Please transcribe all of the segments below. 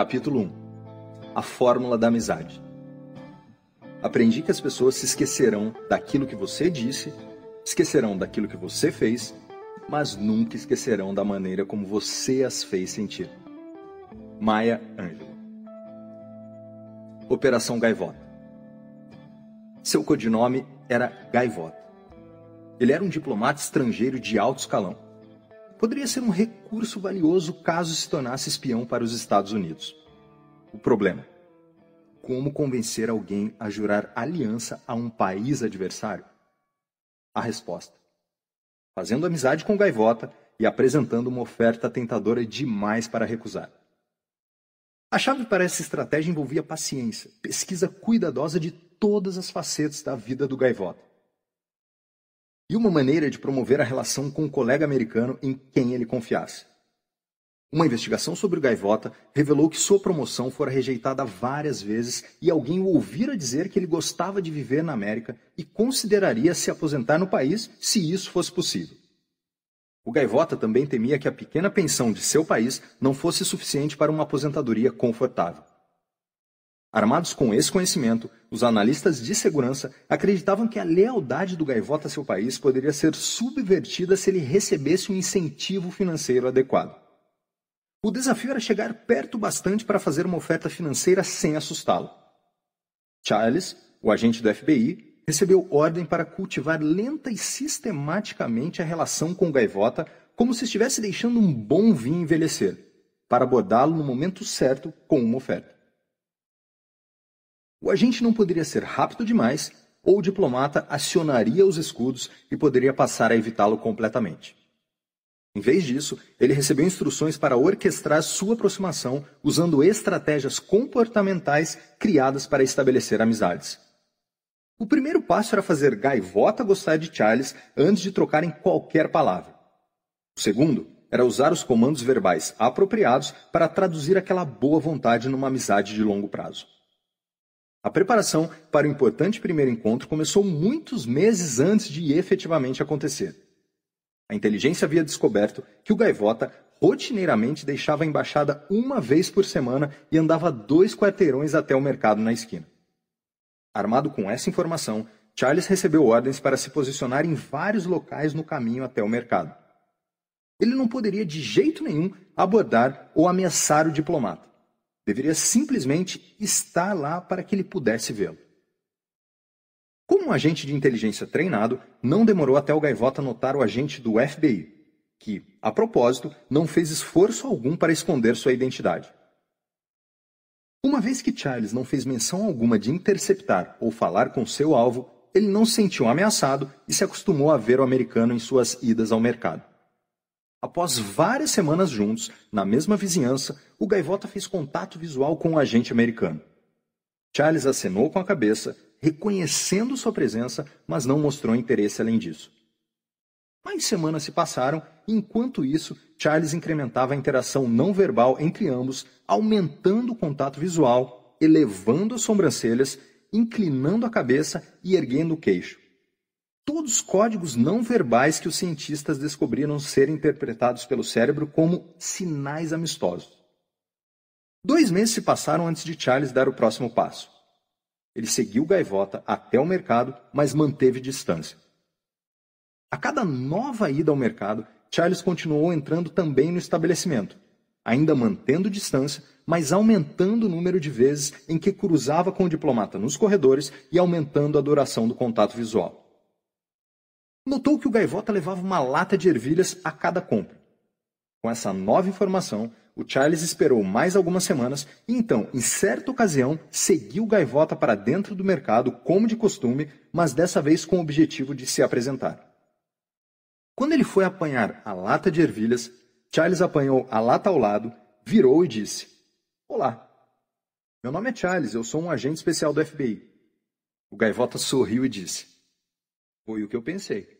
Capítulo 1 A Fórmula da Amizade Aprendi que as pessoas se esquecerão daquilo que você disse, esquecerão daquilo que você fez, mas nunca esquecerão da maneira como você as fez sentir. Maya Angelou Operação Gaivota Seu codinome era Gaivota. Ele era um diplomata estrangeiro de alto escalão. Poderia ser um recurso valioso caso se tornasse espião para os Estados Unidos. O problema: como convencer alguém a jurar aliança a um país adversário? A resposta: fazendo amizade com Gaivota e apresentando uma oferta tentadora demais para recusar. A chave para essa estratégia envolvia paciência, pesquisa cuidadosa de todas as facetas da vida do Gaivota e uma maneira de promover a relação com um colega americano em quem ele confiasse. Uma investigação sobre o Gaivota revelou que sua promoção fora rejeitada várias vezes e alguém o ouvira dizer que ele gostava de viver na América e consideraria se aposentar no país se isso fosse possível. O Gaivota também temia que a pequena pensão de seu país não fosse suficiente para uma aposentadoria confortável. Armados com esse conhecimento, os analistas de segurança acreditavam que a lealdade do gaivota a seu país poderia ser subvertida se ele recebesse um incentivo financeiro adequado. O desafio era chegar perto bastante para fazer uma oferta financeira sem assustá-lo. Charles, o agente do FBI, recebeu ordem para cultivar lenta e sistematicamente a relação com o gaivota como se estivesse deixando um bom vinho envelhecer, para abordá-lo no momento certo com uma oferta. O agente não poderia ser rápido demais, ou o diplomata acionaria os escudos e poderia passar a evitá-lo completamente. Em vez disso, ele recebeu instruções para orquestrar sua aproximação usando estratégias comportamentais criadas para estabelecer amizades. O primeiro passo era fazer Gaivota gostar de Charles antes de trocarem qualquer palavra. O segundo era usar os comandos verbais apropriados para traduzir aquela boa vontade numa amizade de longo prazo. A preparação para o importante primeiro encontro começou muitos meses antes de efetivamente acontecer. A inteligência havia descoberto que o gaivota rotineiramente deixava a embaixada uma vez por semana e andava dois quarteirões até o mercado na esquina. Armado com essa informação, Charles recebeu ordens para se posicionar em vários locais no caminho até o mercado. Ele não poderia de jeito nenhum abordar ou ameaçar o diplomata. Deveria simplesmente estar lá para que ele pudesse vê-lo. Como um agente de inteligência treinado, não demorou até o Gaivota notar o agente do FBI, que, a propósito, não fez esforço algum para esconder sua identidade. Uma vez que Charles não fez menção alguma de interceptar ou falar com seu alvo, ele não se sentiu ameaçado e se acostumou a ver o americano em suas idas ao mercado. Após várias semanas juntos, na mesma vizinhança, o gaivota fez contato visual com o um agente americano. Charles acenou com a cabeça, reconhecendo sua presença, mas não mostrou interesse além disso. Mais semanas se passaram e, enquanto isso, Charles incrementava a interação não verbal entre ambos, aumentando o contato visual, elevando as sobrancelhas, inclinando a cabeça e erguendo o queixo todos códigos não verbais que os cientistas descobriram ser interpretados pelo cérebro como sinais amistosos. Dois meses se passaram antes de Charles dar o próximo passo. Ele seguiu Gaivota até o mercado, mas manteve distância. A cada nova ida ao mercado, Charles continuou entrando também no estabelecimento, ainda mantendo distância, mas aumentando o número de vezes em que cruzava com o diplomata nos corredores e aumentando a duração do contato visual. Notou que o gaivota levava uma lata de ervilhas a cada compra. Com essa nova informação, o Charles esperou mais algumas semanas e então, em certa ocasião, seguiu o gaivota para dentro do mercado, como de costume, mas dessa vez com o objetivo de se apresentar. Quando ele foi apanhar a lata de ervilhas, Charles apanhou a lata ao lado, virou e disse: Olá, meu nome é Charles, eu sou um agente especial do FBI. O gaivota sorriu e disse: foi o que eu pensei.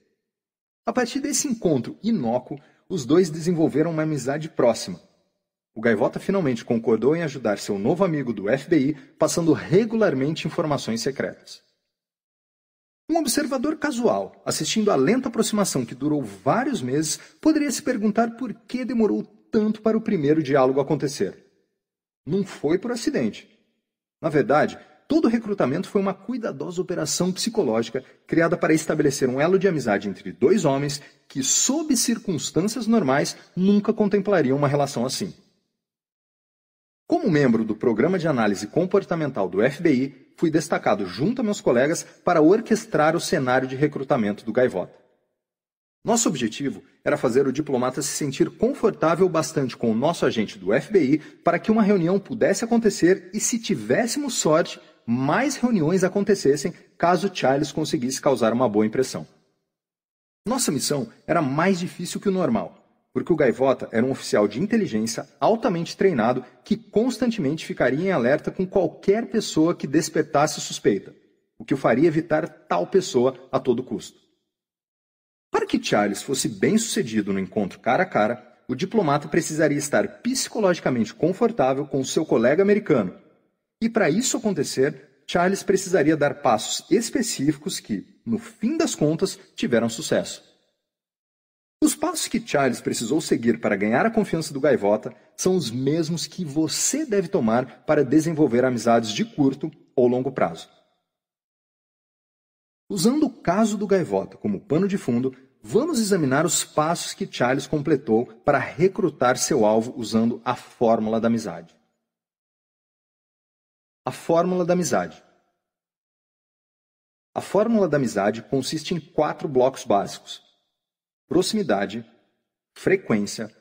A partir desse encontro inócuo, os dois desenvolveram uma amizade próxima. O Gaivota finalmente concordou em ajudar seu novo amigo do FBI, passando regularmente informações secretas. Um observador casual, assistindo à lenta aproximação que durou vários meses, poderia se perguntar por que demorou tanto para o primeiro diálogo acontecer. Não foi por acidente. Na verdade, todo o recrutamento foi uma cuidadosa operação psicológica criada para estabelecer um elo de amizade entre dois homens que, sob circunstâncias normais, nunca contemplariam uma relação assim. Como membro do Programa de Análise Comportamental do FBI, fui destacado junto a meus colegas para orquestrar o cenário de recrutamento do Gaivota. Nosso objetivo era fazer o diplomata se sentir confortável bastante com o nosso agente do FBI para que uma reunião pudesse acontecer e, se tivéssemos sorte, mais reuniões acontecessem caso Charles conseguisse causar uma boa impressão. Nossa missão era mais difícil que o normal porque o Gaivota era um oficial de inteligência altamente treinado que constantemente ficaria em alerta com qualquer pessoa que despertasse suspeita, o que o faria evitar tal pessoa a todo custo. Para que Charles fosse bem sucedido no encontro cara a cara, o diplomata precisaria estar psicologicamente confortável com seu colega americano. E para isso acontecer, Charles precisaria dar passos específicos que, no fim das contas, tiveram sucesso. Os passos que Charles precisou seguir para ganhar a confiança do Gaivota são os mesmos que você deve tomar para desenvolver amizades de curto ou longo prazo. Usando o caso do Gaivota como pano de fundo, vamos examinar os passos que Charles completou para recrutar seu alvo usando a fórmula da amizade. A fórmula da amizade. A fórmula da amizade consiste em quatro blocos básicos proximidade, frequência,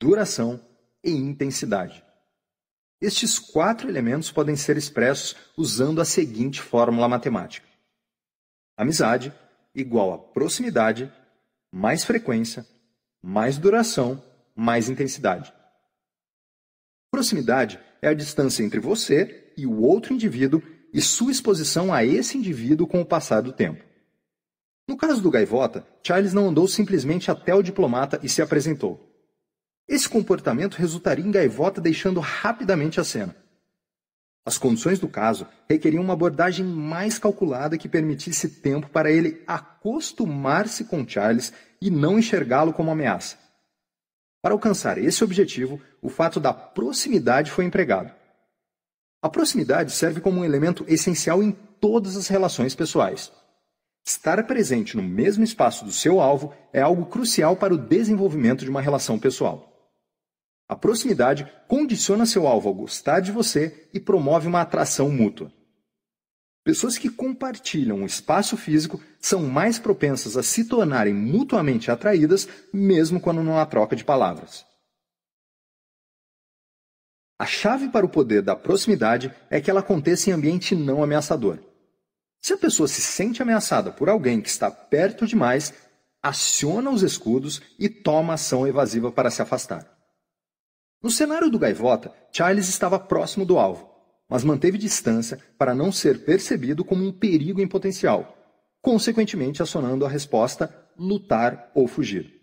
duração e intensidade. Estes quatro elementos podem ser expressos usando a seguinte fórmula matemática: amizade igual a proximidade mais frequência mais duração mais intensidade. Proximidade é a distância entre você e o outro indivíduo e sua exposição a esse indivíduo com o passar do tempo. No caso do Gaivota, Charles não andou simplesmente até o diplomata e se apresentou. Esse comportamento resultaria em Gaivota deixando rapidamente a cena. As condições do caso requeriam uma abordagem mais calculada que permitisse tempo para ele acostumar-se com Charles e não enxergá-lo como ameaça. Para alcançar esse objetivo, o fato da proximidade foi empregado. A proximidade serve como um elemento essencial em todas as relações pessoais. Estar presente no mesmo espaço do seu alvo é algo crucial para o desenvolvimento de uma relação pessoal. A proximidade condiciona seu alvo a gostar de você e promove uma atração mútua. Pessoas que compartilham um espaço físico são mais propensas a se tornarem mutuamente atraídas, mesmo quando não há troca de palavras. A chave para o poder da proximidade é que ela aconteça em ambiente não ameaçador. Se a pessoa se sente ameaçada por alguém que está perto demais, aciona os escudos e toma ação evasiva para se afastar. No cenário do gaivota, Charles estava próximo do alvo, mas manteve distância para não ser percebido como um perigo em potencial, consequentemente acionando a resposta lutar ou fugir.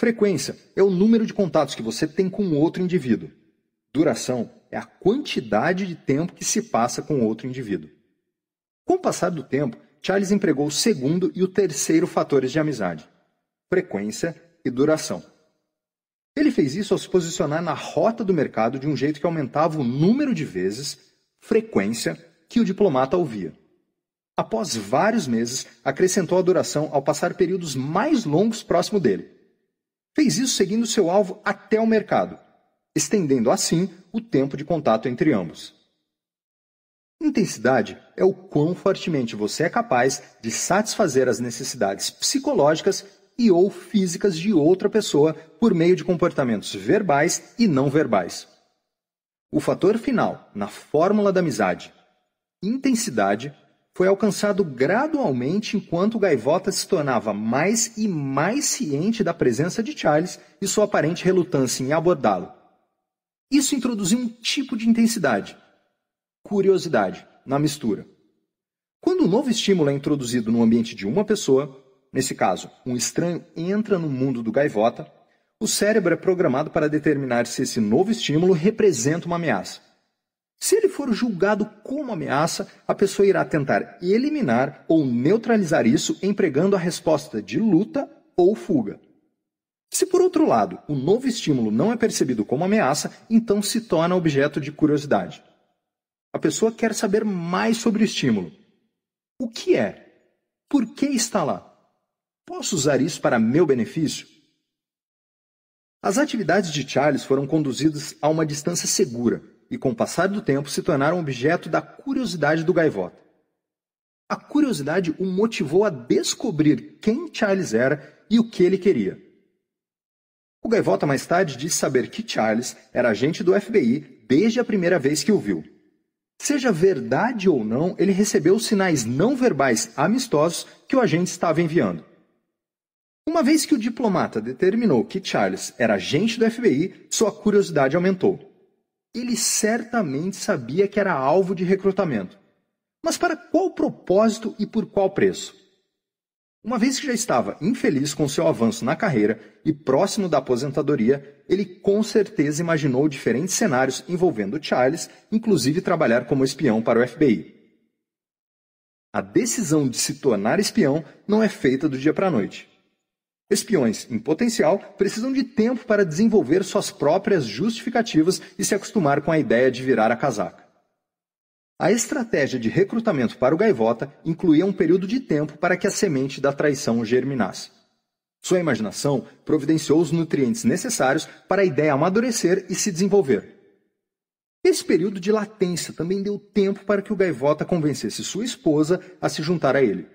Frequência é o número de contatos que você tem com outro indivíduo. Duração é a quantidade de tempo que se passa com outro indivíduo. Com o passar do tempo, Charles empregou o segundo e o terceiro fatores de amizade: frequência e duração. Ele fez isso ao se posicionar na rota do mercado de um jeito que aumentava o número de vezes, frequência, que o diplomata ouvia. Após vários meses, acrescentou a duração ao passar períodos mais longos próximo dele. Fez isso seguindo seu alvo até o mercado, estendendo assim o tempo de contato entre ambos. Intensidade é o quão fortemente você é capaz de satisfazer as necessidades psicológicas e ou físicas de outra pessoa por meio de comportamentos verbais e não verbais. O fator final na fórmula da amizade, intensidade, foi alcançado gradualmente enquanto Gaivota se tornava mais e mais ciente da presença de Charles e sua aparente relutância em abordá-lo. Isso introduziu um tipo de intensidade, curiosidade, na mistura. Quando um novo estímulo é introduzido no ambiente de uma pessoa, nesse caso, um estranho entra no mundo do gaivota, o cérebro é programado para determinar se esse novo estímulo representa uma ameaça. Se ele for julgado como ameaça, a pessoa irá tentar eliminar ou neutralizar isso empregando a resposta de luta ou fuga. Se por outro lado o novo estímulo não é percebido como ameaça, então se torna objeto de curiosidade. A pessoa quer saber mais sobre o estímulo. O que é? Por que está lá? Posso usar isso para meu benefício? As atividades de Charles foram conduzidas a uma distância segura e, com o passar do tempo, se tornaram objeto da curiosidade do gaivota. A curiosidade o motivou a descobrir quem Charles era e o que ele queria. O gaivota mais tarde disse saber que Charles era agente do FBI desde a primeira vez que o viu. Seja verdade ou não, ele recebeu sinais não verbais amistosos que o agente estava enviando. Uma vez que o diplomata determinou que Charles era agente do FBI, sua curiosidade aumentou. Ele certamente sabia que era alvo de recrutamento. Mas para qual propósito e por qual preço? Uma vez que já estava infeliz com seu avanço na carreira e próximo da aposentadoria, ele com certeza imaginou diferentes cenários envolvendo Charles, inclusive trabalhar como espião para o FBI. A decisão de se tornar espião não é feita do dia para a noite. Espiões, em potencial, precisam de tempo para desenvolver suas próprias justificativas e se acostumar com a ideia de virar a casaca. A estratégia de recrutamento para o gaivota incluía um período de tempo para que a semente da traição germinasse. Sua imaginação providenciou os nutrientes necessários para a ideia amadurecer e se desenvolver. Esse período de latência também deu tempo para que o gaivota convencesse sua esposa a se juntar a ele.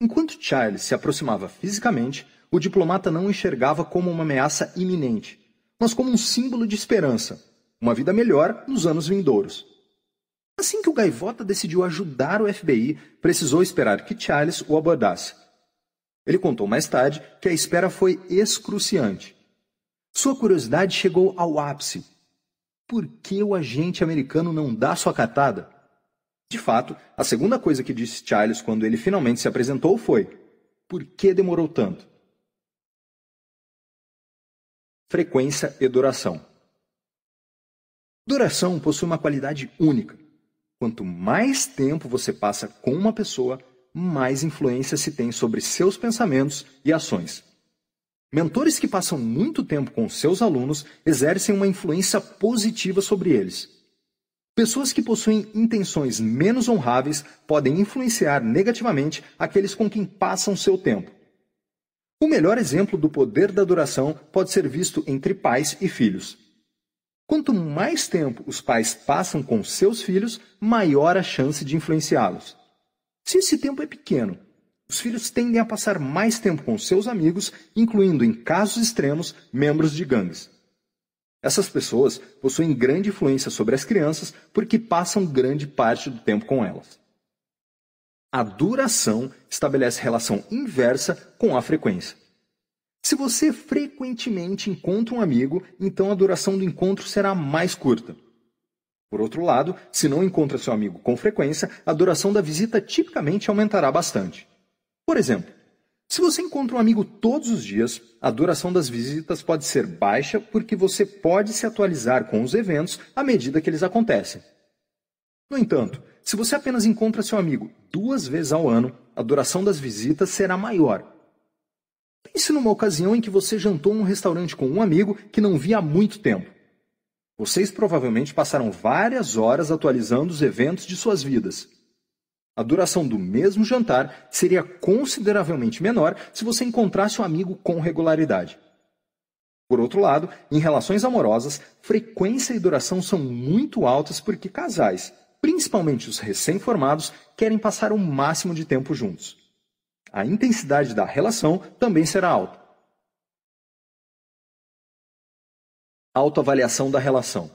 Enquanto Charles se aproximava fisicamente, o diplomata não enxergava como uma ameaça iminente, mas como um símbolo de esperança, uma vida melhor nos anos vindouros. Assim que o gaivota decidiu ajudar o FBI, precisou esperar que Charles o abordasse. Ele contou mais tarde que a espera foi excruciante. Sua curiosidade chegou ao ápice. Por que o agente americano não dá sua catada? De fato, a segunda coisa que disse Charles quando ele finalmente se apresentou foi: Por que demorou tanto? Frequência e duração. Duração possui uma qualidade única. Quanto mais tempo você passa com uma pessoa, mais influência se tem sobre seus pensamentos e ações. Mentores que passam muito tempo com seus alunos exercem uma influência positiva sobre eles. Pessoas que possuem intenções menos honráveis podem influenciar negativamente aqueles com quem passam seu tempo. O melhor exemplo do poder da duração pode ser visto entre pais e filhos. Quanto mais tempo os pais passam com seus filhos, maior a chance de influenciá-los. Se esse tempo é pequeno, os filhos tendem a passar mais tempo com seus amigos, incluindo, em casos extremos, membros de gangues. Essas pessoas possuem grande influência sobre as crianças porque passam grande parte do tempo com elas. A duração estabelece relação inversa com a frequência. Se você frequentemente encontra um amigo, então a duração do encontro será mais curta. Por outro lado, se não encontra seu amigo com frequência, a duração da visita tipicamente aumentará bastante. Por exemplo, se você encontra um amigo todos os dias, a duração das visitas pode ser baixa porque você pode se atualizar com os eventos à medida que eles acontecem. No entanto, se você apenas encontra seu amigo duas vezes ao ano, a duração das visitas será maior, Pense numa ocasião em que você jantou num restaurante com um amigo que não via há muito tempo. Vocês provavelmente passaram várias horas atualizando os eventos de suas vidas. A duração do mesmo jantar seria consideravelmente menor se você encontrasse um amigo com regularidade. Por outro lado, em relações amorosas, frequência e duração são muito altas porque casais, principalmente os recém-formados, querem passar o máximo de tempo juntos a intensidade da relação também será alta. Autoavaliação da relação.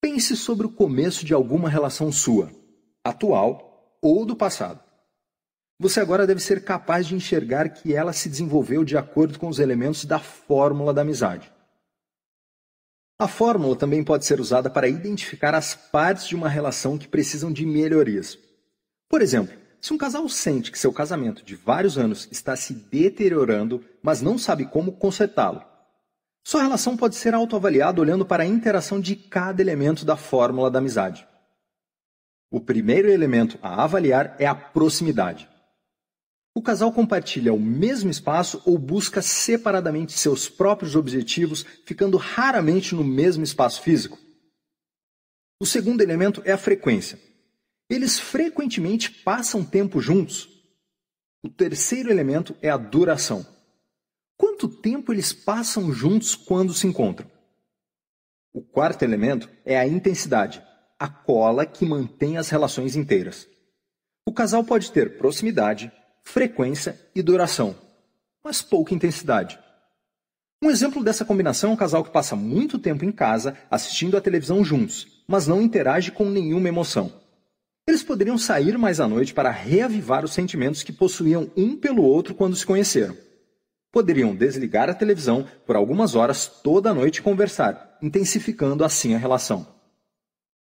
Pense sobre o começo de alguma relação sua, atual ou do passado. Você agora deve ser capaz de enxergar que ela se desenvolveu de acordo com os elementos da fórmula da amizade. A fórmula também pode ser usada para identificar as partes de uma relação que precisam de melhorias. Por exemplo, se um casal sente que seu casamento de vários anos está se deteriorando, mas não sabe como consertá-lo, sua relação pode ser autoavaliada olhando para a interação de cada elemento da fórmula da amizade. O primeiro elemento a avaliar é a proximidade. O casal compartilha o mesmo espaço ou busca separadamente seus próprios objetivos, ficando raramente no mesmo espaço físico? O segundo elemento é a frequência. Eles frequentemente passam tempo juntos. O terceiro elemento é a duração. Quanto tempo eles passam juntos quando se encontram? O quarto elemento é a intensidade, a cola que mantém as relações inteiras. O casal pode ter proximidade, frequência e duração, mas pouca intensidade. Um exemplo dessa combinação é um casal que passa muito tempo em casa assistindo a televisão juntos, mas não interage com nenhuma emoção. Eles poderiam sair mais à noite para reavivar os sentimentos que possuíam um pelo outro quando se conheceram. Poderiam desligar a televisão por algumas horas toda a noite e conversar, intensificando assim a relação.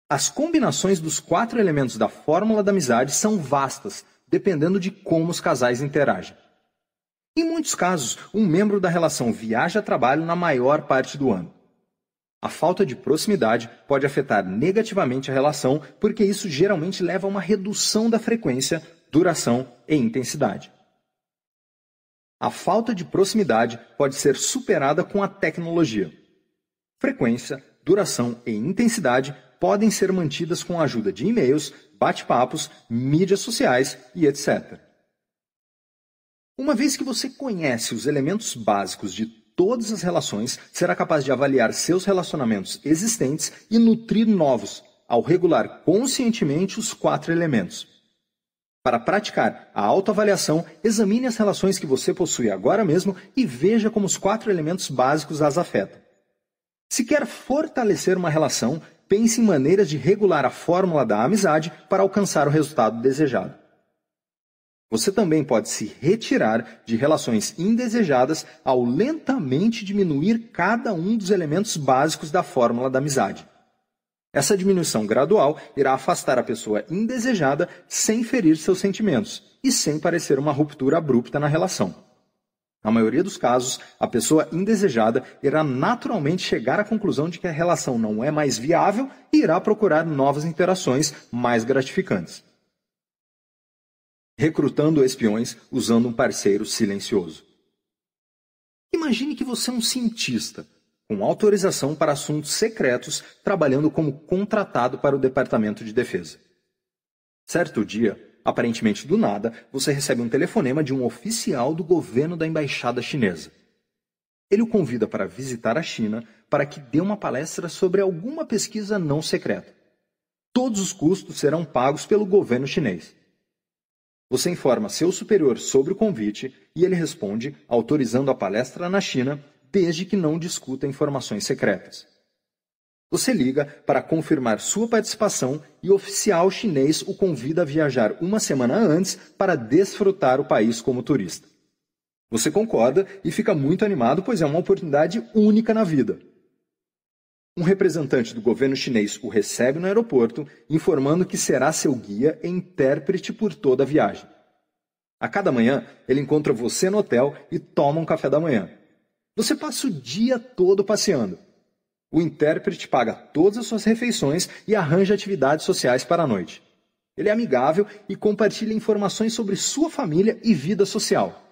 As combinações dos quatro elementos da fórmula da amizade são vastas, dependendo de como os casais interagem. Em muitos casos, um membro da relação viaja a trabalho na maior parte do ano. A falta de proximidade pode afetar negativamente a relação, porque isso geralmente leva a uma redução da frequência, duração e intensidade. A falta de proximidade pode ser superada com a tecnologia. Frequência, duração e intensidade podem ser mantidas com a ajuda de e-mails, bate-papos, mídias sociais e etc. Uma vez que você conhece os elementos básicos de todas as relações, será capaz de avaliar seus relacionamentos existentes e nutrir novos, ao regular conscientemente os quatro elementos. Para praticar a autoavaliação, examine as relações que você possui agora mesmo e veja como os quatro elementos básicos as afetam. Se quer fortalecer uma relação, pense em maneiras de regular a fórmula da amizade para alcançar o resultado desejado. Você também pode se retirar de relações indesejadas ao lentamente diminuir cada um dos elementos básicos da fórmula da amizade. Essa diminuição gradual irá afastar a pessoa indesejada sem ferir seus sentimentos e sem parecer uma ruptura abrupta na relação. Na maioria dos casos, a pessoa indesejada irá naturalmente chegar à conclusão de que a relação não é mais viável e irá procurar novas interações mais gratificantes. Recrutando espiões usando um parceiro silencioso. Imagine que você é um cientista com autorização para assuntos secretos, trabalhando como contratado para o Departamento de Defesa. Certo dia, Aparentemente do nada, você recebe um telefonema de um oficial do governo da embaixada chinesa. Ele o convida para visitar a China para que dê uma palestra sobre alguma pesquisa não secreta. Todos os custos serão pagos pelo governo chinês. Você informa seu superior sobre o convite e ele responde autorizando a palestra na China, desde que não discuta informações secretas. Você liga para confirmar sua participação e o oficial chinês o convida a viajar uma semana antes para desfrutar o país como turista. Você concorda e fica muito animado, pois é uma oportunidade única na vida. Um representante do governo chinês o recebe no aeroporto, informando que será seu guia e intérprete por toda a viagem. A cada manhã, ele encontra você no hotel e toma um café da manhã. Você passa o dia todo passeando. O intérprete paga todas as suas refeições e arranja atividades sociais para a noite. Ele é amigável e compartilha informações sobre sua família e vida social.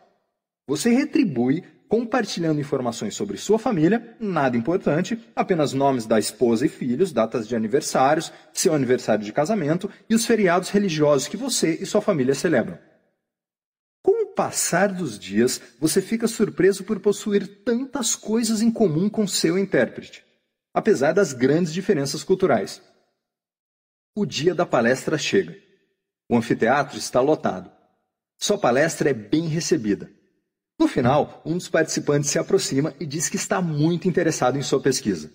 Você retribui compartilhando informações sobre sua família, nada importante, apenas nomes da esposa e filhos, datas de aniversários, seu aniversário de casamento e os feriados religiosos que você e sua família celebram. Com o passar dos dias, você fica surpreso por possuir tantas coisas em comum com seu intérprete apesar das grandes diferenças culturais. O dia da palestra chega. O anfiteatro está lotado. Sua palestra é bem recebida. No final, um dos participantes se aproxima e diz que está muito interessado em sua pesquisa.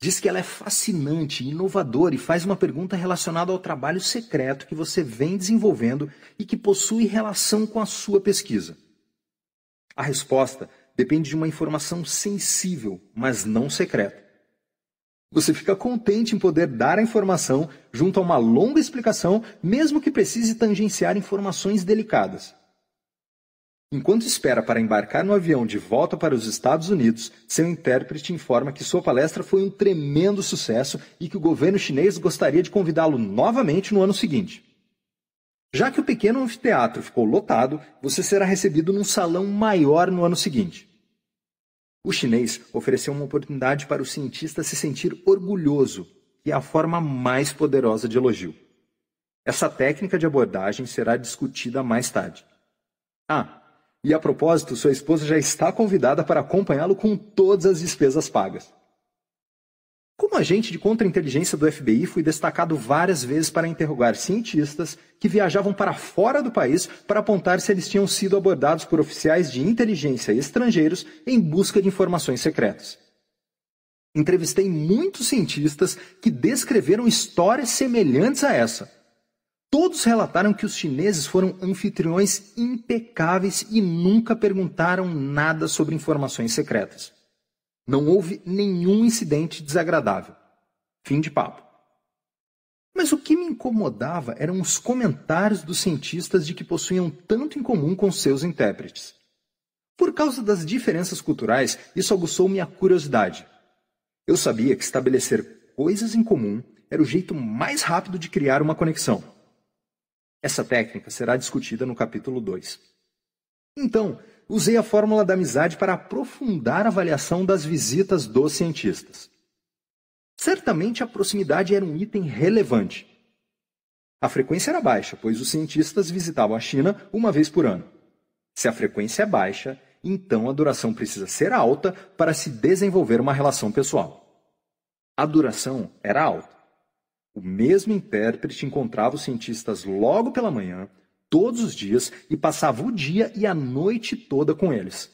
Diz que ela é fascinante, inovadora e faz uma pergunta relacionada ao trabalho secreto que você vem desenvolvendo e que possui relação com a sua pesquisa. A resposta depende de uma informação sensível, mas não secreta. Você fica contente em poder dar a informação junto a uma longa explicação, mesmo que precise tangenciar informações delicadas. Enquanto espera para embarcar no avião de volta para os Estados Unidos, seu intérprete informa que sua palestra foi um tremendo sucesso e que o governo chinês gostaria de convidá-lo novamente no ano seguinte. Já que o pequeno anfiteatro ficou lotado, você será recebido num salão maior no ano seguinte. O chinês ofereceu uma oportunidade para o cientista se sentir orgulhoso, e é a forma mais poderosa de elogio. Essa técnica de abordagem será discutida mais tarde. Ah, e a propósito, sua esposa já está convidada para acompanhá-lo com todas as despesas pagas. Como agente de contra-inteligência do FBI, fui destacado várias vezes para interrogar cientistas que viajavam para fora do país para apontar se eles tinham sido abordados por oficiais de inteligência estrangeiros em busca de informações secretas. Entrevistei muitos cientistas que descreveram histórias semelhantes a essa. Todos relataram que os chineses foram anfitriões impecáveis e nunca perguntaram nada sobre informações secretas. Não houve nenhum incidente desagradável. Fim de papo. Mas o que me incomodava eram os comentários dos cientistas de que possuíam tanto em comum com seus intérpretes. Por causa das diferenças culturais, isso aguçou minha curiosidade. Eu sabia que estabelecer coisas em comum era o jeito mais rápido de criar uma conexão. Essa técnica será discutida no capítulo 2. Então, usei a fórmula da amizade para aprofundar a avaliação das visitas dos cientistas. Certamente a proximidade era um item relevante. A frequência era baixa, pois os cientistas visitavam a China uma vez por ano. Se a frequência é baixa, então a duração precisa ser alta para se desenvolver uma relação pessoal. A duração era alta. O mesmo intérprete encontrava os cientistas logo pela manhã, todos os dias e passava o dia e a noite toda com eles.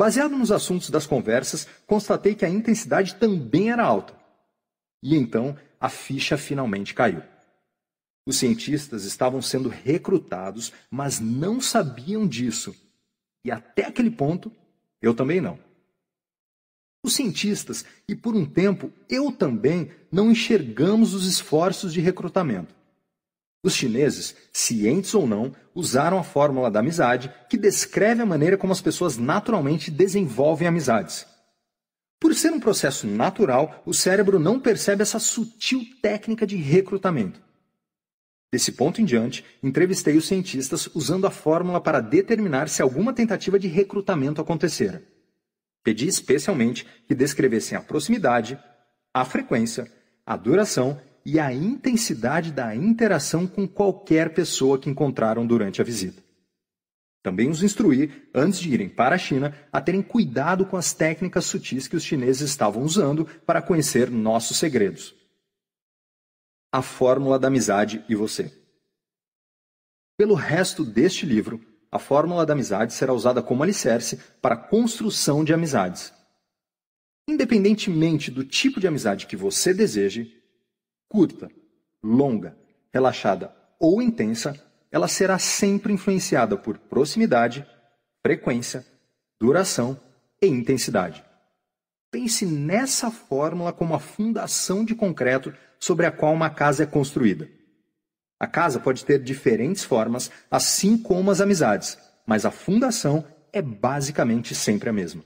Baseado nos assuntos das conversas, constatei que a intensidade também era alta. E então a ficha finalmente caiu. Os cientistas estavam sendo recrutados, mas não sabiam disso. E até aquele ponto, eu também não. Os cientistas, e por um tempo eu também, não enxergamos os esforços de recrutamento. Os chineses, cientes ou não, usaram a fórmula da amizade, que descreve a maneira como as pessoas naturalmente desenvolvem amizades. Por ser um processo natural, o cérebro não percebe essa sutil técnica de recrutamento. Desse ponto em diante, entrevistei os cientistas usando a fórmula para determinar se alguma tentativa de recrutamento acontecera. Pedi especialmente que descrevessem a proximidade, a frequência, a duração e a intensidade da interação com qualquer pessoa que encontraram durante a visita. Também os instruí, antes de irem para a China, a terem cuidado com as técnicas sutis que os chineses estavam usando para conhecer nossos segredos. A Fórmula da Amizade e Você. Pelo resto deste livro, a fórmula da amizade será usada como alicerce para a construção de amizades. Independentemente do tipo de amizade que você deseje, curta, longa, relaxada ou intensa, ela será sempre influenciada por proximidade, frequência, duração e intensidade. Pense nessa fórmula como a fundação de concreto sobre a qual uma casa é construída. A casa pode ter diferentes formas, assim como as amizades, mas a fundação é basicamente sempre a mesma.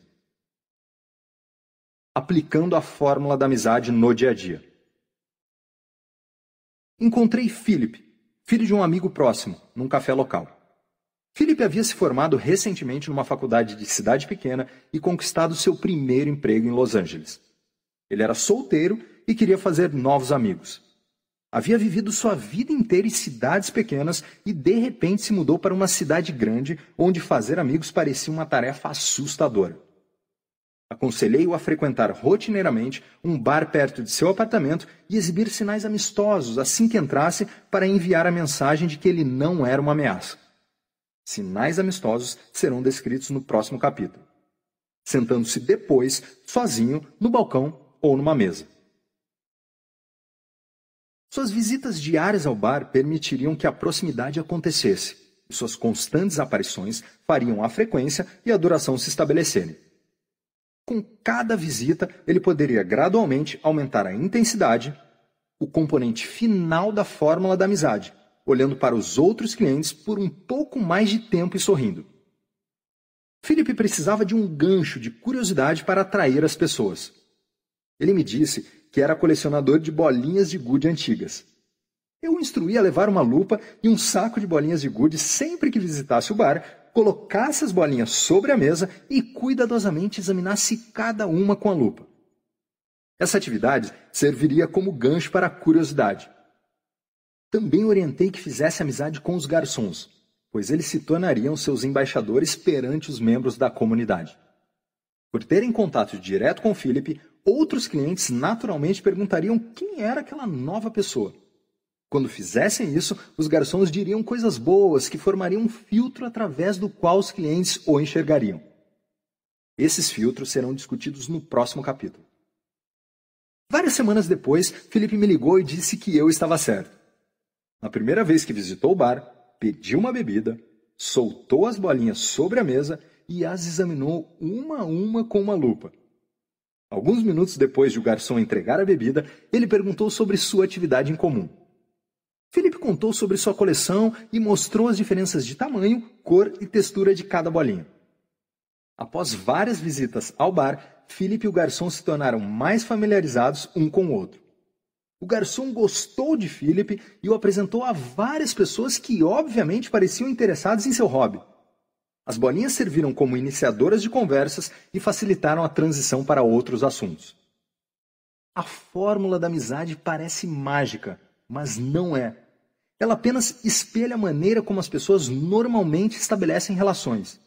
Aplicando a fórmula da amizade no dia a dia. Encontrei Philip, filho de um amigo próximo, num café local. Philip havia se formado recentemente numa faculdade de cidade pequena e conquistado seu primeiro emprego em Los Angeles. Ele era solteiro e queria fazer novos amigos. Havia vivido sua vida inteira em cidades pequenas e de repente se mudou para uma cidade grande onde fazer amigos parecia uma tarefa assustadora. Aconselhei-o a frequentar rotineiramente um bar perto de seu apartamento e exibir sinais amistosos assim que entrasse para enviar a mensagem de que ele não era uma ameaça. Sinais amistosos serão descritos no próximo capítulo. Sentando-se depois, sozinho, no balcão ou numa mesa. Suas visitas diárias ao bar permitiriam que a proximidade acontecesse, e suas constantes aparições fariam a frequência e a duração se estabelecerem. Com cada visita, ele poderia gradualmente aumentar a intensidade, o componente final da fórmula da amizade, olhando para os outros clientes por um pouco mais de tempo e sorrindo. Felipe precisava de um gancho de curiosidade para atrair as pessoas. Ele me disse que era colecionador de bolinhas de gude antigas. Eu o instruí a levar uma lupa e um saco de bolinhas de gude sempre que visitasse o bar, colocasse as bolinhas sobre a mesa e cuidadosamente examinasse cada uma com a lupa. Essa atividade serviria como gancho para a curiosidade. Também orientei que fizesse amizade com os garçons, pois eles se tornariam seus embaixadores perante os membros da comunidade. Por terem contato direto com Philip, outros clientes naturalmente perguntariam quem era aquela nova pessoa. Quando fizessem isso, os garçons diriam coisas boas que formariam um filtro através do qual os clientes o enxergariam. Esses filtros serão discutidos no próximo capítulo. Várias semanas depois, Felipe me ligou e disse que eu estava certo. Na primeira vez que visitou o bar, pediu uma bebida, soltou as bolinhas sobre a mesa e as examinou uma a uma com uma lupa. Alguns minutos depois de o garçom entregar a bebida, ele perguntou sobre sua atividade em comum. Felipe contou sobre sua coleção e mostrou as diferenças de tamanho, cor e textura de cada bolinha. Após várias visitas ao bar, Felipe e o garçom se tornaram mais familiarizados um com o outro. O garçom gostou de Felipe e o apresentou a várias pessoas que, obviamente, pareciam interessadas em seu hobby. As bolinhas serviram como iniciadoras de conversas e facilitaram a transição para outros assuntos. A fórmula da amizade parece mágica, mas não é. Ela apenas espelha a maneira como as pessoas normalmente estabelecem relações.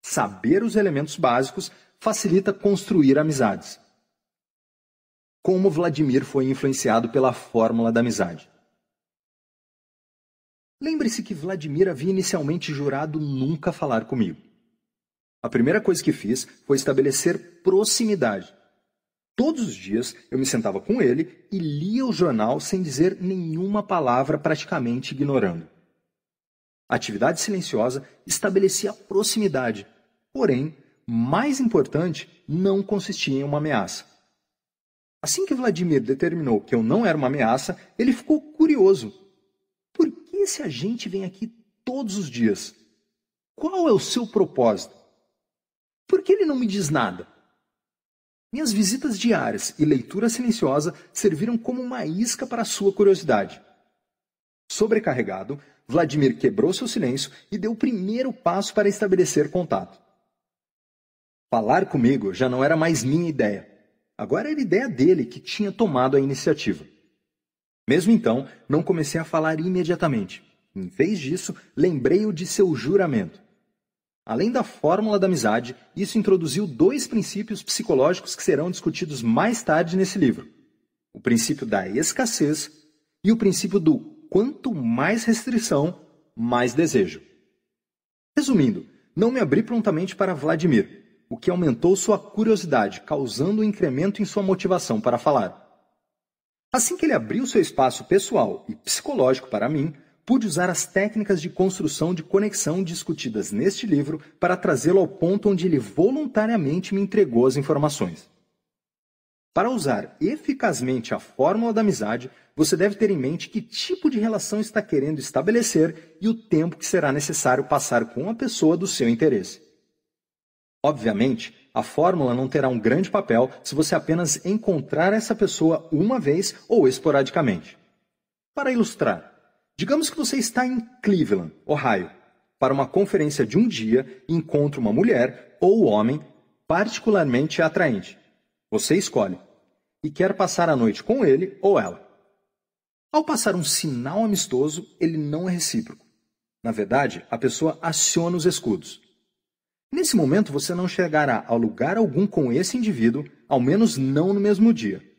Saber os elementos básicos facilita construir amizades. Como Vladimir foi influenciado pela fórmula da amizade? Lembre-se que Vladimir havia inicialmente jurado nunca falar comigo. A primeira coisa que fiz foi estabelecer proximidade. Todos os dias eu me sentava com ele e lia o jornal sem dizer nenhuma palavra, praticamente ignorando. A atividade silenciosa estabelecia proximidade, porém, mais importante, não consistia em uma ameaça. Assim que Vladimir determinou que eu não era uma ameaça, ele ficou curioso. Por que esse agente vem aqui todos os dias? Qual é o seu propósito? Por que ele não me diz nada? Minhas visitas diárias e leitura silenciosa serviram como uma isca para sua curiosidade. Sobrecarregado, Vladimir quebrou seu silêncio e deu o primeiro passo para estabelecer contato. Falar comigo já não era mais minha ideia. Agora era ideia dele que tinha tomado a iniciativa. Mesmo então, não comecei a falar imediatamente. Em vez disso, lembrei-o de seu juramento. Além da fórmula da amizade, isso introduziu dois princípios psicológicos que serão discutidos mais tarde nesse livro: o princípio da escassez e o princípio do quanto mais restrição, mais desejo. Resumindo, não me abri prontamente para Vladimir, o que aumentou sua curiosidade, causando um incremento em sua motivação para falar. Assim que ele abriu seu espaço pessoal e psicológico para mim, pude usar as técnicas de construção de conexão discutidas neste livro para trazê-lo ao ponto onde ele voluntariamente me entregou as informações. Para usar eficazmente a fórmula da amizade, você deve ter em mente que tipo de relação está querendo estabelecer e o tempo que será necessário passar com a pessoa do seu interesse. Obviamente, a fórmula não terá um grande papel se você apenas encontrar essa pessoa uma vez ou esporadicamente. Para ilustrar, Digamos que você está em Cleveland, Ohio, para uma conferência de um dia e encontra uma mulher ou homem particularmente atraente. Você escolhe e quer passar a noite com ele ou ela. Ao passar um sinal amistoso, ele não é recíproco. Na verdade, a pessoa aciona os escudos. Nesse momento, você não chegará a lugar algum com esse indivíduo, ao menos não no mesmo dia.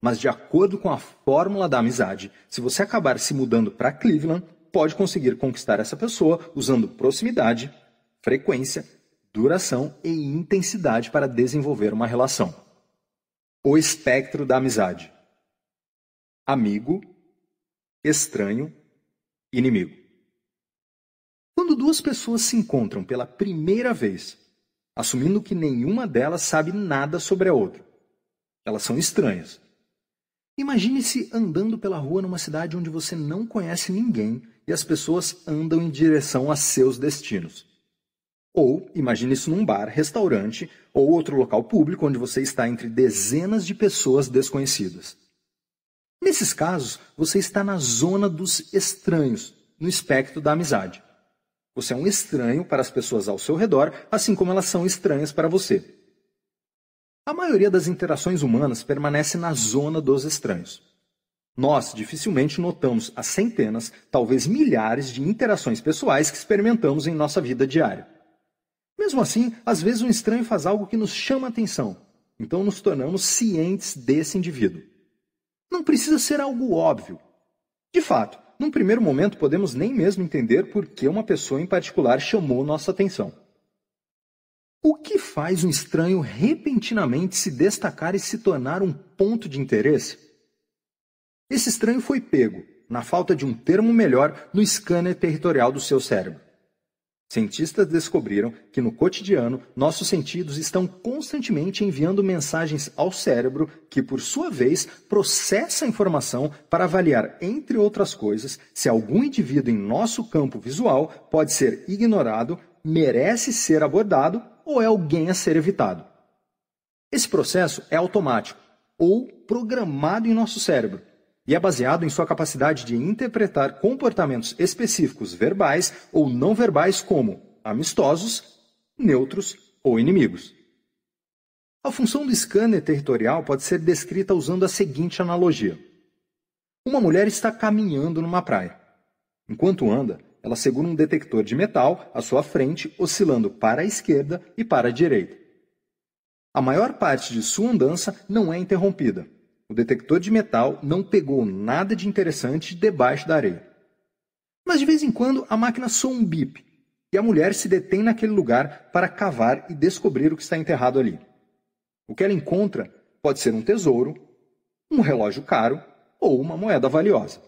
Mas de acordo com a fórmula da amizade, se você acabar se mudando para Cleveland, pode conseguir conquistar essa pessoa usando proximidade, frequência, duração e intensidade para desenvolver uma relação. O espectro da amizade: amigo, estranho, inimigo. Quando duas pessoas se encontram pela primeira vez, assumindo que nenhuma delas sabe nada sobre a outra, elas são estranhas Imagine-se andando pela rua numa cidade onde você não conhece ninguém e as pessoas andam em direção a seus destinos. Ou imagine isso num bar, restaurante ou outro local público onde você está entre dezenas de pessoas desconhecidas. Nesses casos, você está na zona dos estranhos, no espectro da amizade. Você é um estranho para as pessoas ao seu redor, assim como elas são estranhas para você. A maioria das interações humanas permanece na zona dos estranhos. Nós dificilmente notamos as centenas, talvez milhares de interações pessoais que experimentamos em nossa vida diária. Mesmo assim, às vezes um estranho faz algo que nos chama a atenção, então nos tornamos cientes desse indivíduo. Não precisa ser algo óbvio. De fato, num primeiro momento podemos nem mesmo entender por que uma pessoa em particular chamou nossa atenção. O que faz um estranho repentinamente se destacar e se tornar um ponto de interesse? Esse estranho foi pego, na falta de um termo melhor, no scanner territorial do seu cérebro. Cientistas descobriram que no cotidiano nossos sentidos estão constantemente enviando mensagens ao cérebro, que por sua vez processa a informação para avaliar, entre outras coisas, se algum indivíduo em nosso campo visual pode ser ignorado, merece ser abordado ou é alguém a ser evitado. Esse processo é automático ou programado em nosso cérebro e é baseado em sua capacidade de interpretar comportamentos específicos verbais ou não verbais como amistosos, neutros ou inimigos. A função do scanner territorial pode ser descrita usando a seguinte analogia: Uma mulher está caminhando numa praia. Enquanto anda, ela segura um detector de metal à sua frente, oscilando para a esquerda e para a direita. A maior parte de sua andança não é interrompida, o detector de metal não pegou nada de interessante debaixo da areia. Mas de vez em quando a máquina soa um bip e a mulher se detém naquele lugar para cavar e descobrir o que está enterrado ali. O que ela encontra pode ser um tesouro, um relógio caro ou uma moeda valiosa.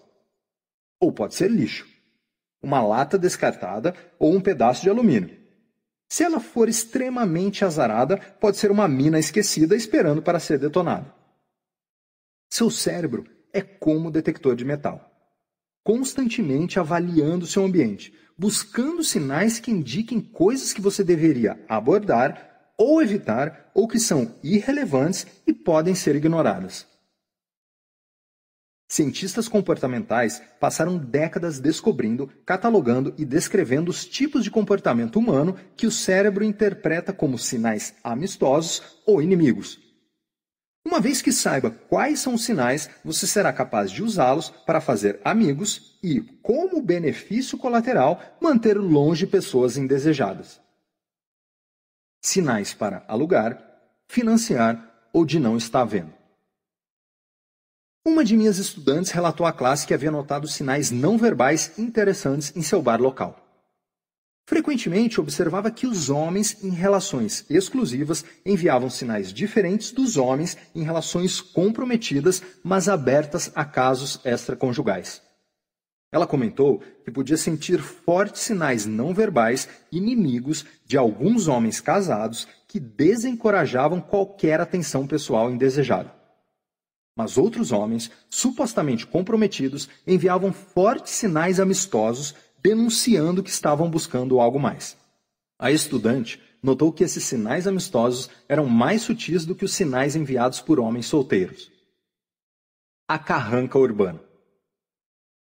Ou pode ser lixo, uma lata descartada ou um pedaço de alumínio. Se ela for extremamente azarada, pode ser uma mina esquecida esperando para ser detonada. Seu cérebro é como detector de metal, constantemente avaliando seu ambiente, buscando sinais que indiquem coisas que você deveria abordar ou evitar ou que são irrelevantes e podem ser ignoradas. Cientistas comportamentais passaram décadas descobrindo, catalogando e descrevendo os tipos de comportamento humano que o cérebro interpreta como sinais amistosos ou inimigos. Uma vez que saiba quais são os sinais, você será capaz de usá-los para fazer amigos e, como benefício colateral, manter longe pessoas indesejadas. Sinais para alugar, financiar ou de não estar vendo. Uma de minhas estudantes relatou à classe que havia notado sinais não verbais interessantes em seu bar local. Frequentemente observava que os homens em relações exclusivas enviavam sinais diferentes dos homens em relações comprometidas, mas abertas a casos extraconjugais. Ela comentou que podia sentir fortes sinais não verbais inimigos de alguns homens casados que desencorajavam qualquer atenção pessoal indesejada. Mas outros homens, supostamente comprometidos, enviavam fortes sinais amistosos denunciando que estavam buscando algo mais. A estudante notou que esses sinais amistosos eram mais sutis do que os sinais enviados por homens solteiros. A carranca urbana.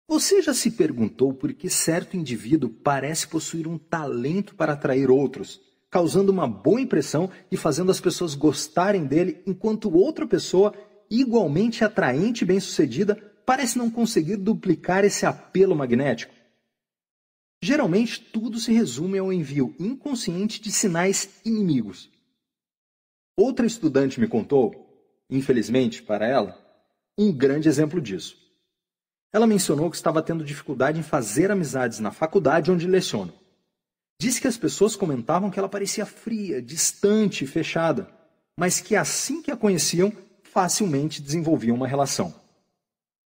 Você já se perguntou por que certo indivíduo parece possuir um talento para atrair outros, causando uma boa impressão e fazendo as pessoas gostarem dele, enquanto outra pessoa, igualmente atraente e bem-sucedida, parece não conseguir duplicar esse apelo magnético? Geralmente, tudo se resume ao envio inconsciente de sinais inimigos. Outra estudante me contou, infelizmente para ela, um grande exemplo disso. Ela mencionou que estava tendo dificuldade em fazer amizades na faculdade onde leciona. Disse que as pessoas comentavam que ela parecia fria, distante e fechada, mas que assim que a conheciam, facilmente desenvolviam uma relação.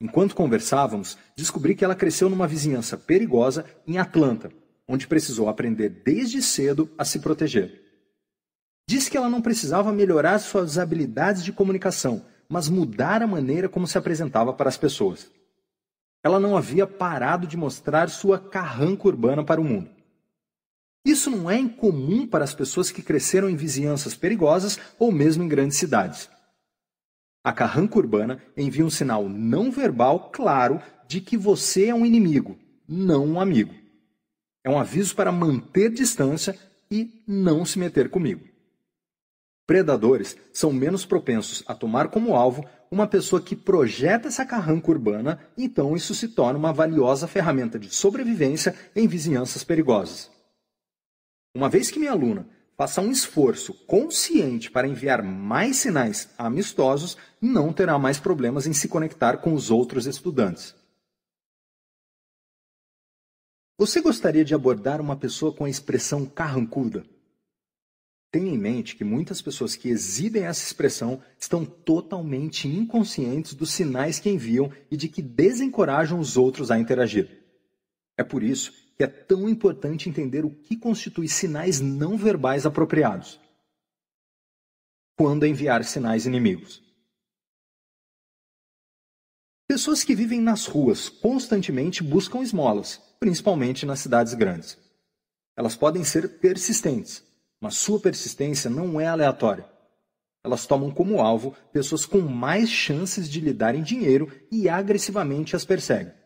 Enquanto conversávamos, descobri que ela cresceu numa vizinhança perigosa em Atlanta, onde precisou aprender desde cedo a se proteger. Disse que ela não precisava melhorar suas habilidades de comunicação, mas mudar a maneira como se apresentava para as pessoas. Ela não havia parado de mostrar sua carranca urbana para o mundo. Isso não é incomum para as pessoas que cresceram em vizinhanças perigosas ou mesmo em grandes cidades. A carranca urbana envia um sinal não verbal claro de que você é um inimigo, não um amigo. É um aviso para manter distância e não se meter comigo. Predadores são menos propensos a tomar como alvo uma pessoa que projeta essa carranca urbana, então isso se torna uma valiosa ferramenta de sobrevivência em vizinhanças perigosas. Uma vez que minha aluna faça um esforço consciente para enviar mais sinais amistosos, não terá mais problemas em se conectar com os outros estudantes. Você gostaria de abordar uma pessoa com a expressão carrancuda? Tenha em mente que muitas pessoas que exibem essa expressão estão totalmente inconscientes dos sinais que enviam e de que desencorajam os outros a interagir. É por isso que é tão importante entender o que constitui sinais não verbais apropriados. Quando enviar sinais inimigos. Pessoas que vivem nas ruas constantemente buscam esmolas, principalmente nas cidades grandes. Elas podem ser persistentes mas sua persistência não é aleatória. Elas tomam como alvo pessoas com mais chances de lhe darem dinheiro e agressivamente as perseguem.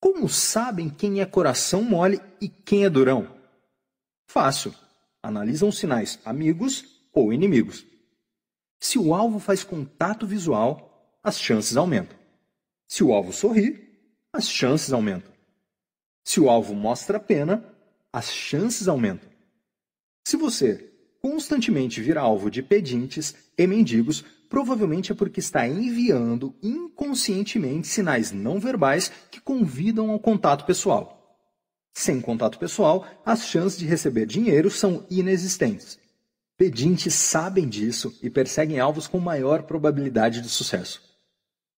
Como sabem quem é coração mole e quem é durão? Fácil. Analisam sinais amigos ou inimigos. Se o alvo faz contato visual, as chances aumentam. Se o alvo sorri, as chances aumentam. Se o alvo mostra pena, as chances aumentam. Se você constantemente vira alvo de pedintes e mendigos, provavelmente é porque está enviando inconscientemente sinais não verbais que convidam ao contato pessoal. Sem contato pessoal, as chances de receber dinheiro são inexistentes. Pedintes sabem disso e perseguem alvos com maior probabilidade de sucesso.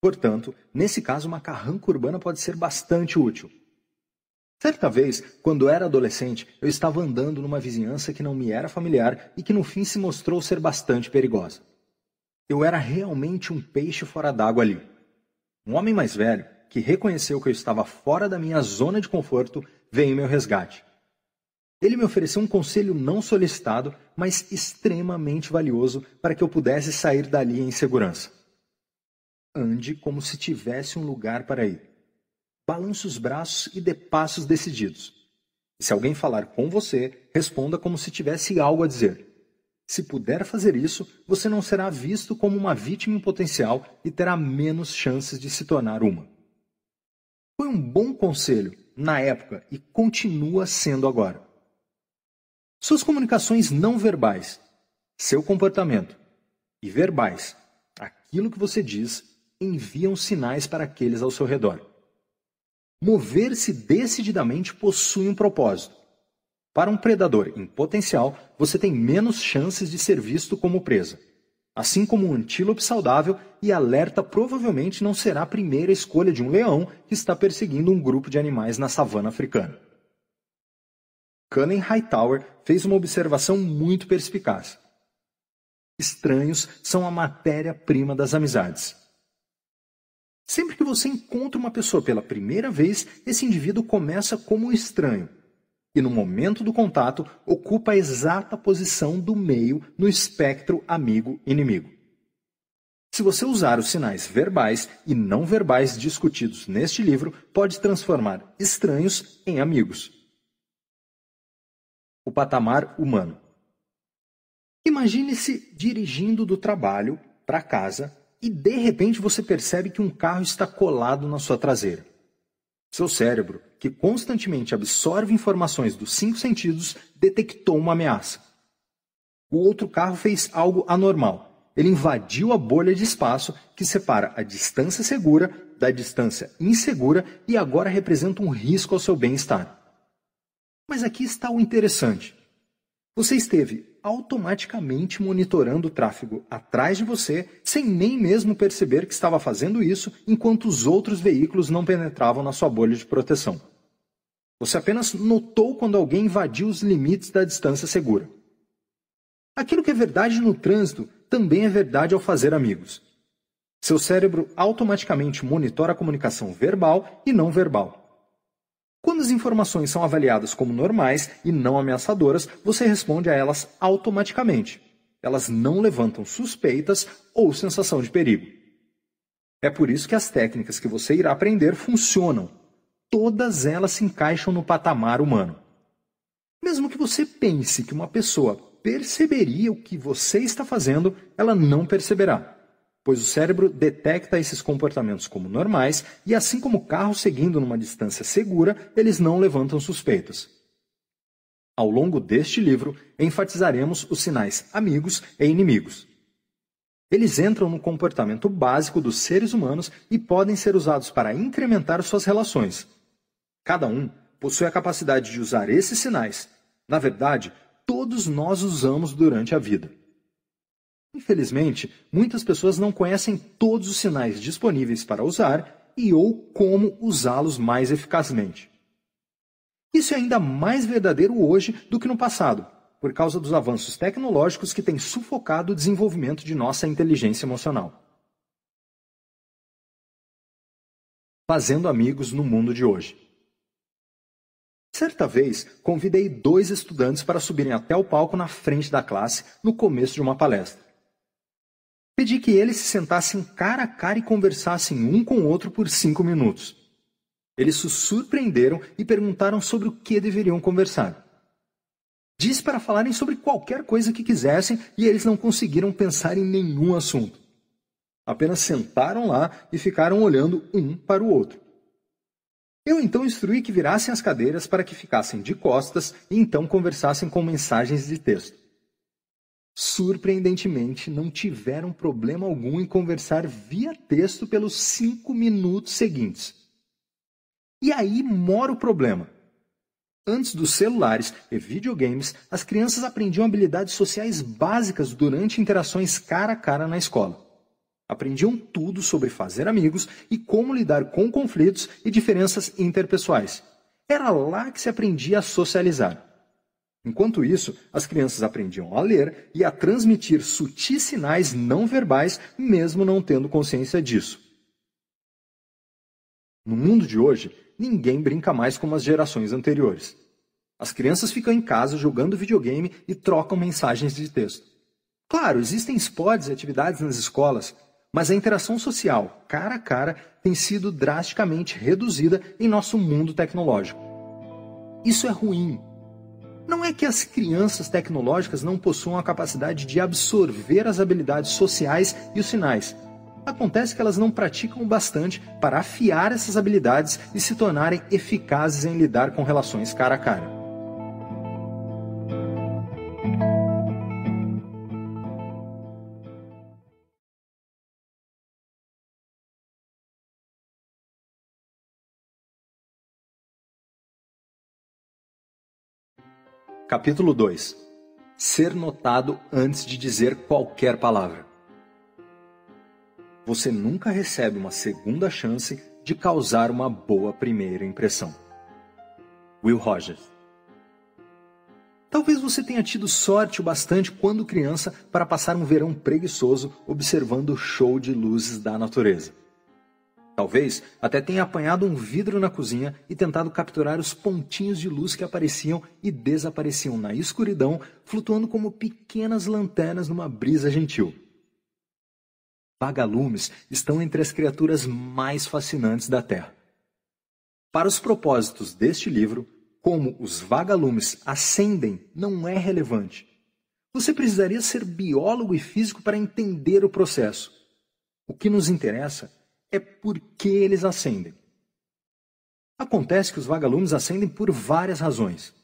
Portanto, nesse caso, uma carranca urbana pode ser bastante útil. Certa vez, quando era adolescente, eu estava andando numa vizinhança que não me era familiar e que no fim se mostrou ser bastante perigosa. Eu era realmente um peixe fora d'água ali. Um homem mais velho, que reconheceu que eu estava fora da minha zona de conforto, veio em meu resgate. Ele me ofereceu um conselho não solicitado, mas extremamente valioso para que eu pudesse sair dali em segurança. Ande como se tivesse um lugar para ir balance os braços e dê passos decididos. E se alguém falar com você, responda como se tivesse algo a dizer. Se puder fazer isso, você não será visto como uma vítima em potencial e terá menos chances de se tornar uma. Foi um bom conselho na época e continua sendo agora. Suas comunicações não verbais, seu comportamento e verbais, aquilo que você diz, enviam sinais para aqueles ao seu redor. Mover-se decididamente possui um propósito. Para um predador em potencial, você tem menos chances de ser visto como presa. Assim como um antílope saudável e alerta provavelmente não será a primeira escolha de um leão que está perseguindo um grupo de animais na savana africana. Cullen Hightower fez uma observação muito perspicaz. Estranhos são a matéria-prima das amizades. Sempre que você encontra uma pessoa pela primeira vez, esse indivíduo começa como um estranho. E no momento do contato, ocupa a exata posição do meio no espectro amigo-inimigo. Se você usar os sinais verbais e não verbais discutidos neste livro, pode transformar estranhos em amigos. O patamar humano. Imagine-se dirigindo do trabalho para casa e de repente você percebe que um carro está colado na sua traseira. Seu cérebro, que constantemente absorve informações dos cinco sentidos, detectou uma ameaça. O outro carro fez algo anormal. Ele invadiu a bolha de espaço que separa a distância segura da distância insegura e agora representa um risco ao seu bem-estar. Mas aqui está o interessante. Você esteve automaticamente monitorando o tráfego atrás de você, sem nem mesmo perceber que estava fazendo isso enquanto os outros veículos não penetravam na sua bolha de proteção. Você apenas notou quando alguém invadiu os limites da distância segura. Aquilo que é verdade no trânsito também é verdade ao fazer amigos. Seu cérebro automaticamente monitora a comunicação verbal e não verbal. Quando as informações são avaliadas como normais e não ameaçadoras, você responde a elas automaticamente. Elas não levantam suspeitas ou sensação de perigo. É por isso que as técnicas que você irá aprender funcionam. Todas elas se encaixam no patamar humano. Mesmo que você pense que uma pessoa perceberia o que você está fazendo, ela não perceberá, pois o cérebro detecta esses comportamentos como normais e, assim como o carro seguindo numa distância segura, eles não levantam suspeitas. Ao longo deste livro, enfatizaremos os sinais amigos e inimigos. Eles entram no comportamento básico dos seres humanos e podem ser usados para incrementar suas relações. Cada um possui a capacidade de usar esses sinais. Na verdade, todos nós usamos durante a vida. Infelizmente, muitas pessoas não conhecem todos os sinais disponíveis para usar e ou como usá-los mais eficazmente. Isso é ainda mais verdadeiro hoje do que no passado, por causa dos avanços tecnológicos que têm sufocado o desenvolvimento de nossa inteligência emocional. Fazendo amigos no mundo de hoje. Certa vez, convidei dois estudantes para subirem até o palco na frente da classe no começo de uma palestra. Pedi que eles se sentassem cara a cara e conversassem um com o outro por cinco minutos. Eles se surpreenderam e perguntaram sobre o que deveriam conversar. Disse para falarem sobre qualquer coisa que quisessem e eles não conseguiram pensar em nenhum assunto. Apenas sentaram lá e ficaram olhando um para o outro. Eu então instruí que virassem as cadeiras para que ficassem de costas e então conversassem com mensagens de texto. Surpreendentemente, não tiveram problema algum em conversar via texto pelos cinco minutos seguintes. E aí mora o problema. Antes dos celulares e videogames, as crianças aprendiam habilidades sociais básicas durante interações cara a cara na escola. Aprendiam tudo sobre fazer amigos e como lidar com conflitos e diferenças interpessoais. Era lá que se aprendia a socializar. Enquanto isso, as crianças aprendiam a ler e a transmitir sutis sinais não verbais, mesmo não tendo consciência disso. No mundo de hoje, ninguém brinca mais como as gerações anteriores. As crianças ficam em casa jogando videogame e trocam mensagens de texto. Claro, existem esportes e atividades nas escolas, mas a interação social, cara a cara, tem sido drasticamente reduzida em nosso mundo tecnológico. Isso é ruim. Não é que as crianças tecnológicas não possuam a capacidade de absorver as habilidades sociais e os sinais. Acontece que elas não praticam bastante para afiar essas habilidades e se tornarem eficazes em lidar com relações cara a cara. Capítulo 2 Ser notado antes de dizer qualquer palavra. Você nunca recebe uma segunda chance de causar uma boa primeira impressão. Will Rogers Talvez você tenha tido sorte o bastante quando criança para passar um verão preguiçoso observando o show de luzes da natureza. Talvez até tenha apanhado um vidro na cozinha e tentado capturar os pontinhos de luz que apareciam e desapareciam na escuridão, flutuando como pequenas lanternas numa brisa gentil. Vagalumes estão entre as criaturas mais fascinantes da Terra. Para os propósitos deste livro, como os vagalumes ascendem não é relevante. Você precisaria ser biólogo e físico para entender o processo. O que nos interessa é por que eles acendem. Acontece que os vagalumes acendem por várias razões.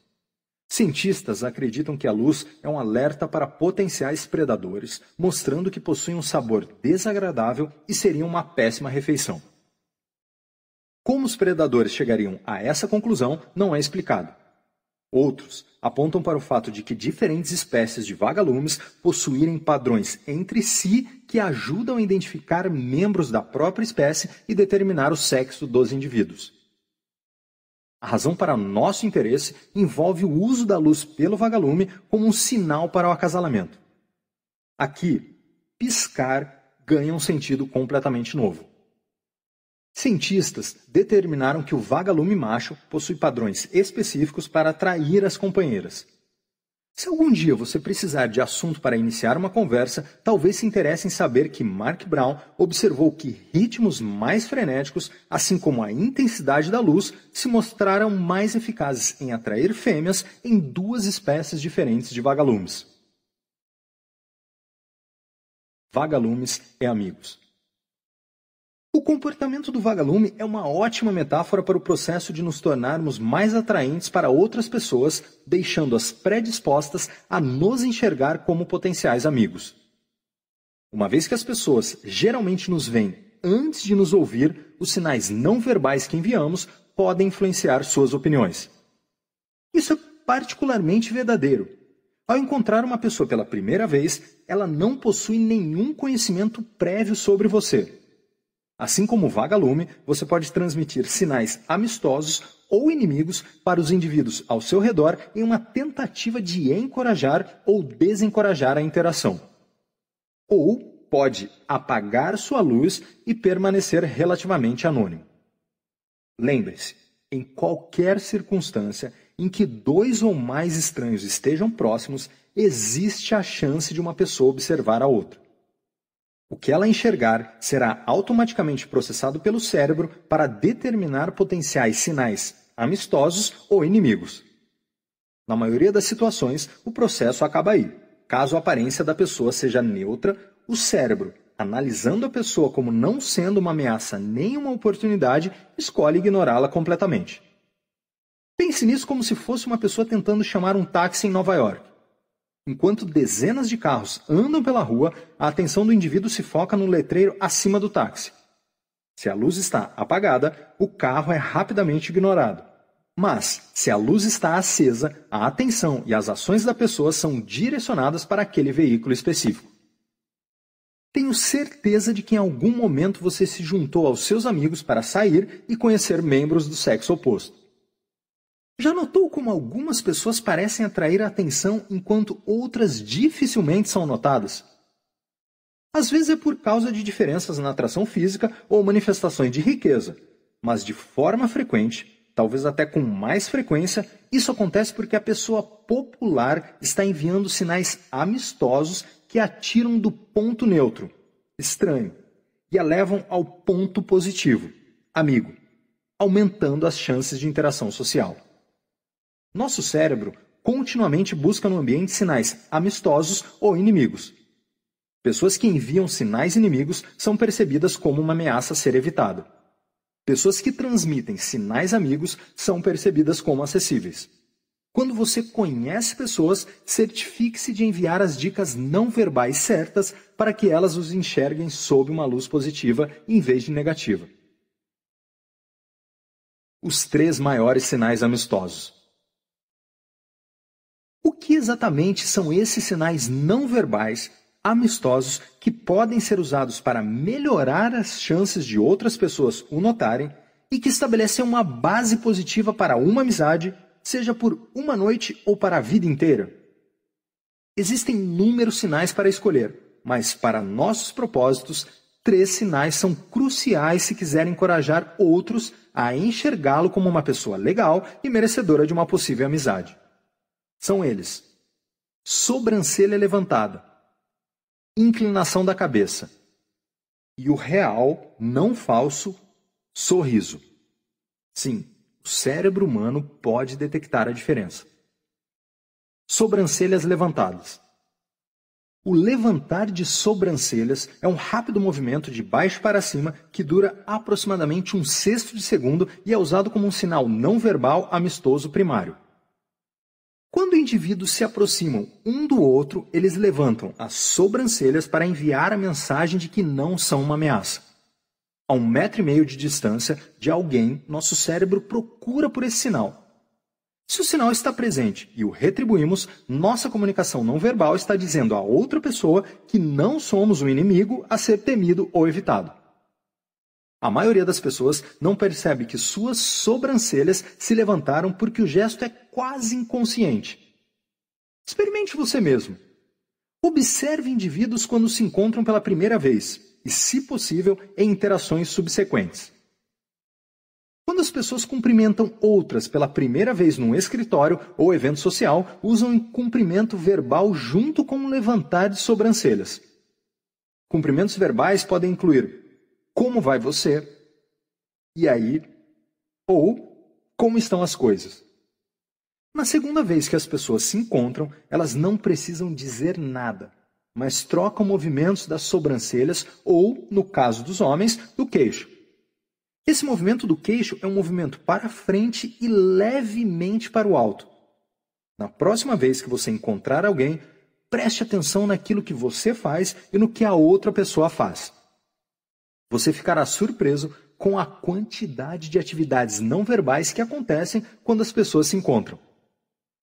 Cientistas acreditam que a luz é um alerta para potenciais predadores, mostrando que possuem um sabor desagradável e seriam uma péssima refeição. Como os predadores chegariam a essa conclusão não é explicado. Outros apontam para o fato de que diferentes espécies de vagalumes possuírem padrões entre si que ajudam a identificar membros da própria espécie e determinar o sexo dos indivíduos. A razão para nosso interesse envolve o uso da luz pelo vagalume como um sinal para o acasalamento. Aqui, piscar ganha um sentido completamente novo. Cientistas determinaram que o vagalume macho possui padrões específicos para atrair as companheiras. Se algum dia você precisar de assunto para iniciar uma conversa, talvez se interesse em saber que Mark Brown observou que ritmos mais frenéticos, assim como a intensidade da luz, se mostraram mais eficazes em atrair fêmeas em duas espécies diferentes de vagalumes. Vagalumes e amigos. O comportamento do vagalume é uma ótima metáfora para o processo de nos tornarmos mais atraentes para outras pessoas, deixando-as predispostas a nos enxergar como potenciais amigos. Uma vez que as pessoas geralmente nos veem antes de nos ouvir, os sinais não verbais que enviamos podem influenciar suas opiniões. Isso é particularmente verdadeiro. Ao encontrar uma pessoa pela primeira vez, ela não possui nenhum conhecimento prévio sobre você. Assim como o vagalume, você pode transmitir sinais amistosos ou inimigos para os indivíduos ao seu redor em uma tentativa de encorajar ou desencorajar a interação. Ou pode apagar sua luz e permanecer relativamente anônimo. Lembre-se, em qualquer circunstância em que dois ou mais estranhos estejam próximos, existe a chance de uma pessoa observar a outra. O que ela enxergar será automaticamente processado pelo cérebro para determinar potenciais sinais amistosos ou inimigos. Na maioria das situações, o processo acaba aí. Caso a aparência da pessoa seja neutra, o cérebro, analisando a pessoa como não sendo uma ameaça nem uma oportunidade, escolhe ignorá-la completamente. Pense nisso como se fosse uma pessoa tentando chamar um táxi em Nova York. Enquanto dezenas de carros andam pela rua, a atenção do indivíduo se foca no letreiro acima do táxi. Se a luz está apagada, o carro é rapidamente ignorado. Mas, se a luz está acesa, a atenção e as ações da pessoa são direcionadas para aquele veículo específico. Tenho certeza de que em algum momento você se juntou aos seus amigos para sair e conhecer membros do sexo oposto. Já notou como algumas pessoas parecem atrair a atenção enquanto outras dificilmente são notadas? Às vezes é por causa de diferenças na atração física ou manifestações de riqueza, mas de forma frequente, talvez até com mais frequência, isso acontece porque a pessoa popular está enviando sinais amistosos que a tiram do ponto neutro, estranho, e a levam ao ponto positivo, amigo, aumentando as chances de interação social. Nosso cérebro continuamente busca no ambiente sinais amistosos ou inimigos. Pessoas que enviam sinais inimigos são percebidas como uma ameaça a ser evitada. Pessoas que transmitem sinais amigos são percebidas como acessíveis. Quando você conhece pessoas, certifique-se de enviar as dicas não verbais certas para que elas os enxerguem sob uma luz positiva em vez de negativa. Os três maiores sinais amistosos. O que exatamente são esses sinais não verbais amistosos que podem ser usados para melhorar as chances de outras pessoas o notarem e que estabelecem uma base positiva para uma amizade, seja por uma noite ou para a vida inteira? Existem inúmeros sinais para escolher, mas para nossos propósitos, três sinais são cruciais se quiser encorajar outros a enxergá-lo como uma pessoa legal e merecedora de uma possível amizade. São eles: sobrancelha levantada, inclinação da cabeça e o real, não falso, sorriso. Sim, o cérebro humano pode detectar a diferença. Sobrancelhas levantadas. O levantar de sobrancelhas é um rápido movimento de baixo para cima que dura aproximadamente um sexto de segundo e é usado como um sinal não verbal amistoso primário. Quando indivíduos se aproximam um do outro, eles levantam as sobrancelhas para enviar a mensagem de que não são uma ameaça. A um metro e meio de distância de alguém, nosso cérebro procura por esse sinal. Se o sinal está presente e o retribuímos, nossa comunicação não verbal está dizendo a outra pessoa que não somos um inimigo a ser temido ou evitado. A maioria das pessoas não percebe que suas sobrancelhas se levantaram porque o gesto é quase inconsciente. Experimente você mesmo. Observe indivíduos quando se encontram pela primeira vez e, se possível, em interações subsequentes. Quando as pessoas cumprimentam outras pela primeira vez num escritório ou evento social, usam um cumprimento verbal junto com um levantar de sobrancelhas. Cumprimentos verbais podem incluir como vai você? E aí? Ou como estão as coisas? Na segunda vez que as pessoas se encontram, elas não precisam dizer nada, mas trocam movimentos das sobrancelhas ou, no caso dos homens, do queixo. Esse movimento do queixo é um movimento para frente e levemente para o alto. Na próxima vez que você encontrar alguém, preste atenção naquilo que você faz e no que a outra pessoa faz. Você ficará surpreso com a quantidade de atividades não verbais que acontecem quando as pessoas se encontram.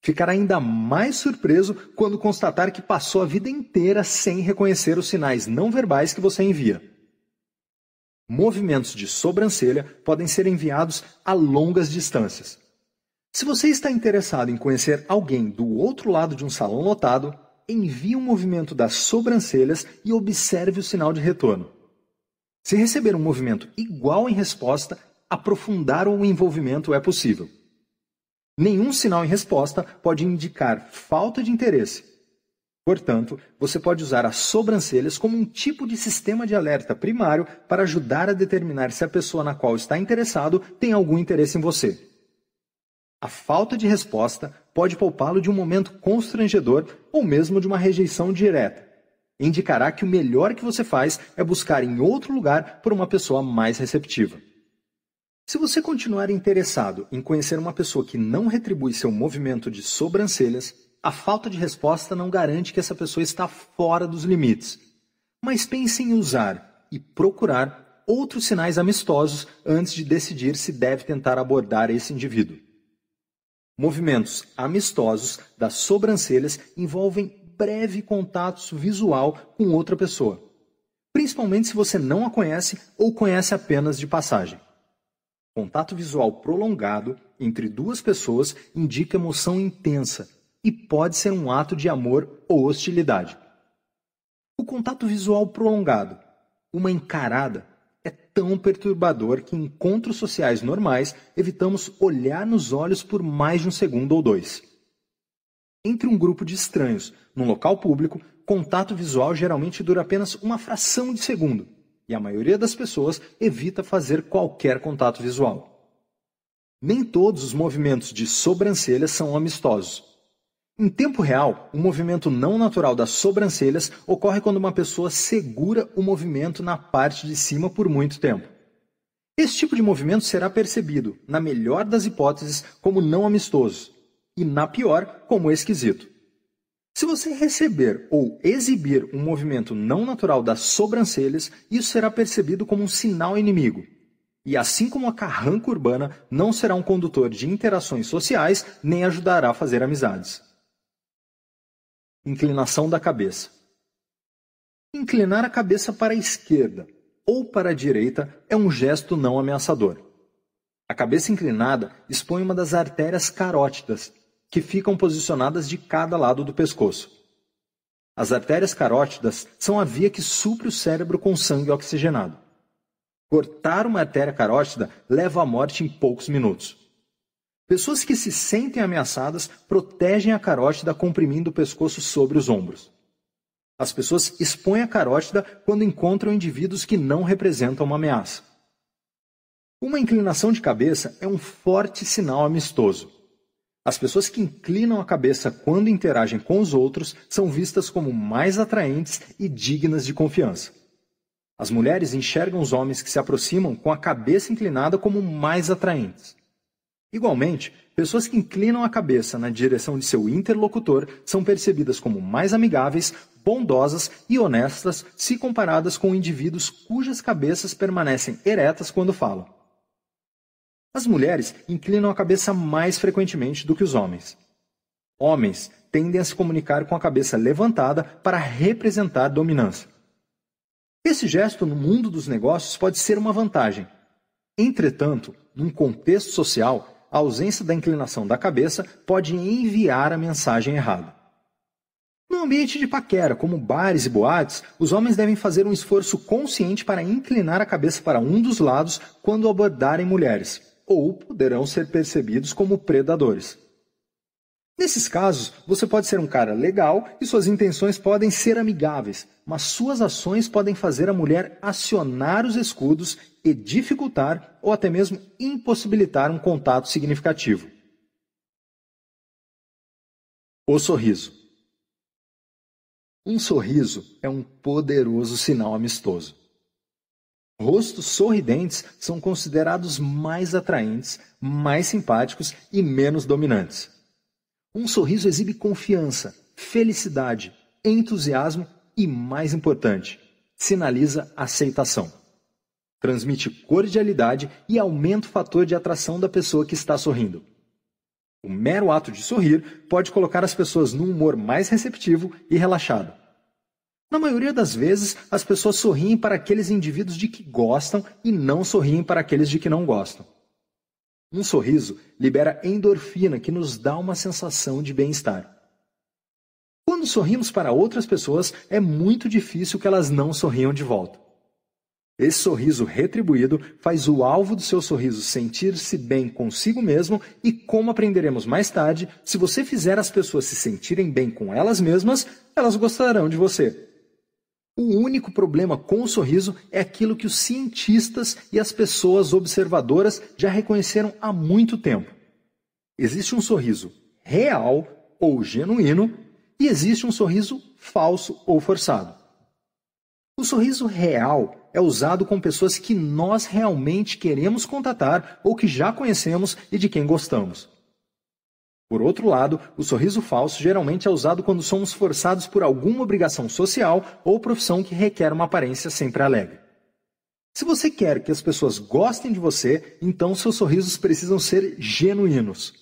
Ficará ainda mais surpreso quando constatar que passou a vida inteira sem reconhecer os sinais não verbais que você envia. Movimentos de sobrancelha podem ser enviados a longas distâncias. Se você está interessado em conhecer alguém do outro lado de um salão lotado, envie um movimento das sobrancelhas e observe o sinal de retorno. Se receber um movimento igual em resposta, aprofundar o envolvimento é possível. Nenhum sinal em resposta pode indicar falta de interesse. Portanto, você pode usar as sobrancelhas como um tipo de sistema de alerta primário para ajudar a determinar se a pessoa na qual está interessado tem algum interesse em você. A falta de resposta pode poupá-lo de um momento constrangedor ou mesmo de uma rejeição direta indicará que o melhor que você faz é buscar em outro lugar por uma pessoa mais receptiva. Se você continuar interessado em conhecer uma pessoa que não retribui seu movimento de sobrancelhas, a falta de resposta não garante que essa pessoa está fora dos limites. Mas pense em usar e procurar outros sinais amistosos antes de decidir se deve tentar abordar esse indivíduo. Movimentos amistosos das sobrancelhas envolvem breve contato visual com outra pessoa, principalmente se você não a conhece ou conhece apenas de passagem. Contato visual prolongado entre duas pessoas indica emoção intensa e pode ser um ato de amor ou hostilidade. O contato visual prolongado, uma encarada, é tão perturbador que em encontros sociais normais evitamos olhar nos olhos por mais de um segundo ou dois. Entre um grupo de estranhos, num local público, contato visual geralmente dura apenas uma fração de segundo, e a maioria das pessoas evita fazer qualquer contato visual. Nem todos os movimentos de sobrancelhas são amistosos. Em tempo real, o movimento não natural das sobrancelhas ocorre quando uma pessoa segura o movimento na parte de cima por muito tempo. Esse tipo de movimento será percebido, na melhor das hipóteses, como não amistoso, e, na pior, como esquisito. Se você receber ou exibir um movimento não natural das sobrancelhas, isso será percebido como um sinal inimigo. E assim como a carranca urbana, não será um condutor de interações sociais nem ajudará a fazer amizades. Inclinação da cabeça. Inclinar a cabeça para a esquerda ou para a direita é um gesto não ameaçador. A cabeça inclinada expõe uma das artérias carótidas, que ficam posicionadas de cada lado do pescoço. As artérias carótidas são a via que supre o cérebro com sangue oxigenado. Cortar uma artéria carótida leva à morte em poucos minutos. Pessoas que se sentem ameaçadas protegem a carótida comprimindo o pescoço sobre os ombros. As pessoas expõem a carótida quando encontram indivíduos que não representam uma ameaça. Uma inclinação de cabeça é um forte sinal amistoso. As pessoas que inclinam a cabeça quando interagem com os outros são vistas como mais atraentes e dignas de confiança. As mulheres enxergam os homens que se aproximam com a cabeça inclinada como mais atraentes. Igualmente, pessoas que inclinam a cabeça na direção de seu interlocutor são percebidas como mais amigáveis, bondosas e honestas se comparadas com indivíduos cujas cabeças permanecem eretas quando falam. As mulheres inclinam a cabeça mais frequentemente do que os homens. Homens tendem a se comunicar com a cabeça levantada para representar dominância. Esse gesto no mundo dos negócios pode ser uma vantagem. Entretanto, num contexto social, a ausência da inclinação da cabeça pode enviar a mensagem errada. No ambiente de paquera, como bares e boates, os homens devem fazer um esforço consciente para inclinar a cabeça para um dos lados quando abordarem mulheres. Ou poderão ser percebidos como predadores. Nesses casos, você pode ser um cara legal e suas intenções podem ser amigáveis, mas suas ações podem fazer a mulher acionar os escudos e dificultar ou até mesmo impossibilitar um contato significativo. O sorriso. Um sorriso é um poderoso sinal amistoso. Rostos sorridentes são considerados mais atraentes, mais simpáticos e menos dominantes. Um sorriso exibe confiança, felicidade, entusiasmo e, mais importante, sinaliza aceitação. Transmite cordialidade e aumenta o fator de atração da pessoa que está sorrindo. O mero ato de sorrir pode colocar as pessoas num humor mais receptivo e relaxado. Na maioria das vezes, as pessoas sorriem para aqueles indivíduos de que gostam e não sorriem para aqueles de que não gostam. Um sorriso libera endorfina que nos dá uma sensação de bem-estar. Quando sorrimos para outras pessoas, é muito difícil que elas não sorriam de volta. Esse sorriso retribuído faz o alvo do seu sorriso sentir-se bem consigo mesmo, e como aprenderemos mais tarde, se você fizer as pessoas se sentirem bem com elas mesmas, elas gostarão de você. O único problema com o sorriso é aquilo que os cientistas e as pessoas observadoras já reconheceram há muito tempo. Existe um sorriso real ou genuíno e existe um sorriso falso ou forçado. O sorriso real é usado com pessoas que nós realmente queremos contatar ou que já conhecemos e de quem gostamos. Por outro lado, o sorriso falso geralmente é usado quando somos forçados por alguma obrigação social ou profissão que requer uma aparência sempre alegre. Se você quer que as pessoas gostem de você, então seus sorrisos precisam ser genuínos.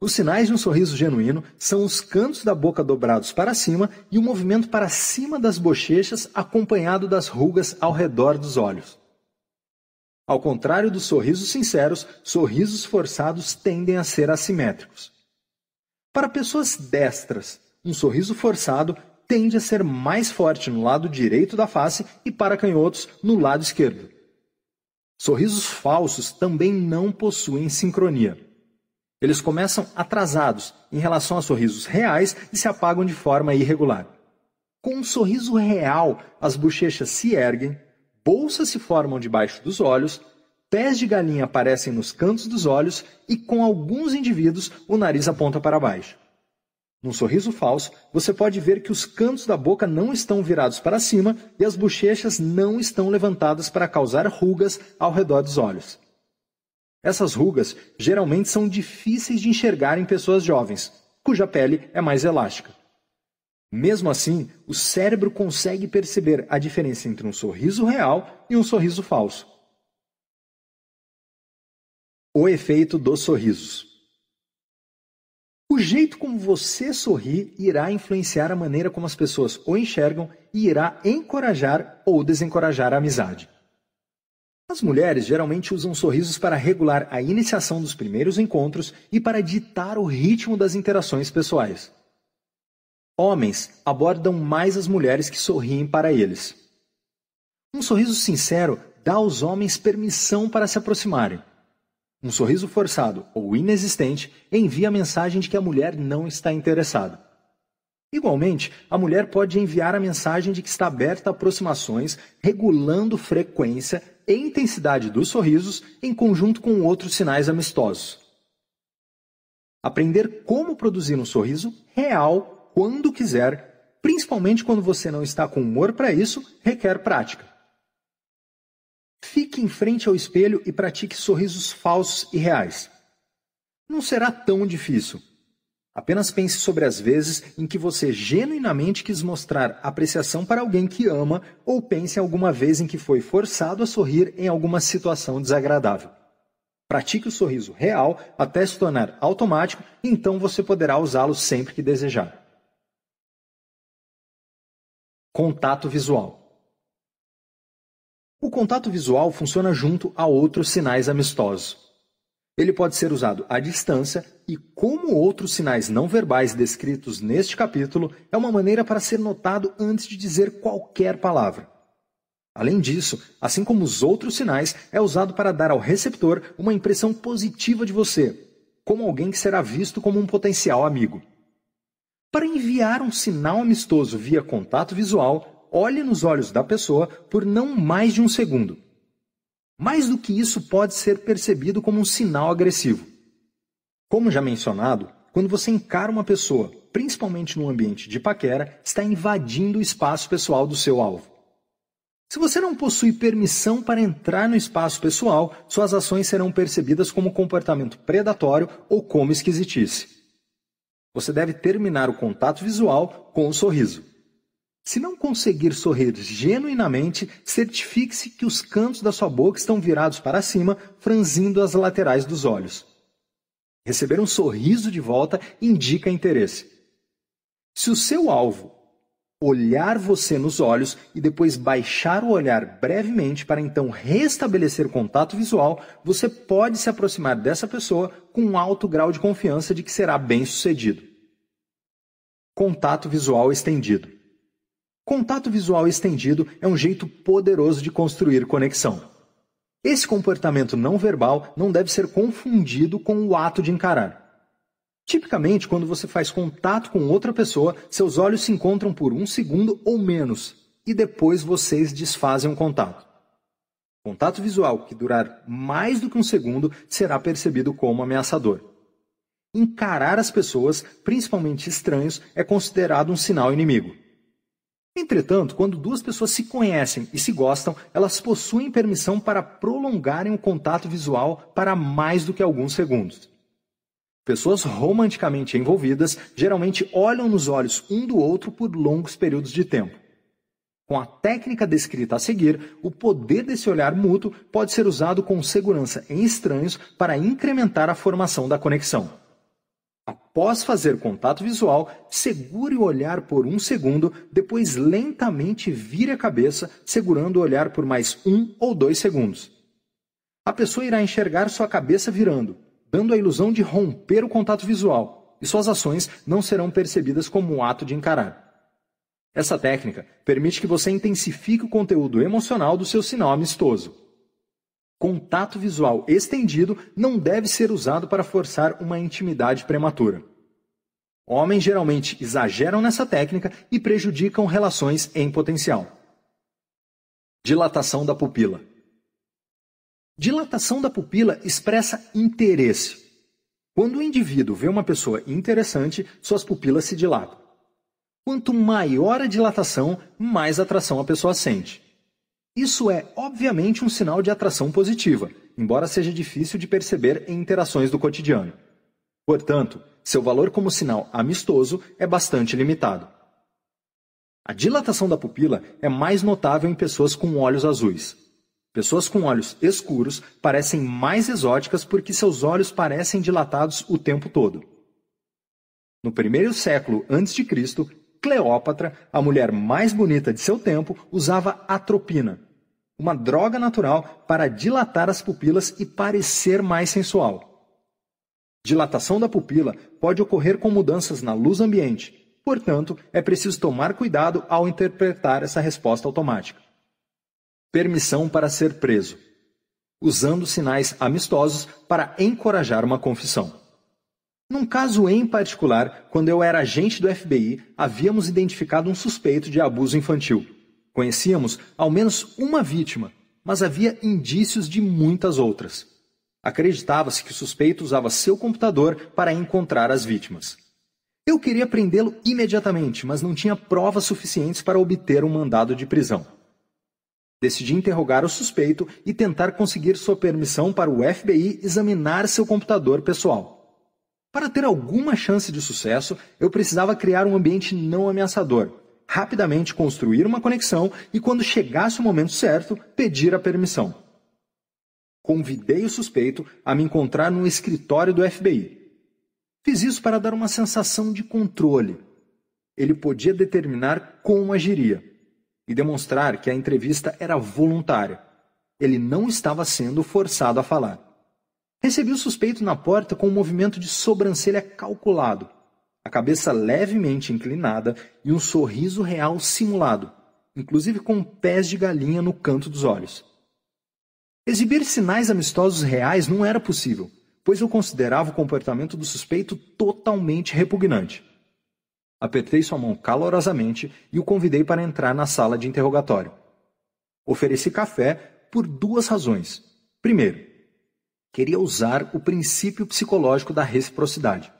Os sinais de um sorriso genuíno são os cantos da boca dobrados para cima e o movimento para cima das bochechas acompanhado das rugas ao redor dos olhos. Ao contrário dos sorrisos sinceros, sorrisos forçados tendem a ser assimétricos. Para pessoas destras, um sorriso forçado tende a ser mais forte no lado direito da face e para canhotos no lado esquerdo. Sorrisos falsos também não possuem sincronia. Eles começam atrasados em relação a sorrisos reais e se apagam de forma irregular. Com um sorriso real, as bochechas se erguem, bolsas se formam debaixo dos olhos, pés de galinha aparecem nos cantos dos olhos e, com alguns indivíduos, o nariz aponta para baixo. Num sorriso falso, você pode ver que os cantos da boca não estão virados para cima e as bochechas não estão levantadas para causar rugas ao redor dos olhos. Essas rugas geralmente são difíceis de enxergar em pessoas jovens, cuja pele é mais elástica. Mesmo assim, o cérebro consegue perceber a diferença entre um sorriso real e um sorriso falso. O efeito dos sorrisos. O jeito como você sorri irá influenciar a maneira como as pessoas o enxergam e irá encorajar ou desencorajar a amizade. As mulheres geralmente usam sorrisos para regular a iniciação dos primeiros encontros e para ditar o ritmo das interações pessoais. Homens abordam mais as mulheres que sorriem para eles. Um sorriso sincero dá aos homens permissão para se aproximarem. Um sorriso forçado ou inexistente envia a mensagem de que a mulher não está interessada. Igualmente, a mulher pode enviar a mensagem de que está aberta a aproximações, regulando frequência e intensidade dos sorrisos em conjunto com outros sinais amistosos. Aprender como produzir um sorriso real quando quiser, principalmente quando você não está com humor para isso, requer prática. Fique em frente ao espelho e pratique sorrisos falsos e reais. Não será tão difícil. Apenas pense sobre as vezes em que você genuinamente quis mostrar apreciação para alguém que ama, ou pense em alguma vez em que foi forçado a sorrir em alguma situação desagradável. Pratique o sorriso real até se tornar automático, então você poderá usá-lo sempre que desejar. Contato visual. O contato visual funciona junto a outros sinais amistosos. Ele pode ser usado à distância e, como outros sinais não verbais descritos neste capítulo, é uma maneira para ser notado antes de dizer qualquer palavra. Além disso, assim como os outros sinais, é usado para dar ao receptor uma impressão positiva de você, como alguém que será visto como um potencial amigo. Para enviar um sinal amistoso via contato visual, olhe nos olhos da pessoa por não mais de um segundo. Mais do que isso pode ser percebido como um sinal agressivo. Como já mencionado, quando você encara uma pessoa, principalmente no ambiente de paquera, está invadindo o espaço pessoal do seu alvo. Se você não possui permissão para entrar no espaço pessoal, suas ações serão percebidas como comportamento predatório ou como esquisitice. Você deve terminar o contato visual com um sorriso. Se não conseguir sorrir genuinamente, certifique-se que os cantos da sua boca estão virados para cima, franzindo as laterais dos olhos. Receber um sorriso de volta indica interesse. Se o seu alvo olhar você nos olhos e depois baixar o olhar brevemente para então restabelecer contato visual, você pode se aproximar dessa pessoa com um alto grau de confiança de que será bem sucedido. Contato visual estendido. Contato visual estendido é um jeito poderoso de construir conexão. Esse comportamento não verbal não deve ser confundido com o ato de encarar. Tipicamente, quando você faz contato com outra pessoa, seus olhos se encontram por um segundo ou menos e depois vocês desfazem o contato. Contato visual que durar mais do que um segundo será percebido como ameaçador. Encarar as pessoas, principalmente estranhos, é considerado um sinal inimigo. Entretanto, quando duas pessoas se conhecem e se gostam, elas possuem permissão para prolongarem o contato visual para mais do que alguns segundos. Pessoas romanticamente envolvidas geralmente olham nos olhos um do outro por longos períodos de tempo. Com a técnica descrita a seguir, o poder desse olhar mútuo pode ser usado com segurança em estranhos para incrementar a formação da conexão. Após fazer contato visual, segure o olhar por um segundo, depois lentamente vire a cabeça, segurando o olhar por mais um ou dois segundos. A pessoa irá enxergar sua cabeça virando, dando a ilusão de romper o contato visual, e suas ações não serão percebidas como um ato de encarar. Essa técnica permite que você intensifique o conteúdo emocional do seu sinal amistoso. Contato visual estendido não deve ser usado para forçar uma intimidade prematura. Homens geralmente exageram nessa técnica e prejudicam relações em potencial. Dilatação da pupila. Dilatação da pupila expressa interesse. Quando o indivíduo vê uma pessoa interessante, suas pupilas se dilatam. Quanto maior a dilatação, mais atração a pessoa sente. Isso é, obviamente, um sinal de atração positiva, embora seja difícil de perceber em interações do cotidiano. Portanto, seu valor como sinal amistoso é bastante limitado. A dilatação da pupila é mais notável em pessoas com olhos azuis. Pessoas com olhos escuros parecem mais exóticas porque seus olhos parecem dilatados o tempo todo. No primeiro século antes de Cristo, Cleópatra, a mulher mais bonita de seu tempo, usava atropina, uma droga natural para dilatar as pupilas e parecer mais sensual. Dilatação da pupila pode ocorrer com mudanças na luz ambiente, portanto, é preciso tomar cuidado ao interpretar essa resposta automática permissão para ser preso, usando sinais amistosos para encorajar uma confissão. Num caso em particular, quando eu era agente do FBI, havíamos identificado um suspeito de abuso infantil. Conhecíamos ao menos uma vítima, mas havia indícios de muitas outras. Acreditava-se que o suspeito usava seu computador para encontrar as vítimas. Eu queria prendê-lo imediatamente, mas não tinha provas suficientes para obter um mandado de prisão. Decidi interrogar o suspeito e tentar conseguir sua permissão para o FBI examinar seu computador pessoal. Para ter alguma chance de sucesso, eu precisava criar um ambiente não ameaçador, rapidamente construir uma conexão e, quando chegasse o momento certo, pedir a permissão. Convidei o suspeito a me encontrar no escritório do FBI. Fiz isso para dar uma sensação de controle. Ele podia determinar como agiria e demonstrar que a entrevista era voluntária. Ele não estava sendo forçado a falar. Recebi o suspeito na porta com um movimento de sobrancelha calculado, a cabeça levemente inclinada e um sorriso real simulado. inclusive com pés de galinha no canto dos olhos. Exibir sinais amistosos reais não era possível, pois eu considerava o comportamento do suspeito totalmente repugnante. Apertei sua mão calorosamente e o convidei para entrar na sala de interrogatório. Ofereci café por duas razões. Primeiro, queria usar o princípio psicológico da reciprocidade.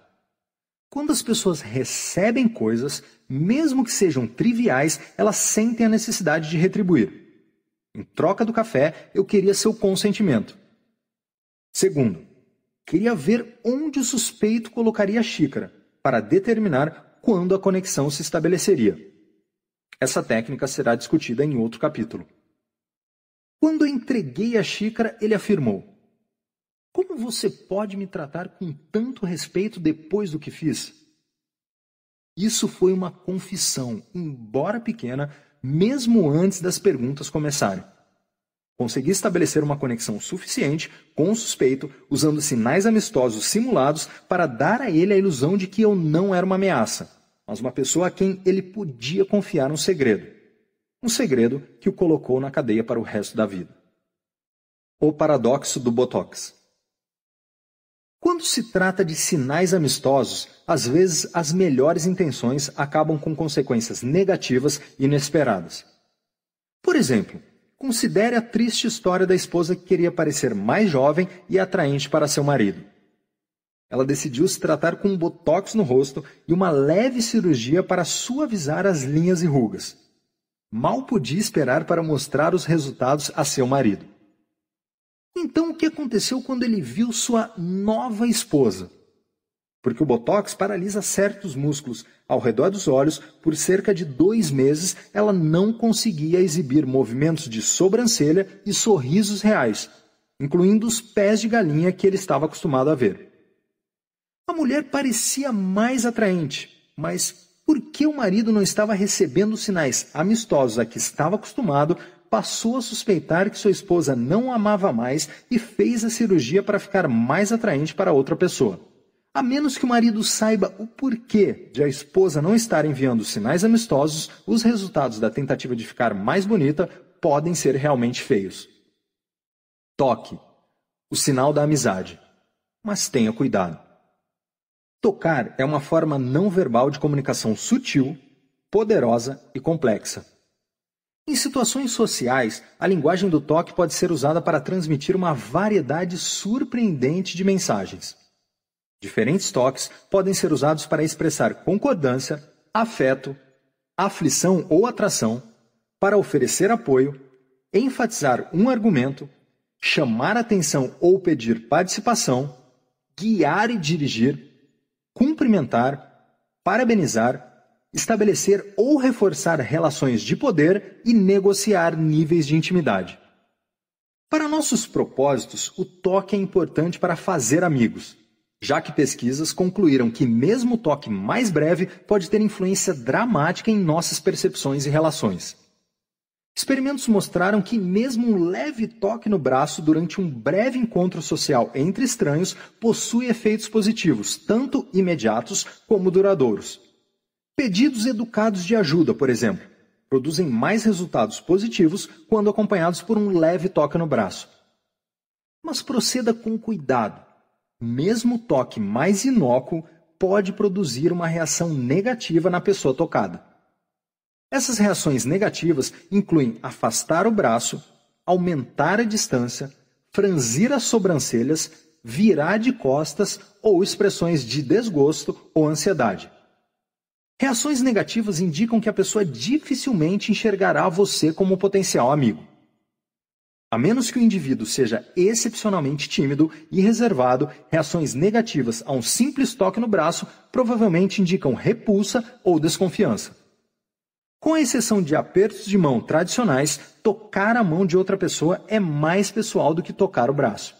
Quando as pessoas recebem coisas, mesmo que sejam triviais, elas sentem a necessidade de retribuir. Em troca do café, eu queria seu consentimento. Segundo, queria ver onde o suspeito colocaria a xícara, para determinar quando a conexão se estabeleceria. Essa técnica será discutida em outro capítulo. Quando entreguei a xícara, ele afirmou: Como você pode me tratar com tanto respeito depois do que fiz? Isso foi uma confissão, embora pequena, mesmo antes das perguntas começarem. Consegui estabelecer uma conexão suficiente com o suspeito usando sinais amistosos simulados para dar a ele a ilusão de que eu não era uma ameaça, mas uma pessoa a quem ele podia confiar um segredo. Um segredo que o colocou na cadeia para o resto da vida. O paradoxo do Botox. Quando se trata de sinais amistosos, às vezes as melhores intenções acabam com consequências negativas inesperadas. Por exemplo, considere a triste história da esposa que queria parecer mais jovem e atraente para seu marido. Ela decidiu se tratar com um botox no rosto e uma leve cirurgia para suavizar as linhas e rugas. Mal podia esperar para mostrar os resultados a seu marido. Então, o que aconteceu quando ele viu sua nova esposa? Porque o botox paralisa certos músculos ao redor dos olhos, por cerca de dois meses ela não conseguia exibir movimentos de sobrancelha e sorrisos reais, incluindo os pés de galinha que ele estava acostumado a ver. A mulher parecia mais atraente, mas por que o marido não estava recebendo os sinais amistosos a que estava acostumado passou a suspeitar que sua esposa não amava mais e fez a cirurgia para ficar mais atraente para outra pessoa. A menos que o marido saiba o porquê de a esposa não estar enviando sinais amistosos, os resultados da tentativa de ficar mais bonita podem ser realmente feios. Toque o sinal da amizade. Mas tenha cuidado. Tocar é uma forma não verbal de comunicação sutil, poderosa e complexa. Em situações sociais, a linguagem do toque pode ser usada para transmitir uma variedade surpreendente de mensagens. Diferentes toques podem ser usados para expressar concordância, afeto, aflição ou atração, para oferecer apoio, enfatizar um argumento, chamar atenção ou pedir participação, guiar e dirigir, cumprimentar, parabenizar estabelecer ou reforçar relações de poder e negociar níveis de intimidade. Para nossos propósitos, o toque é importante para fazer amigos, já que pesquisas concluíram que mesmo o toque mais breve pode ter influência dramática em nossas percepções e relações. Experimentos mostraram que mesmo um leve toque no braço durante um breve encontro social entre estranhos possui efeitos positivos, tanto imediatos como duradouros. Pedidos educados de ajuda, por exemplo, produzem mais resultados positivos quando acompanhados por um leve toque no braço. Mas proceda com cuidado. Mesmo o toque mais inócuo pode produzir uma reação negativa na pessoa tocada. Essas reações negativas incluem afastar o braço, aumentar a distância, franzir as sobrancelhas, virar de costas ou expressões de desgosto ou ansiedade. Reações negativas indicam que a pessoa dificilmente enxergará você como um potencial amigo. A menos que o indivíduo seja excepcionalmente tímido e reservado, reações negativas a um simples toque no braço provavelmente indicam repulsa ou desconfiança. Com exceção de apertos de mão tradicionais, tocar a mão de outra pessoa é mais pessoal do que tocar o braço.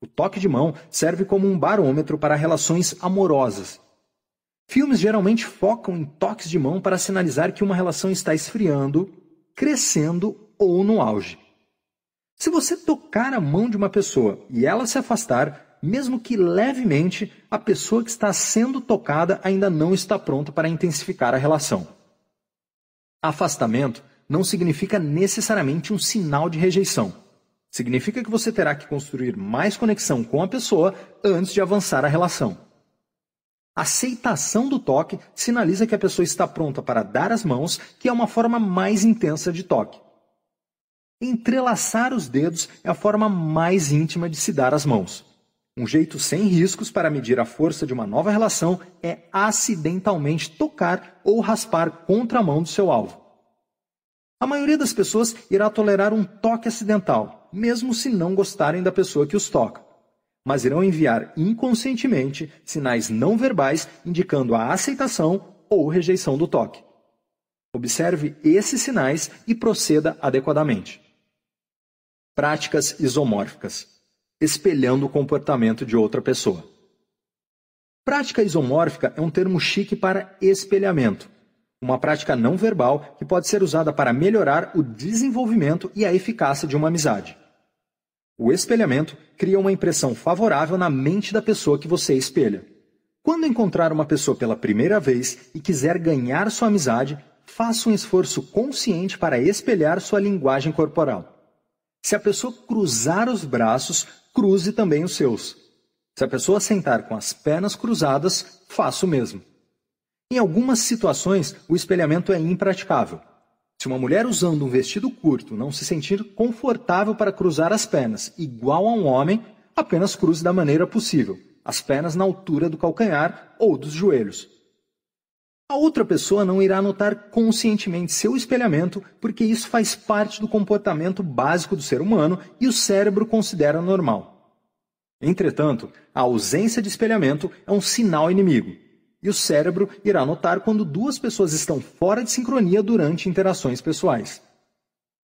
O toque de mão serve como um barômetro para relações amorosas Filmes geralmente focam em toques de mão para sinalizar que uma relação está esfriando, crescendo ou no auge. Se você tocar a mão de uma pessoa e ela se afastar, mesmo que levemente, a pessoa que está sendo tocada ainda não está pronta para intensificar a relação. Afastamento não significa necessariamente um sinal de rejeição. Significa que você terá que construir mais conexão com a pessoa antes de avançar a relação. Aceitação do toque sinaliza que a pessoa está pronta para dar as mãos, que é uma forma mais intensa de toque. Entrelaçar os dedos é a forma mais íntima de se dar as mãos. Um jeito sem riscos para medir a força de uma nova relação é acidentalmente tocar ou raspar contra a mão do seu alvo. A maioria das pessoas irá tolerar um toque acidental, mesmo se não gostarem da pessoa que os toca mas irão enviar inconscientemente sinais não verbais indicando a aceitação ou rejeição do toque. Observe esses sinais e proceda adequadamente. Práticas isomórficas espelhando o comportamento de outra pessoa. Prática isomórfica é um termo chique para espelhamento, uma prática não verbal que pode ser usada para melhorar o desenvolvimento e a eficácia de uma amizade. O espelhamento cria uma impressão favorável na mente da pessoa que você espelha. Quando encontrar uma pessoa pela primeira vez e quiser ganhar sua amizade, faça um esforço consciente para espelhar sua linguagem corporal. Se a pessoa cruzar os braços, cruze também os seus. Se a pessoa sentar com as pernas cruzadas, faça o mesmo. Em algumas situações, o espelhamento é impraticável. Se uma mulher usando um vestido curto não se sentir confortável para cruzar as pernas, igual a um homem, apenas cruze da maneira possível, as pernas na altura do calcanhar ou dos joelhos. A outra pessoa não irá notar conscientemente seu espelhamento, porque isso faz parte do comportamento básico do ser humano e o cérebro considera normal. Entretanto, a ausência de espelhamento é um sinal inimigo, e o cérebro irá notar quando duas pessoas estão fora de sincronia durante interações pessoais.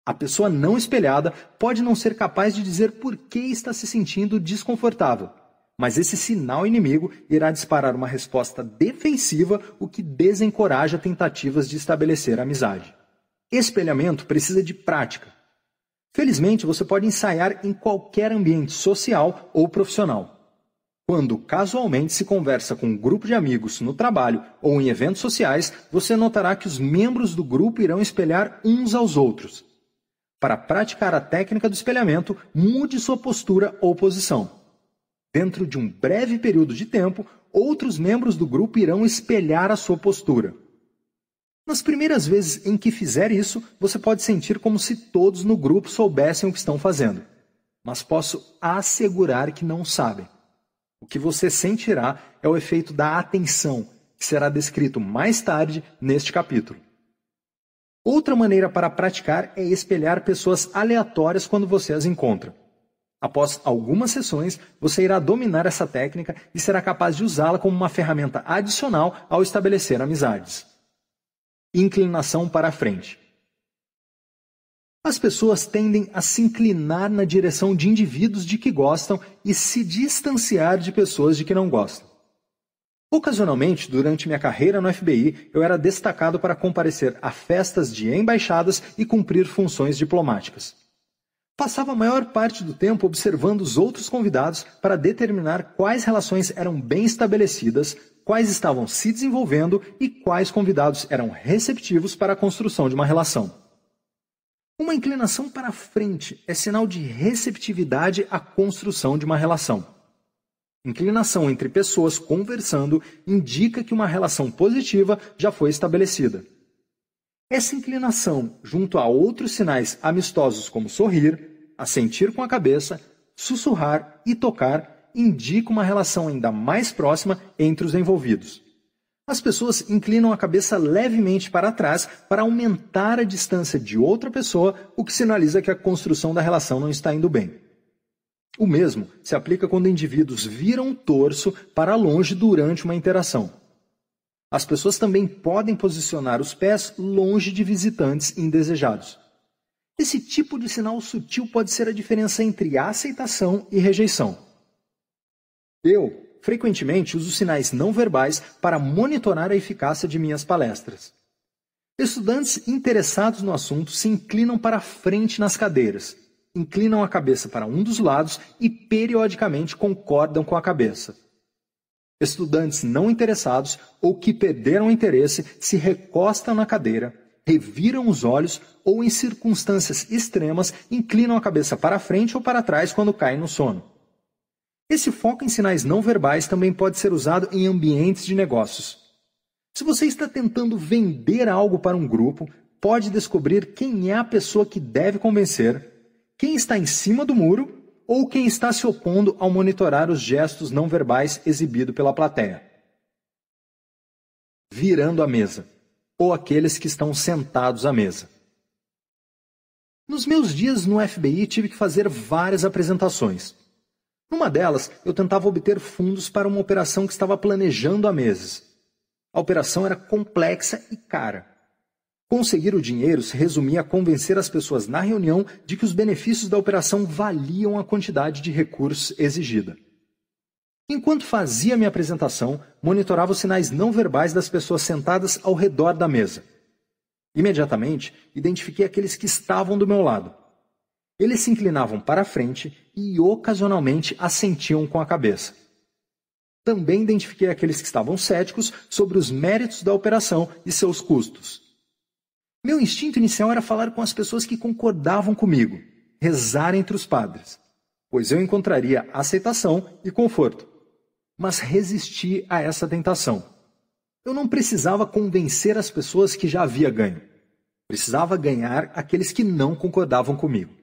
A pessoa não espelhada pode não ser capaz de dizer por que está se sentindo desconfortável, mas esse sinal inimigo irá disparar uma resposta defensiva, o que desencoraja tentativas de estabelecer amizade. Espelhamento precisa de prática. Felizmente, você pode ensaiar em qualquer ambiente social ou profissional. Quando casualmente se conversa com um grupo de amigos no trabalho ou em eventos sociais, você notará que os membros do grupo irão espelhar uns aos outros. Para praticar a técnica do espelhamento, mude sua postura ou posição. Dentro de um breve período de tempo, outros membros do grupo irão espelhar a sua postura. Nas primeiras vezes em que fizer isso, você pode sentir como se todos no grupo soubessem o que estão fazendo. Mas posso assegurar que não sabem. O que você sentirá é o efeito da atenção, que será descrito mais tarde neste capítulo. Outra maneira para praticar é espelhar pessoas aleatórias quando você as encontra. Após algumas sessões, você irá dominar essa técnica e será capaz de usá-la como uma ferramenta adicional ao estabelecer amizades. Inclinação para a frente. As pessoas tendem a se inclinar na direção de indivíduos de que gostam e se distanciar de pessoas de que não gostam. Ocasionalmente, durante minha carreira no FBI, eu era destacado para comparecer a festas de embaixadas e cumprir funções diplomáticas. Passava a maior parte do tempo observando os outros convidados para determinar quais relações eram bem estabelecidas, quais estavam se desenvolvendo e quais convidados eram receptivos para a construção de uma relação. Uma inclinação para frente é sinal de receptividade à construção de uma relação. Inclinação entre pessoas conversando indica que uma relação positiva já foi estabelecida. Essa inclinação, junto a outros sinais amistosos como sorrir, assentir com a cabeça, sussurrar e tocar, indica uma relação ainda mais próxima entre os envolvidos. As pessoas inclinam a cabeça levemente para trás para aumentar a distância de outra pessoa, o que sinaliza que a construção da relação não está indo bem. O mesmo se aplica quando indivíduos viram o torso para longe durante uma interação. As pessoas também podem posicionar os pés longe de visitantes indesejados. Esse tipo de sinal sutil pode ser a diferença entre aceitação e rejeição. Eu, frequentemente uso sinais não verbais para monitorar a eficácia de minhas palestras. Estudantes interessados no assunto se inclinam para frente nas cadeiras, inclinam a cabeça para um dos lados e periodicamente concordam com a cabeça. Estudantes não interessados ou que perderam interesse se recostam na cadeira, reviram os olhos ou, em circunstâncias extremas, inclinam a cabeça para frente ou para trás quando caem no sono. Esse foco em sinais não verbais também pode ser usado em ambientes de negócios. Se você está tentando vender algo para um grupo, pode descobrir quem é a pessoa que deve convencer, quem está em cima do muro ou quem está se opondo ao monitorar os gestos não verbais exibidos pela plateia. Virando a mesa, ou aqueles que estão sentados à mesa. Nos meus dias no FBI tive que fazer várias apresentações. Numa delas, eu tentava obter fundos para uma operação que estava planejando há meses. A operação era complexa e cara. Conseguir o dinheiro se resumia a convencer as pessoas na reunião de que os benefícios da operação valiam a quantidade de recursos exigida. Enquanto fazia minha apresentação, monitorava os sinais não verbais das pessoas sentadas ao redor da mesa. Imediatamente, identifiquei aqueles que estavam do meu lado. Eles se inclinavam para a frente e ocasionalmente assentiam com a cabeça. Também identifiquei aqueles que estavam céticos sobre os méritos da operação e seus custos. Meu instinto inicial era falar com as pessoas que concordavam comigo, rezar entre os padres, pois eu encontraria aceitação e conforto. Mas resisti a essa tentação. Eu não precisava convencer as pessoas que já havia ganho. Precisava ganhar aqueles que não concordavam comigo.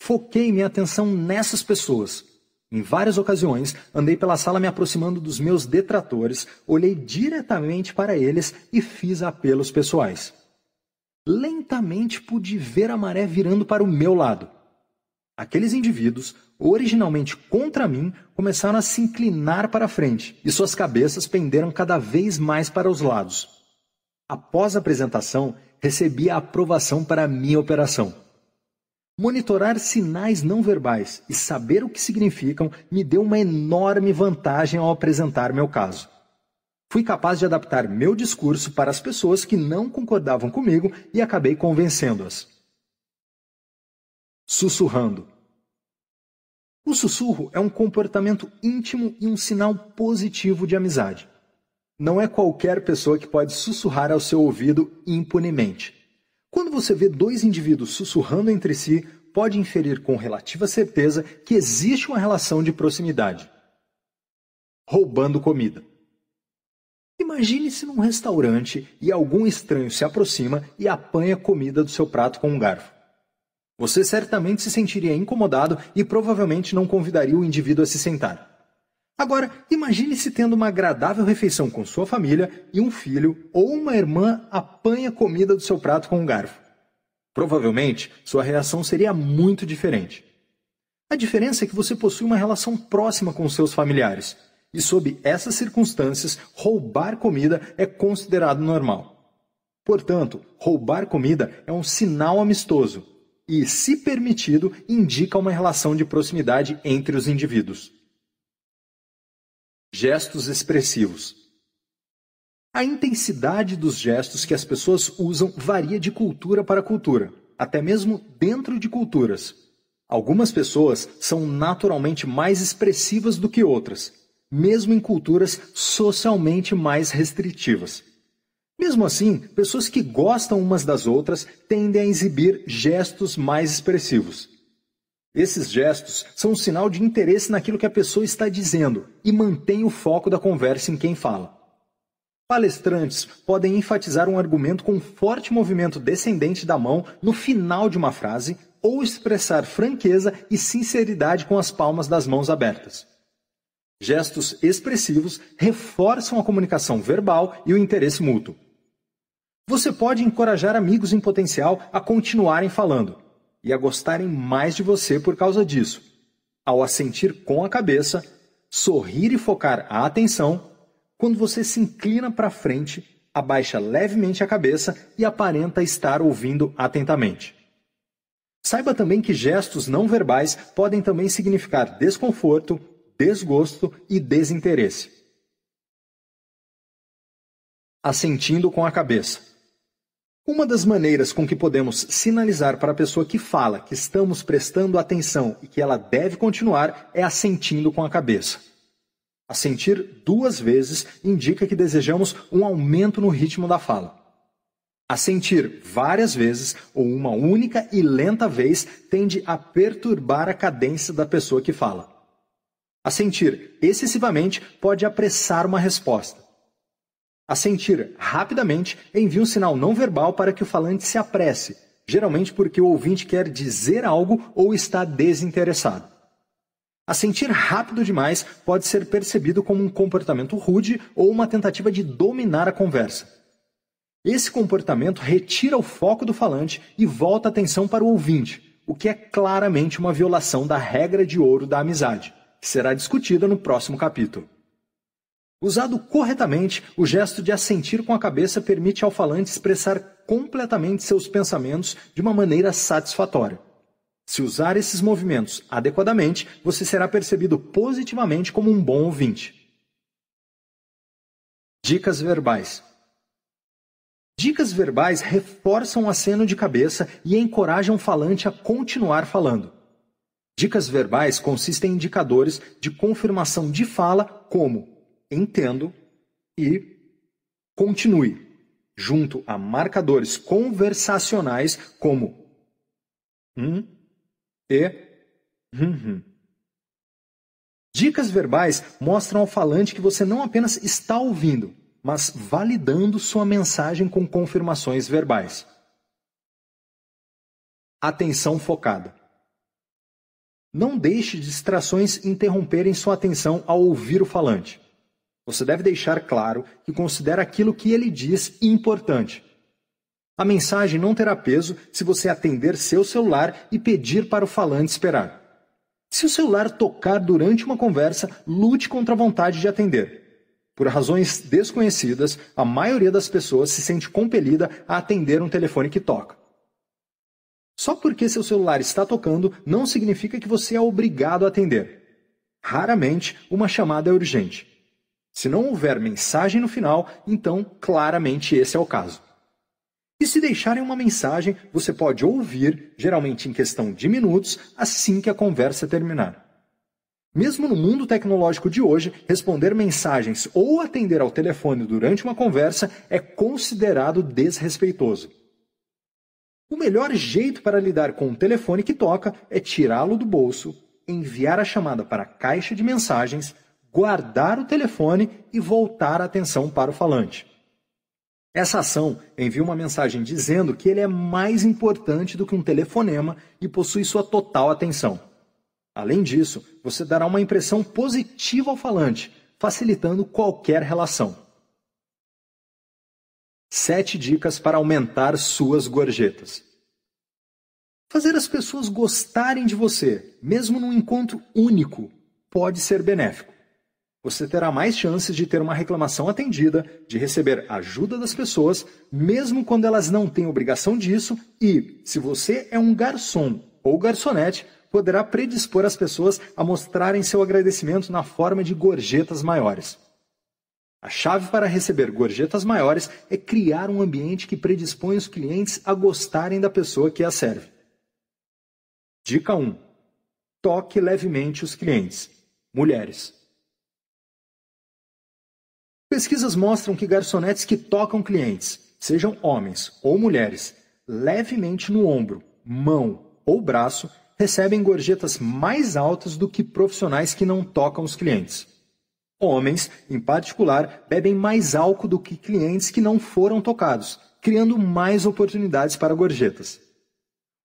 Foquei minha atenção nessas pessoas. Em várias ocasiões, andei pela sala me aproximando dos meus detratores, olhei diretamente para eles e fiz apelos pessoais. Lentamente pude ver a maré virando para o meu lado. Aqueles indivíduos, originalmente contra mim, começaram a se inclinar para frente e suas cabeças penderam cada vez mais para os lados. Após a apresentação, recebi a aprovação para a minha operação. Monitorar sinais não verbais e saber o que significam me deu uma enorme vantagem ao apresentar meu caso. Fui capaz de adaptar meu discurso para as pessoas que não concordavam comigo e acabei convencendo-as. Sussurrando. O sussurro é um comportamento íntimo e um sinal positivo de amizade. Não é qualquer pessoa que pode sussurrar ao seu ouvido impunemente. Quando você vê dois indivíduos sussurrando entre si, pode inferir com relativa certeza que existe uma relação de proximidade. Roubando comida. Imagine-se num restaurante e algum estranho se aproxima e apanha comida do seu prato com um garfo. Você certamente se sentiria incomodado e provavelmente não convidaria o indivíduo a se sentar. Agora, imagine-se tendo uma agradável refeição com sua família e um filho ou uma irmã apanha comida do seu prato com um garfo. Provavelmente, sua reação seria muito diferente. A diferença é que você possui uma relação próxima com seus familiares e sob essas circunstâncias, roubar comida é considerado normal. Portanto, roubar comida é um sinal amistoso e, se permitido, indica uma relação de proximidade entre os indivíduos. Gestos expressivos. A intensidade dos gestos que as pessoas usam varia de cultura para cultura, até mesmo dentro de culturas. Algumas pessoas são naturalmente mais expressivas do que outras, mesmo em culturas socialmente mais restritivas. Mesmo assim, pessoas que gostam umas das outras tendem a exibir gestos mais expressivos. Esses gestos são um sinal de interesse naquilo que a pessoa está dizendo e mantém o foco da conversa em quem fala. Palestrantes podem enfatizar um argumento com um forte movimento descendente da mão no final de uma frase ou expressar franqueza e sinceridade com as palmas das mãos abertas. Gestos expressivos reforçam a comunicação verbal e o interesse mútuo. Você pode encorajar amigos em potencial a continuarem falando e a gostarem mais de você por causa disso, ao assentir com a cabeça, sorrir e focar a atenção quando você se inclina para frente, abaixa levemente a cabeça e aparenta estar ouvindo atentamente. Saiba também que gestos não verbais podem também significar desconforto, desgosto e desinteresse. Assentindo com a cabeça. Uma das maneiras com que podemos sinalizar para a pessoa que fala que estamos prestando atenção e que ela deve continuar é assentindo com a cabeça. Assentir duas vezes indica que desejamos um aumento no ritmo da fala. Assentir várias vezes ou uma única e lenta vez tende a perturbar a cadência da pessoa que fala. Assentir excessivamente pode apressar uma resposta. Assentir rapidamente envia um sinal não verbal para que o falante se apresse, geralmente porque o ouvinte quer dizer algo ou está desinteressado. Assentir rápido demais pode ser percebido como um comportamento rude ou uma tentativa de dominar a conversa. Esse comportamento retira o foco do falante e volta a atenção para o ouvinte, o que é claramente uma violação da regra de ouro da amizade, que será discutida no próximo capítulo. Usado corretamente, o gesto de assentir com a cabeça permite ao falante expressar completamente seus pensamentos de uma maneira satisfatória. Se usar esses movimentos adequadamente, você será percebido positivamente como um bom ouvinte. Dicas verbais. Dicas verbais reforçam o aceno de cabeça e encorajam o falante a continuar falando. Dicas verbais consistem em indicadores de confirmação de fala, como entendo e continue, junto a marcadores conversacionais como hum e hum, hum. Dicas verbais mostram ao falante que você não apenas está ouvindo, mas validando sua mensagem com confirmações verbais. Atenção focada. Não deixe distrações interromperem sua atenção ao ouvir o falante. Você deve deixar claro que considera aquilo que ele diz importante. A mensagem não terá peso se você atender seu celular e pedir para o falante esperar. Se o celular tocar durante uma conversa, lute contra a vontade de atender. Por razões desconhecidas, a maioria das pessoas se sente compelida a atender um telefone que toca. Só porque seu celular está tocando não significa que você é obrigado a atender. Raramente uma chamada é urgente. Se não houver mensagem no final, então claramente esse é o caso. E se deixarem uma mensagem, você pode ouvir, geralmente em questão de minutos, assim que a conversa terminar. Mesmo no mundo tecnológico de hoje, responder mensagens ou atender ao telefone durante uma conversa é considerado desrespeitoso. O melhor jeito para lidar com um telefone que toca é tirá-lo do bolso, enviar a chamada para a caixa de mensagens, guardar o telefone e voltar a atenção para o falante. Essa ação envia uma mensagem dizendo que ele é mais importante do que um telefonema e possui sua total atenção. Além disso, você dará uma impressão positiva ao falante, facilitando qualquer relação. Sete dicas para aumentar suas gorjetas. Fazer as pessoas gostarem de você, mesmo num encontro único, pode ser benéfico. Você terá mais chances de ter uma reclamação atendida, de receber ajuda das pessoas, mesmo quando elas não têm obrigação disso, e, se você é um garçom ou garçonete, poderá predispor as pessoas a mostrarem seu agradecimento na forma de gorjetas maiores. A chave para receber gorjetas maiores é criar um ambiente que predispõe os clientes a gostarem da pessoa que as serve. Dica 1. Toque levemente os clientes. Mulheres. Pesquisas mostram que garçonetes que tocam clientes, sejam homens ou mulheres, levemente no ombro, mão ou braço, recebem gorjetas mais altas do que profissionais que não tocam os clientes. Homens, em particular, bebem mais álcool do que clientes que não foram tocados, criando mais oportunidades para gorjetas.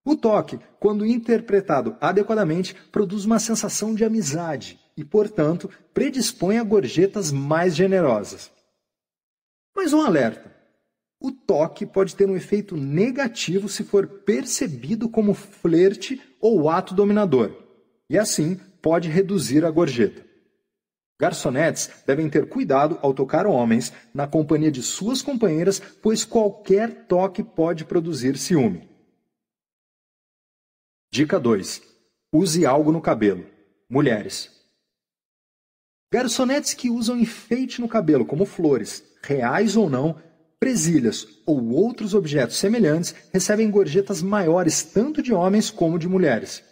O toque, quando interpretado adequadamente, produz uma sensação de amizade e, portanto, predispõe a gorjetas mais generosas. Mas um alerta: o toque pode ter um efeito negativo se for percebido como flerte ou ato dominador, e assim pode reduzir a gorjeta. Garçonetes devem ter cuidado ao tocar homens na companhia de suas companheiras, pois qualquer toque pode produzir ciúme. Dica 2. Use algo no cabelo. Mulheres. Garçonetes que usam enfeite no cabelo, como flores, reais ou não, presilhas ou outros objetos semelhantes recebem gorjetas maiores tanto de homens como de mulheres.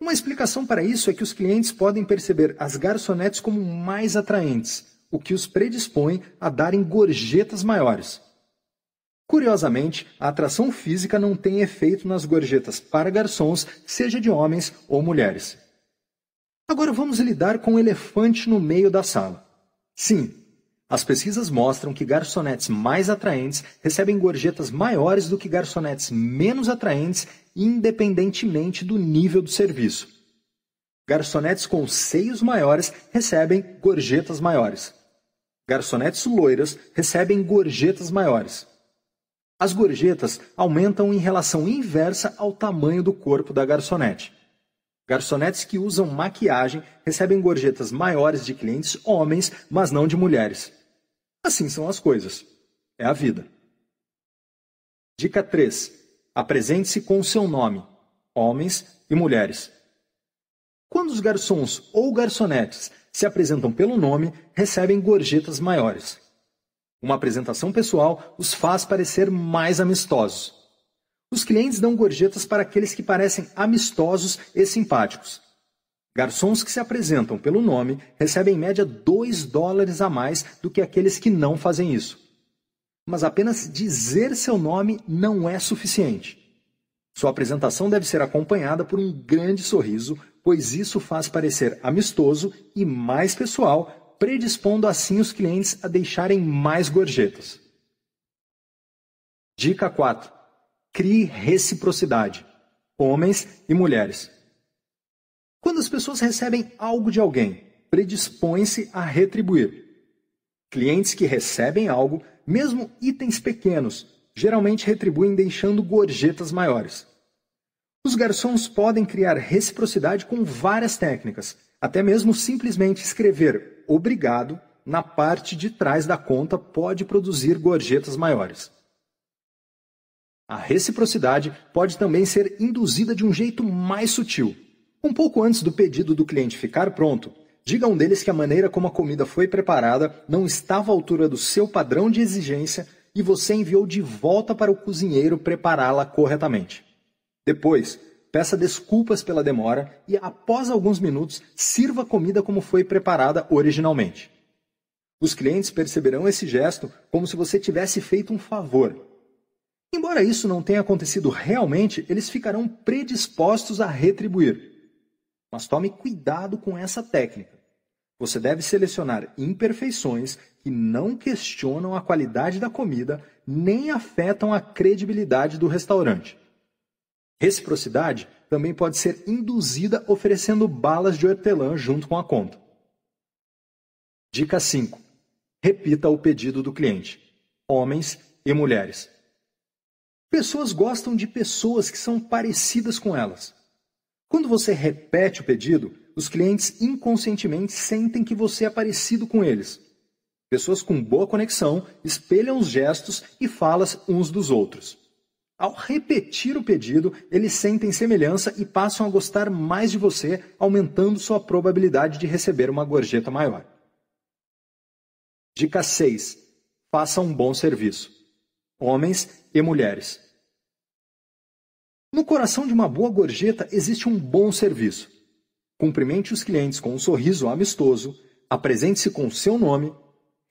Uma explicação para isso é que os clientes podem perceber as garçonetes como mais atraentes, o que os predispõe a darem gorjetas maiores. Curiosamente, a atração física não tem efeito nas gorjetas para garçons, seja de homens ou mulheres. Agora vamos lidar com o elefante no meio da sala. Sim, as pesquisas mostram que garçonetes mais atraentes recebem gorjetas maiores do que garçonetes menos atraentes, independentemente do nível do serviço. Garçonetes com seios maiores recebem gorjetas maiores. Garçonetes loiras recebem gorjetas maiores. As gorjetas aumentam em relação inversa ao tamanho do corpo da garçonete. Garçonetes que usam maquiagem recebem gorjetas maiores de clientes homens, mas não de mulheres. Assim são as coisas. É a vida. Dica 3. Apresente-se com seu nome, homens e mulheres. Quando os garçons ou garçonetes se apresentam pelo nome, recebem gorjetas maiores. Uma apresentação pessoal os faz parecer mais amistosos. Os clientes dão gorjetas para aqueles que parecem amistosos e simpáticos. Garçons que se apresentam pelo nome recebem em média 2 dólares a mais do que aqueles que não fazem isso. Mas apenas dizer seu nome não é suficiente. Sua apresentação deve ser acompanhada por um grande sorriso, pois isso faz parecer amistoso e mais pessoal, predispondo assim os clientes a deixarem mais gorjetas. Dica 4. Crie reciprocidade. Homens e mulheres. Quando as pessoas recebem algo de alguém, predispõem-se a retribuir. Clientes que recebem algo, mesmo itens pequenos, geralmente retribuem deixando gorjetas maiores. Os garçons podem criar reciprocidade com várias técnicas, até mesmo simplesmente escrever obrigado na parte de trás da conta pode produzir gorjetas maiores. A reciprocidade pode também ser induzida de um jeito mais sutil. Um pouco antes do pedido do cliente ficar pronto, diga a um deles que a maneira como a comida foi preparada não estava à altura do seu padrão de exigência e você enviou de volta para o cozinheiro prepará-la corretamente. Depois, peça desculpas pela demora e, após alguns minutos, sirva a comida como foi preparada originalmente. Os clientes perceberão esse gesto como se você tivesse feito um favor. Embora isso não tenha acontecido realmente, eles ficarão predispostos a retribuir. Mas tome cuidado com essa técnica. Você deve selecionar imperfeições que não questionam a qualidade da comida nem afetam a credibilidade do restaurante. Reciprocidade também pode ser induzida oferecendo balas de hortelã junto com a conta. Dica 5. Repita o pedido do cliente. Homens e mulheres. Pessoas gostam de pessoas que são parecidas com elas. Quando você repete o pedido, os clientes inconscientemente sentem que você é parecido com eles. Pessoas com boa conexão espelham os gestos e falas uns dos outros. Ao repetir o pedido, eles sentem semelhança e passam a gostar mais de você, aumentando sua probabilidade de receber uma gorjeta maior. Dica 6. Faça um bom serviço. Homens e mulheres. No coração de uma boa gorjeta existe um bom serviço. Cumprimente os clientes com um sorriso amistoso, apresente-se com seu nome,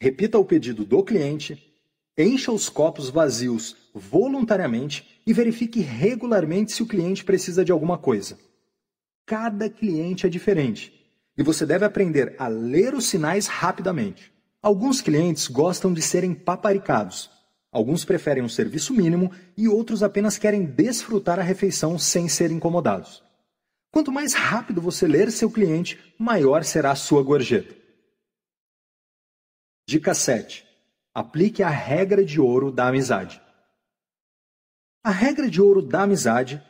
repita o pedido do cliente, encha os copos vazios voluntariamente e verifique regularmente se o cliente precisa de alguma coisa. Cada cliente é diferente e você deve aprender a ler os sinais rapidamente. Alguns clientes gostam de serem paparicados Alguns preferem um serviço mínimo e outros apenas querem desfrutar a refeição sem ser incomodados. Quanto mais rápido você ler seu cliente, maior será a sua gorjeta. Dica 7. Aplique a regra de ouro da amizade. A regra de ouro da amizade,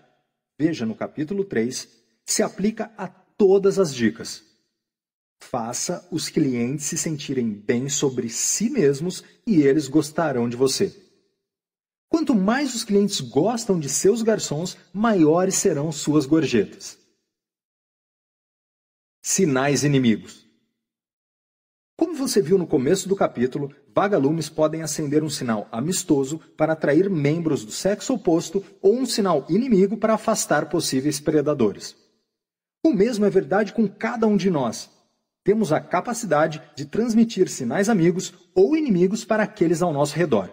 veja no capítulo 3, se aplica a todas as dicas. Faça os clientes se sentirem bem sobre si mesmos e eles gostarão de você. Quanto mais os clientes gostam de seus garçons, maiores serão suas gorjetas. Sinais inimigos. Como você viu no começo do capítulo, vagalumes podem acender um sinal amistoso para atrair membros do sexo oposto ou um sinal inimigo para afastar possíveis predadores. O mesmo é verdade com cada um de nós temos a capacidade de transmitir sinais amigos ou inimigos para aqueles ao nosso redor.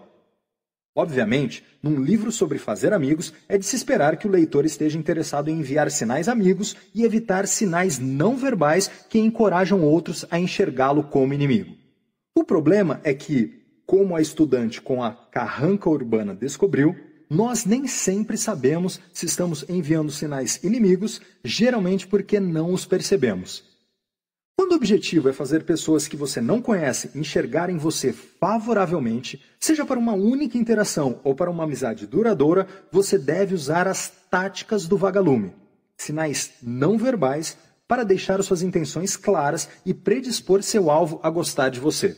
Obviamente, num livro sobre fazer amigos, é de se esperar que o leitor esteja interessado em enviar sinais amigos e evitar sinais não verbais que encorajam outros a enxergá-lo como inimigo. O problema é que, como a estudante com a carranca urbana descobriu, nós nem sempre sabemos se estamos enviando sinais inimigos, geralmente porque não os percebemos. Quando o objetivo é fazer pessoas que você não conhece enxergarem você favoravelmente, seja para uma única interação ou para uma amizade duradoura, você deve usar as táticas do vagalume, sinais não verbais, para deixar suas intenções claras e predispor seu alvo a gostar de você.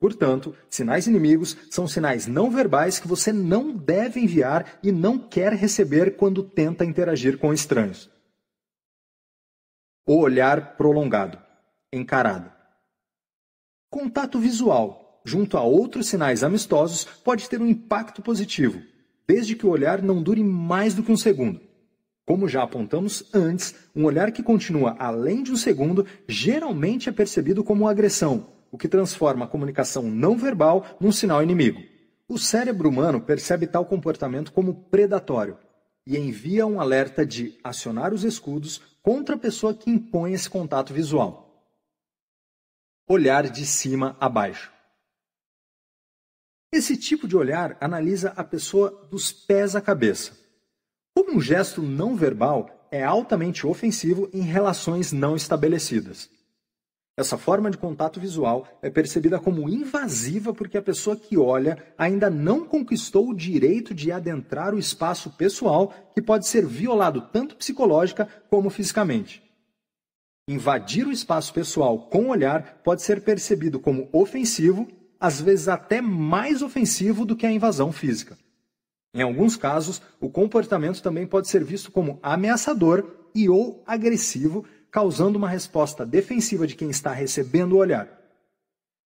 Portanto, sinais inimigos são sinais não verbais que você não deve enviar e não quer receber quando tenta interagir com estranhos. O olhar prolongado encarado. Contato visual, junto a outros sinais amistosos, pode ter um impacto positivo, desde que o olhar não dure mais do que um segundo. Como já apontamos antes, um olhar que continua além de um segundo geralmente é percebido como agressão, o que transforma a comunicação não verbal num sinal inimigo. O cérebro humano percebe tal comportamento como predatório e envia um alerta de acionar os escudos contra a pessoa que impõe esse contato visual olhar de cima a baixo. Esse tipo de olhar analisa a pessoa dos pés à cabeça. Como um gesto não verbal é altamente ofensivo em relações não estabelecidas. Essa forma de contato visual é percebida como invasiva porque a pessoa que olha ainda não conquistou o direito de adentrar o espaço pessoal que pode ser violado tanto psicológica como fisicamente. Invadir o espaço pessoal com o olhar pode ser percebido como ofensivo, às vezes até mais ofensivo do que a invasão física. Em alguns casos, o comportamento também pode ser visto como ameaçador e ou agressivo, causando uma resposta defensiva de quem está recebendo o olhar.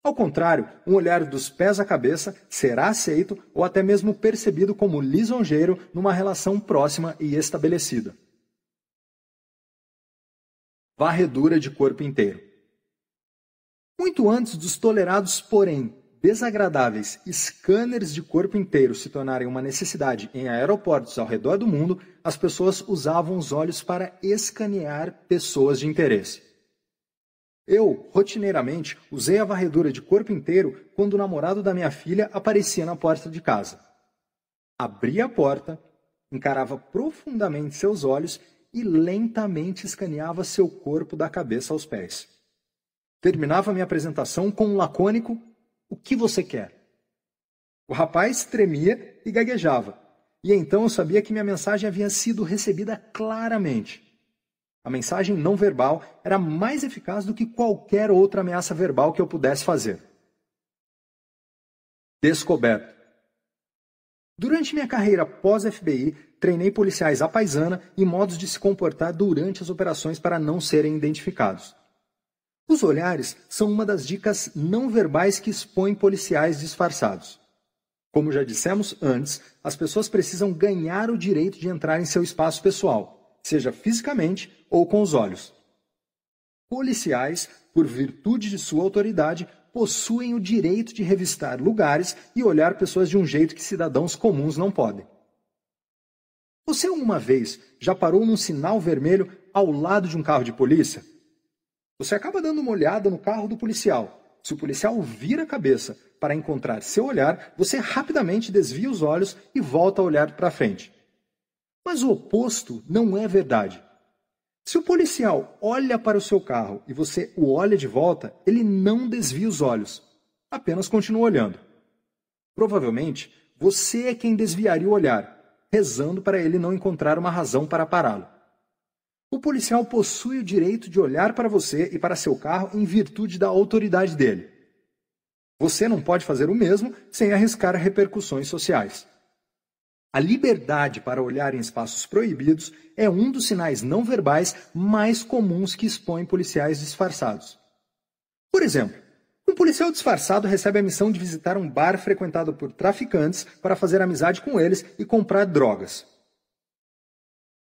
Ao contrário, um olhar dos pés à cabeça será aceito ou até mesmo percebido como lisonjeiro numa relação próxima e estabelecida varredura de corpo inteiro. Muito antes dos tolerados, porém desagradáveis scanners de corpo inteiro se tornarem uma necessidade em aeroportos ao redor do mundo, as pessoas usavam os olhos para escanear pessoas de interesse. Eu, rotineiramente, usei a varredura de corpo inteiro quando o namorado da minha filha aparecia na porta de casa. Abria a porta, encarava profundamente seus olhos e lentamente escaneava seu corpo da cabeça aos pés. Terminava minha apresentação com um lacônico: O que você quer? O rapaz tremia e gaguejava, e então eu sabia que minha mensagem havia sido recebida claramente. A mensagem não verbal era mais eficaz do que qualquer outra ameaça verbal que eu pudesse fazer. Descoberto. Durante minha carreira pós-FBI, treinei policiais à paisana e modos de se comportar durante as operações para não serem identificados. Os olhares são uma das dicas não verbais que expõem policiais disfarçados. Como já dissemos antes, as pessoas precisam ganhar o direito de entrar em seu espaço pessoal, seja fisicamente ou com os olhos. Policiais, por virtude de sua autoridade, possuem o direito de revistar lugares e olhar pessoas de um jeito que cidadãos comuns não podem. Você alguma vez já parou num sinal vermelho ao lado de um carro de polícia? Você acaba dando uma olhada no carro do policial. Se o policial vira a cabeça para encontrar seu olhar, você rapidamente desvia os olhos e volta a olhar para frente. Mas o oposto não é verdade. Se o policial olha para o seu carro e você o olha de volta, ele não desvia os olhos, apenas continua olhando. Provavelmente, você é quem desviaria o olhar, rezando para ele não encontrar uma razão para pará-lo. O policial possui o direito de olhar para você e para seu carro em virtude da autoridade dele. Você não pode fazer o mesmo sem arriscar repercussões sociais. A liberdade para olhar em espaços proibidos é um dos sinais não verbais mais comuns que expõem policiais disfarçados. Por exemplo, um policial disfarçado recebe a missão de visitar um bar frequentado por traficantes para fazer amizade com eles e comprar drogas.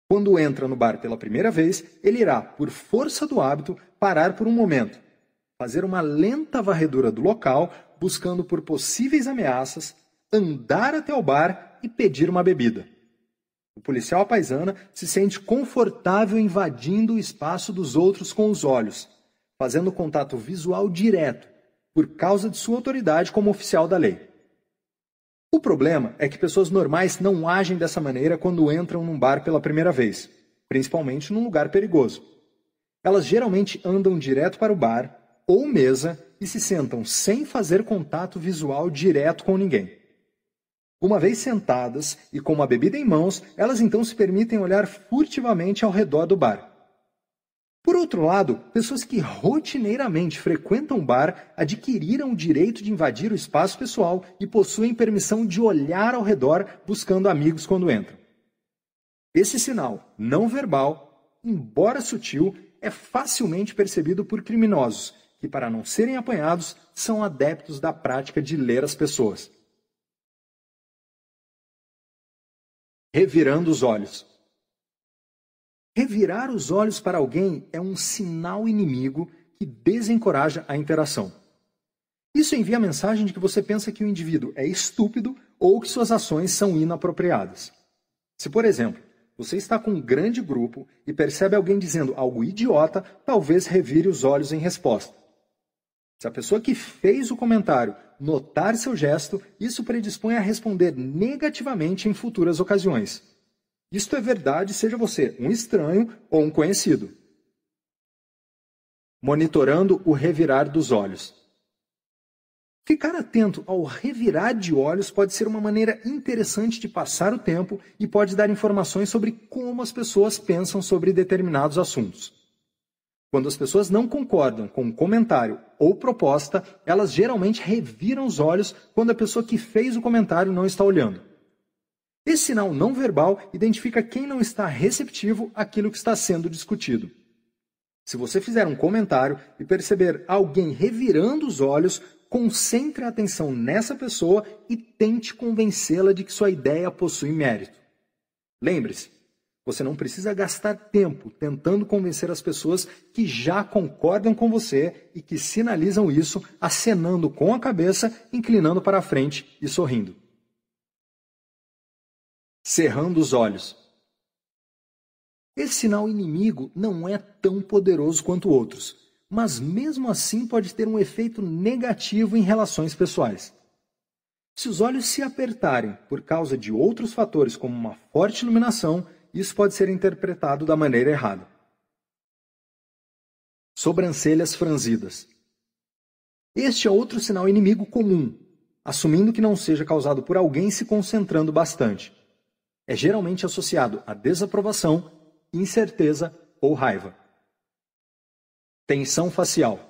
Quando entra no bar pela primeira vez, ele irá, por força do hábito, parar por um momento, fazer uma lenta varredura do local, buscando por possíveis ameaças, andar até o bar e pedir uma bebida. O policial paisana se sente confortável invadindo o espaço dos outros com os olhos, fazendo contato visual direto, por causa de sua autoridade como oficial da lei. O problema é que pessoas normais não agem dessa maneira quando entram num bar pela primeira vez, principalmente num lugar perigoso. Elas geralmente andam direto para o bar ou mesa e se sentam sem fazer contato visual direto com ninguém. Uma vez sentadas e com uma bebida em mãos, elas então se permitem olhar furtivamente ao redor do bar. Por outro lado, pessoas que rotineiramente frequentam bar adquiriram o direito de invadir o espaço pessoal e possuem permissão de olhar ao redor buscando amigos quando entram. Esse sinal não verbal, embora sutil, é facilmente percebido por criminosos que, para não serem apanhados, são adeptos da prática de ler as pessoas. Revirando os olhos. Revirar os olhos para alguém é um sinal inimigo que desencoraja a interação. Isso envia a mensagem de que você pensa que o indivíduo é estúpido ou que suas ações são inapropriadas. Se, por exemplo, você está com um grande grupo e percebe alguém dizendo algo idiota, talvez revire os olhos em resposta. Se a pessoa que fez o comentário notar seu gesto, isso predispõe a responder negativamente em futuras ocasiões. Isto é verdade, seja você um estranho ou um conhecido. Monitorando o revirar dos olhos. Ficar atento ao revirar de olhos pode ser uma maneira interessante de passar o tempo e pode dar informações sobre como as pessoas pensam sobre determinados assuntos. Quando as pessoas não concordam com um comentário ou proposta, elas geralmente reviram os olhos quando a pessoa que fez o comentário não está olhando. Esse sinal não verbal identifica quem não está receptivo àquilo que está sendo discutido. Se você fizer um comentário e perceber alguém revirando os olhos, concentre a atenção nessa pessoa e tente convencê-la de que sua ideia possui mérito. Lembre-se, você não precisa gastar tempo tentando convencer as pessoas que já concordam com você e que sinalizam isso acenando com a cabeça, inclinando para a frente e sorrindo cerrando os olhos. Esse sinal inimigo não é tão poderoso quanto outros, mas mesmo assim pode ter um efeito negativo em relações pessoais. Se os olhos se apertarem por causa de outros fatores, como uma forte iluminação, isso pode ser interpretado da maneira errada. Sobrancelhas franzidas. Este é outro sinal inimigo comum, assumindo que não seja causado por alguém se concentrando bastante é geralmente associado a desaprovação, incerteza ou raiva. Tensão facial.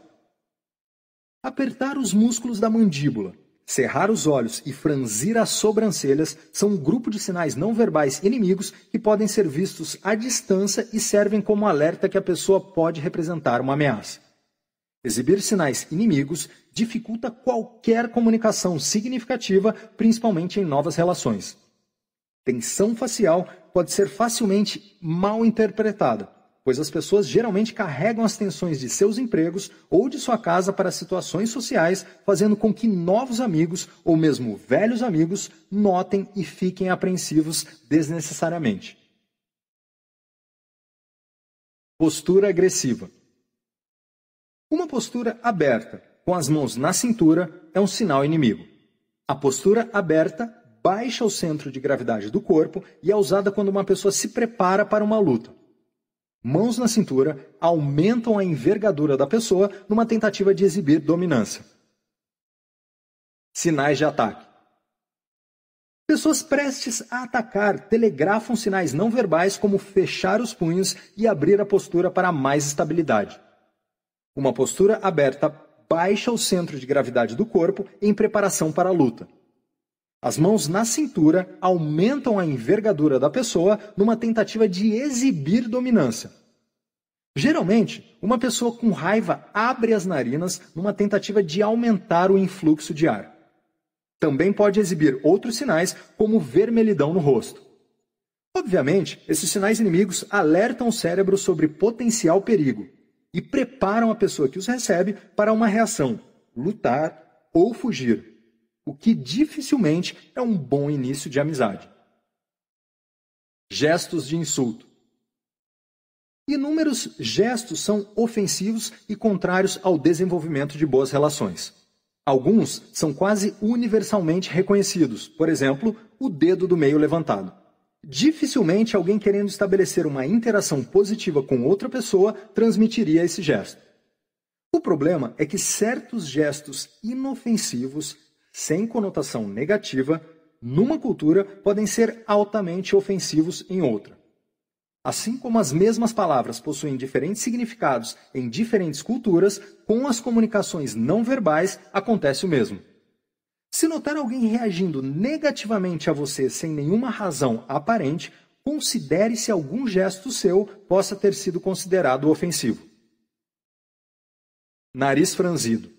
Apertar os músculos da mandíbula, cerrar os olhos e franzir as sobrancelhas são um grupo de sinais não verbais inimigos que podem ser vistos à distância e servem como alerta que a pessoa pode representar uma ameaça. Exibir sinais inimigos dificulta qualquer comunicação significativa, principalmente em novas relações. Tensão facial pode ser facilmente mal interpretada, pois as pessoas geralmente carregam as tensões de seus empregos ou de sua casa para situações sociais, fazendo com que novos amigos ou mesmo velhos amigos notem e fiquem apreensivos desnecessariamente. Postura agressiva. Uma postura aberta, com as mãos na cintura, é um sinal inimigo. A postura aberta baixa o centro de gravidade do corpo e é usada quando uma pessoa se prepara para uma luta. Mãos na cintura aumentam a envergadura da pessoa numa tentativa de exibir dominância. Sinais de ataque. Pessoas prestes a atacar telegrafam sinais não verbais como fechar os punhos e abrir a postura para mais estabilidade. Uma postura aberta baixa o centro de gravidade do corpo em preparação para a luta. As mãos na cintura aumentam a envergadura da pessoa numa tentativa de exibir dominância. Geralmente, uma pessoa com raiva abre as narinas numa tentativa de aumentar o influxo de ar. Também pode exibir outros sinais, como vermelhidão no rosto. Obviamente, esses sinais inimigos alertam o cérebro sobre potencial perigo e preparam a pessoa que os recebe para uma reação, lutar ou fugir. O que dificilmente é um bom início de amizade. Gestos de insulto. Inúmeros gestos são ofensivos e contrários ao desenvolvimento de boas relações. Alguns são quase universalmente reconhecidos, por exemplo, o dedo do meio levantado. Dificilmente alguém querendo estabelecer uma interação positiva com outra pessoa transmitiria esse gesto. O problema é que certos gestos inofensivos, sem conotação negativa, numa cultura podem ser altamente ofensivos em outra. Assim como as mesmas palavras possuem diferentes significados em diferentes culturas, com as comunicações não verbais acontece o mesmo. Se notar alguém reagindo negativamente a você sem nenhuma razão aparente, considere se algum gesto seu possa ter sido considerado ofensivo. Nariz franzido.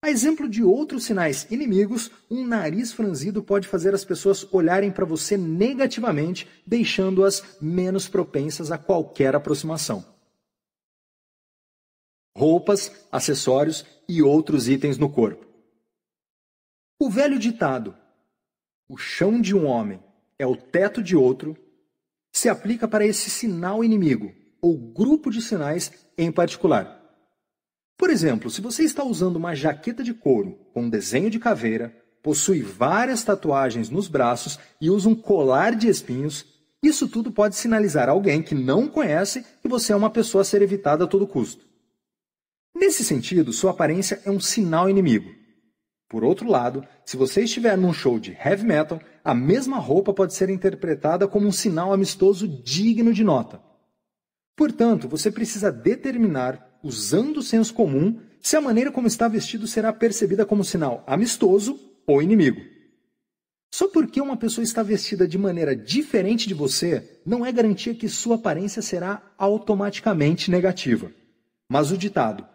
A exemplo de outros sinais inimigos, um nariz franzido pode fazer as pessoas olharem para você negativamente, deixando-as menos propensas a qualquer aproximação. Roupas, acessórios e outros itens no corpo. O velho ditado, o chão de um homem é o teto de outro, se aplica para esse sinal inimigo, ou grupo de sinais em particular. Por exemplo, se você está usando uma jaqueta de couro com desenho de caveira, possui várias tatuagens nos braços e usa um colar de espinhos, isso tudo pode sinalizar alguém que não conhece que você é uma pessoa a ser evitada a todo custo. Nesse sentido, sua aparência é um sinal inimigo. Por outro lado, se você estiver num show de heavy metal, a mesma roupa pode ser interpretada como um sinal amistoso digno de nota. Portanto, você precisa determinar, usando o senso comum, se a maneira como está vestido será percebida como sinal amistoso ou inimigo. Só porque uma pessoa está vestida de maneira diferente de você, não é garantia que sua aparência será automaticamente negativa. Mas o ditado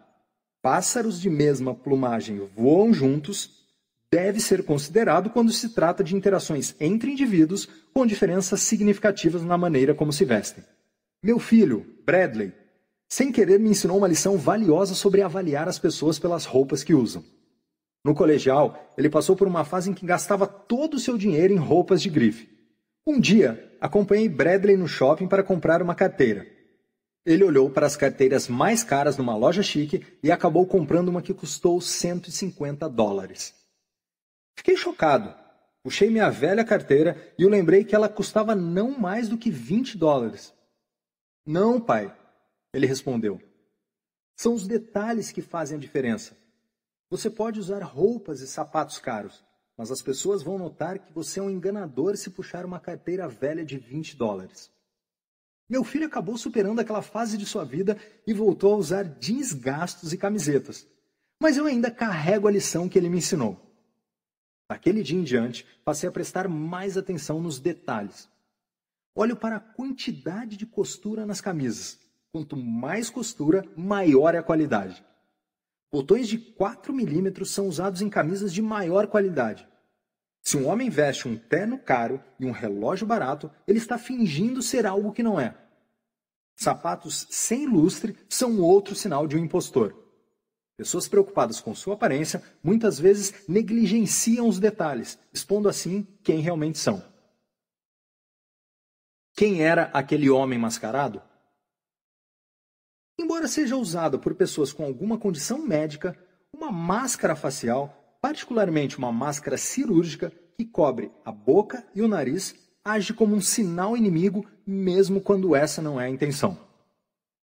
pássaros de mesma plumagem voam juntos deve ser considerado quando se trata de interações entre indivíduos com diferenças significativas na maneira como se vestem. Meu filho, Bradley, sem querer me ensinou uma lição valiosa sobre avaliar as pessoas pelas roupas que usam. No colegial, ele passou por uma fase em que gastava todo o seu dinheiro em roupas de grife. Um dia, acompanhei Bradley no shopping para comprar uma carteira. Ele olhou para as carteiras mais caras numa loja chique e acabou comprando uma que custou 150 dólares. Fiquei chocado. Puxei minha velha carteira e eu lembrei que ela custava não mais do que 20 dólares. Não, pai, ele respondeu. São os detalhes que fazem a diferença. Você pode usar roupas e sapatos caros, mas as pessoas vão notar que você é um enganador se puxar uma carteira velha de 20 dólares. Meu filho acabou superando aquela fase de sua vida e voltou a usar jeans gastos e camisetas. Mas eu ainda carrego a lição que ele me ensinou. Daquele dia em diante, passei a prestar mais atenção nos detalhes. Olho para a quantidade de costura nas camisas. Quanto mais costura, maior é a qualidade. Botões de 4 milímetros são usados em camisas de maior qualidade. Se um homem veste um terno caro e um relógio barato, ele está fingindo ser algo que não é. Sapatos sem lustre são outro sinal de um impostor. Pessoas preocupadas com sua aparência muitas vezes negligenciam os detalhes, expondo assim quem realmente são. Quem era aquele homem mascarado? Embora seja usada por pessoas com alguma condição médica, uma máscara facial particularmente uma máscara cirúrgica que cobre a boca e o nariz, age como um sinal inimigo, mesmo quando essa não é a intenção.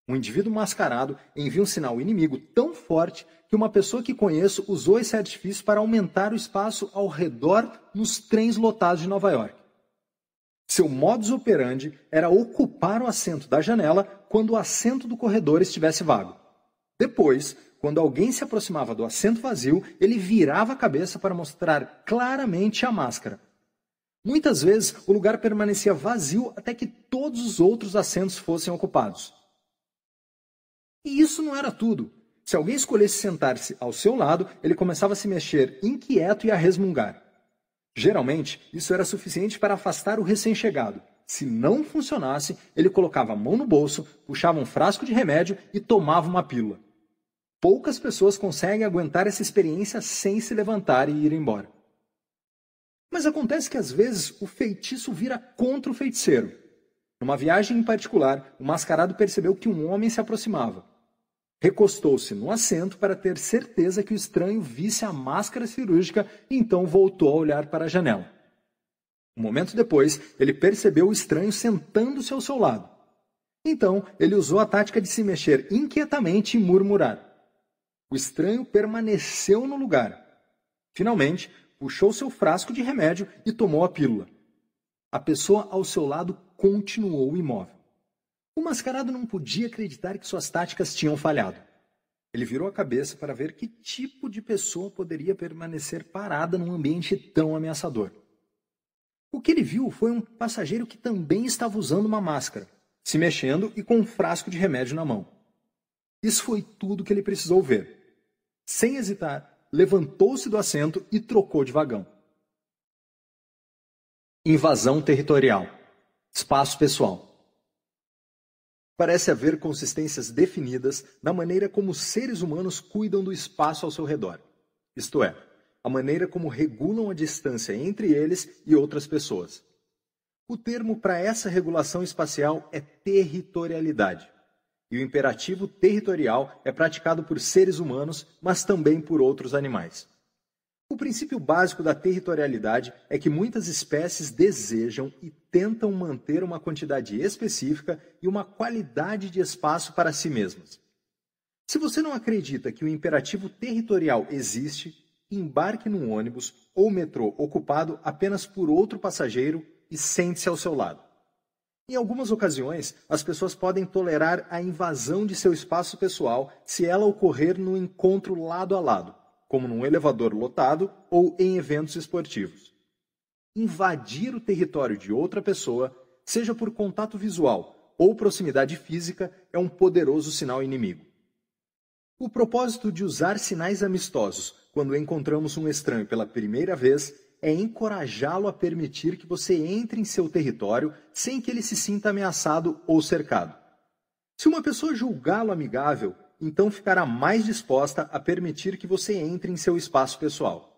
Um indivíduo mascarado envia um sinal inimigo tão forte que uma pessoa que conheço usou esse artifício para aumentar o espaço ao redor nos trens lotados de Nova York. Seu modus operandi era ocupar o assento da janela quando o assento do corredor estivesse vago. Depois, quando alguém se aproximava do assento vazio, ele virava a cabeça para mostrar claramente a máscara. Muitas vezes, o lugar permanecia vazio até que todos os outros assentos fossem ocupados. E isso não era tudo. Se alguém escolhesse sentar-se ao seu lado, ele começava a se mexer inquieto e a resmungar. Geralmente, isso era suficiente para afastar o recém-chegado. Se não funcionasse, ele colocava a mão no bolso, puxava um frasco de remédio e tomava uma pílula. Poucas pessoas conseguem aguentar essa experiência sem se levantar e ir embora. Mas acontece que às vezes o feitiço vira contra o feiticeiro. Numa viagem em particular, o mascarado percebeu que um homem se aproximava. Recostou-se no assento para ter certeza que o estranho visse a máscara cirúrgica e então voltou a olhar para a janela. Um momento depois, ele percebeu o estranho sentando-se ao seu lado. Então, ele usou a tática de se mexer inquietamente e murmurar. O estranho permaneceu no lugar. Finalmente, puxou seu frasco de remédio e tomou a pílula. A pessoa ao seu lado continuou imóvel. O mascarado não podia acreditar que suas táticas tinham falhado. Ele virou a cabeça para ver que tipo de pessoa poderia permanecer parada num ambiente tão ameaçador. O que ele viu foi um passageiro que também estava usando uma máscara, se mexendo e com um frasco de remédio na mão. Isso foi tudo que ele precisou ver. Sem hesitar, levantou-se do assento e trocou de vagão. Invasão territorial. Espaço pessoal. Parece haver consistências definidas na maneira como seres humanos cuidam do espaço ao seu redor. Isto é, a maneira como regulam a distância entre eles e outras pessoas. O termo para essa regulação espacial é territorialidade. E o imperativo territorial é praticado por seres humanos, mas também por outros animais. O princípio básico da territorialidade é que muitas espécies desejam e tentam manter uma quantidade específica e uma qualidade de espaço para si mesmas. Se você não acredita que o imperativo territorial existe, embarque num ônibus ou metrô ocupado apenas por outro passageiro e sente-se ao seu lado. Em algumas ocasiões, as pessoas podem tolerar a invasão de seu espaço pessoal se ela ocorrer no encontro lado a lado, como num elevador lotado ou em eventos esportivos. Invadir o território de outra pessoa, seja por contato visual ou proximidade física, é um poderoso sinal inimigo. O propósito de usar sinais amistosos quando encontramos um estranho pela primeira vez é encorajá-lo a permitir que você entre em seu território sem que ele se sinta ameaçado ou cercado. Se uma pessoa julgá-lo amigável, então ficará mais disposta a permitir que você entre em seu espaço pessoal.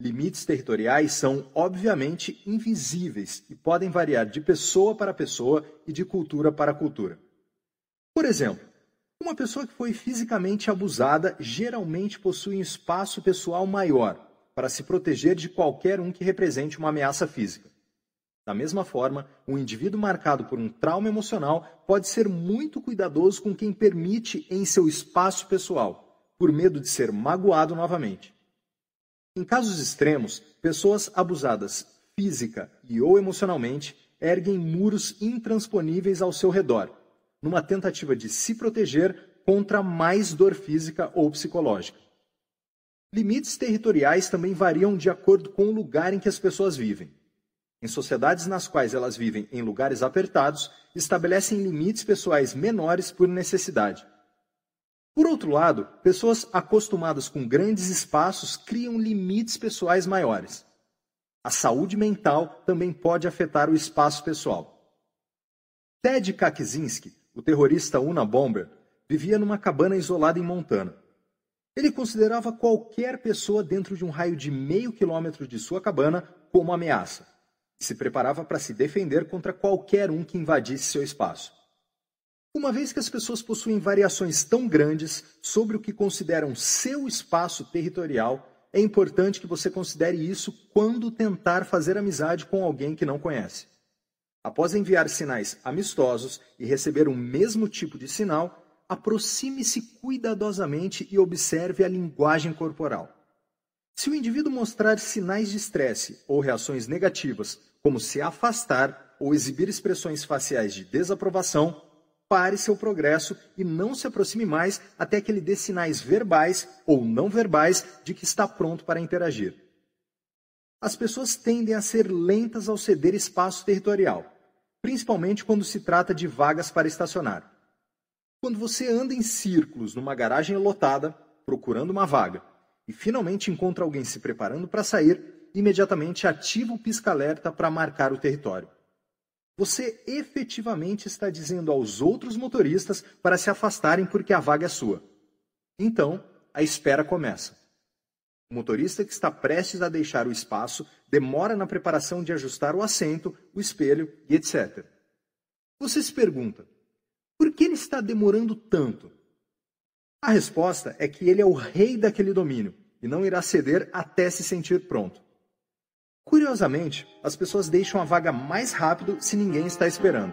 Limites territoriais são, obviamente, invisíveis e podem variar de pessoa para pessoa e de cultura para cultura. Por exemplo, uma pessoa que foi fisicamente abusada geralmente possui um espaço pessoal maior para se proteger de qualquer um que represente uma ameaça física. Da mesma forma, um indivíduo marcado por um trauma emocional pode ser muito cuidadoso com quem permite em seu espaço pessoal, por medo de ser magoado novamente. Em casos extremos, pessoas abusadas física e ou emocionalmente erguem muros intransponíveis ao seu redor, numa tentativa de se proteger contra mais dor física ou psicológica. Limites territoriais também variam de acordo com o lugar em que as pessoas vivem. Em sociedades nas quais elas vivem em lugares apertados, estabelecem limites pessoais menores por necessidade. Por outro lado, pessoas acostumadas com grandes espaços criam limites pessoais maiores. A saúde mental também pode afetar o espaço pessoal. Ted Kaczynski, o terrorista Una Bomber, vivia numa cabana isolada em Montana. Ele considerava qualquer pessoa dentro de um raio de meio quilômetro de sua cabana como ameaça e se preparava para se defender contra qualquer um que invadisse seu espaço. Uma vez que as pessoas possuem variações tão grandes sobre o que consideram seu espaço territorial, é importante que você considere isso quando tentar fazer amizade com alguém que não conhece. Após enviar sinais amistosos e receber o mesmo tipo de sinal, aproxime-se cuidadosamente e observe a linguagem corporal. Se o indivíduo mostrar sinais de estresse ou reações negativas, como se afastar ou exibir expressões faciais de desaprovação, pare seu progresso e não se aproxime mais até que ele dê sinais verbais ou não verbais de que está pronto para interagir. As pessoas tendem a ser lentas ao ceder espaço territorial, principalmente quando se trata de vagas para estacionar. Quando você anda em círculos numa garagem lotada, procurando uma vaga, e finalmente encontra alguém se preparando para sair, imediatamente ativa o pisca-alerta para marcar o território. Você efetivamente está dizendo aos outros motoristas para se afastarem porque a vaga é sua. Então, a espera começa. O motorista que está prestes a deixar o espaço demora na preparação de ajustar o assento, o espelho e etc. Você se pergunta: por que ele está demorando tanto? A resposta é que ele é o rei daquele domínio e não irá ceder até se sentir pronto. Curiosamente, as pessoas deixam a vaga mais rápido se ninguém está esperando.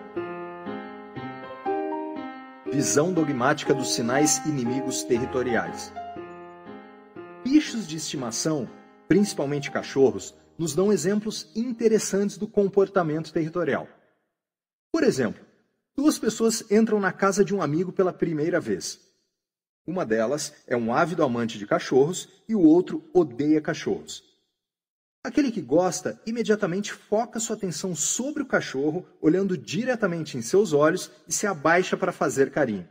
Visão dogmática dos sinais inimigos territoriais. Bichos de estimação, principalmente cachorros, nos dão exemplos interessantes do comportamento territorial. Por exemplo, duas pessoas entram na casa de um amigo pela primeira vez. Uma delas é um ávido amante de cachorros e o outro odeia cachorros. Aquele que gosta imediatamente foca sua atenção sobre o cachorro, olhando diretamente em seus olhos e se abaixa para fazer carinho.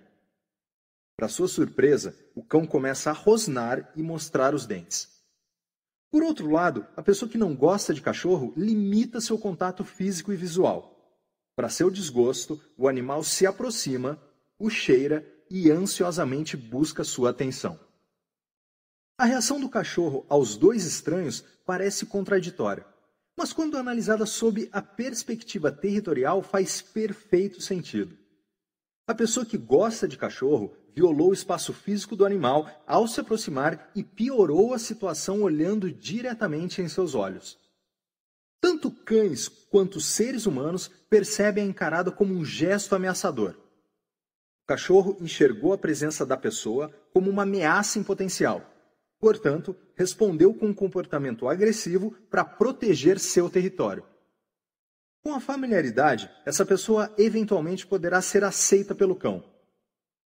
Para sua surpresa, o cão começa a rosnar e mostrar os dentes. Por outro lado, a pessoa que não gosta de cachorro limita seu contato físico e visual. Para seu desgosto, o animal se aproxima, o cheira e ansiosamente busca sua atenção. A reação do cachorro aos dois estranhos parece contraditória, mas quando analisada sob a perspectiva territorial faz perfeito sentido. A pessoa que gosta de cachorro violou o espaço físico do animal ao se aproximar e piorou a situação olhando diretamente em seus olhos. Tanto cães quanto seres humanos percebem a encarada como um gesto ameaçador. O cachorro enxergou a presença da pessoa como uma ameaça em potencial. Portanto, respondeu com um comportamento agressivo para proteger seu território. Com a familiaridade, essa pessoa eventualmente poderá ser aceita pelo cão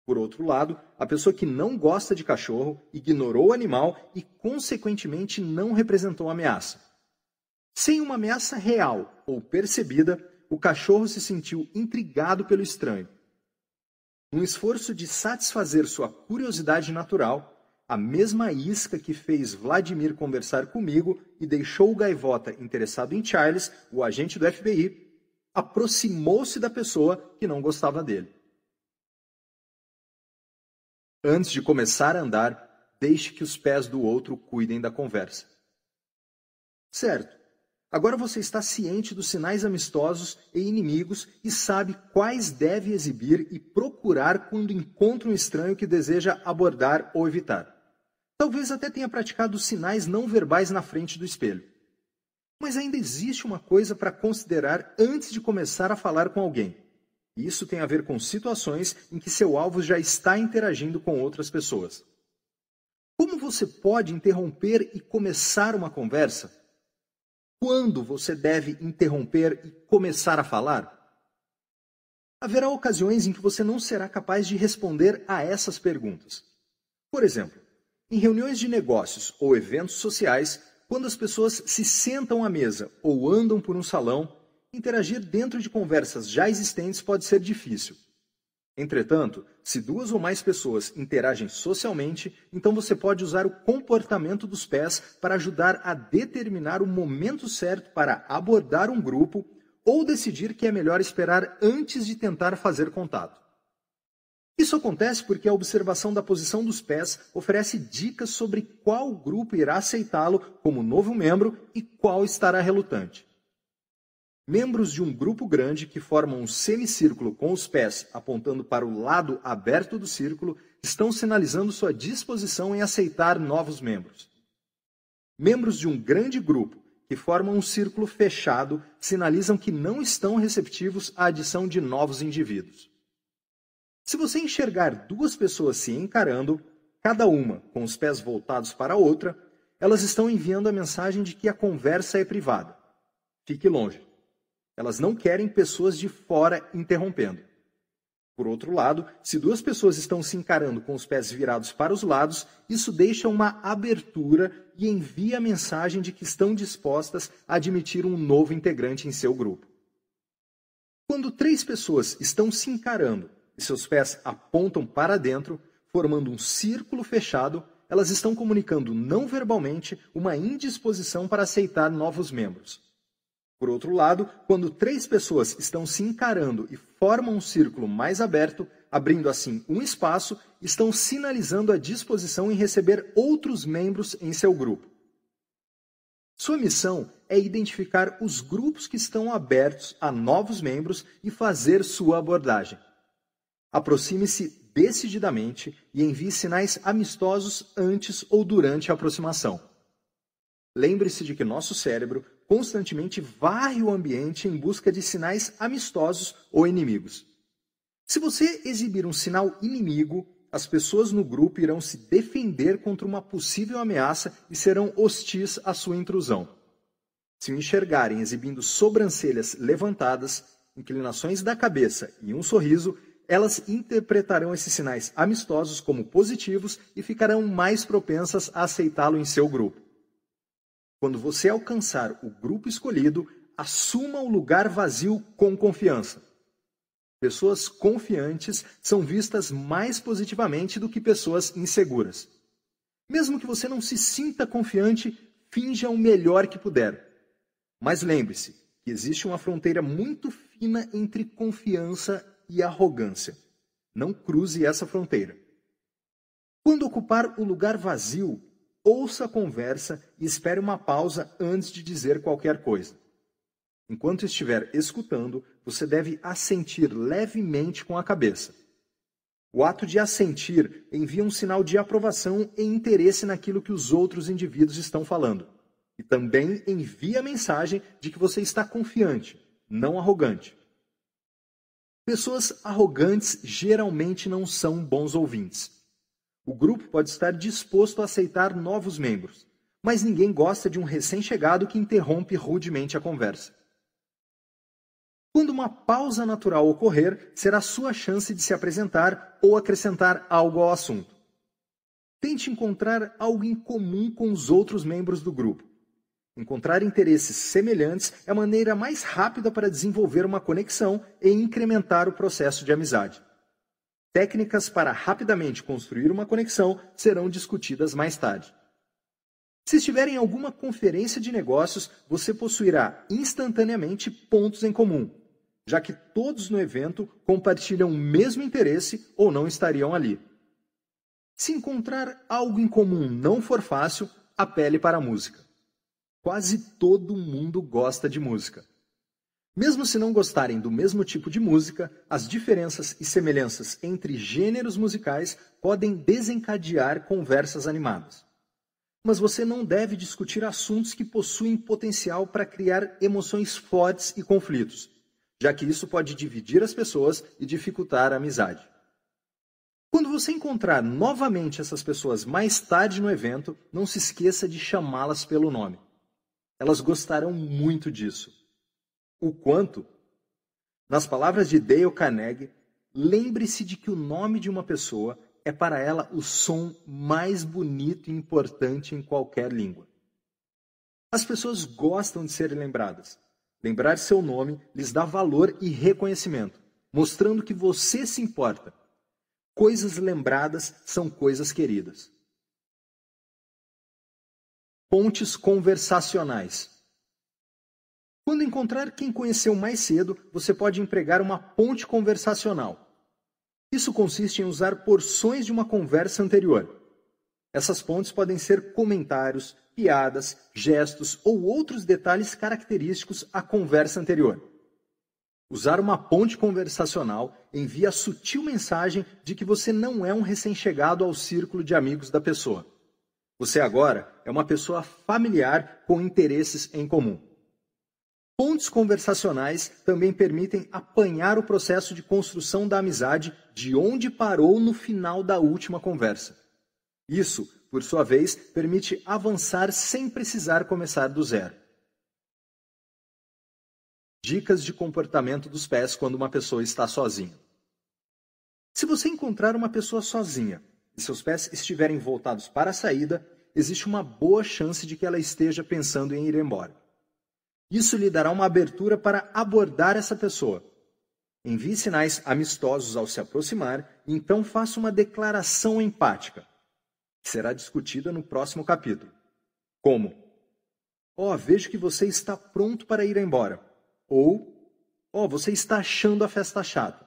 por outro lado, a pessoa que não gosta de cachorro ignorou o animal e, consequentemente, não representou ameaça. Sem uma ameaça real ou percebida, o cachorro se sentiu intrigado pelo estranho. Num esforço de satisfazer sua curiosidade natural, a mesma isca que fez Vladimir conversar comigo e deixou o gaivota interessado em Charles, o agente do FBI, aproximou-se da pessoa que não gostava dele. Antes de começar a andar, deixe que os pés do outro cuidem da conversa. Certo. Agora você está ciente dos sinais amistosos e inimigos e sabe quais deve exibir e procurar quando encontra um estranho que deseja abordar ou evitar. Talvez até tenha praticado sinais não verbais na frente do espelho. Mas ainda existe uma coisa para considerar antes de começar a falar com alguém. Isso tem a ver com situações em que seu alvo já está interagindo com outras pessoas. Como você pode interromper e começar uma conversa? Quando você deve interromper e começar a falar? Haverá ocasiões em que você não será capaz de responder a essas perguntas. Por exemplo, em reuniões de negócios ou eventos sociais, quando as pessoas se sentam à mesa ou andam por um salão, interagir dentro de conversas já existentes pode ser difícil. Entretanto, se duas ou mais pessoas interagem socialmente, então você pode usar o comportamento dos pés para ajudar a determinar o momento certo para abordar um grupo ou decidir que é melhor esperar antes de tentar fazer contato. Isso acontece porque a observação da posição dos pés oferece dicas sobre qual grupo irá aceitá-lo como novo membro e qual estará relutante. Membros de um grupo grande que formam um semicírculo com os pés apontando para o lado aberto do círculo estão sinalizando sua disposição em aceitar novos membros. Membros de um grande grupo que formam um círculo fechado sinalizam que não estão receptivos à adição de novos indivíduos. Se você enxergar duas pessoas se encarando, cada uma com os pés voltados para a outra, elas estão enviando a mensagem de que a conversa é privada. Fique longe. Elas não querem pessoas de fora interrompendo. Por outro lado, se duas pessoas estão se encarando com os pés virados para os lados, isso deixa uma abertura e envia a mensagem de que estão dispostas a admitir um novo integrante em seu grupo. Quando três pessoas estão se encarando e seus pés apontam para dentro, formando um círculo fechado, elas estão comunicando não verbalmente uma indisposição para aceitar novos membros. Por outro lado, quando três pessoas estão se encarando e formam um círculo mais aberto, Abrindo assim um espaço, estão sinalizando a disposição em receber outros membros em seu grupo. Sua missão é identificar os grupos que estão abertos a novos membros e fazer sua abordagem. Aproxime-se decididamente e envie sinais amistosos antes ou durante a aproximação. Lembre-se de que nosso cérebro constantemente varre o ambiente em busca de sinais amistosos ou inimigos. Se você exibir um sinal inimigo, as pessoas no grupo irão se defender contra uma possível ameaça e serão hostis à sua intrusão. Se o enxergarem exibindo sobrancelhas levantadas, inclinações da cabeça e um sorriso, elas interpretarão esses sinais amistosos como positivos e ficarão mais propensas a aceitá-lo em seu grupo. Quando você alcançar o grupo escolhido, assuma o lugar vazio com confiança. Pessoas confiantes são vistas mais positivamente do que pessoas inseguras. Mesmo que você não se sinta confiante, finja o melhor que puder. Mas lembre-se que existe uma fronteira muito fina entre confiança e arrogância. Não cruze essa fronteira. Quando ocupar o lugar vazio, ouça a conversa e espere uma pausa antes de dizer qualquer coisa. Enquanto estiver escutando, você deve assentir levemente com a cabeça. O ato de assentir envia um sinal de aprovação e interesse naquilo que os outros indivíduos estão falando. E também envia a mensagem de que você está confiante, não arrogante. Pessoas arrogantes geralmente não são bons ouvintes. O grupo pode estar disposto a aceitar novos membros, mas ninguém gosta de um recém-chegado que interrompe rudemente a conversa. Quando uma pausa natural ocorrer, será sua chance de se apresentar ou acrescentar algo ao assunto. Tente encontrar algo em comum com os outros membros do grupo. Encontrar interesses semelhantes é a maneira mais rápida para desenvolver uma conexão e incrementar o processo de amizade. Técnicas para rapidamente construir uma conexão serão discutidas mais tarde. Se estiver em alguma conferência de negócios, você possuirá instantaneamente pontos em comum, já que todos no evento compartilham o mesmo interesse ou não estariam ali. Se encontrar algo em comum não for fácil, apele para a música. Quase todo mundo gosta de música. Mesmo se não gostarem do mesmo tipo de música, as diferenças e semelhanças entre gêneros musicais podem desencadear conversas animadas. Mas você não deve discutir assuntos que possuem potencial para criar emoções fortes e conflitos, já que isso pode dividir as pessoas e dificultar a amizade. Quando você encontrar novamente essas pessoas mais tarde no evento, não se esqueça de chamá-las pelo nome. Elas gostarão muito disso. O quanto? Nas palavras de Dale Carnegie, lembre-se de que o nome de uma pessoa é para ela o som mais bonito e importante em qualquer língua. As pessoas gostam de serem lembradas. Lembrar seu nome lhes dá valor e reconhecimento, mostrando que você se importa. Coisas lembradas são coisas queridas. Pontes conversacionais. Quando encontrar quem conheceu mais cedo, você pode empregar uma ponte conversacional. Isso consiste em usar porções de uma conversa anterior. Essas pontes podem ser comentários, piadas, gestos ou outros detalhes característicos à conversa anterior. Usar uma ponte conversacional envia a sutil mensagem de que você não é um recém-chegado ao círculo de amigos da pessoa. Você agora é uma pessoa familiar com interesses em comum. Pontos conversacionais também permitem apanhar o processo de construção da amizade de onde parou no final da última conversa. Isso, por sua vez, permite avançar sem precisar começar do zero. Dicas de comportamento dos pés quando uma pessoa está sozinha. Se você encontrar uma pessoa sozinha e seus pés estiverem voltados para a saída, existe uma boa chance de que ela esteja pensando em ir embora. Isso lhe dará uma abertura para abordar essa pessoa. Envie sinais amistosos ao se aproximar e então faça uma declaração empática, que será discutida no próximo capítulo. Como? Ó, oh, vejo que você está pronto para ir embora. Ou, ó, oh, você está achando a festa chata.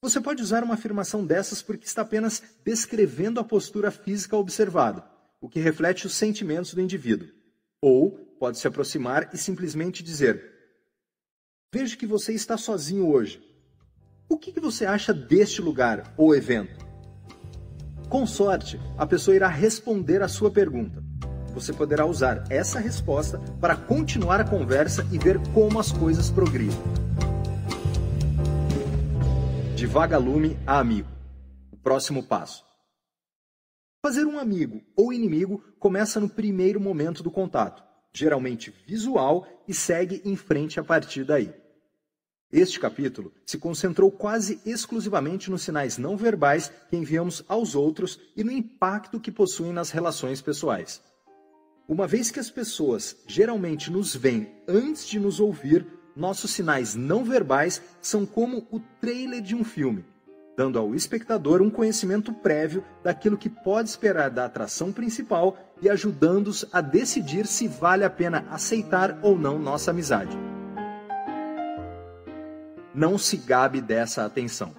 Você pode usar uma afirmação dessas porque está apenas descrevendo a postura física observada, o que reflete os sentimentos do indivíduo. Ou pode se aproximar e simplesmente dizer: Vejo que você está sozinho hoje. O que, você acha deste lugar ou evento? Com sorte, a pessoa irá responder a sua pergunta. Você poderá usar essa resposta para continuar a conversa e ver como as coisas progridem. De vagalume a amigo. Próximo passo. Fazer um amigo ou inimigo começa no primeiro momento do contato, geralmente visual, e segue em frente a partir daí. Este capítulo se concentrou quase exclusivamente nos sinais não verbais que enviamos aos outros e no impacto que possuem nas relações pessoais. Uma vez que as pessoas geralmente nos veem antes de nos ouvir, nossos sinais não verbais são como o trailer de um filme, dando ao espectador um conhecimento prévio daquilo que pode esperar da atração principal e ajudando-os a decidir se vale a pena aceitar ou não nossa amizade não se gabe dessa atenção.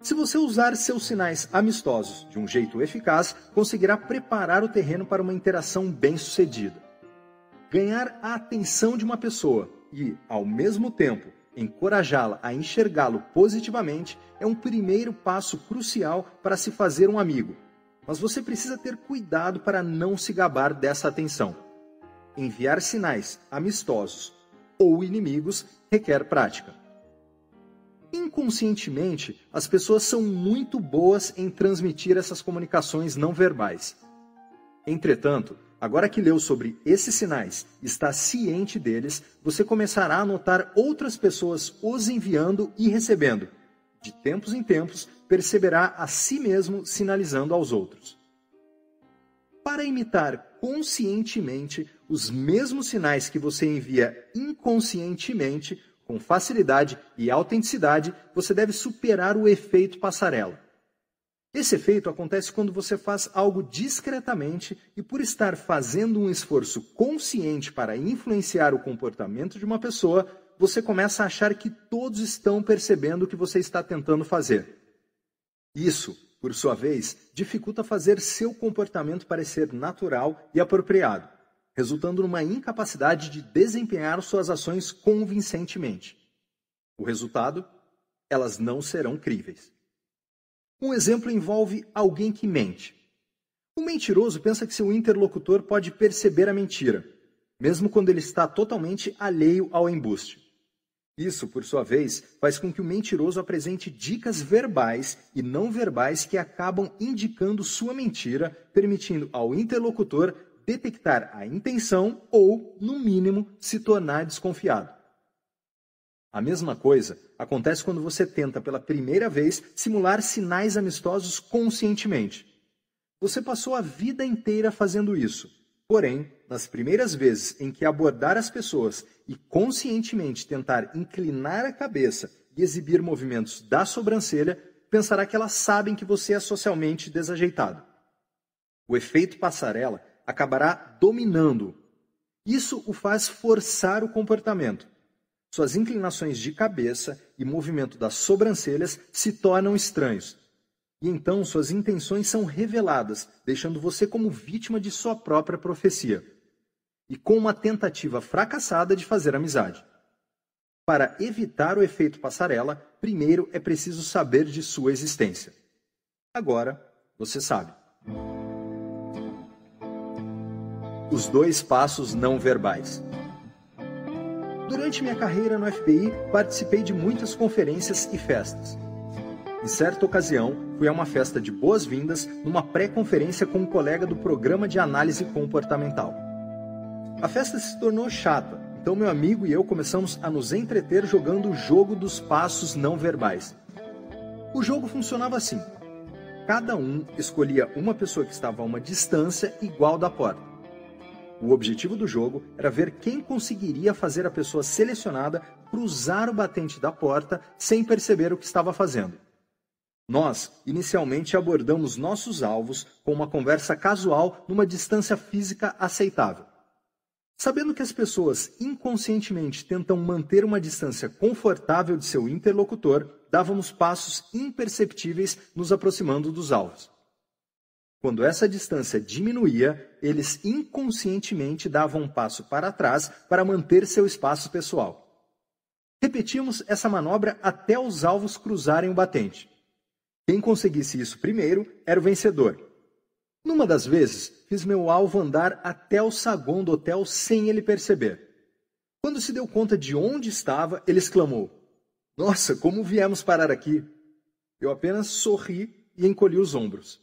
Se você usar seus sinais amistosos de um jeito eficaz, conseguirá preparar o terreno para uma interação bem-sucedida. Ganhar a atenção de uma pessoa e, ao mesmo tempo, encorajá-la a enxergá-lo positivamente é um primeiro passo crucial para se fazer um amigo. Mas você precisa ter cuidado para não se gabar dessa atenção. Enviar sinais amistosos ou inimigos requer prática. Inconscientemente, as pessoas são muito boas em transmitir essas comunicações não verbais. Entretanto, agora que leu sobre esses sinais está ciente deles, você começará a notar outras pessoas os enviando e recebendo. De tempos em tempos, perceberá a si mesmo sinalizando aos outros. Para imitar conscientemente os mesmos sinais que você envia inconscientemente, com facilidade e autenticidade, você deve superar o efeito passarela. Esse efeito acontece quando você faz algo discretamente e, por estar fazendo um esforço consciente para influenciar o comportamento de uma pessoa, você começa a achar que todos estão percebendo o que você está tentando fazer. Isso por sua vez, dificulta fazer seu comportamento parecer natural e apropriado, resultando numa incapacidade de desempenhar suas ações convincentemente. O resultado? Elas não serão críveis. Um exemplo envolve alguém que mente. O mentiroso pensa que seu interlocutor pode perceber a mentira, mesmo quando ele está totalmente alheio ao embuste. Isso, por sua vez, faz com que o mentiroso apresente dicas verbais e não verbais que acabam indicando sua mentira, permitindo ao interlocutor detectar a intenção ou, no mínimo, se tornar desconfiado. A mesma coisa acontece quando você tenta pela primeira vez simular sinais amistosos conscientemente. Você passou a vida inteira fazendo isso, porém, nas primeiras vezes em que abordar as pessoas e conscientemente tentar inclinar a cabeça e exibir movimentos da sobrancelha, pensará que elas sabem que você é socialmente desajeitado. O efeito passarela acabará dominando. Isso o faz forçar o comportamento. Suas inclinações de cabeça e movimento das sobrancelhas se tornam estranhos. E então suas intenções são reveladas, deixando você como vítima de sua própria profecia e com uma tentativa fracassada de fazer amizade. Para evitar o efeito passarela, primeiro é preciso saber de sua existência. Agora, você sabe. Os dois passos não verbais. Durante minha carreira no FBI, participei de muitas conferências e festas. Em certa ocasião, fui a uma festa de boas-vindas numa pré-conferência com um colega do programa de análise comportamental. A festa se tornou chata, então meu amigo e eu começamos a nos entreter jogando o jogo dos passos não verbais. O jogo funcionava assim: cada um escolhia uma pessoa que estava a uma distância igual da porta. O objetivo do jogo era ver quem conseguiria fazer a pessoa selecionada cruzar o batente da porta sem perceber o que estava fazendo. Nós, inicialmente, abordamos nossos alvos com uma conversa casual numa distância física aceitável. Sabendo que as pessoas inconscientemente tentam manter uma distância confortável de seu interlocutor, dávamos passos imperceptíveis nos aproximando dos alvos. Quando essa distância diminuía, eles inconscientemente davam um passo para trás para manter seu espaço pessoal. Repetimos essa manobra até os alvos cruzarem o batente. Quem conseguisse isso primeiro era o vencedor. Numa das vezes, fiz meu alvo andar até o saguão do hotel sem ele perceber. Quando se deu conta de onde estava, ele exclamou: Nossa, como viemos parar aqui? Eu apenas sorri e encolhi os ombros.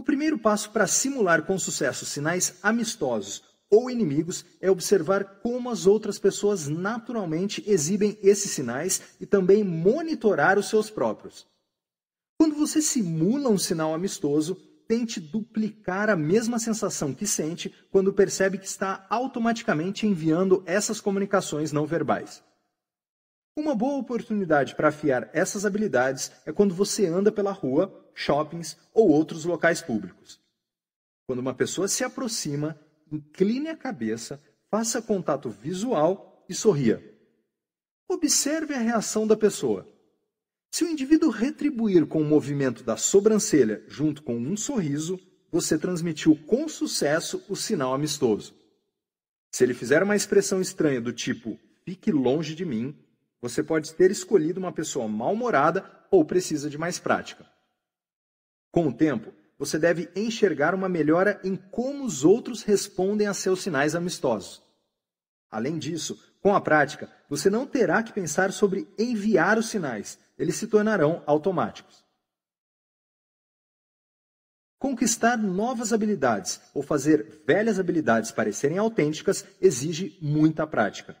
O primeiro passo para simular com sucesso sinais amistosos ou inimigos é observar como as outras pessoas naturalmente exibem esses sinais e também monitorar os seus próprios. Quando você simula um sinal amistoso, tente duplicar a mesma sensação que sente quando percebe que está automaticamente enviando essas comunicações não verbais. Uma boa oportunidade para afiar essas habilidades é quando você anda pela rua, shoppings ou outros locais públicos. Quando uma pessoa se aproxima, incline a cabeça, faça contato visual e sorria. Observe a reação da pessoa. Se o indivíduo retribuir com o movimento da sobrancelha junto com um sorriso, você transmitiu com sucesso o sinal amistoso. Se ele fizer uma expressão estranha do tipo fique longe de mim, você pode ter escolhido uma pessoa mal-humorada ou precisa de mais prática. Com o tempo, você deve enxergar uma melhora em como os outros respondem a seus sinais amistosos. Além disso, com a prática, você não terá que pensar sobre enviar os sinais, eles se tornarão automáticos. Conquistar novas habilidades ou fazer velhas habilidades parecerem autênticas exige muita prática.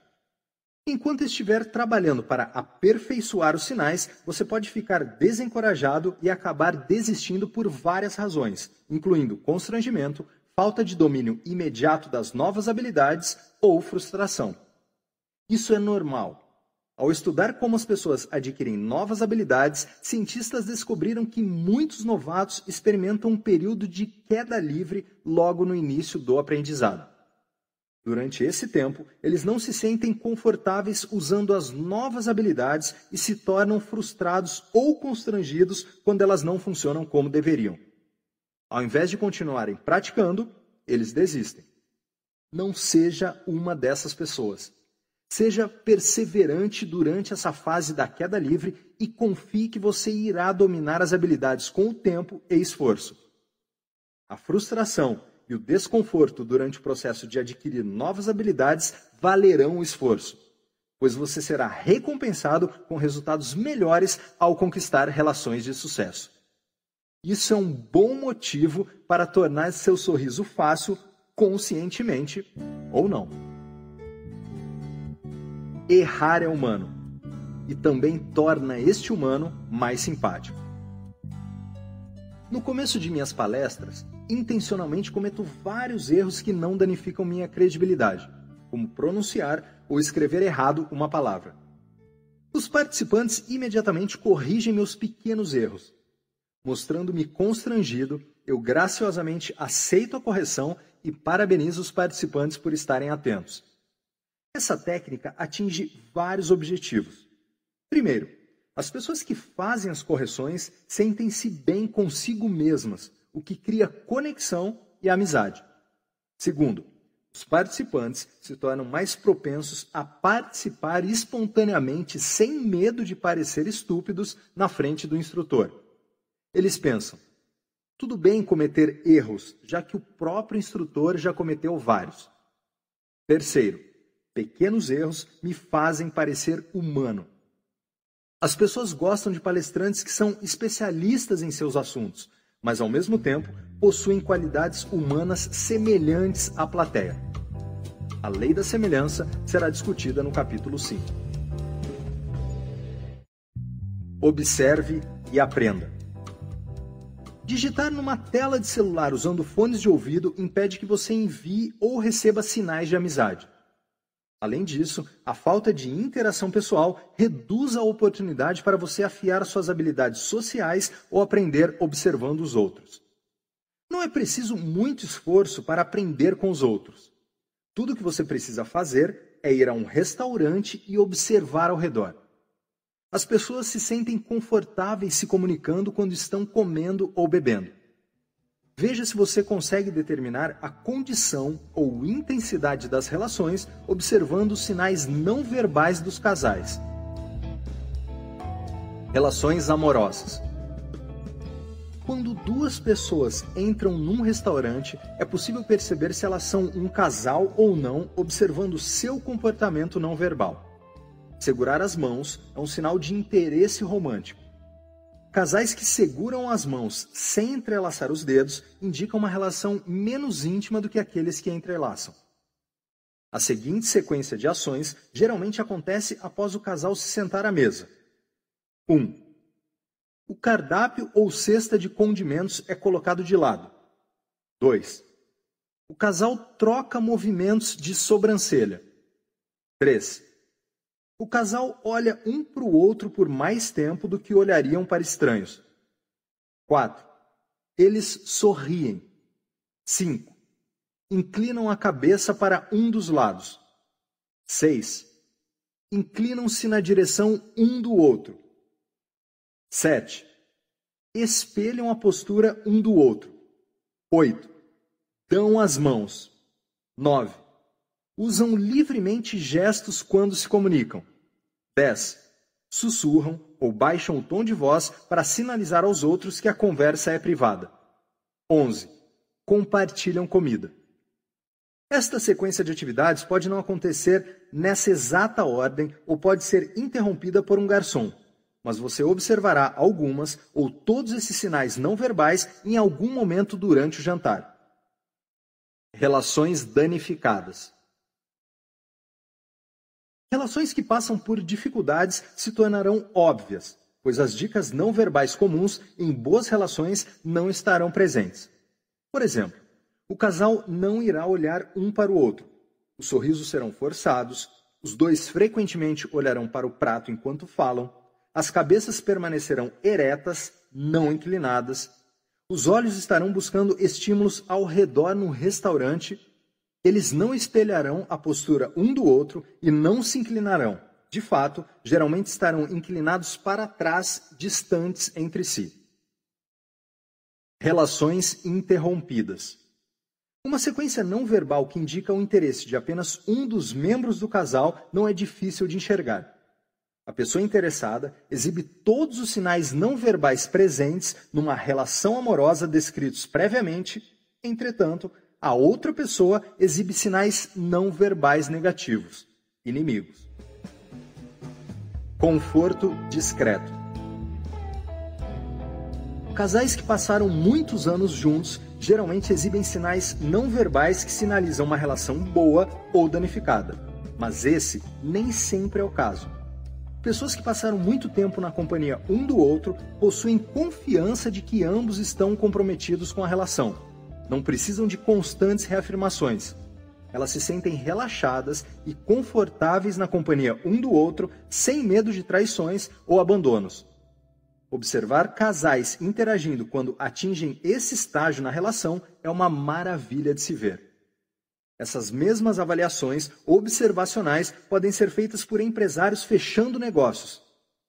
Enquanto estiver trabalhando para aperfeiçoar os sinais, você pode ficar desencorajado e acabar desistindo por várias razões, incluindo constrangimento, falta de domínio imediato das novas habilidades ou frustração. Isso é normal. Ao estudar como as pessoas adquirem novas habilidades, cientistas descobriram que muitos novatos experimentam um período de queda livre logo no início do aprendizado. Durante esse tempo, eles não se sentem confortáveis usando as novas habilidades e se tornam frustrados ou constrangidos quando elas não funcionam como deveriam. Ao invés de continuarem praticando, eles desistem. Não seja uma dessas pessoas. Seja perseverante durante essa fase da queda livre e confie que você irá dominar as habilidades com o tempo e esforço. A frustração e o desconforto durante o processo de adquirir novas habilidades valerão o esforço, pois você será recompensado com resultados melhores ao conquistar relações de sucesso. Isso é um bom motivo para tornar seu sorriso fácil conscientemente ou não. Errar é humano e também torna este humano mais simpático. No começo de minhas palestras, intencionalmente cometo vários erros que não danificam minha credibilidade, como pronunciar ou escrever errado uma palavra. Os participantes imediatamente corrigem meus pequenos erros. Mostrando-me constrangido, eu graciosamente aceito a correção e parabenizo os participantes por estarem atentos. Essa técnica atinge vários objetivos. Primeiro, as pessoas que fazem as correções sentem-se bem consigo mesmas o que cria conexão e amizade. Segundo, os participantes se tornam mais propensos a participar espontaneamente, sem medo de parecer estúpidos, na frente do instrutor. Eles pensam: tudo bem cometer erros, já que o próprio instrutor já cometeu vários. Terceiro, pequenos erros me fazem parecer humano. As pessoas gostam de palestrantes que são especialistas em seus assuntos, mas ao mesmo tempo possuem qualidades humanas semelhantes à plateia. A lei da semelhança será discutida no capítulo 5. Observe e aprenda. Digitar numa tela de celular usando fones de ouvido impede que você envie ou receba sinais de amizade. Além disso, a falta de interação pessoal reduz a oportunidade para você afiar suas habilidades sociais ou aprender observando os outros. Não é preciso muito esforço para aprender com os outros. Tudo o que você precisa fazer é ir a um restaurante e observar ao redor. As pessoas se sentem confortáveis se comunicando quando estão comendo ou bebendo. Veja se você consegue determinar a condição ou intensidade das relações observando os sinais não verbais dos casais. Relações amorosas. Quando duas pessoas entram num restaurante, é possível perceber se elas são um casal ou não observando seu comportamento não verbal. Segurar as mãos é um sinal de interesse romântico. Casais que seguram as mãos sem entrelaçar os dedos indicam uma relação menos íntima do que aqueles que entrelaçam. A seguinte sequência de ações geralmente acontece após o casal se sentar à mesa. 1. Um, o cardápio ou cesta de condimentos é colocado de lado. 2. O casal troca movimentos de sobrancelha. 3. O casal olha um para o outro por mais tempo do que olhariam para estranhos. 4. Eles sorriem. 5. Inclinam a cabeça para um dos lados. 6. Inclinam-se na direção um do outro. 7. Espelham a postura um do outro. 8. Dão as mãos. 9. Usam livremente gestos quando se comunicam. 10. Sussurram ou baixam o tom de voz para sinalizar aos outros que a conversa é privada. 11. Compartilham comida. Esta sequência de atividades pode não acontecer nessa exata ordem ou pode ser interrompida por um garçom, mas você observará algumas ou todos esses sinais não verbais em algum momento durante o jantar. Relações danificadas. Relações que passam por dificuldades se tornarão óbvias, pois as dicas não verbais comuns em boas relações não estarão presentes. Por exemplo, o casal não irá olhar um para o outro. Os sorrisos serão forçados, os dois frequentemente olharão para o prato enquanto falam, as cabeças permanecerão eretas, não inclinadas, os olhos estarão buscando estímulos ao redor no restaurante eles não espelharão a postura um do outro e não se inclinarão. De fato, geralmente estarão inclinados para trás, distantes entre si. Relações interrompidas. Uma sequência não verbal que indica o interesse de apenas um dos membros do casal não é difícil de enxergar. A pessoa interessada exibe todos os sinais não verbais presentes numa relação amorosa descritos previamente, entretanto, a outra pessoa exibe sinais não verbais negativos, inimigos. Conforto discreto. Casais que passaram muitos anos juntos geralmente exibem sinais não verbais que sinalizam uma relação boa ou danificada, mas esse nem sempre é o caso. Pessoas que passaram muito tempo na companhia um do outro possuem confiança de que ambos estão comprometidos com a relação não precisam de constantes reafirmações. Elas se sentem relaxadas e confortáveis na companhia um do outro, sem medo de traições ou abandonos. Observar casais interagindo quando atingem esse estágio na relação é uma maravilha de se ver. Essas mesmas avaliações observacionais podem ser feitas por empresários fechando negócios,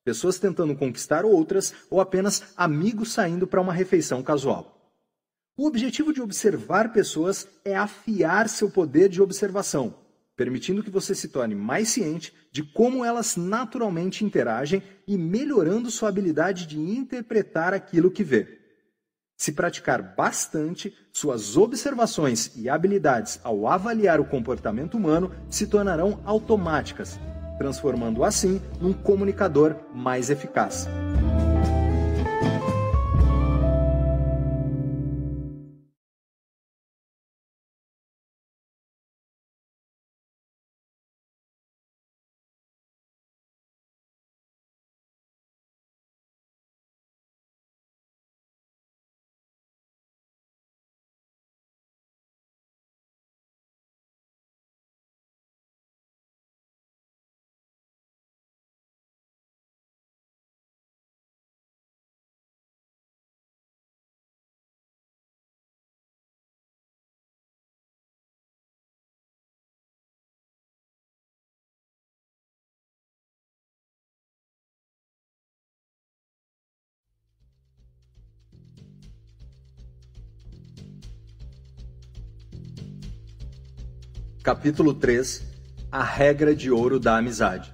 pessoas tentando conquistar outras ou apenas amigos saindo para uma refeição casual. O objetivo de observar pessoas é afiar seu poder de observação, permitindo que você se torne mais ciente de como elas naturalmente interagem e melhorando sua habilidade de interpretar aquilo que vê. Se praticar bastante, suas observações e habilidades ao avaliar o comportamento humano se tornarão automáticas, transformando assim num comunicador mais eficaz. Capítulo 3 A regra de ouro da amizade.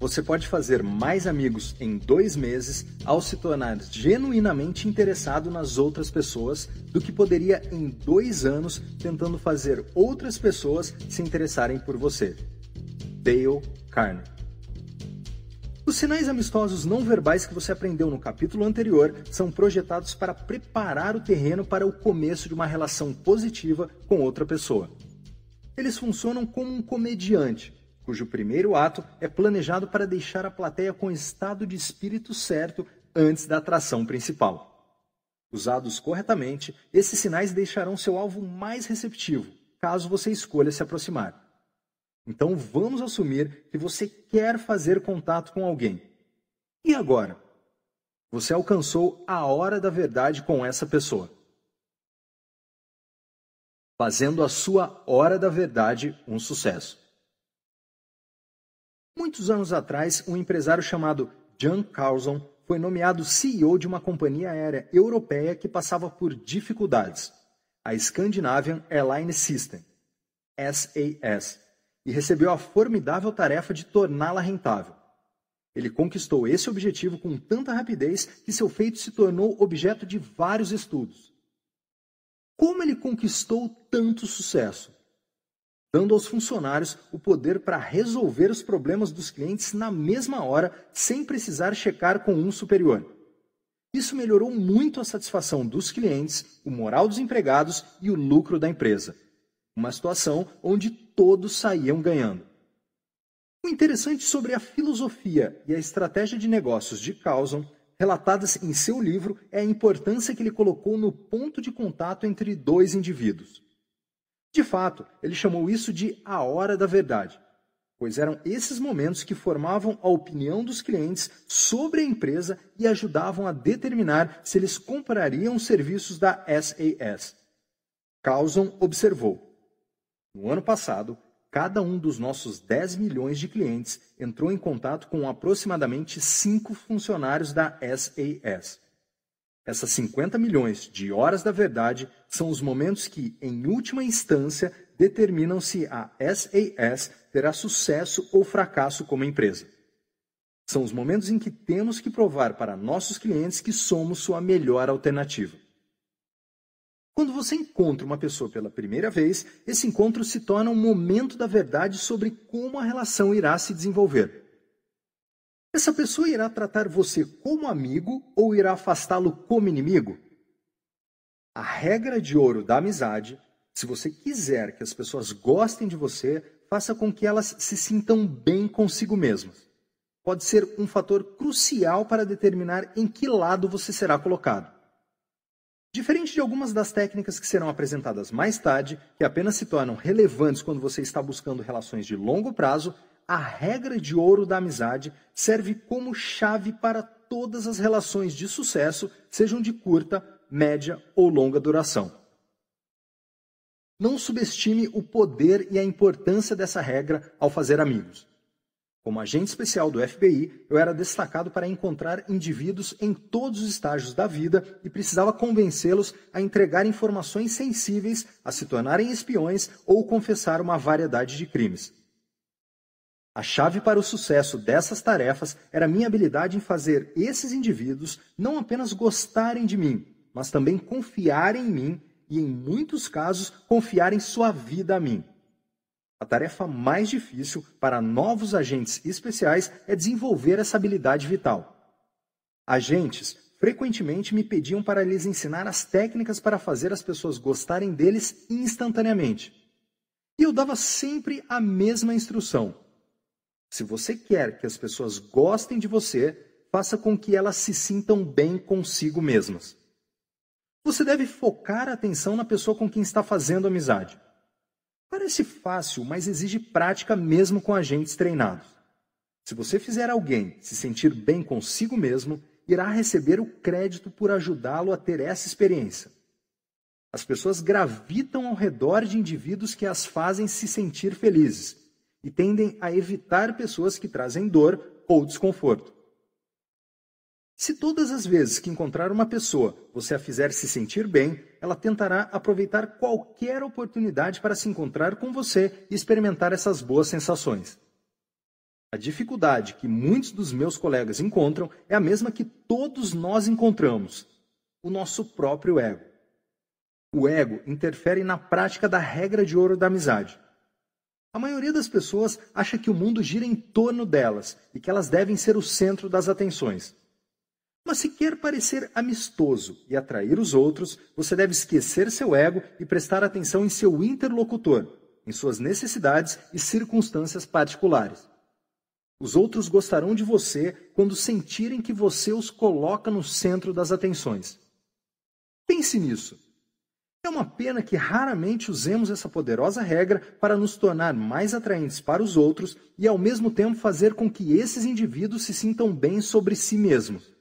Você pode fazer mais amigos em dois meses ao se tornar genuinamente interessado nas outras pessoas do que poderia em dois anos tentando fazer outras pessoas se interessarem por você. Dale Carnegie. Os sinais amistosos não verbais que você aprendeu no capítulo anterior são projetados para preparar o terreno para o começo de uma relação positiva com outra pessoa. Eles funcionam como um comediante, cujo primeiro ato é planejado para deixar a plateia com estado de espírito certo antes da atração principal. Usados corretamente, esses sinais deixarão seu alvo mais receptivo, caso você escolha se aproximar. Então vamos assumir que você quer fazer contato com alguém. E agora? Você alcançou a hora da verdade com essa pessoa. Fazendo a sua hora da verdade um sucesso. Muitos anos atrás, um empresário chamado John Carlson foi nomeado CEO de uma companhia aérea europeia que passava por dificuldades, a Scandinavian Airline System, SAS e recebeu a formidável tarefa de torná-la rentável. Ele conquistou esse objetivo com tanta rapidez que seu feito se tornou objeto de vários estudos. Como ele conquistou tanto sucesso? Dando aos funcionários o poder para resolver os problemas dos clientes na mesma hora, sem precisar checar com um superior. Isso melhorou muito a satisfação dos clientes, o moral dos empregados e o lucro da empresa. Uma situação onde todos saíam ganhando. O interessante sobre a filosofia e a estratégia de negócios de Carlson, relatadas em seu livro, é a importância que ele colocou no ponto de contato entre dois indivíduos. De fato, ele chamou isso de a hora da verdade, pois eram esses momentos que formavam a opinião dos clientes sobre a empresa e ajudavam a determinar se eles comprariam os serviços da SAS. Carlson observou: no ano passado, cada um dos nossos 10 milhões de clientes entrou em contato com aproximadamente 5 funcionários da SAS. Essas 50 milhões de horas da verdade são os momentos que, em última instância, determinam se a SAS terá sucesso ou fracasso como empresa. São os momentos em que temos que provar para nossos clientes que somos sua melhor alternativa. Quando você encontra uma pessoa pela primeira vez, esse encontro se torna um momento da verdade sobre como a relação irá se desenvolver. Essa pessoa irá tratar você como amigo ou irá afastá-lo como inimigo? A regra de ouro da amizade, se você quiser que as pessoas gostem de você, faça com que elas se sintam bem consigo mesmas. Pode ser um fator crucial para determinar em que lado você será colocado. Diferente de algumas das técnicas que serão apresentadas mais tarde, que apenas se tornam relevantes quando você está buscando relações de longo prazo, a regra de ouro da amizade serve como chave para todas as relações de sucesso, sejam de curta, média ou longa duração. Não subestime o poder e a importância dessa regra ao fazer amigos. Como agente especial do FBI, eu era destacado para encontrar indivíduos em todos os estágios da vida e precisava convencê-los a entregar informações sensíveis, a se tornarem espiões ou confessar uma variedade de crimes. A chave para o sucesso dessas tarefas era minha habilidade em fazer esses indivíduos não apenas gostarem de mim, mas também confiarem em mim e, em muitos casos, confiarem sua vida a mim. A tarefa mais difícil para novos agentes especiais é desenvolver essa habilidade vital. Agentes frequentemente me pediam para lhes ensinar as técnicas para fazer as pessoas gostarem deles instantaneamente. E eu dava sempre a mesma instrução. Se você quer que as pessoas gostem de você, faça com que elas se sintam bem consigo mesmas. Você deve focar a atenção na pessoa com quem está fazendo amizade. Parece fácil, mas exige prática mesmo com agentes treinados. Se você fizer alguém se sentir bem consigo mesmo, irá receber o crédito por ajudá-lo a ter essa experiência. As pessoas gravitam ao redor de indivíduos que as fazem se sentir felizes e tendem a evitar pessoas que trazem dor ou desconforto. Se todas as vezes que encontrar uma pessoa você a fizer se sentir bem, ela tentará aproveitar qualquer oportunidade para se encontrar com você e experimentar essas boas sensações. A dificuldade que muitos dos meus colegas encontram é a mesma que todos nós encontramos: o nosso próprio ego. O ego interfere na prática da regra de ouro da amizade. A maioria das pessoas acha que o mundo gira em torno delas e que elas devem ser o centro das atenções. Mas se quer parecer amistoso e atrair os outros, você deve esquecer seu ego e prestar atenção em seu interlocutor, em suas necessidades e circunstâncias particulares. Os outros gostarão de você quando sentirem que você os coloca no centro das atenções. Pense nisso. É uma pena que raramente usemos essa poderosa regra para nos tornar mais atraentes para os outros e, ao mesmo tempo, fazer com que esses indivíduos se sintam bem sobre si mesmos.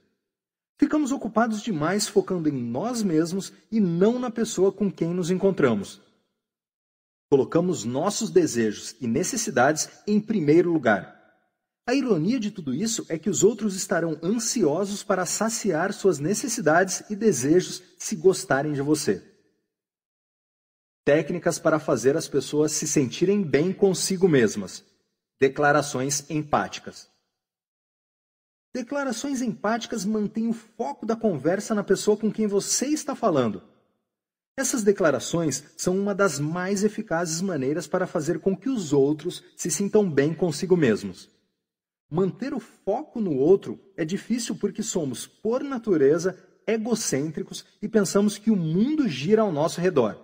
Ficamos ocupados demais focando em nós mesmos e não na pessoa com quem nos encontramos. Colocamos nossos desejos e necessidades em primeiro lugar. A ironia de tudo isso é que os outros estarão ansiosos para saciar suas necessidades e desejos se gostarem de você. Técnicas para fazer as pessoas se sentirem bem consigo mesmas. Declarações empáticas. Declarações empáticas mantêm o foco da conversa na pessoa com quem você está falando. Essas declarações são uma das mais eficazes maneiras para fazer com que os outros se sintam bem consigo mesmos. Manter o foco no outro é difícil porque somos, por natureza, egocêntricos e pensamos que o mundo gira ao nosso redor.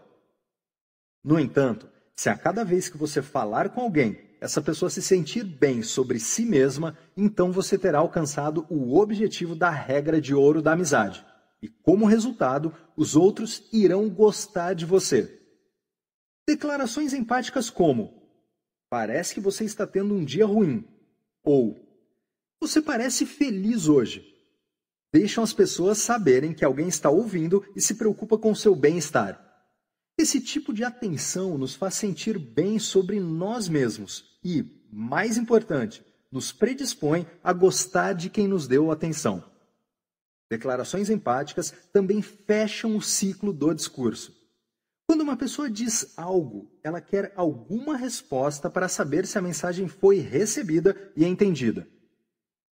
No entanto, se a cada vez que você falar com alguém, essa pessoa se sentir bem sobre si mesma, então você terá alcançado o objetivo da regra de ouro da amizade. E como resultado, os outros irão gostar de você. Declarações empáticas como: Parece que você está tendo um dia ruim. Ou Você parece feliz hoje. Deixam as pessoas saberem que alguém está ouvindo e se preocupa com seu bem-estar. Esse tipo de atenção nos faz sentir bem sobre nós mesmos e, mais importante, nos predispõe a gostar de quem nos deu atenção. Declarações empáticas também fecham o ciclo do discurso. Quando uma pessoa diz algo, ela quer alguma resposta para saber se a mensagem foi recebida e entendida.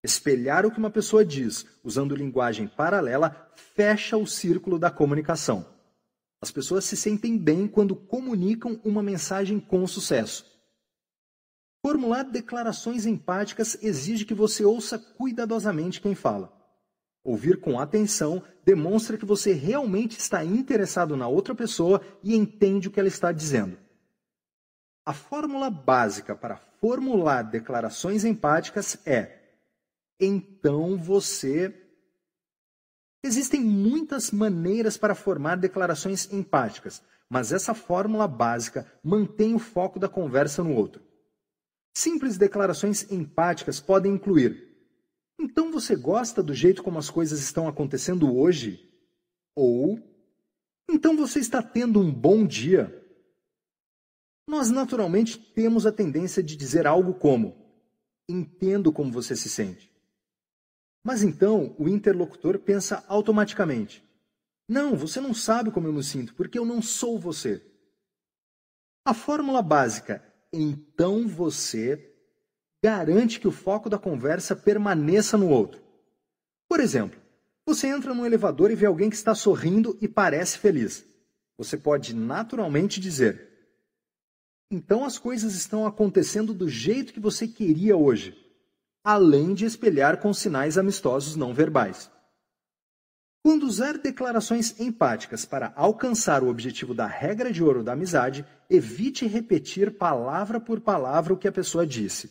Espelhar o que uma pessoa diz usando linguagem paralela fecha o círculo da comunicação. As pessoas se sentem bem quando comunicam uma mensagem com sucesso. Formular declarações empáticas exige que você ouça cuidadosamente quem fala. Ouvir com atenção demonstra que você realmente está interessado na outra pessoa e entende o que ela está dizendo. A fórmula básica para formular declarações empáticas é: então você Existem muitas maneiras para formar declarações empáticas, mas essa fórmula básica mantém o foco da conversa no outro. Simples declarações empáticas podem incluir: Então você gosta do jeito como as coisas estão acontecendo hoje? Ou Então você está tendo um bom dia? Nós naturalmente temos a tendência de dizer algo como: Entendo como você se sente. Mas então o interlocutor pensa automaticamente: Não, você não sabe como eu me sinto, porque eu não sou você. A fórmula básica, então você, garante que o foco da conversa permaneça no outro. Por exemplo, você entra num elevador e vê alguém que está sorrindo e parece feliz. Você pode naturalmente dizer: Então as coisas estão acontecendo do jeito que você queria hoje além de espelhar com sinais amistosos não verbais. Quando usar declarações empáticas para alcançar o objetivo da regra de ouro da amizade, evite repetir palavra por palavra o que a pessoa disse.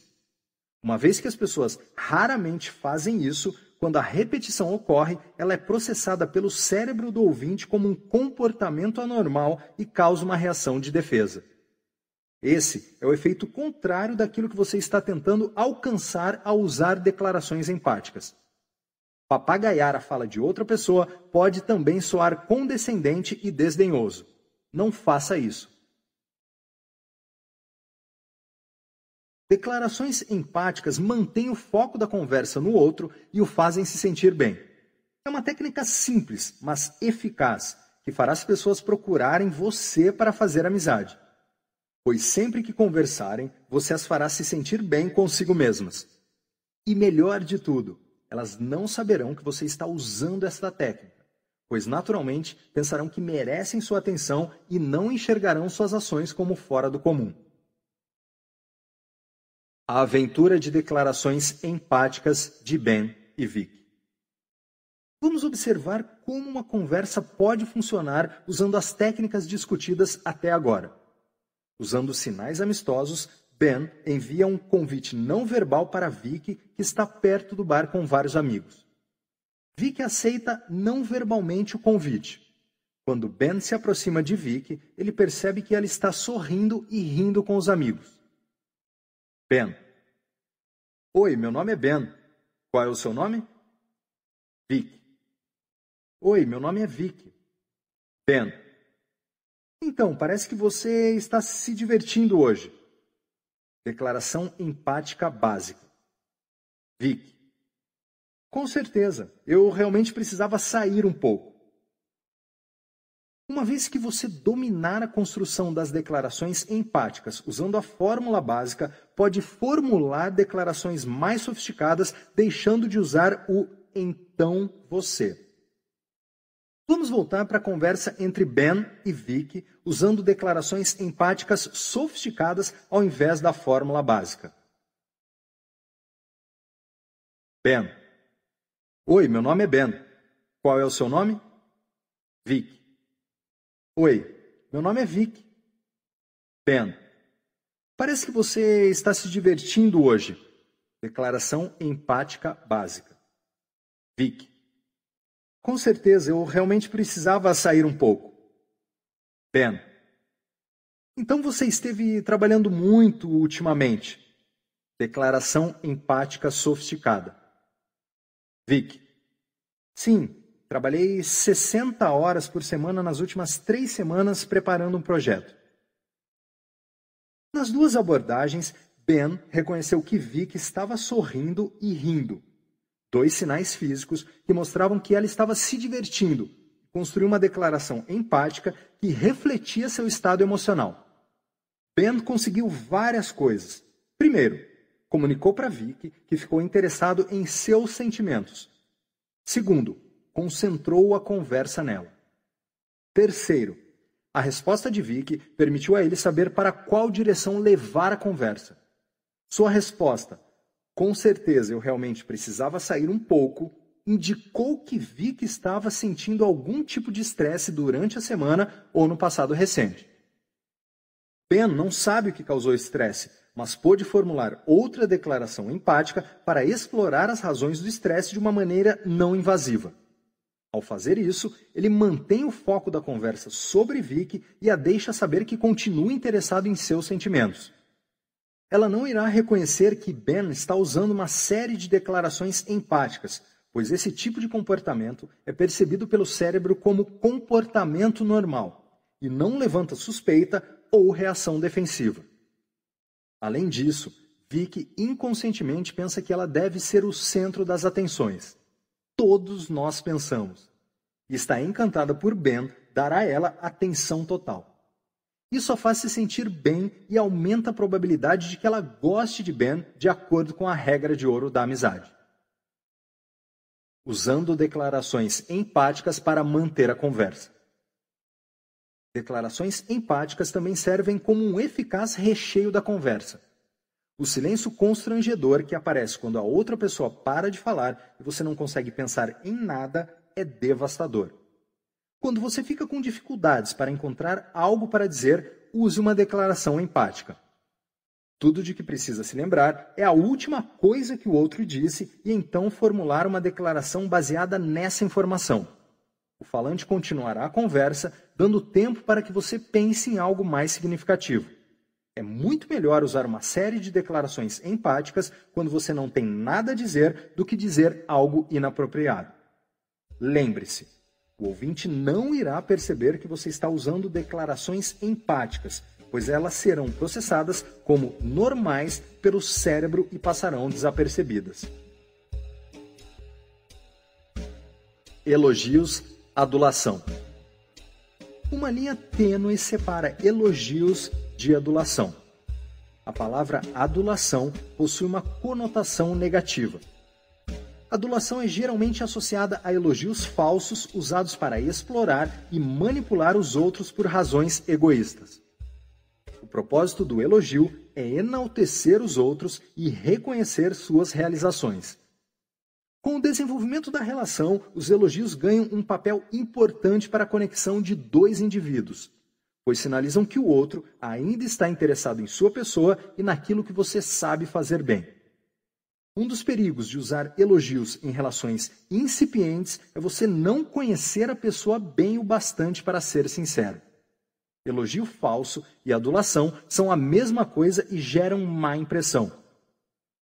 Uma vez que as pessoas raramente fazem isso, quando a repetição ocorre, ela é processada pelo cérebro do ouvinte como um comportamento anormal e causa uma reação de defesa. Esse é o efeito contrário daquilo que você está tentando alcançar ao usar declarações empáticas. Papagaiar a fala de outra pessoa pode também soar condescendente e desdenhoso. Não faça isso. Declarações empáticas mantêm o foco da conversa no outro e o fazem se sentir bem. É uma técnica simples, mas eficaz, que fará as pessoas procurarem você para fazer amizade. Pois sempre que conversarem, você as fará se sentir bem consigo mesmas. E melhor de tudo, elas não saberão que você está usando esta técnica, pois naturalmente pensarão que merecem sua atenção e não enxergarão suas ações como fora do comum. A aventura de declarações empáticas de Ben e Vic. Vamos observar como uma conversa pode funcionar usando as técnicas discutidas até agora. Usando sinais amistosos, Ben envia um convite não verbal para Vicky, que está perto do bar com vários amigos. Vicky aceita não verbalmente o convite. Quando Ben se aproxima de Vicky, ele percebe que ela está sorrindo e rindo com os amigos. Ben. Oi, meu nome é Ben. Qual é o seu nome? Vicky. Oi, meu nome é Vicky. Ben. Então, parece que você está se divertindo hoje. Declaração empática básica. Vic. Com certeza, eu realmente precisava sair um pouco. Uma vez que você dominar a construção das declarações empáticas usando a fórmula básica, pode formular declarações mais sofisticadas, deixando de usar o então você. Vamos voltar para a conversa entre Ben e Vicky, usando declarações empáticas sofisticadas ao invés da fórmula básica. Ben. Oi, meu nome é Ben. Qual é o seu nome? Vic. Oi, meu nome é Vic. Ben. Parece que você está se divertindo hoje. Declaração empática básica. Vic. Com certeza, eu realmente precisava sair um pouco. Ben. Então você esteve trabalhando muito ultimamente. Declaração empática sofisticada. Vic. Sim, trabalhei 60 horas por semana nas últimas três semanas preparando um projeto. Nas duas abordagens, Ben reconheceu que Vic estava sorrindo e rindo dois sinais físicos que mostravam que ela estava se divertindo. Construiu uma declaração empática que refletia seu estado emocional. Ben conseguiu várias coisas. Primeiro, comunicou para Vicky que ficou interessado em seus sentimentos. Segundo, concentrou a conversa nela. Terceiro, a resposta de Vicky permitiu a ele saber para qual direção levar a conversa. Sua resposta, com certeza eu realmente precisava sair um pouco, indicou que vi que estava sentindo algum tipo de estresse durante a semana ou no passado recente. Ben não sabe o que causou estresse, mas pôde formular outra declaração empática para explorar as razões do estresse de uma maneira não invasiva. Ao fazer isso, ele mantém o foco da conversa sobre Vicky e a deixa saber que continua interessado em seus sentimentos ela não irá reconhecer que Ben está usando uma série de declarações empáticas, pois esse tipo de comportamento é percebido pelo cérebro como comportamento normal e não levanta suspeita ou reação defensiva. Além disso, Vicky inconscientemente pensa que ela deve ser o centro das atenções. Todos nós pensamos. E está encantada por Ben dar a ela atenção total. Isso a faz se sentir bem e aumenta a probabilidade de que ela goste de Ben de acordo com a regra de ouro da amizade. Usando declarações empáticas para manter a conversa. Declarações empáticas também servem como um eficaz recheio da conversa. O silêncio constrangedor que aparece quando a outra pessoa para de falar e você não consegue pensar em nada é devastador. Quando você fica com dificuldades para encontrar algo para dizer, use uma declaração empática. Tudo de que precisa se lembrar é a última coisa que o outro disse e então formular uma declaração baseada nessa informação. O falante continuará a conversa, dando tempo para que você pense em algo mais significativo. É muito melhor usar uma série de declarações empáticas quando você não tem nada a dizer do que dizer algo inapropriado. Lembre-se, o ouvinte não irá perceber que você está usando declarações empáticas, pois elas serão processadas como normais pelo cérebro e passarão desapercebidas. Elogios, adulação. Uma linha tênue separa elogios de adulação. A palavra adulação possui uma conotação negativa. Adulação é geralmente associada a elogios falsos usados para explorar e manipular os outros por razões egoístas. O propósito do elogio é enaltecer os outros e reconhecer suas realizações. Com o desenvolvimento da relação, os elogios ganham um papel importante para a conexão de dois indivíduos, pois sinalizam que o outro ainda está interessado em sua pessoa e naquilo que você sabe fazer bem. Um dos perigos de usar elogios em relações incipientes é você não conhecer a pessoa bem o bastante para ser sincero. Elogio falso e adulação são a mesma coisa e geram má impressão.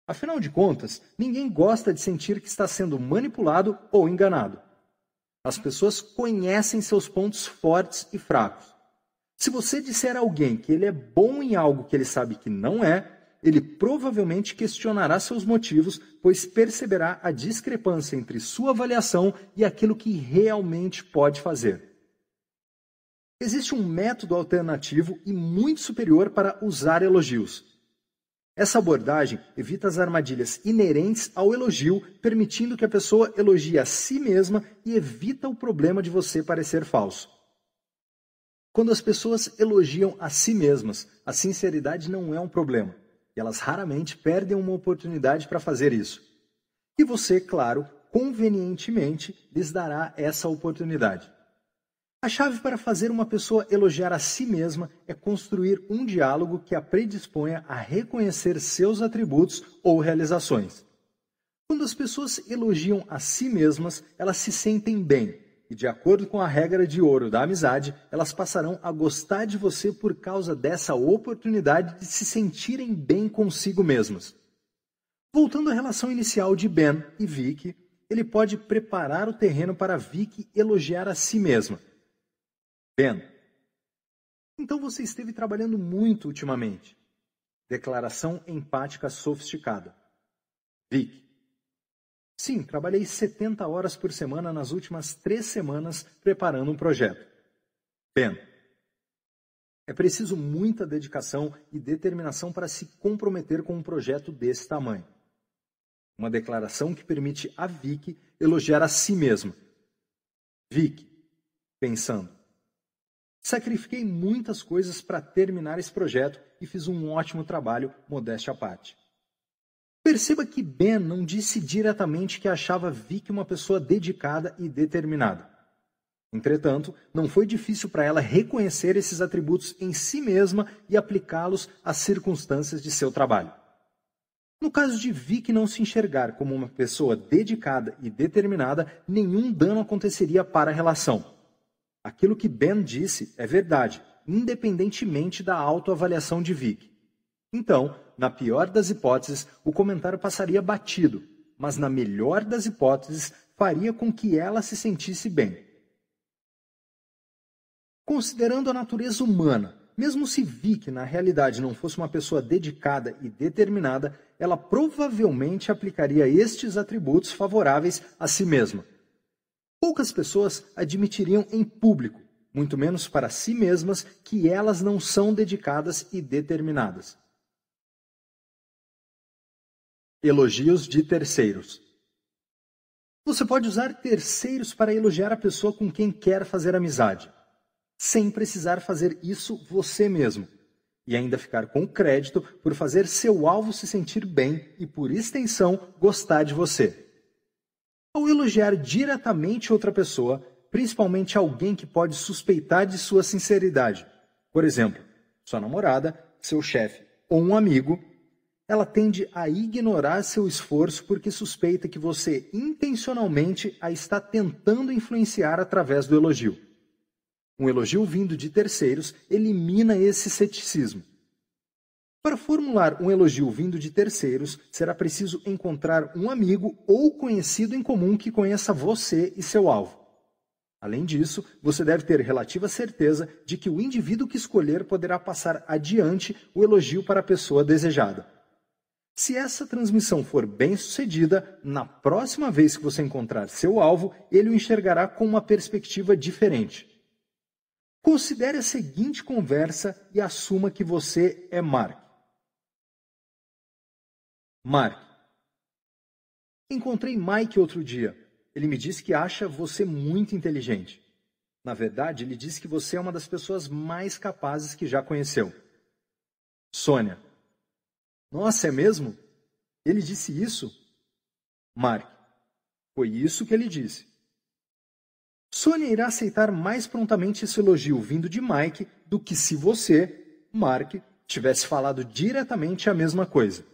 Afinal de contas, ninguém gosta de sentir que está sendo manipulado ou enganado. As pessoas conhecem seus pontos fortes e fracos. Se você disser a alguém que ele é bom em algo que ele sabe que não é, ele provavelmente questionará seus motivos, pois perceberá a discrepância entre sua avaliação e aquilo que realmente pode fazer. Existe um método alternativo e muito superior para usar elogios. Essa abordagem evita as armadilhas inerentes ao elogio, permitindo que a pessoa elogie a si mesma e evita o problema de você parecer falso. Quando as pessoas elogiam a si mesmas, a sinceridade não é um problema, e elas raramente perdem uma oportunidade para fazer isso. E você, claro, convenientemente lhes dará essa oportunidade. A chave para fazer uma pessoa elogiar a si mesma é construir um diálogo que a predisponha a reconhecer seus atributos ou realizações. Quando as pessoas elogiam a si mesmas, elas se sentem bem, e de acordo com a regra de ouro da amizade, elas passarão a gostar de você por causa dessa oportunidade de se sentirem bem consigo mesmas. Voltando à relação inicial de Ben e Vicky, ele pode preparar o terreno para Vicky elogiar a si mesma Ben. Então você esteve trabalhando muito ultimamente. Declaração empática sofisticada. Vic. Sim, trabalhei 70 horas por semana nas últimas três semanas preparando um projeto. Ben. É preciso muita dedicação e determinação para se comprometer com um projeto desse tamanho. Uma declaração que permite a Vic elogiar a si mesma. Vic, pensando. Sacrifiquei muitas coisas para terminar esse projeto e fiz um ótimo trabalho, modéstia à parte. Perceba que Ben não disse diretamente que achava Vicky uma pessoa dedicada e determinada. Entretanto, não foi difícil para ela reconhecer esses atributos em si mesma e aplicá-los às circunstâncias de seu trabalho. No caso de Vicky não se enxergar como uma pessoa dedicada e determinada, nenhum dano aconteceria para a relação. Aquilo que Ben disse é verdade, independentemente da autoavaliação de Vic. Então, na pior das hipóteses, o comentário passaria batido, mas na melhor das hipóteses, faria com que ela se sentisse bem. Considerando a natureza humana, mesmo se Vic na realidade não fosse uma pessoa dedicada e determinada, ela provavelmente aplicaria estes atributos favoráveis a si mesma, Poucas pessoas admitiriam em público, muito menos para si mesmas, que elas não são dedicadas e determinadas. Elogios de terceiros. Você pode usar terceiros para elogiar a pessoa com quem quer fazer amizade, sem precisar fazer isso você mesmo, e ainda ficar com crédito por fazer seu alvo se sentir bem e, por extensão, gostar de você. Ao elogiar diretamente outra pessoa, principalmente alguém que pode suspeitar de sua sinceridade, por exemplo, sua namorada, seu chefe ou um amigo, ela tende a ignorar seu esforço porque suspeita que você intencionalmente a está tentando influenciar através do elogio. Um elogio vindo de terceiros elimina esse ceticismo. Para formular um elogio vindo de terceiros, será preciso encontrar um amigo ou conhecido em comum que conheça você e seu alvo. Além disso, você deve ter relativa certeza de que o indivíduo que escolher poderá passar adiante o elogio para a pessoa desejada. Se essa transmissão for bem sucedida, na próxima vez que você encontrar seu alvo, ele o enxergará com uma perspectiva diferente. Considere a seguinte conversa e assuma que você é Mark. Mark. Encontrei Mike outro dia. Ele me disse que acha você muito inteligente. Na verdade, ele disse que você é uma das pessoas mais capazes que já conheceu. Sônia. Nossa, é mesmo? Ele disse isso? Mark. Foi isso que ele disse. Sônia irá aceitar mais prontamente esse elogio vindo de Mike do que se você, Mark, tivesse falado diretamente a mesma coisa.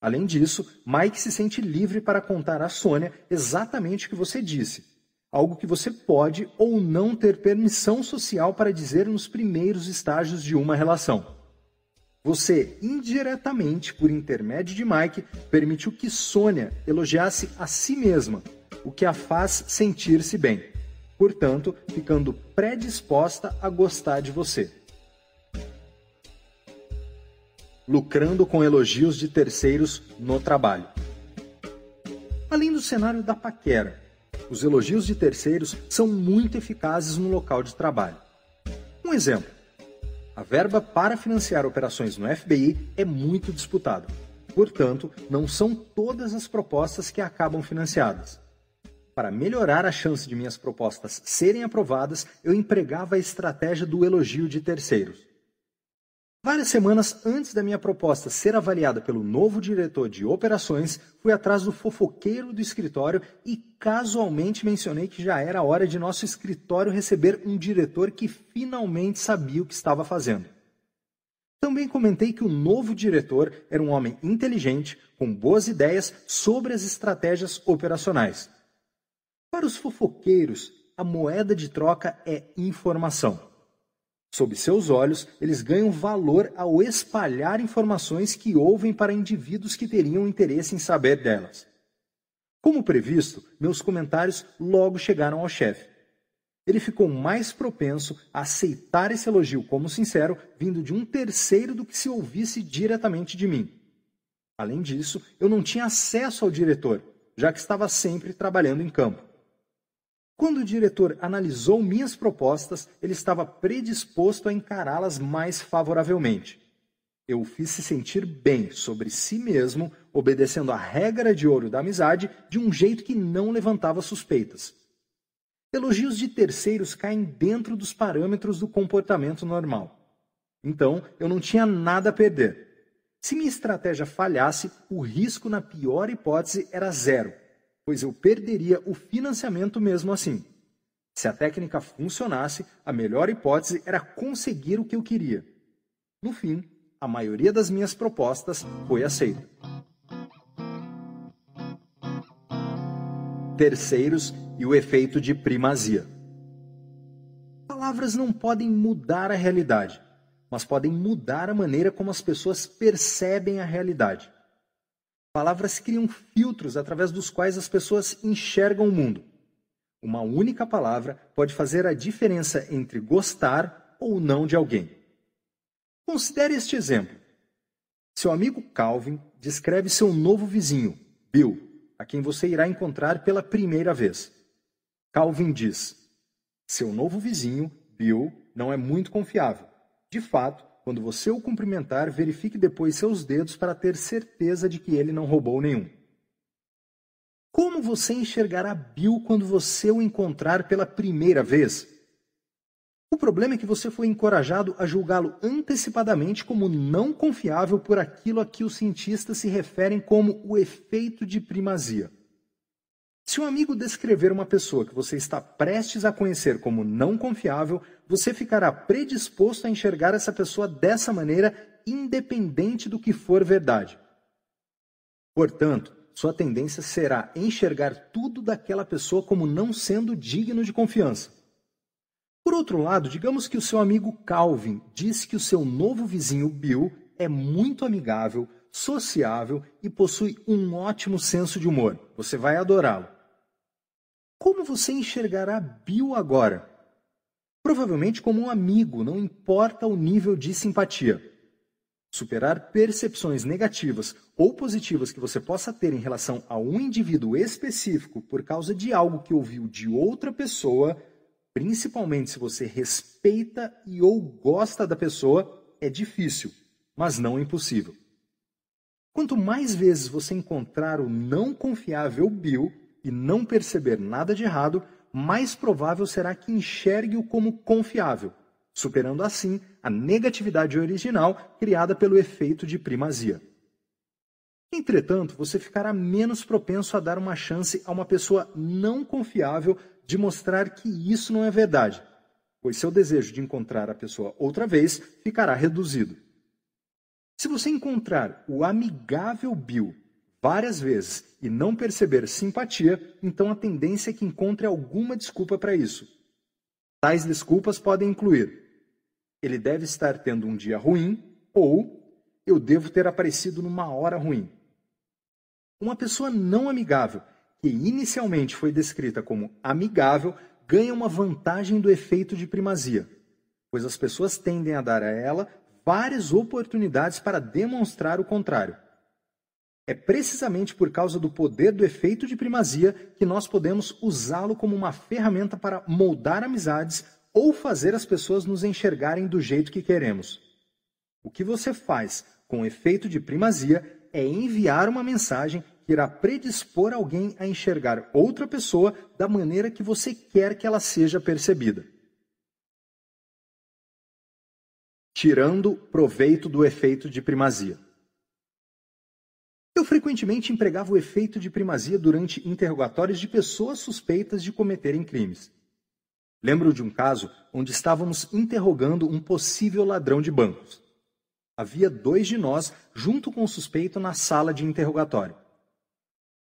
Além disso, Mike se sente livre para contar a Sônia exatamente o que você disse, algo que você pode ou não ter permissão social para dizer nos primeiros estágios de uma relação. Você, indiretamente, por intermédio de Mike, permitiu que Sônia elogiasse a si mesma, o que a faz sentir-se bem, portanto, ficando predisposta a gostar de você. Lucrando com elogios de terceiros no trabalho. Além do cenário da paquera, os elogios de terceiros são muito eficazes no local de trabalho. Um exemplo a verba para financiar operações no FBI é muito disputada. Portanto, não são todas as propostas que acabam financiadas. Para melhorar a chance de minhas propostas serem aprovadas, eu empregava a estratégia do elogio de terceiros. Várias semanas antes da minha proposta ser avaliada pelo novo diretor de operações, fui atrás do fofoqueiro do escritório e casualmente mencionei que já era hora de nosso escritório receber um diretor que finalmente sabia o que estava fazendo. Também comentei que o novo diretor era um homem inteligente, com boas ideias sobre as estratégias operacionais. Para os fofoqueiros, a moeda de troca é informação. Sob seus olhos, eles ganham valor ao espalhar informações que ouvem para indivíduos que teriam interesse em saber delas. Como previsto, meus comentários logo chegaram ao chefe. Ele ficou mais propenso a aceitar esse elogio como sincero, vindo de um terceiro do que se ouvisse diretamente de mim. Além disso, eu não tinha acesso ao diretor, já que estava sempre trabalhando em campo. Quando o diretor analisou minhas propostas, ele estava predisposto a encará-las mais favoravelmente. Eu o fiz se sentir bem sobre si mesmo, obedecendo à regra de ouro da amizade de um jeito que não levantava suspeitas. Elogios de terceiros caem dentro dos parâmetros do comportamento normal. Então, eu não tinha nada a perder. Se minha estratégia falhasse, o risco, na pior hipótese, era zero pois eu perderia o financiamento mesmo assim. Se a técnica funcionasse, a melhor hipótese era conseguir o que eu queria. No fim, a maioria das minhas propostas foi aceita. Terceiros e o efeito de primazia. Palavras não podem mudar a realidade, mas podem mudar a maneira como as pessoas percebem a realidade. Palavras criam filtros através dos quais as pessoas enxergam o mundo. Uma única palavra pode fazer a diferença entre gostar ou não de alguém. Considere este exemplo. Seu amigo Calvin descreve seu novo vizinho, Bill, a quem você irá encontrar pela primeira vez. Calvin diz: Seu novo vizinho, Bill, não é muito confiável. De fato, quando você o cumprimentar, verifique depois seus dedos para ter certeza de que ele não roubou nenhum. Como você enxergará Bill quando você o encontrar pela primeira vez? O problema é que você foi encorajado a julgá-lo antecipadamente como não confiável por aquilo a que os cientistas se referem como o efeito de primazia. Se um amigo descrever uma pessoa que você está prestes a conhecer como não confiável, você ficará predisposto a enxergar essa pessoa dessa maneira, independente do que for verdade. Portanto, sua tendência será enxergar tudo daquela pessoa como não sendo digno de confiança. Por outro lado, digamos que o seu amigo Calvin disse que o seu novo vizinho Bill é muito amigável, sociável e possui um ótimo senso de humor. Você vai adorá-lo. Como você enxergará Bill agora? Provavelmente como um amigo, não importa o nível de simpatia. Superar percepções negativas ou positivas que você possa ter em relação a um indivíduo específico por causa de algo que ouviu de outra pessoa, principalmente se você respeita e ou gosta da pessoa, é difícil, mas não impossível. Quanto mais vezes você encontrar o não confiável Bill e não perceber nada de errado, mais provável será que enxergue-o como confiável superando assim a negatividade original criada pelo efeito de primazia. Entretanto, você ficará menos propenso a dar uma chance a uma pessoa não confiável de mostrar que isso não é verdade, pois seu desejo de encontrar a pessoa outra vez ficará reduzido. Se você encontrar o amigável Bill várias vezes e não perceber simpatia, então a tendência é que encontre alguma desculpa para isso. Tais desculpas podem incluir ele deve estar tendo um dia ruim ou eu devo ter aparecido numa hora ruim. Uma pessoa não amigável, que inicialmente foi descrita como amigável, ganha uma vantagem do efeito de primazia, pois as pessoas tendem a dar a ela várias oportunidades para demonstrar o contrário. É precisamente por causa do poder do efeito de primazia que nós podemos usá-lo como uma ferramenta para moldar amizades ou fazer as pessoas nos enxergarem do jeito que queremos. O que você faz com o efeito de primazia é enviar uma mensagem que irá predispor alguém a enxergar outra pessoa da maneira que você quer que ela seja percebida. Tirando proveito do efeito de primazia. Eu frequentemente empregava o efeito de primazia durante interrogatórios de pessoas suspeitas de cometerem crimes. Lembro de um caso onde estávamos interrogando um possível ladrão de bancos. Havia dois de nós junto com o suspeito na sala de interrogatório.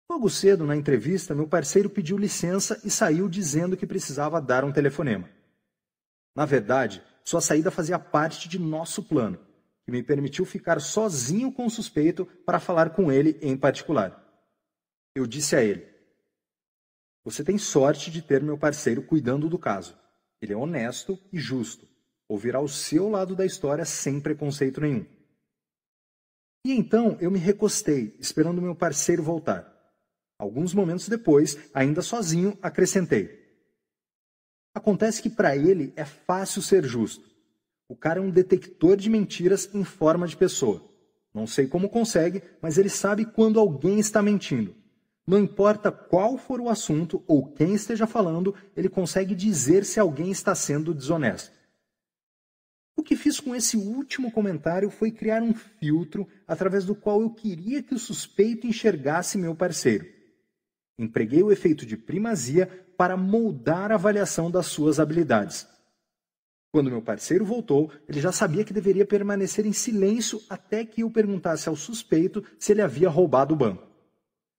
Logo cedo, na entrevista, meu parceiro pediu licença e saiu dizendo que precisava dar um telefonema. Na verdade, sua saída fazia parte de nosso plano, que me permitiu ficar sozinho com o suspeito para falar com ele em particular. Eu disse a ele: você tem sorte de ter meu parceiro cuidando do caso. Ele é honesto e justo. Ouvirá o seu lado da história sem preconceito nenhum. E então eu me recostei, esperando meu parceiro voltar. Alguns momentos depois, ainda sozinho, acrescentei: Acontece que para ele é fácil ser justo. O cara é um detector de mentiras em forma de pessoa. Não sei como consegue, mas ele sabe quando alguém está mentindo. Não importa qual for o assunto ou quem esteja falando, ele consegue dizer se alguém está sendo desonesto. O que fiz com esse último comentário foi criar um filtro através do qual eu queria que o suspeito enxergasse meu parceiro. Empreguei o efeito de primazia para moldar a avaliação das suas habilidades. Quando meu parceiro voltou, ele já sabia que deveria permanecer em silêncio até que eu perguntasse ao suspeito se ele havia roubado o banco.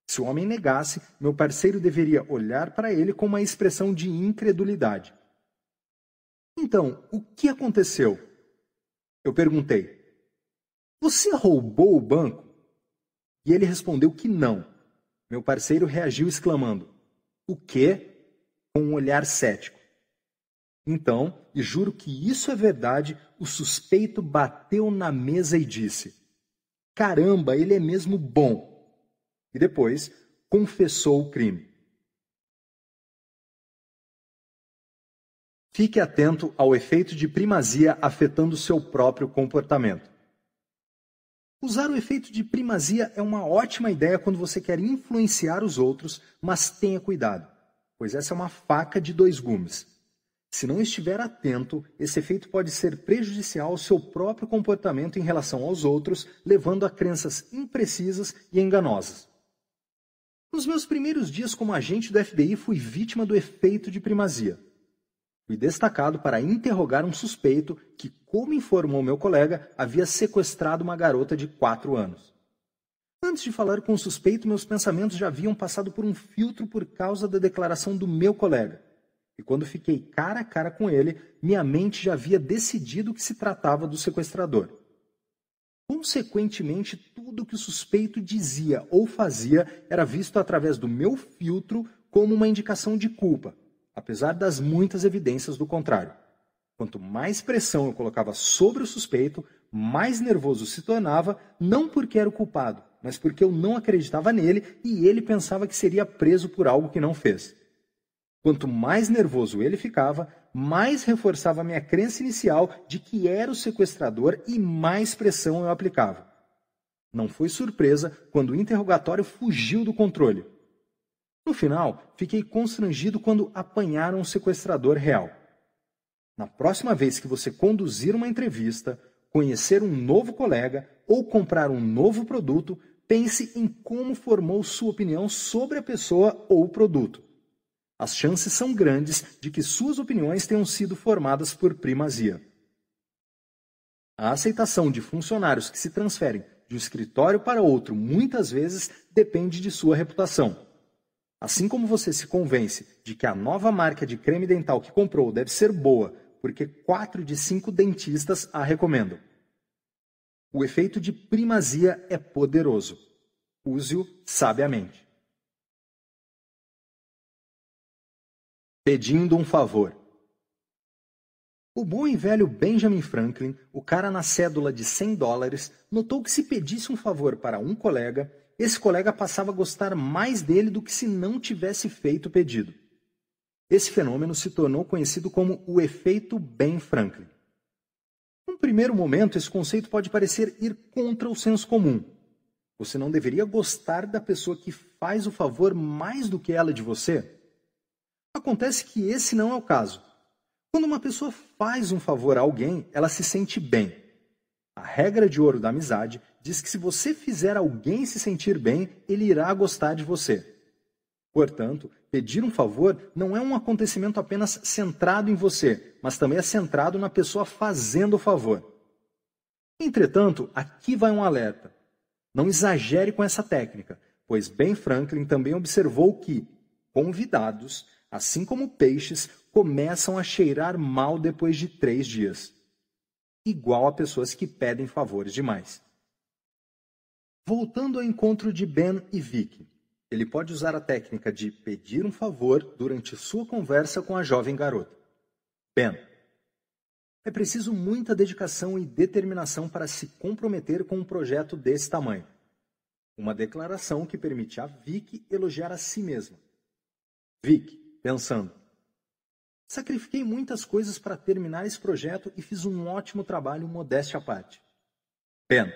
Se o homem negasse, meu parceiro deveria olhar para ele com uma expressão de incredulidade. Então, o que aconteceu? Eu perguntei: Você roubou o banco? E ele respondeu que não. Meu parceiro reagiu exclamando: O quê? Com um olhar cético. Então, e juro que isso é verdade, o suspeito bateu na mesa e disse: Caramba, ele é mesmo bom e depois confessou o crime. Fique atento ao efeito de primazia afetando seu próprio comportamento. Usar o efeito de primazia é uma ótima ideia quando você quer influenciar os outros, mas tenha cuidado, pois essa é uma faca de dois gumes. Se não estiver atento, esse efeito pode ser prejudicial ao seu próprio comportamento em relação aos outros, levando a crenças imprecisas e enganosas. Nos meus primeiros dias como agente do FBI, fui vítima do efeito de primazia. Fui destacado para interrogar um suspeito que, como informou meu colega, havia sequestrado uma garota de quatro anos. Antes de falar com o suspeito, meus pensamentos já haviam passado por um filtro por causa da declaração do meu colega. E quando fiquei cara a cara com ele, minha mente já havia decidido que se tratava do sequestrador. Consequentemente, tudo que o suspeito dizia ou fazia era visto através do meu filtro como uma indicação de culpa, apesar das muitas evidências do contrário. Quanto mais pressão eu colocava sobre o suspeito, mais nervoso se tornava, não porque era o culpado, mas porque eu não acreditava nele e ele pensava que seria preso por algo que não fez. Quanto mais nervoso ele ficava, mais reforçava minha crença inicial de que era o sequestrador e mais pressão eu aplicava. Não foi surpresa quando o interrogatório fugiu do controle. No final, fiquei constrangido quando apanharam o sequestrador real. Na próxima vez que você conduzir uma entrevista, conhecer um novo colega ou comprar um novo produto, pense em como formou sua opinião sobre a pessoa ou o produto. As chances são grandes de que suas opiniões tenham sido formadas por primazia. A aceitação de funcionários que se transferem de um escritório para outro muitas vezes depende de sua reputação. Assim como você se convence de que a nova marca de creme dental que comprou deve ser boa porque quatro de cinco dentistas a recomendam. O efeito de primazia é poderoso. Use-o sabiamente. Pedindo um favor. O bom e velho Benjamin Franklin, o cara na cédula de 100 dólares, notou que se pedisse um favor para um colega, esse colega passava a gostar mais dele do que se não tivesse feito o pedido. Esse fenômeno se tornou conhecido como o efeito Ben Franklin. Num primeiro momento, esse conceito pode parecer ir contra o senso comum. Você não deveria gostar da pessoa que faz o favor mais do que ela de você? Acontece que esse não é o caso. Quando uma pessoa faz um favor a alguém, ela se sente bem. A regra de ouro da amizade diz que se você fizer alguém se sentir bem, ele irá gostar de você. Portanto, pedir um favor não é um acontecimento apenas centrado em você, mas também é centrado na pessoa fazendo o favor. Entretanto, aqui vai um alerta. Não exagere com essa técnica, pois Ben Franklin também observou que convidados, assim como peixes, começam a cheirar mal depois de três dias. Igual a pessoas que pedem favores demais. Voltando ao encontro de Ben e Vicky. Ele pode usar a técnica de pedir um favor durante sua conversa com a jovem garota. Ben, é preciso muita dedicação e determinação para se comprometer com um projeto desse tamanho. Uma declaração que permite a Vicky elogiar a si mesma. Vicky, pensando. Sacrifiquei muitas coisas para terminar esse projeto e fiz um ótimo trabalho, modéstia à parte. Ben,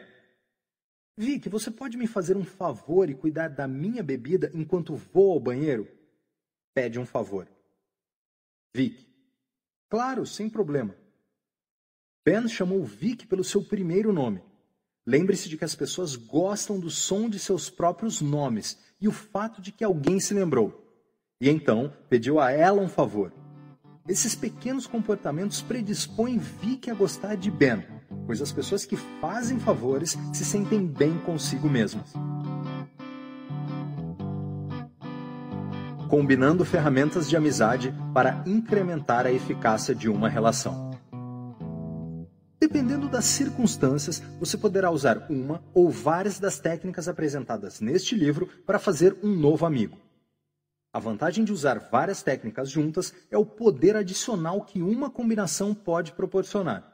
Vic, você pode me fazer um favor e cuidar da minha bebida enquanto vou ao banheiro? Pede um favor. Vic. Claro, sem problema. Ben chamou Vic pelo seu primeiro nome. Lembre-se de que as pessoas gostam do som de seus próprios nomes e o fato de que alguém se lembrou. E então pediu a ela um favor. Esses pequenos comportamentos predispõem Vic a gostar de Ben pois as pessoas que fazem favores se sentem bem consigo mesmas. Combinando ferramentas de amizade para incrementar a eficácia de uma relação. Dependendo das circunstâncias, você poderá usar uma ou várias das técnicas apresentadas neste livro para fazer um novo amigo. A vantagem de usar várias técnicas juntas é o poder adicional que uma combinação pode proporcionar.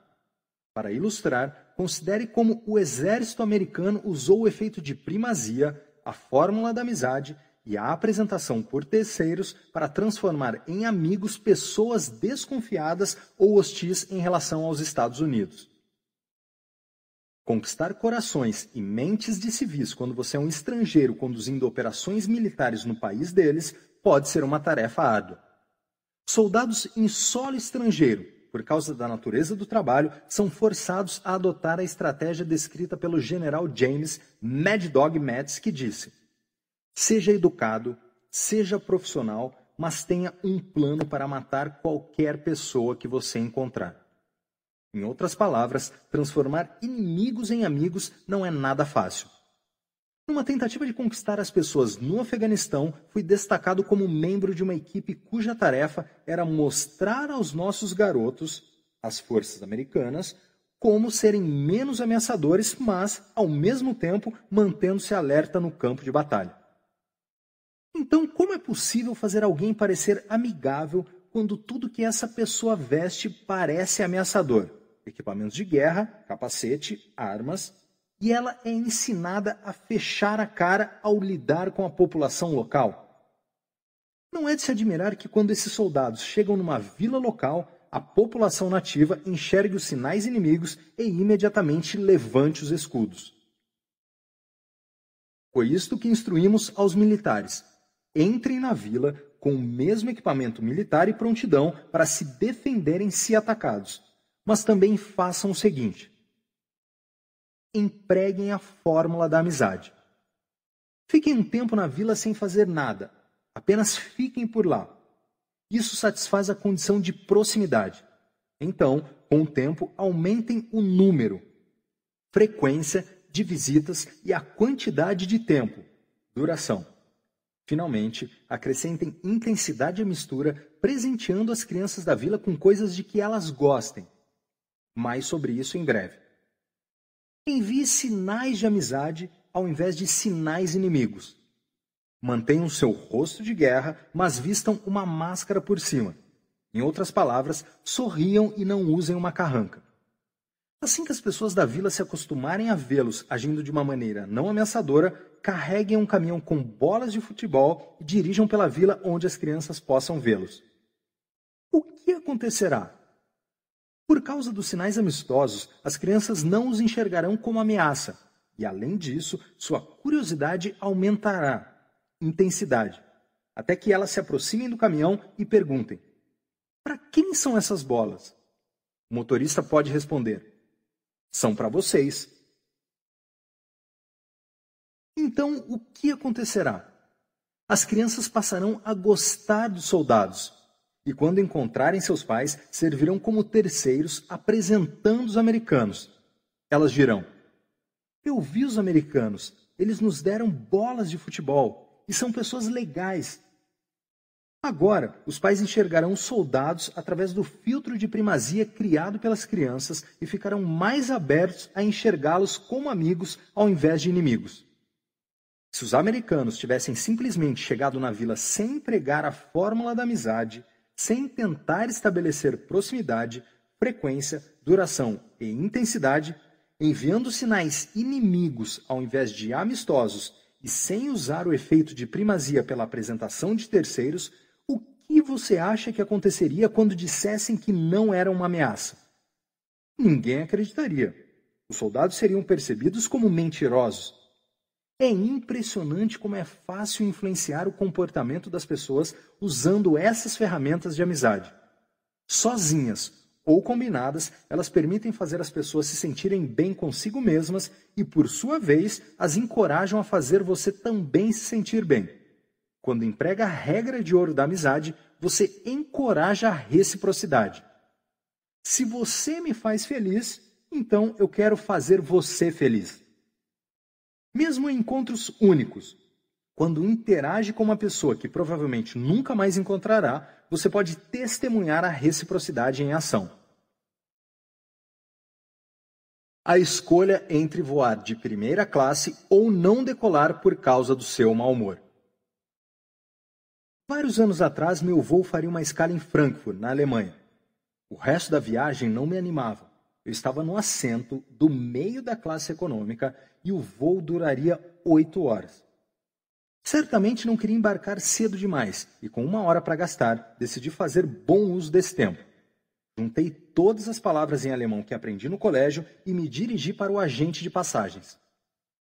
Para ilustrar, considere como o exército americano usou o efeito de primazia, a fórmula da amizade e a apresentação por terceiros para transformar em amigos pessoas desconfiadas ou hostis em relação aos Estados Unidos. Conquistar corações e mentes de civis quando você é um estrangeiro conduzindo operações militares no país deles pode ser uma tarefa árdua. Soldados em solo estrangeiro por causa da natureza do trabalho, são forçados a adotar a estratégia descrita pelo general James Mad Dog Mattis, que disse: Seja educado, seja profissional, mas tenha um plano para matar qualquer pessoa que você encontrar. Em outras palavras, transformar inimigos em amigos não é nada fácil. Numa tentativa de conquistar as pessoas no Afeganistão, fui destacado como membro de uma equipe cuja tarefa era mostrar aos nossos garotos, as forças americanas, como serem menos ameaçadores, mas, ao mesmo tempo, mantendo-se alerta no campo de batalha. Então, como é possível fazer alguém parecer amigável quando tudo que essa pessoa veste parece ameaçador? equipamentos de guerra, capacete, armas, e ela é ensinada a fechar a cara ao lidar com a população local. Não é de se admirar que quando esses soldados chegam numa vila local, a população nativa enxergue os sinais inimigos e imediatamente levante os escudos. Foi isto que instruímos aos militares. Entrem na vila com o mesmo equipamento militar e prontidão para se defenderem se atacados. Mas também façam o seguinte: empreguem a fórmula da amizade. Fiquem um tempo na vila sem fazer nada, apenas fiquem por lá. Isso satisfaz a condição de proximidade. Então, com o tempo, aumentem o número, frequência de visitas e a quantidade de tempo, duração. Finalmente, acrescentem intensidade à mistura, presenteando as crianças da vila com coisas de que elas gostem. Mais sobre isso em breve. Envie sinais de amizade ao invés de sinais inimigos. Mantenham seu rosto de guerra, mas vistam uma máscara por cima. Em outras palavras, sorriam e não usem uma carranca. Assim que as pessoas da vila se acostumarem a vê-los agindo de uma maneira não ameaçadora, carreguem um caminhão com bolas de futebol e dirijam pela vila onde as crianças possam vê-los. O que acontecerá? Por causa dos sinais amistosos, as crianças não os enxergarão como ameaça, e além disso, sua curiosidade aumentará intensidade, até que elas se aproximem do caminhão e perguntem: Para quem são essas bolas? O motorista pode responder: são para vocês. Então, o que acontecerá? As crianças passarão a gostar dos soldados e, quando encontrarem seus pais, servirão como terceiros apresentando os americanos. Elas dirão: Eu vi os americanos, eles nos deram bolas de futebol e são pessoas legais. Agora, os pais enxergarão os soldados através do filtro de primazia criado pelas crianças e ficarão mais abertos a enxergá-los como amigos ao invés de inimigos. Se os americanos tivessem simplesmente chegado na vila sem empregar a fórmula da amizade, sem tentar estabelecer proximidade, frequência, duração e intensidade, enviando sinais inimigos ao invés de amistosos e sem usar o efeito de primazia pela apresentação de terceiros, que você acha que aconteceria quando dissessem que não era uma ameaça? Ninguém acreditaria. Os soldados seriam percebidos como mentirosos. É impressionante como é fácil influenciar o comportamento das pessoas usando essas ferramentas de amizade. Sozinhas ou combinadas, elas permitem fazer as pessoas se sentirem bem consigo mesmas e, por sua vez, as encorajam a fazer você também se sentir bem. Quando emprega a regra de ouro da amizade, você encoraja a reciprocidade. Se você me faz feliz, então eu quero fazer você feliz. Mesmo em encontros únicos, quando interage com uma pessoa que provavelmente nunca mais encontrará, você pode testemunhar a reciprocidade em ação. A escolha entre voar de primeira classe ou não decolar por causa do seu mau humor. Vários anos atrás, meu voo faria uma escala em Frankfurt, na Alemanha. O resto da viagem não me animava. Eu estava no assento do meio da classe econômica e o voo duraria oito horas. Certamente não queria embarcar cedo demais e, com uma hora para gastar, decidi fazer bom uso desse tempo. Juntei todas as palavras em alemão que aprendi no colégio e me dirigi para o agente de passagens.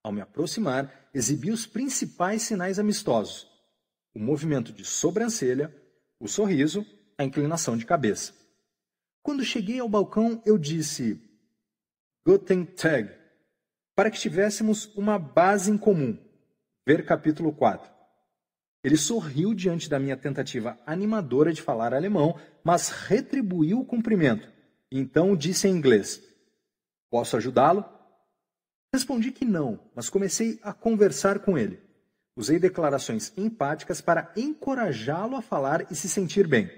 Ao me aproximar, exibi os principais sinais amistosos, o movimento de sobrancelha, o sorriso, a inclinação de cabeça. Quando cheguei ao balcão, eu disse Guten Tag, para que tivéssemos uma base em comum. Ver capítulo 4. Ele sorriu diante da minha tentativa animadora de falar alemão, mas retribuiu o cumprimento. Então disse em inglês: Posso ajudá-lo? Respondi que não, mas comecei a conversar com ele. Usei declarações empáticas para encorajá-lo a falar e se sentir bem.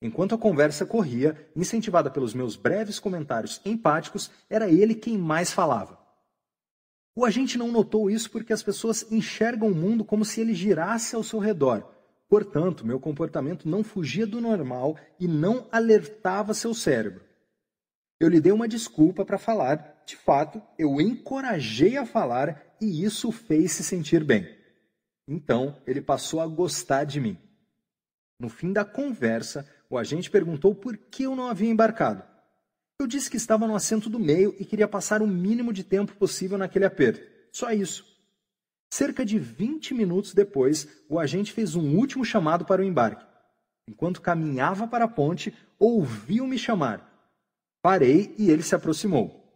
Enquanto a conversa corria, incentivada pelos meus breves comentários empáticos, era ele quem mais falava. O agente não notou isso porque as pessoas enxergam o mundo como se ele girasse ao seu redor. Portanto, meu comportamento não fugia do normal e não alertava seu cérebro. Eu lhe dei uma desculpa para falar. De fato, eu encorajei a falar e isso o fez se sentir bem. Então, ele passou a gostar de mim. No fim da conversa, o agente perguntou por que eu não havia embarcado. Eu disse que estava no assento do meio e queria passar o mínimo de tempo possível naquele aperto. Só isso. Cerca de 20 minutos depois, o agente fez um último chamado para o embarque. Enquanto caminhava para a ponte, ouviu-me chamar. Parei e ele se aproximou.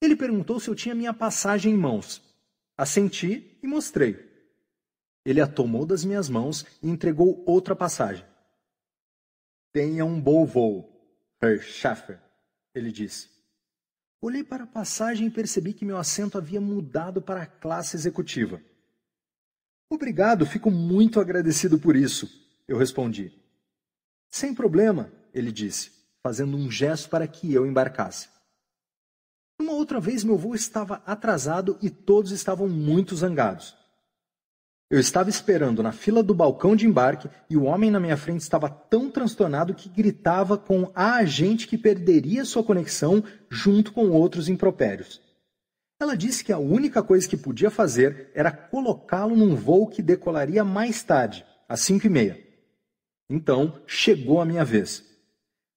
Ele perguntou se eu tinha minha passagem em mãos. Assenti e mostrei. Ele a tomou das minhas mãos e entregou outra passagem. Tenha um bom voo, Herr Schaffer, ele disse. Olhei para a passagem e percebi que meu assento havia mudado para a classe executiva. Obrigado, fico muito agradecido por isso, eu respondi. Sem problema, ele disse, fazendo um gesto para que eu embarcasse. Uma outra vez meu voo estava atrasado e todos estavam muito zangados. Eu estava esperando na fila do balcão de embarque e o homem na minha frente estava tão transtornado que gritava com a agente que perderia sua conexão junto com outros impropérios. Ela disse que a única coisa que podia fazer era colocá-lo num voo que decolaria mais tarde, às cinco e meia. Então chegou a minha vez.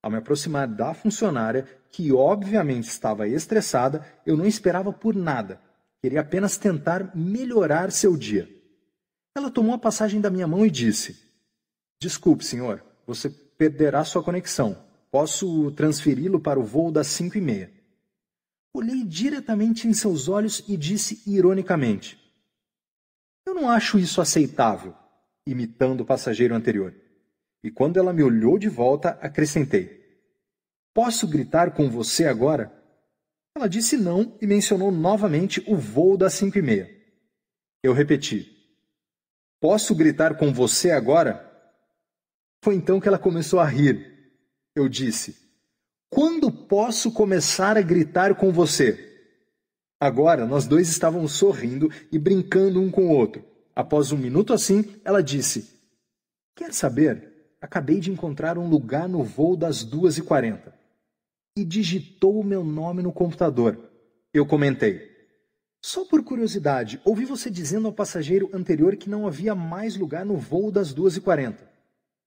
Ao me aproximar da funcionária, que obviamente estava estressada, eu não esperava por nada. Queria apenas tentar melhorar seu dia. Ela tomou a passagem da minha mão e disse: Desculpe, senhor, você perderá sua conexão. Posso transferi-lo para o voo das cinco e meia. Olhei diretamente em seus olhos e disse ironicamente: Eu não acho isso aceitável, imitando o passageiro anterior. E quando ela me olhou de volta, acrescentei: Posso gritar com você agora? Ela disse não e mencionou novamente o voo das cinco e meia. Eu repeti: Posso gritar com você agora? Foi então que ela começou a rir. Eu disse: Quando posso começar a gritar com você? Agora nós dois estávamos sorrindo e brincando um com o outro. Após um minuto assim, ela disse: Quer saber? Acabei de encontrar um lugar no voo das duas e quarenta. E digitou o meu nome no computador. Eu comentei: só por curiosidade, ouvi você dizendo ao passageiro anterior que não havia mais lugar no voo das 2h40.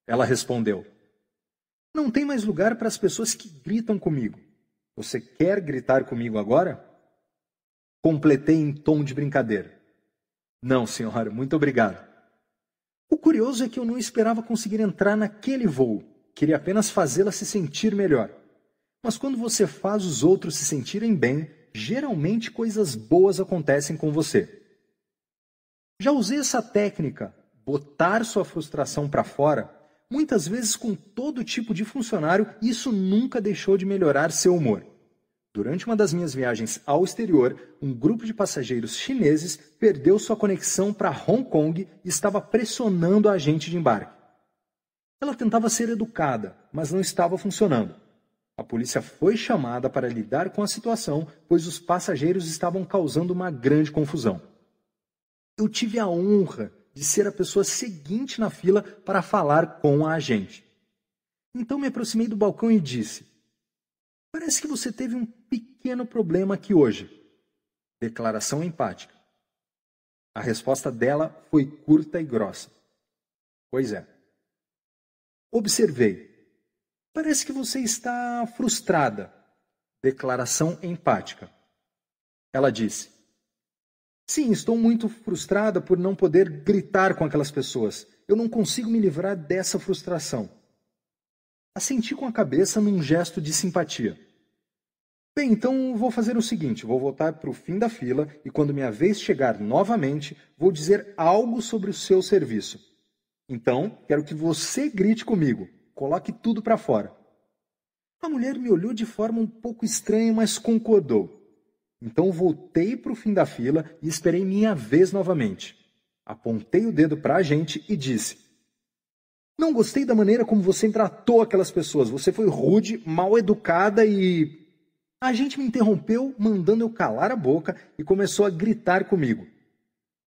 Ela respondeu: Não tem mais lugar para as pessoas que gritam comigo. Você quer gritar comigo agora? Completei em tom de brincadeira. Não, senhora, muito obrigado. O curioso é que eu não esperava conseguir entrar naquele voo. Queria apenas fazê-la se sentir melhor. Mas quando você faz os outros se sentirem bem, geralmente coisas boas acontecem com você. Já usei essa técnica, botar sua frustração para fora, muitas vezes com todo tipo de funcionário, e isso nunca deixou de melhorar seu humor. Durante uma das minhas viagens ao exterior, um grupo de passageiros chineses perdeu sua conexão para Hong Kong e estava pressionando a agente de embarque. Ela tentava ser educada, mas não estava funcionando. A polícia foi chamada para lidar com a situação, pois os passageiros estavam causando uma grande confusão. Eu tive a honra de ser a pessoa seguinte na fila para falar com a agente. Então me aproximei do balcão e disse: Parece que você teve um pequeno problema aqui hoje. Declaração empática. A resposta dela foi curta e grossa. Pois é. Observei Parece que você está frustrada. Declaração empática. Ela disse: Sim, estou muito frustrada por não poder gritar com aquelas pessoas. Eu não consigo me livrar dessa frustração. Assenti com a cabeça num gesto de simpatia. Bem, então vou fazer o seguinte: vou voltar para o fim da fila e, quando minha vez chegar novamente, vou dizer algo sobre o seu serviço. Então, quero que você grite comigo. Coloque tudo para fora. A mulher me olhou de forma um pouco estranha, mas concordou. Então voltei para o fim da fila e esperei minha vez novamente. Apontei o dedo para a gente e disse: Não gostei da maneira como você tratou aquelas pessoas. Você foi rude, mal educada e. A gente me interrompeu, mandando eu calar a boca e começou a gritar comigo.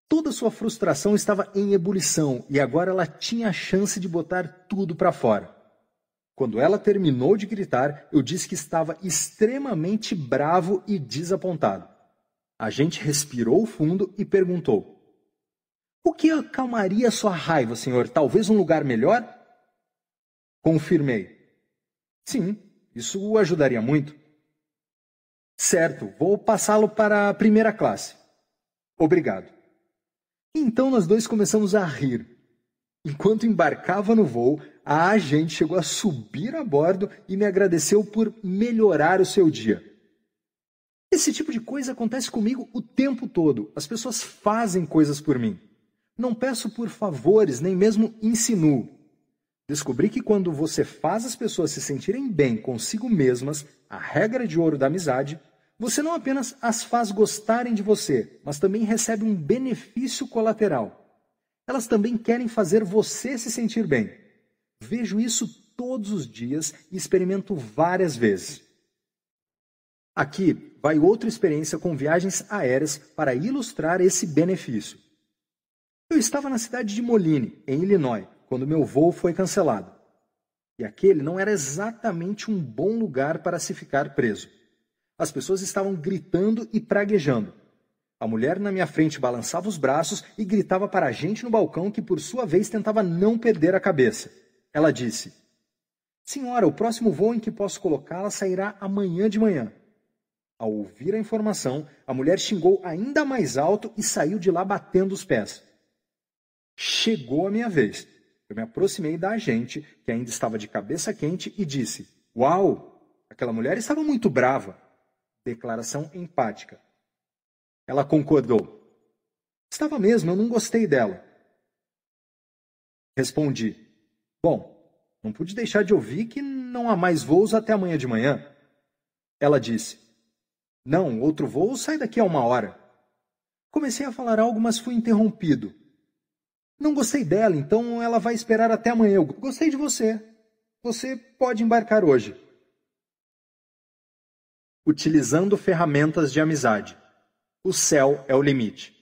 Toda sua frustração estava em ebulição e agora ela tinha a chance de botar tudo para fora. Quando ela terminou de gritar, eu disse que estava extremamente bravo e desapontado. A gente respirou fundo e perguntou: O que acalmaria sua raiva, senhor? Talvez um lugar melhor? Confirmei. Sim, isso o ajudaria muito. Certo, vou passá-lo para a primeira classe. Obrigado. Então nós dois começamos a rir. Enquanto embarcava no voo, a agente chegou a subir a bordo e me agradeceu por melhorar o seu dia. Esse tipo de coisa acontece comigo o tempo todo. As pessoas fazem coisas por mim. Não peço por favores, nem mesmo insinuo. Descobri que quando você faz as pessoas se sentirem bem consigo mesmas, a regra de ouro da amizade, você não apenas as faz gostarem de você, mas também recebe um benefício colateral. Elas também querem fazer você se sentir bem. Vejo isso todos os dias e experimento várias vezes. Aqui vai outra experiência com viagens aéreas para ilustrar esse benefício. Eu estava na cidade de Moline, em Illinois, quando meu voo foi cancelado. E aquele não era exatamente um bom lugar para se ficar preso. As pessoas estavam gritando e praguejando. A mulher na minha frente balançava os braços e gritava para a gente no balcão que, por sua vez, tentava não perder a cabeça. Ela disse: Senhora, o próximo voo em que posso colocá-la sairá amanhã de manhã. Ao ouvir a informação, a mulher xingou ainda mais alto e saiu de lá batendo os pés. Chegou a minha vez. Eu me aproximei da agente, que ainda estava de cabeça quente, e disse: Uau! Aquela mulher estava muito brava. Declaração empática. Ela concordou. Estava mesmo, eu não gostei dela. Respondi: Bom, não pude deixar de ouvir que não há mais voos até amanhã de manhã. Ela disse: Não, outro voo sai daqui a uma hora. Comecei a falar algo, mas fui interrompido. Não gostei dela, então ela vai esperar até amanhã. Eu gostei de você. Você pode embarcar hoje. Utilizando ferramentas de amizade. O céu é o limite.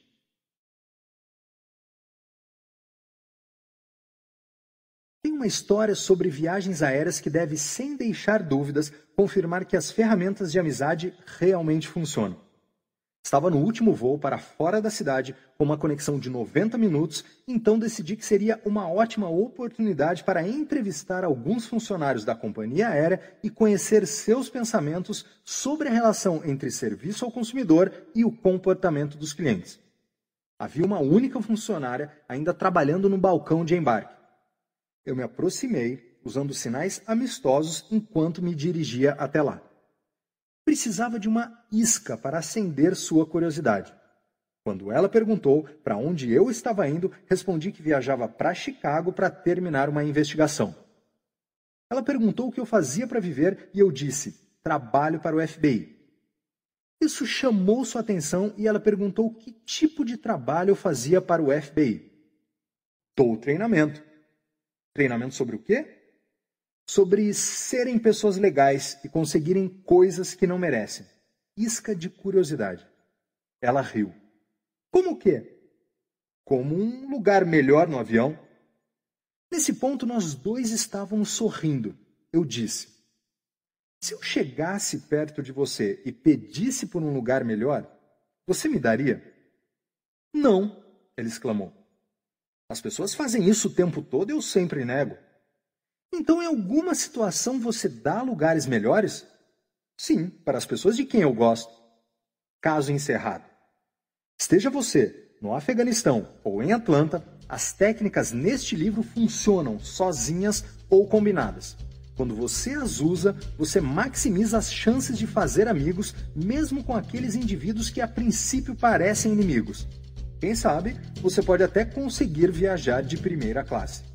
Tem uma história sobre viagens aéreas que deve, sem deixar dúvidas, confirmar que as ferramentas de amizade realmente funcionam. Estava no último voo para fora da cidade, com uma conexão de 90 minutos, então decidi que seria uma ótima oportunidade para entrevistar alguns funcionários da companhia aérea e conhecer seus pensamentos sobre a relação entre serviço ao consumidor e o comportamento dos clientes. Havia uma única funcionária ainda trabalhando no balcão de embarque. Eu me aproximei, usando sinais amistosos enquanto me dirigia até lá precisava de uma isca para acender sua curiosidade. Quando ela perguntou para onde eu estava indo, respondi que viajava para Chicago para terminar uma investigação. Ela perguntou o que eu fazia para viver e eu disse: trabalho para o FBI. Isso chamou sua atenção e ela perguntou que tipo de trabalho eu fazia para o FBI. Dou treinamento. Treinamento sobre o quê? Sobre serem pessoas legais e conseguirem coisas que não merecem. Isca de curiosidade. Ela riu. Como o quê? Como um lugar melhor no avião. Nesse ponto, nós dois estávamos sorrindo. Eu disse: Se eu chegasse perto de você e pedisse por um lugar melhor, você me daria? Não, ele exclamou. As pessoas fazem isso o tempo todo e eu sempre nego. Então, em alguma situação, você dá lugares melhores? Sim, para as pessoas de quem eu gosto. Caso encerrado. Esteja você no Afeganistão ou em Atlanta, as técnicas neste livro funcionam sozinhas ou combinadas. Quando você as usa, você maximiza as chances de fazer amigos, mesmo com aqueles indivíduos que a princípio parecem inimigos. Quem sabe, você pode até conseguir viajar de primeira classe.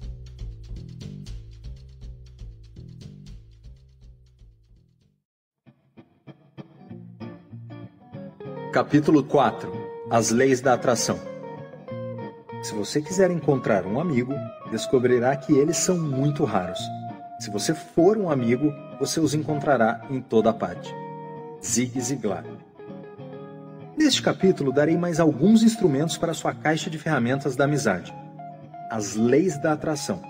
Capítulo 4 As Leis da Atração Se você quiser encontrar um amigo, descobrirá que eles são muito raros. Se você for um amigo, você os encontrará em toda parte. Zig Ziglar Neste capítulo, darei mais alguns instrumentos para sua caixa de ferramentas da amizade. As Leis da Atração.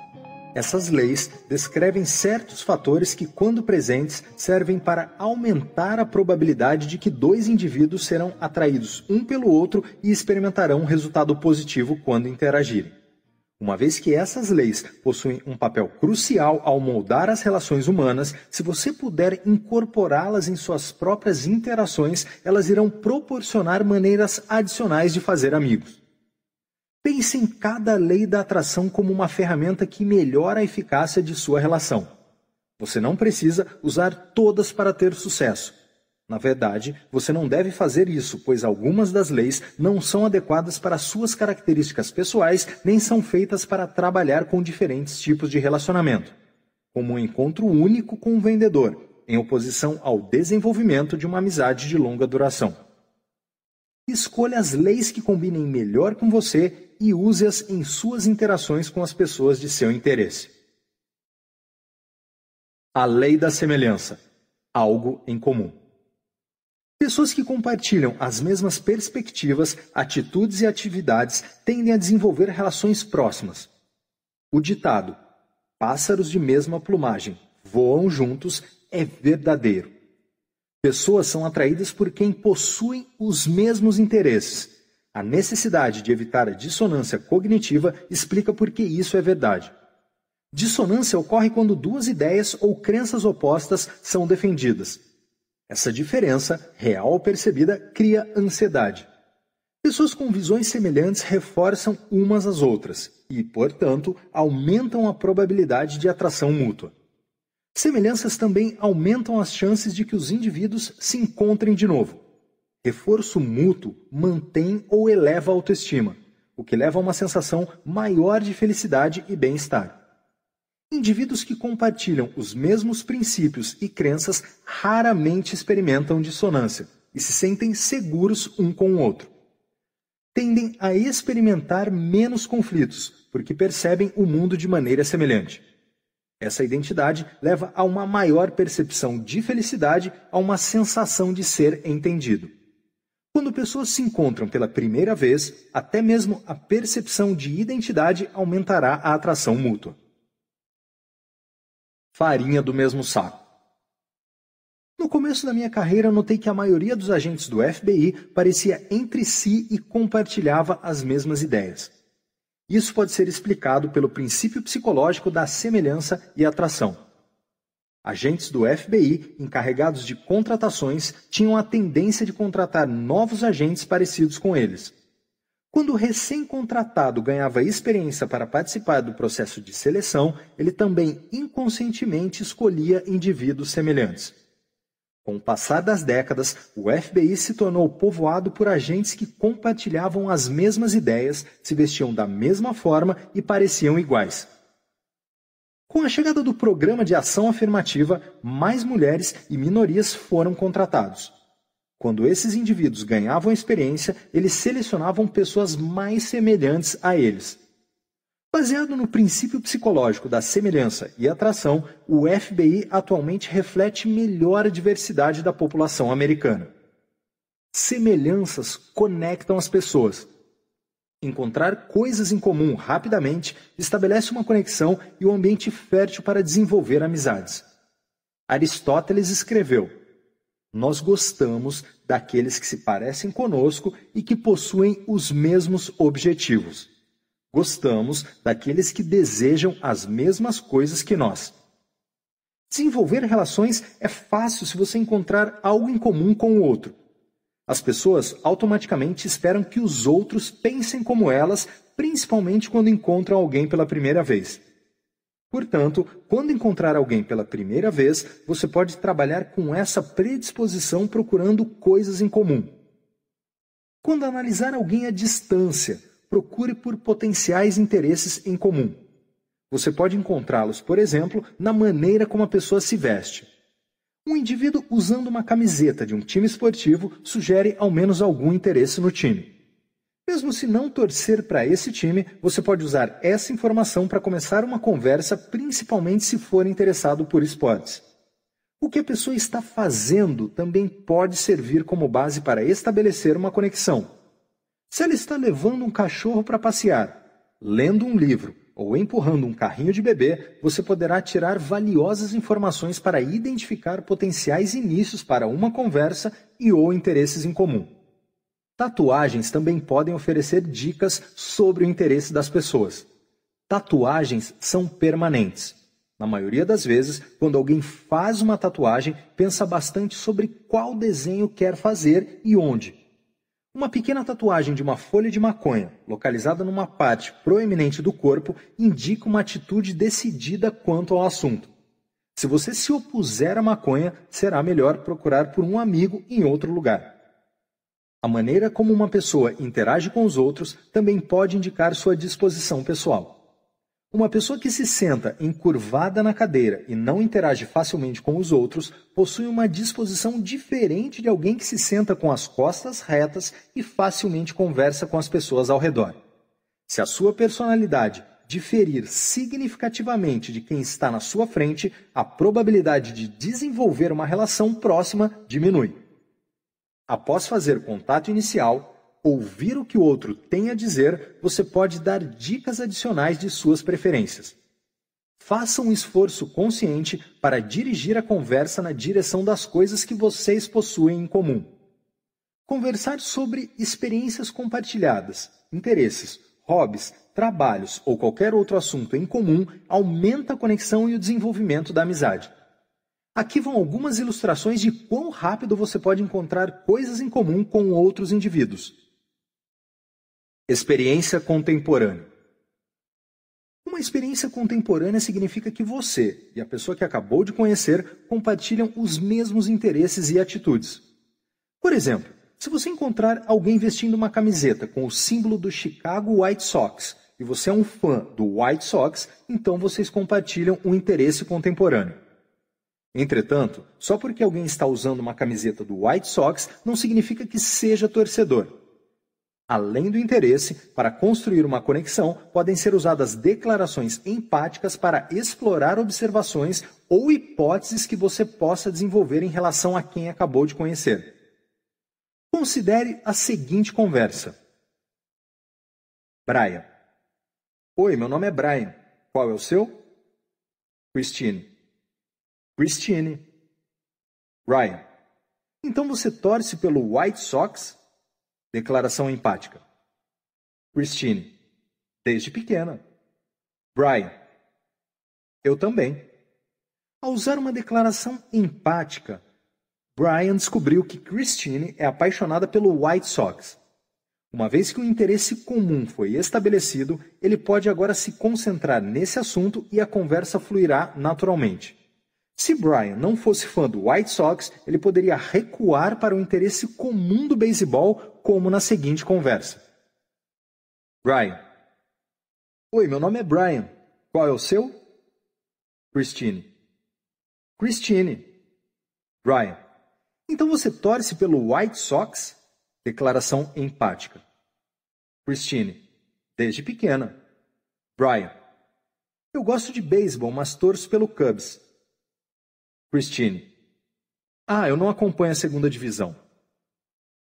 Essas leis descrevem certos fatores que, quando presentes, servem para aumentar a probabilidade de que dois indivíduos serão atraídos um pelo outro e experimentarão um resultado positivo quando interagirem. Uma vez que essas leis possuem um papel crucial ao moldar as relações humanas, se você puder incorporá-las em suas próprias interações, elas irão proporcionar maneiras adicionais de fazer amigos. Pense em cada lei da atração como uma ferramenta que melhora a eficácia de sua relação. Você não precisa usar todas para ter sucesso. Na verdade, você não deve fazer isso, pois algumas das leis não são adequadas para suas características pessoais nem são feitas para trabalhar com diferentes tipos de relacionamento, como um encontro único com um vendedor, em oposição ao desenvolvimento de uma amizade de longa duração. Escolha as leis que combinem melhor com você e use-as em suas interações com as pessoas de seu interesse. A lei da semelhança algo em comum. Pessoas que compartilham as mesmas perspectivas, atitudes e atividades tendem a desenvolver relações próximas. O ditado pássaros de mesma plumagem voam juntos é verdadeiro. Pessoas são atraídas por quem possuem os mesmos interesses. A necessidade de evitar a dissonância cognitiva explica por que isso é verdade. Dissonância ocorre quando duas ideias ou crenças opostas são defendidas. Essa diferença, real ou percebida, cria ansiedade. Pessoas com visões semelhantes reforçam umas às outras e, portanto, aumentam a probabilidade de atração mútua. Semelhanças também aumentam as chances de que os indivíduos se encontrem de novo. Reforço mútuo mantém ou eleva a autoestima, o que leva a uma sensação maior de felicidade e bem-estar. Indivíduos que compartilham os mesmos princípios e crenças raramente experimentam dissonância e se sentem seguros um com o outro. Tendem a experimentar menos conflitos, porque percebem o mundo de maneira semelhante. Essa identidade leva a uma maior percepção de felicidade, a uma sensação de ser entendido. Quando pessoas se encontram pela primeira vez, até mesmo a percepção de identidade aumentará a atração mútua farinha do mesmo saco. No começo da minha carreira, notei que a maioria dos agentes do FBI parecia entre si e compartilhava as mesmas ideias. Isso pode ser explicado pelo princípio psicológico da semelhança e atração. Agentes do FBI, encarregados de contratações, tinham a tendência de contratar novos agentes parecidos com eles. Quando o recém-contratado ganhava experiência para participar do processo de seleção, ele também inconscientemente escolhia indivíduos semelhantes. Com o passar das décadas, o FBI se tornou povoado por agentes que compartilhavam as mesmas ideias, se vestiam da mesma forma e pareciam iguais. Com a chegada do Programa de Ação Afirmativa, mais mulheres e minorias foram contratados. Quando esses indivíduos ganhavam experiência, eles selecionavam pessoas mais semelhantes a eles. Baseado no princípio psicológico da semelhança e atração, o FBI atualmente reflete melhor a diversidade da população americana. Semelhanças conectam as pessoas. Encontrar coisas em comum rapidamente estabelece uma conexão e um ambiente fértil para desenvolver amizades. Aristóteles escreveu: nós gostamos daqueles que se parecem conosco e que possuem os mesmos objetivos. Gostamos daqueles que desejam as mesmas coisas que nós. Desenvolver relações é fácil se você encontrar algo em comum com o outro. As pessoas automaticamente esperam que os outros pensem como elas, principalmente quando encontram alguém pela primeira vez. Portanto, quando encontrar alguém pela primeira vez, você pode trabalhar com essa predisposição procurando coisas em comum. Quando analisar alguém à distância, procure por potenciais interesses em comum. Você pode encontrá-los, por exemplo, na maneira como a pessoa se veste. Um indivíduo usando uma camiseta de um time esportivo sugere ao menos algum interesse no time. Mesmo se não torcer para esse time, você pode usar essa informação para começar uma conversa, principalmente se for interessado por esportes. O que a pessoa está fazendo também pode servir como base para estabelecer uma conexão. Se ela está levando um cachorro para passear, lendo um livro ou empurrando um carrinho de bebê, você poderá tirar valiosas informações para identificar potenciais inícios para uma conversa e ou interesses em comum. Tatuagens também podem oferecer dicas sobre o interesse das pessoas. Tatuagens são permanentes. Na maioria das vezes, quando alguém faz uma tatuagem, pensa bastante sobre qual desenho quer fazer e onde. Uma pequena tatuagem de uma folha de maconha, localizada numa parte proeminente do corpo, indica uma atitude decidida quanto ao assunto. Se você se opuser à maconha, será melhor procurar por um amigo em outro lugar. A maneira como uma pessoa interage com os outros também pode indicar sua disposição pessoal. Uma pessoa que se senta encurvada na cadeira e não interage facilmente com os outros possui uma disposição diferente de alguém que se senta com as costas retas e facilmente conversa com as pessoas ao redor. Se a sua personalidade diferir significativamente de quem está na sua frente, a probabilidade de desenvolver uma relação próxima diminui. Após fazer contato inicial, ouvir o que o outro tem a dizer, você pode dar dicas adicionais de suas preferências. Faça um esforço consciente para dirigir a conversa na direção das coisas que vocês possuem em comum. Conversar sobre experiências compartilhadas, interesses, hobbies, trabalhos ou qualquer outro assunto em comum aumenta a conexão e o desenvolvimento da amizade. Aqui vão algumas ilustrações de quão rápido você pode encontrar coisas em comum com outros indivíduos. Experiência contemporânea. Uma experiência contemporânea significa que você e a pessoa que acabou de conhecer compartilham os mesmos interesses e atitudes. Por exemplo, se você encontrar alguém vestindo uma camiseta com o símbolo do Chicago White Sox e você é um fã do White Sox, então vocês compartilham um interesse contemporâneo. Entretanto, só porque alguém está usando uma camiseta do White Sox não significa que seja torcedor. Além do interesse, para construir uma conexão, podem ser usadas declarações empáticas para explorar observações ou hipóteses que você possa desenvolver em relação a quem acabou de conhecer. Considere a seguinte conversa. Brian. Oi, meu nome é Brian. Qual é o seu? Christine. Christine. Ryan. Então você torce pelo White Sox? Declaração empática. Christine. Desde pequena. Brian. Eu também. Ao usar uma declaração empática, Brian descobriu que Christine é apaixonada pelo White Sox. Uma vez que o interesse comum foi estabelecido, ele pode agora se concentrar nesse assunto e a conversa fluirá naturalmente. Se Brian não fosse fã do White Sox, ele poderia recuar para o interesse comum do beisebol, como na seguinte conversa. Brian. Oi, meu nome é Brian. Qual é o seu? Christine. Christine. Brian. Então você torce pelo White Sox? Declaração empática. Christine. Desde pequena. Brian. Eu gosto de beisebol, mas torço pelo Cubs. Christine. Ah, eu não acompanho a segunda divisão.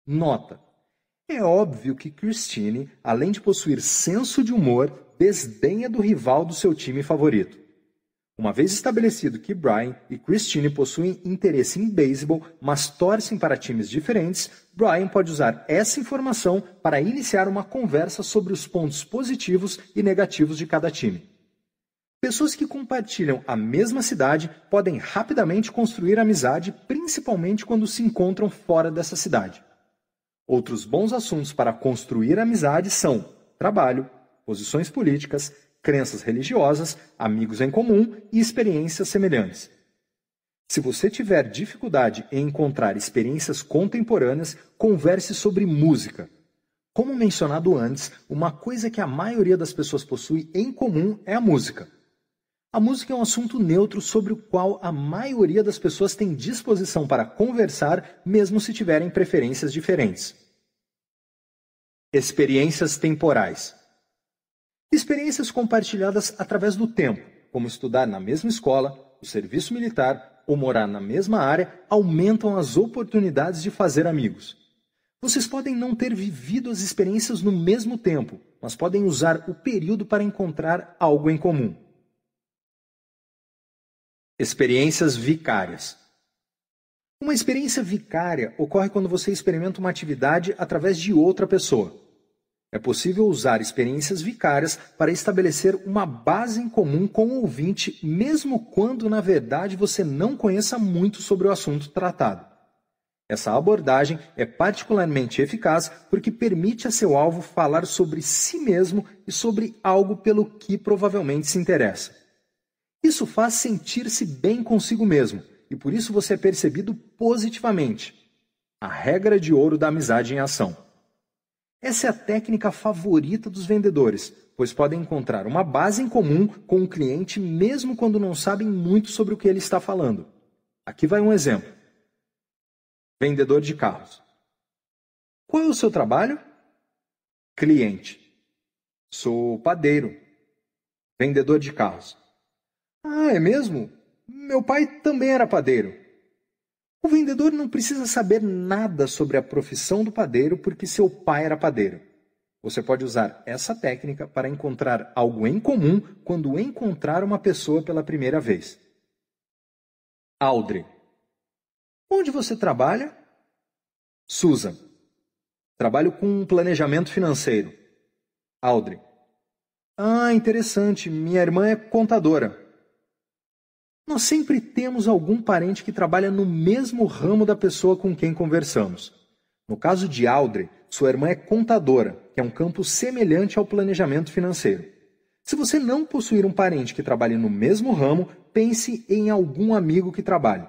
Nota. É óbvio que Christine, além de possuir senso de humor, desdenha do rival do seu time favorito. Uma vez estabelecido que Brian e Christine possuem interesse em beisebol, mas torcem para times diferentes, Brian pode usar essa informação para iniciar uma conversa sobre os pontos positivos e negativos de cada time. Pessoas que compartilham a mesma cidade podem rapidamente construir amizade, principalmente quando se encontram fora dessa cidade. Outros bons assuntos para construir amizade são trabalho, posições políticas, crenças religiosas, amigos em comum e experiências semelhantes. Se você tiver dificuldade em encontrar experiências contemporâneas, converse sobre música. Como mencionado antes, uma coisa que a maioria das pessoas possui em comum é a música. A música é um assunto neutro sobre o qual a maioria das pessoas tem disposição para conversar, mesmo se tiverem preferências diferentes. Experiências temporais. Experiências compartilhadas através do tempo, como estudar na mesma escola, o serviço militar ou morar na mesma área, aumentam as oportunidades de fazer amigos. Vocês podem não ter vivido as experiências no mesmo tempo, mas podem usar o período para encontrar algo em comum. Experiências vicárias. Uma experiência vicária ocorre quando você experimenta uma atividade através de outra pessoa. É possível usar experiências vicárias para estabelecer uma base em comum com o ouvinte, mesmo quando, na verdade, você não conheça muito sobre o assunto tratado. Essa abordagem é particularmente eficaz porque permite a seu alvo falar sobre si mesmo e sobre algo pelo que provavelmente se interessa. Isso faz sentir-se bem consigo mesmo e por isso você é percebido positivamente. A regra de ouro da amizade em ação. Essa é a técnica favorita dos vendedores, pois podem encontrar uma base em comum com o cliente mesmo quando não sabem muito sobre o que ele está falando. Aqui vai um exemplo. Vendedor de carros. Qual é o seu trabalho? Cliente. Sou padeiro. Vendedor de carros. Ah, é mesmo? Meu pai também era padeiro. O vendedor não precisa saber nada sobre a profissão do padeiro porque seu pai era padeiro. Você pode usar essa técnica para encontrar algo em comum quando encontrar uma pessoa pela primeira vez. Audrey. Onde você trabalha? Susan. Trabalho com planejamento financeiro. Audrey. Ah, interessante. Minha irmã é contadora. Nós sempre temos algum parente que trabalha no mesmo ramo da pessoa com quem conversamos. No caso de Audrey, sua irmã é contadora, que é um campo semelhante ao planejamento financeiro. Se você não possuir um parente que trabalhe no mesmo ramo, pense em algum amigo que trabalhe.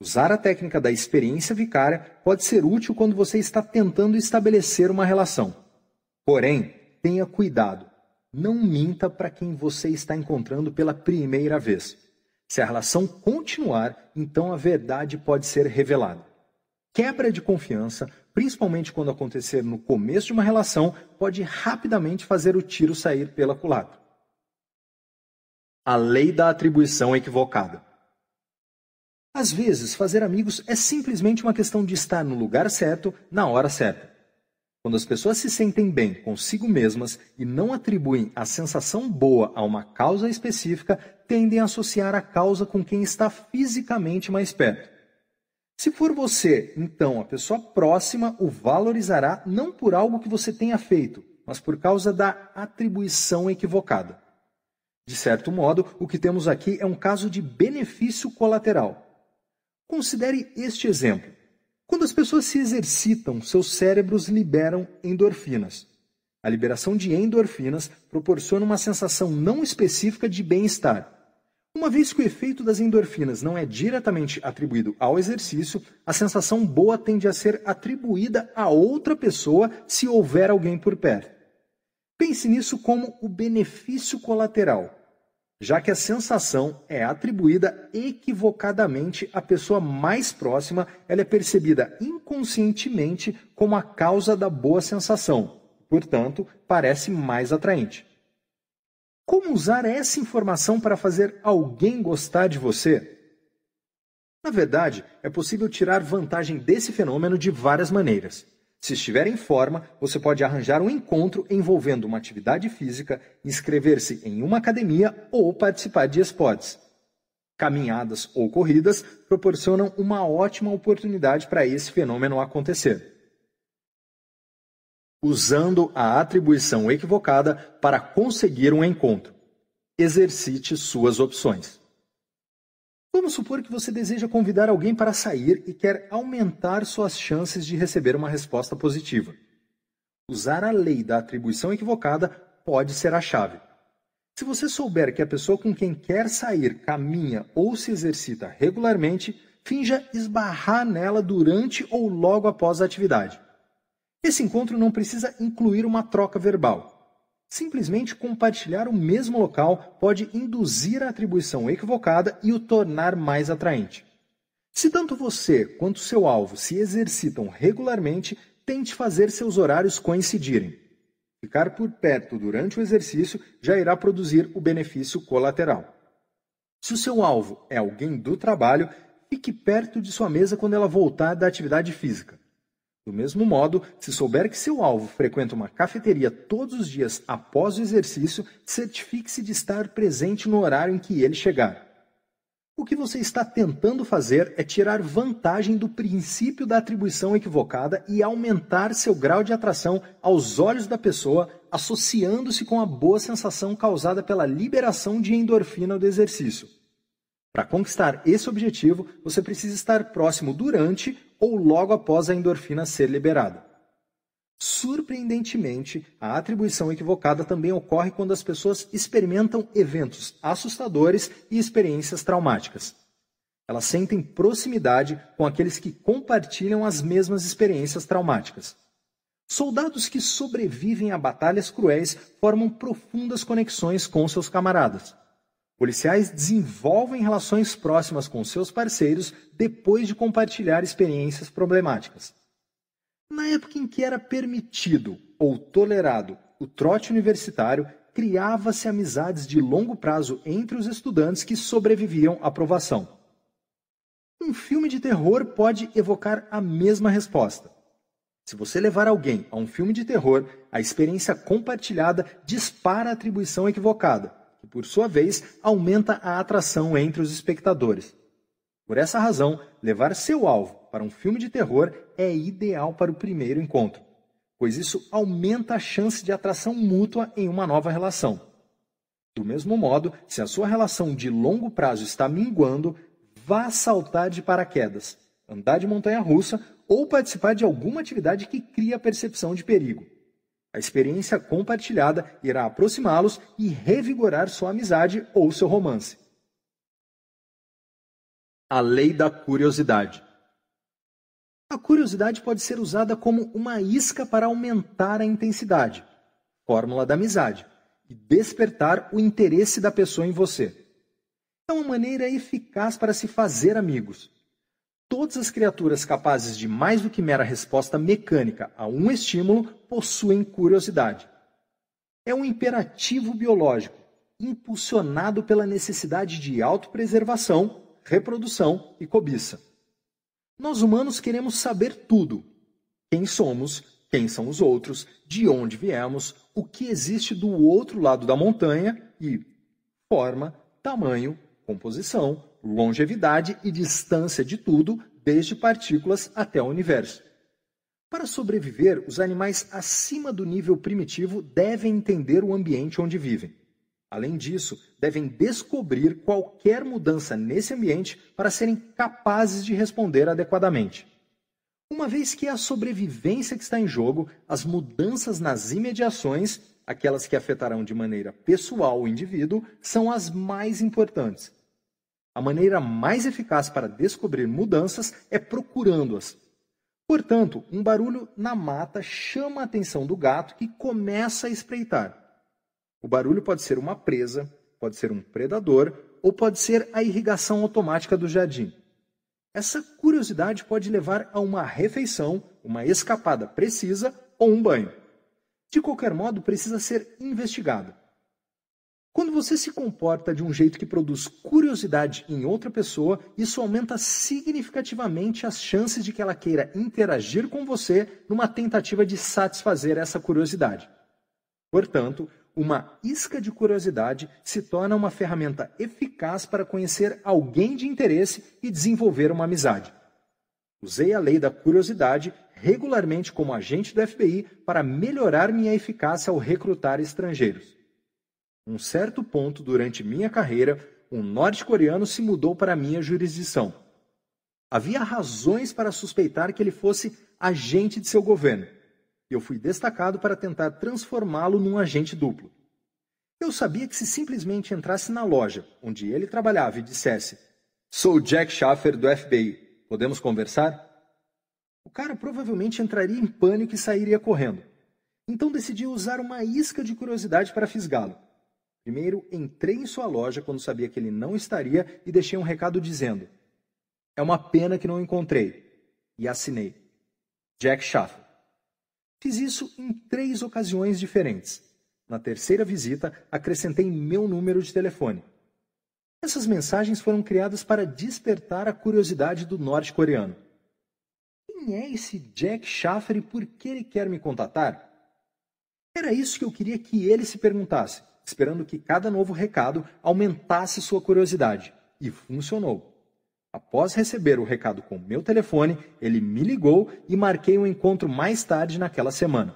Usar a técnica da experiência vicária pode ser útil quando você está tentando estabelecer uma relação. Porém, tenha cuidado. Não minta para quem você está encontrando pela primeira vez. Se a relação continuar, então a verdade pode ser revelada. Quebra de confiança, principalmente quando acontecer no começo de uma relação, pode rapidamente fazer o tiro sair pela culatra. A lei da atribuição equivocada. Às vezes, fazer amigos é simplesmente uma questão de estar no lugar certo, na hora certa. Quando as pessoas se sentem bem consigo mesmas e não atribuem a sensação boa a uma causa específica, tendem a associar a causa com quem está fisicamente mais perto. Se for você, então a pessoa próxima o valorizará não por algo que você tenha feito, mas por causa da atribuição equivocada. De certo modo, o que temos aqui é um caso de benefício colateral. Considere este exemplo. Quando as pessoas se exercitam, seus cérebros liberam endorfinas. A liberação de endorfinas proporciona uma sensação não específica de bem-estar. Uma vez que o efeito das endorfinas não é diretamente atribuído ao exercício, a sensação boa tende a ser atribuída a outra pessoa se houver alguém por perto. Pense nisso como o benefício colateral já que a sensação é atribuída equivocadamente à pessoa mais próxima, ela é percebida inconscientemente como a causa da boa sensação, portanto, parece mais atraente. Como usar essa informação para fazer alguém gostar de você? Na verdade, é possível tirar vantagem desse fenômeno de várias maneiras. Se estiver em forma, você pode arranjar um encontro envolvendo uma atividade física, inscrever-se em uma academia ou participar de esportes. Caminhadas ou corridas proporcionam uma ótima oportunidade para esse fenômeno acontecer. Usando a atribuição equivocada para conseguir um encontro. Exercite suas opções. Vamos supor que você deseja convidar alguém para sair e quer aumentar suas chances de receber uma resposta positiva. Usar a lei da atribuição equivocada pode ser a chave. Se você souber que a pessoa com quem quer sair caminha ou se exercita regularmente, finja esbarrar nela durante ou logo após a atividade. Esse encontro não precisa incluir uma troca verbal. Simplesmente compartilhar o mesmo local pode induzir a atribuição equivocada e o tornar mais atraente. Se tanto você quanto seu alvo se exercitam regularmente, tente fazer seus horários coincidirem. Ficar por perto durante o exercício já irá produzir o benefício colateral. Se o seu alvo é alguém do trabalho, fique perto de sua mesa quando ela voltar da atividade física. Do mesmo modo, se souber que seu alvo frequenta uma cafeteria todos os dias após o exercício, certifique-se de estar presente no horário em que ele chegar. O que você está tentando fazer é tirar vantagem do princípio da atribuição equivocada e aumentar seu grau de atração aos olhos da pessoa, associando-se com a boa sensação causada pela liberação de endorfina do exercício. Para conquistar esse objetivo, você precisa estar próximo durante ou logo após a endorfina ser liberada. Surpreendentemente, a atribuição equivocada também ocorre quando as pessoas experimentam eventos assustadores e experiências traumáticas. Elas sentem proximidade com aqueles que compartilham as mesmas experiências traumáticas. Soldados que sobrevivem a batalhas cruéis formam profundas conexões com seus camaradas. Policiais desenvolvem relações próximas com seus parceiros depois de compartilhar experiências problemáticas. Na época em que era permitido ou tolerado o trote universitário, criava-se amizades de longo prazo entre os estudantes que sobreviviam à provação. Um filme de terror pode evocar a mesma resposta. Se você levar alguém a um filme de terror, a experiência compartilhada dispara a atribuição equivocada que, por sua vez, aumenta a atração entre os espectadores. Por essa razão, levar seu alvo para um filme de terror é ideal para o primeiro encontro, pois isso aumenta a chance de atração mútua em uma nova relação. Do mesmo modo, se a sua relação de longo prazo está minguando, vá saltar de paraquedas, andar de montanha russa ou participar de alguma atividade que cria a percepção de perigo. A experiência compartilhada irá aproximá-los e revigorar sua amizade ou seu romance. A lei da curiosidade. A curiosidade pode ser usada como uma isca para aumentar a intensidade, fórmula da amizade, e despertar o interesse da pessoa em você. É uma maneira eficaz para se fazer amigos. Todas as criaturas capazes de mais do que mera resposta mecânica a um estímulo possuem curiosidade. É um imperativo biológico, impulsionado pela necessidade de autopreservação, reprodução e cobiça. Nós humanos queremos saber tudo: quem somos, quem são os outros, de onde viemos, o que existe do outro lado da montanha e forma, tamanho, composição, longevidade e distância de tudo, desde partículas até o universo. Para sobreviver, os animais acima do nível primitivo devem entender o ambiente onde vivem. Além disso, devem descobrir qualquer mudança nesse ambiente para serem capazes de responder adequadamente. Uma vez que é a sobrevivência que está em jogo, as mudanças nas imediações, aquelas que afetarão de maneira pessoal o indivíduo, são as mais importantes. A maneira mais eficaz para descobrir mudanças é procurando-as. Portanto, um barulho na mata chama a atenção do gato que começa a espreitar. O barulho pode ser uma presa, pode ser um predador ou pode ser a irrigação automática do jardim. Essa curiosidade pode levar a uma refeição, uma escapada precisa ou um banho. De qualquer modo, precisa ser investigada. Quando você se comporta de um jeito que produz curiosidade em outra pessoa, isso aumenta significativamente as chances de que ela queira interagir com você numa tentativa de satisfazer essa curiosidade. Portanto, uma isca de curiosidade se torna uma ferramenta eficaz para conhecer alguém de interesse e desenvolver uma amizade. Usei a lei da curiosidade regularmente como agente do FBI para melhorar minha eficácia ao recrutar estrangeiros um certo ponto durante minha carreira, um norte-coreano se mudou para minha jurisdição. Havia razões para suspeitar que ele fosse agente de seu governo. Eu fui destacado para tentar transformá-lo num agente duplo. Eu sabia que se simplesmente entrasse na loja onde ele trabalhava e dissesse: Sou Jack Schaffer do FBI, podemos conversar? O cara provavelmente entraria em pânico e sairia correndo. Então decidi usar uma isca de curiosidade para fisgá-lo. Primeiro, entrei em sua loja quando sabia que ele não estaria e deixei um recado dizendo: É uma pena que não encontrei. E assinei. Jack Schaffer. Fiz isso em três ocasiões diferentes. Na terceira visita, acrescentei meu número de telefone. Essas mensagens foram criadas para despertar a curiosidade do norte-coreano. quem é esse Jack Schaffer e por que ele quer me contatar? Era isso que eu queria que ele se perguntasse, esperando que cada novo recado aumentasse sua curiosidade. E funcionou. Após receber o recado com meu telefone, ele me ligou e marquei um encontro mais tarde naquela semana.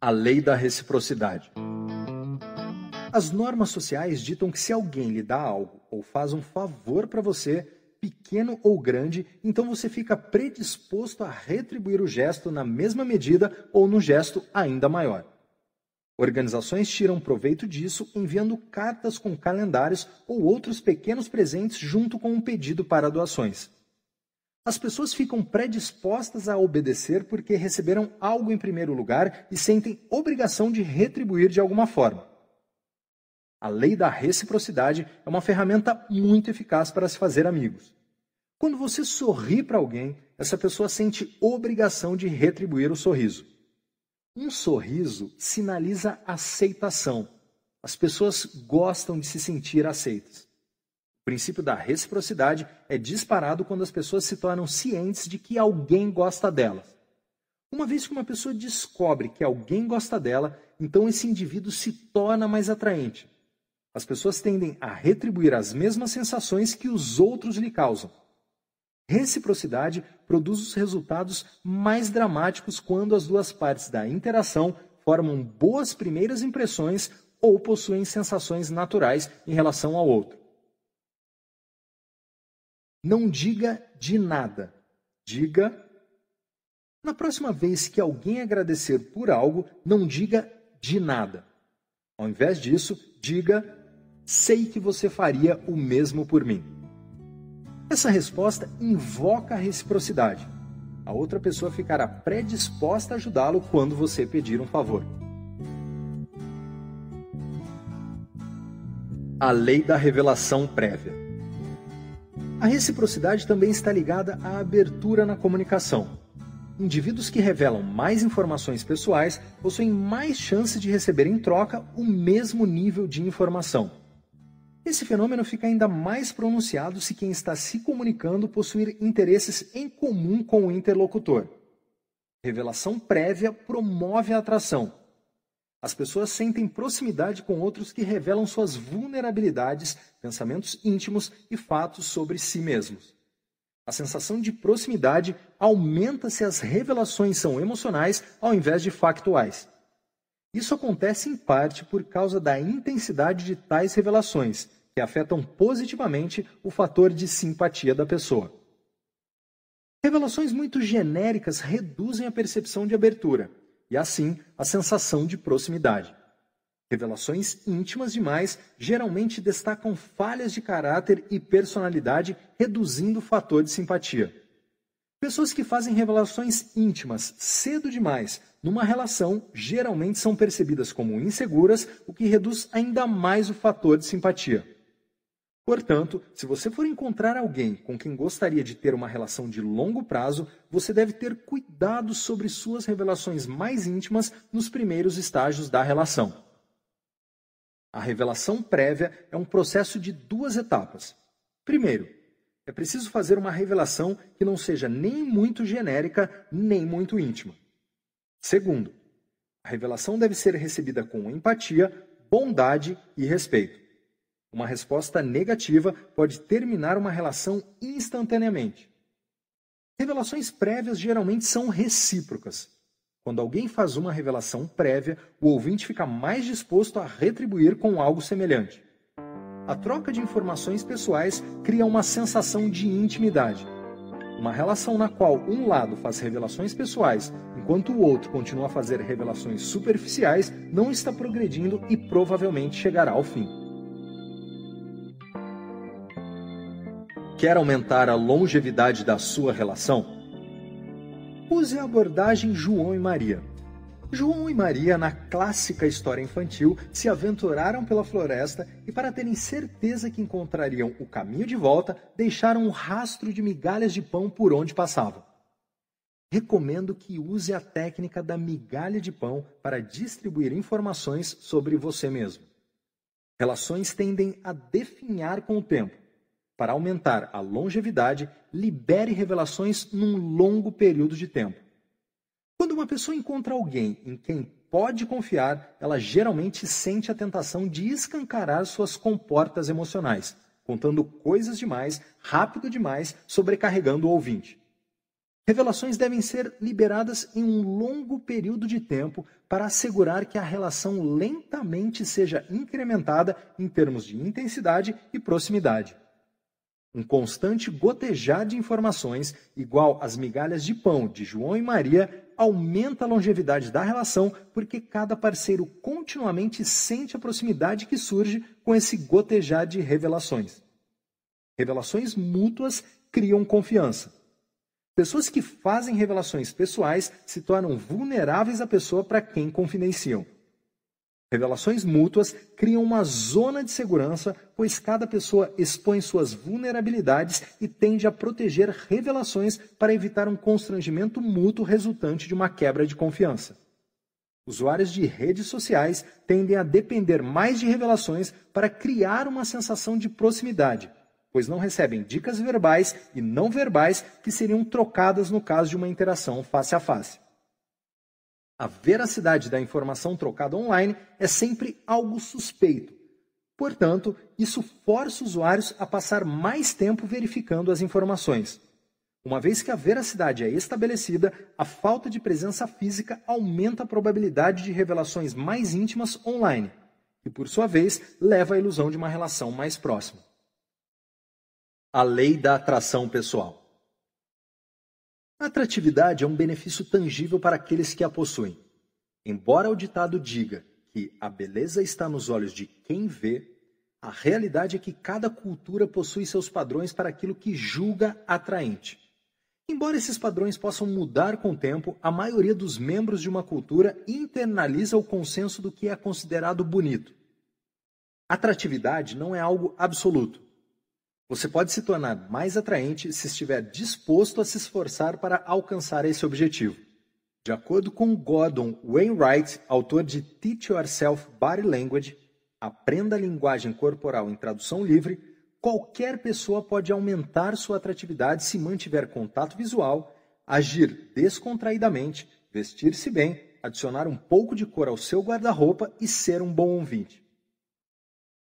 A lei da reciprocidade. As normas sociais ditam que se alguém lhe dá algo ou faz um favor para você, pequeno ou grande, então você fica predisposto a retribuir o gesto na mesma medida ou no gesto ainda maior. Organizações tiram proveito disso enviando cartas com calendários ou outros pequenos presentes junto com um pedido para doações. As pessoas ficam predispostas a obedecer porque receberam algo em primeiro lugar e sentem obrigação de retribuir de alguma forma. A lei da reciprocidade é uma ferramenta muito eficaz para se fazer amigos. Quando você sorri para alguém, essa pessoa sente obrigação de retribuir o sorriso. Um sorriso sinaliza aceitação. As pessoas gostam de se sentir aceitas. O princípio da reciprocidade é disparado quando as pessoas se tornam cientes de que alguém gosta delas. Uma vez que uma pessoa descobre que alguém gosta dela, então esse indivíduo se torna mais atraente. As pessoas tendem a retribuir as mesmas sensações que os outros lhe causam. Reciprocidade produz os resultados mais dramáticos quando as duas partes da interação formam boas primeiras impressões ou possuem sensações naturais em relação ao outro. Não diga de nada. Diga. Na próxima vez que alguém agradecer por algo, não diga de nada. Ao invés disso, diga sei que você faria o mesmo por mim. Essa resposta invoca a reciprocidade. A outra pessoa ficará predisposta a ajudá-lo quando você pedir um favor. A lei da revelação prévia. A reciprocidade também está ligada à abertura na comunicação. Indivíduos que revelam mais informações pessoais possuem mais chance de receber em troca o mesmo nível de informação. Esse fenômeno fica ainda mais pronunciado se quem está se comunicando possuir interesses em comum com o interlocutor. Revelação prévia promove a atração. As pessoas sentem proximidade com outros que revelam suas vulnerabilidades, pensamentos íntimos e fatos sobre si mesmos. A sensação de proximidade aumenta se as revelações são emocionais ao invés de factuais. Isso acontece em parte por causa da intensidade de tais revelações, que afetam positivamente o fator de simpatia da pessoa. Revelações muito genéricas reduzem a percepção de abertura e, assim, a sensação de proximidade. Revelações íntimas demais geralmente destacam falhas de caráter e personalidade, reduzindo o fator de simpatia. Pessoas que fazem revelações íntimas cedo demais numa relação geralmente são percebidas como inseguras, o que reduz ainda mais o fator de simpatia. Portanto, se você for encontrar alguém com quem gostaria de ter uma relação de longo prazo, você deve ter cuidado sobre suas revelações mais íntimas nos primeiros estágios da relação. A revelação prévia é um processo de duas etapas. Primeiro, é preciso fazer uma revelação que não seja nem muito genérica, nem muito íntima. Segundo, a revelação deve ser recebida com empatia, bondade e respeito. Uma resposta negativa pode terminar uma relação instantaneamente. Revelações prévias geralmente são recíprocas. Quando alguém faz uma revelação prévia, o ouvinte fica mais disposto a retribuir com algo semelhante. A troca de informações pessoais cria uma sensação de intimidade. Uma relação na qual um lado faz revelações pessoais enquanto o outro continua a fazer revelações superficiais não está progredindo e provavelmente chegará ao fim. Quer aumentar a longevidade da sua relação? Use a abordagem João e Maria. João e Maria, na clássica história infantil, se aventuraram pela floresta e, para terem certeza que encontrariam o caminho de volta, deixaram um rastro de migalhas de pão por onde passavam. Recomendo que use a técnica da migalha de pão para distribuir informações sobre você mesmo. Relações tendem a definhar com o tempo. para aumentar a longevidade, libere revelações num longo período de tempo. Quando uma pessoa encontra alguém em quem pode confiar, ela geralmente sente a tentação de escancarar suas comportas emocionais, contando coisas demais, rápido demais, sobrecarregando o ouvinte. Revelações devem ser liberadas em um longo período de tempo para assegurar que a relação lentamente seja incrementada em termos de intensidade e proximidade. Um constante gotejar de informações, igual às migalhas de pão de João e Maria, aumenta a longevidade da relação porque cada parceiro continuamente sente a proximidade que surge com esse gotejar de revelações. Revelações mútuas criam confiança. Pessoas que fazem revelações pessoais se tornam vulneráveis à pessoa para quem confidenciam. Revelações mútuas criam uma zona de segurança, pois cada pessoa expõe suas vulnerabilidades e tende a proteger revelações para evitar um constrangimento mútuo resultante de uma quebra de confiança. Usuários de redes sociais tendem a depender mais de revelações para criar uma sensação de proximidade, pois não recebem dicas verbais e não verbais que seriam trocadas no caso de uma interação face a face. A veracidade da informação trocada online é sempre algo suspeito. Portanto, isso força usuários a passar mais tempo verificando as informações. Uma vez que a veracidade é estabelecida, a falta de presença física aumenta a probabilidade de revelações mais íntimas online, e por sua vez leva à ilusão de uma relação mais próxima. A lei da atração pessoal. A atratividade é um benefício tangível para aqueles que a possuem. Embora o ditado diga que a beleza está nos olhos de quem vê, a realidade é que cada cultura possui seus padrões para aquilo que julga atraente. Embora esses padrões possam mudar com o tempo, a maioria dos membros de uma cultura internaliza o consenso do que é considerado bonito. Atratividade não é algo absoluto. Você pode se tornar mais atraente se estiver disposto a se esforçar para alcançar esse objetivo. De acordo com Gordon Wainwright, autor de Teach Yourself Body Language, Aprenda a Linguagem Corporal em Tradução Livre, qualquer pessoa pode aumentar sua atratividade se mantiver contato visual, agir descontraidamente, vestir-se bem, adicionar um pouco de cor ao seu guarda-roupa e ser um bom ouvinte.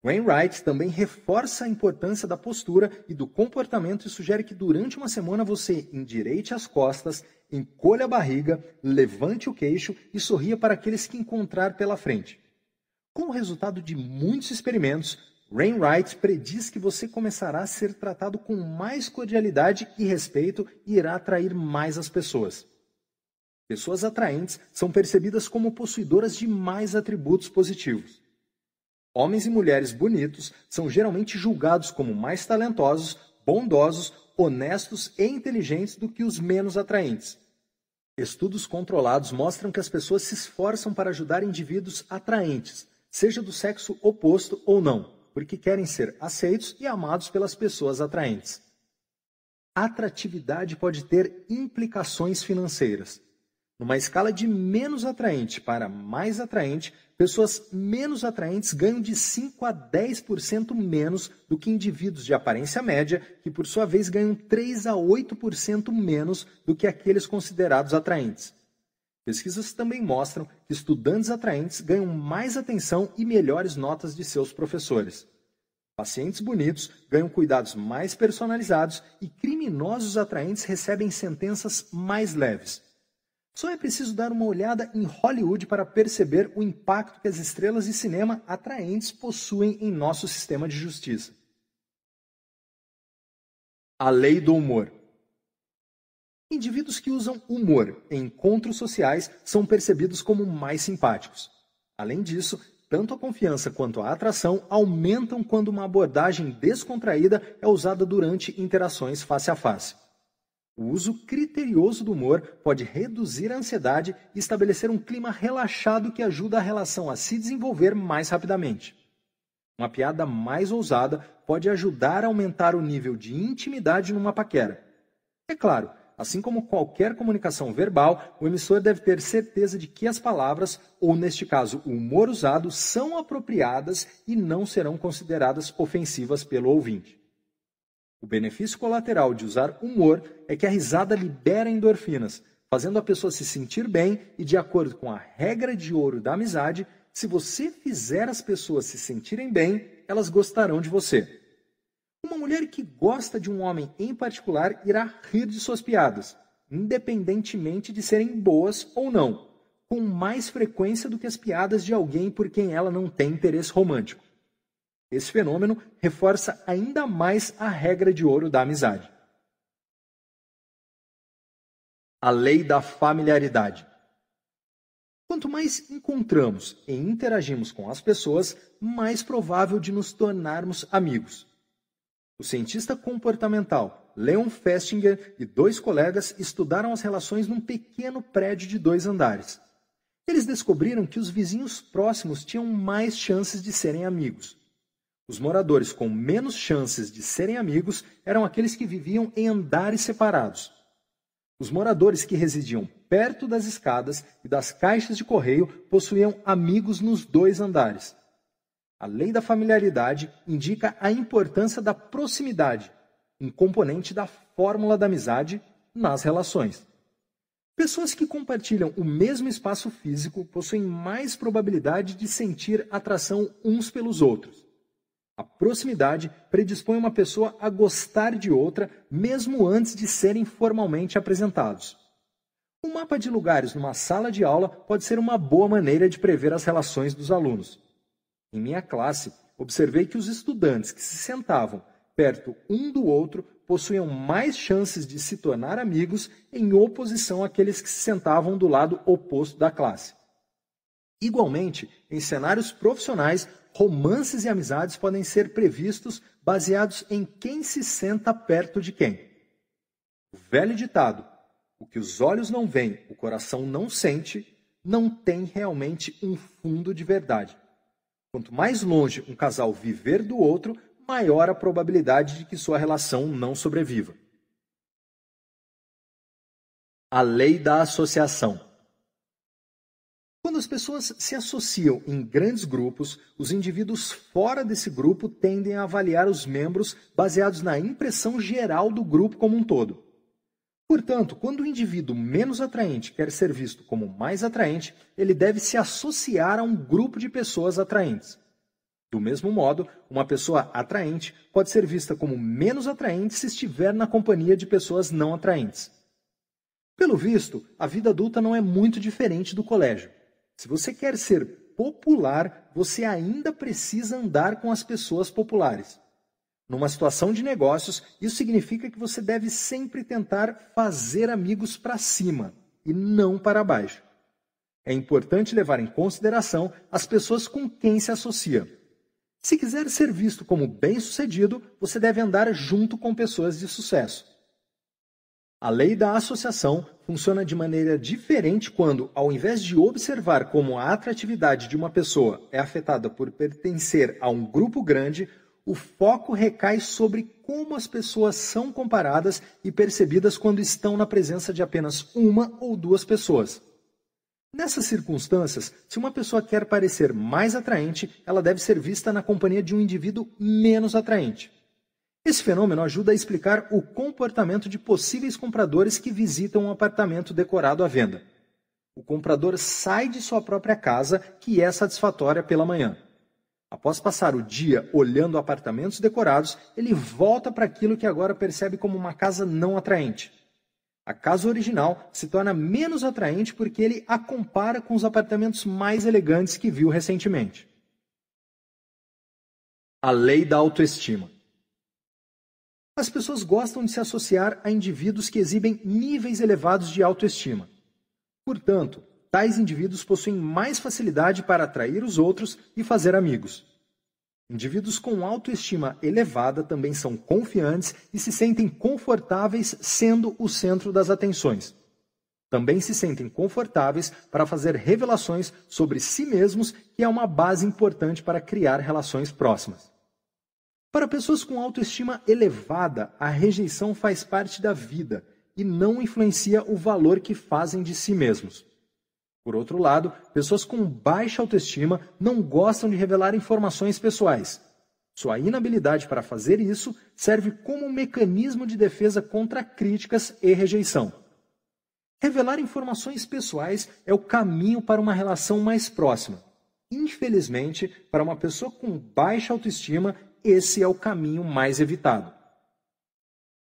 Wainwright também reforça a importância da postura e do comportamento e sugere que durante uma semana você endireite as costas, encolha a barriga, levante o queixo e sorria para aqueles que encontrar pela frente. Com o resultado de muitos experimentos, Wainwright prediz que você começará a ser tratado com mais cordialidade e respeito e irá atrair mais as pessoas. Pessoas atraentes são percebidas como possuidoras de mais atributos positivos. Homens e mulheres bonitos são geralmente julgados como mais talentosos, bondosos, honestos e inteligentes do que os menos atraentes. Estudos controlados mostram que as pessoas se esforçam para ajudar indivíduos atraentes, seja do sexo oposto ou não, porque querem ser aceitos e amados pelas pessoas atraentes. Atratividade pode ter implicações financeiras. Numa escala de menos atraente para mais atraente, pessoas menos atraentes ganham de 5 a 10% menos do que indivíduos de aparência média, que por sua vez ganham 3 a 8% menos do que aqueles considerados atraentes. Pesquisas também mostram que estudantes atraentes ganham mais atenção e melhores notas de seus professores. Pacientes bonitos ganham cuidados mais personalizados e criminosos atraentes recebem sentenças mais leves. Só é preciso dar uma olhada em Hollywood para perceber o impacto que as estrelas de cinema atraentes possuem em nosso sistema de justiça. A lei do humor. Indivíduos que usam humor em encontros sociais são percebidos como mais simpáticos. Além disso, tanto a confiança quanto a atração aumentam quando uma abordagem descontraída é usada durante interações face a face. O uso criterioso do humor pode reduzir a ansiedade e estabelecer um clima relaxado que ajuda a relação a se desenvolver mais rapidamente. Uma piada mais ousada pode ajudar a aumentar o nível de intimidade numa paquera. É claro, assim como qualquer comunicação verbal, o emissor deve ter certeza de que as palavras, ou neste caso o humor usado, são apropriadas e não serão consideradas ofensivas pelo ouvinte. O benefício colateral de usar humor é que a risada libera endorfinas, fazendo a pessoa se sentir bem e, de acordo com a regra de ouro da amizade, se você fizer as pessoas se sentirem bem, elas gostarão de você. Uma mulher que gosta de um homem em particular irá rir de suas piadas, independentemente de serem boas ou não, com mais frequência do que as piadas de alguém por quem ela não tem interesse romântico. Esse fenômeno reforça ainda mais a regra de ouro da amizade. A lei da familiaridade. Quanto mais encontramos e interagimos com as pessoas, mais provável de nos tornarmos amigos. O cientista comportamental Leon Festinger e dois colegas estudaram as relações num pequeno prédio de dois andares. Eles descobriram que os vizinhos próximos tinham mais chances de serem amigos. Os moradores com menos chances de serem amigos eram aqueles que viviam em andares separados. Os moradores que residiam perto das escadas e das caixas de correio possuíam amigos nos dois andares. A lei da familiaridade indica a importância da proximidade, um componente da fórmula da amizade nas relações. Pessoas que compartilham o mesmo espaço físico possuem mais probabilidade de sentir atração uns pelos outros. A proximidade predispõe uma pessoa a gostar de outra mesmo antes de serem formalmente apresentados. Um mapa de lugares numa sala de aula pode ser uma boa maneira de prever as relações dos alunos. Em minha classe, observei que os estudantes que se sentavam perto um do outro possuíam mais chances de se tornar amigos em oposição àqueles que se sentavam do lado oposto da classe. Igualmente, em cenários profissionais, romances e amizades podem ser previstos baseados em quem se senta perto de quem. O velho ditado, o que os olhos não veem, o coração não sente, não tem realmente um fundo de verdade. Quanto mais longe um casal viver do outro, maior a probabilidade de que sua relação não sobreviva. A lei da associação. Quando as pessoas se associam em grandes grupos, os indivíduos fora desse grupo tendem a avaliar os membros baseados na impressão geral do grupo como um todo. Portanto, quando o indivíduo menos atraente quer ser visto como mais atraente, ele deve se associar a um grupo de pessoas atraentes. Do mesmo modo, uma pessoa atraente pode ser vista como menos atraente se estiver na companhia de pessoas não atraentes. Pelo visto, a vida adulta não é muito diferente do colégio. Se você quer ser popular, você ainda precisa andar com as pessoas populares. Numa situação de negócios, isso significa que você deve sempre tentar fazer amigos para cima e não para baixo. É importante levar em consideração as pessoas com quem se associa. Se quiser ser visto como bem-sucedido, você deve andar junto com pessoas de sucesso. A lei da associação funciona de maneira diferente quando, ao invés de observar como a atratividade de uma pessoa é afetada por pertencer a um grupo grande, o foco recai sobre como as pessoas são comparadas e percebidas quando estão na presença de apenas uma ou duas pessoas. Nessas circunstâncias, se uma pessoa quer parecer mais atraente, ela deve ser vista na companhia de um indivíduo menos atraente. Esse fenômeno ajuda a explicar o comportamento de possíveis compradores que visitam um apartamento decorado à venda. O comprador sai de sua própria casa, que é satisfatória pela manhã. Após passar o dia olhando apartamentos decorados, ele volta para aquilo que agora percebe como uma casa não atraente. A casa original se torna menos atraente porque ele a compara com os apartamentos mais elegantes que viu recentemente. A lei da autoestima. As pessoas gostam de se associar a indivíduos que exibem níveis elevados de autoestima. Portanto, tais indivíduos possuem mais facilidade para atrair os outros e fazer amigos. Indivíduos com autoestima elevada também são confiantes e se sentem confortáveis sendo o centro das atenções. Também se sentem confortáveis para fazer revelações sobre si mesmos, que é uma base importante para criar relações próximas. Para pessoas com autoestima elevada, a rejeição faz parte da vida e não influencia o valor que fazem de si mesmos. Por outro lado, pessoas com baixa autoestima não gostam de revelar informações pessoais. Sua inabilidade para fazer isso serve como um mecanismo de defesa contra críticas e rejeição. Revelar informações pessoais é o caminho para uma relação mais próxima. Infelizmente, para uma pessoa com baixa autoestima, esse é o caminho mais evitado.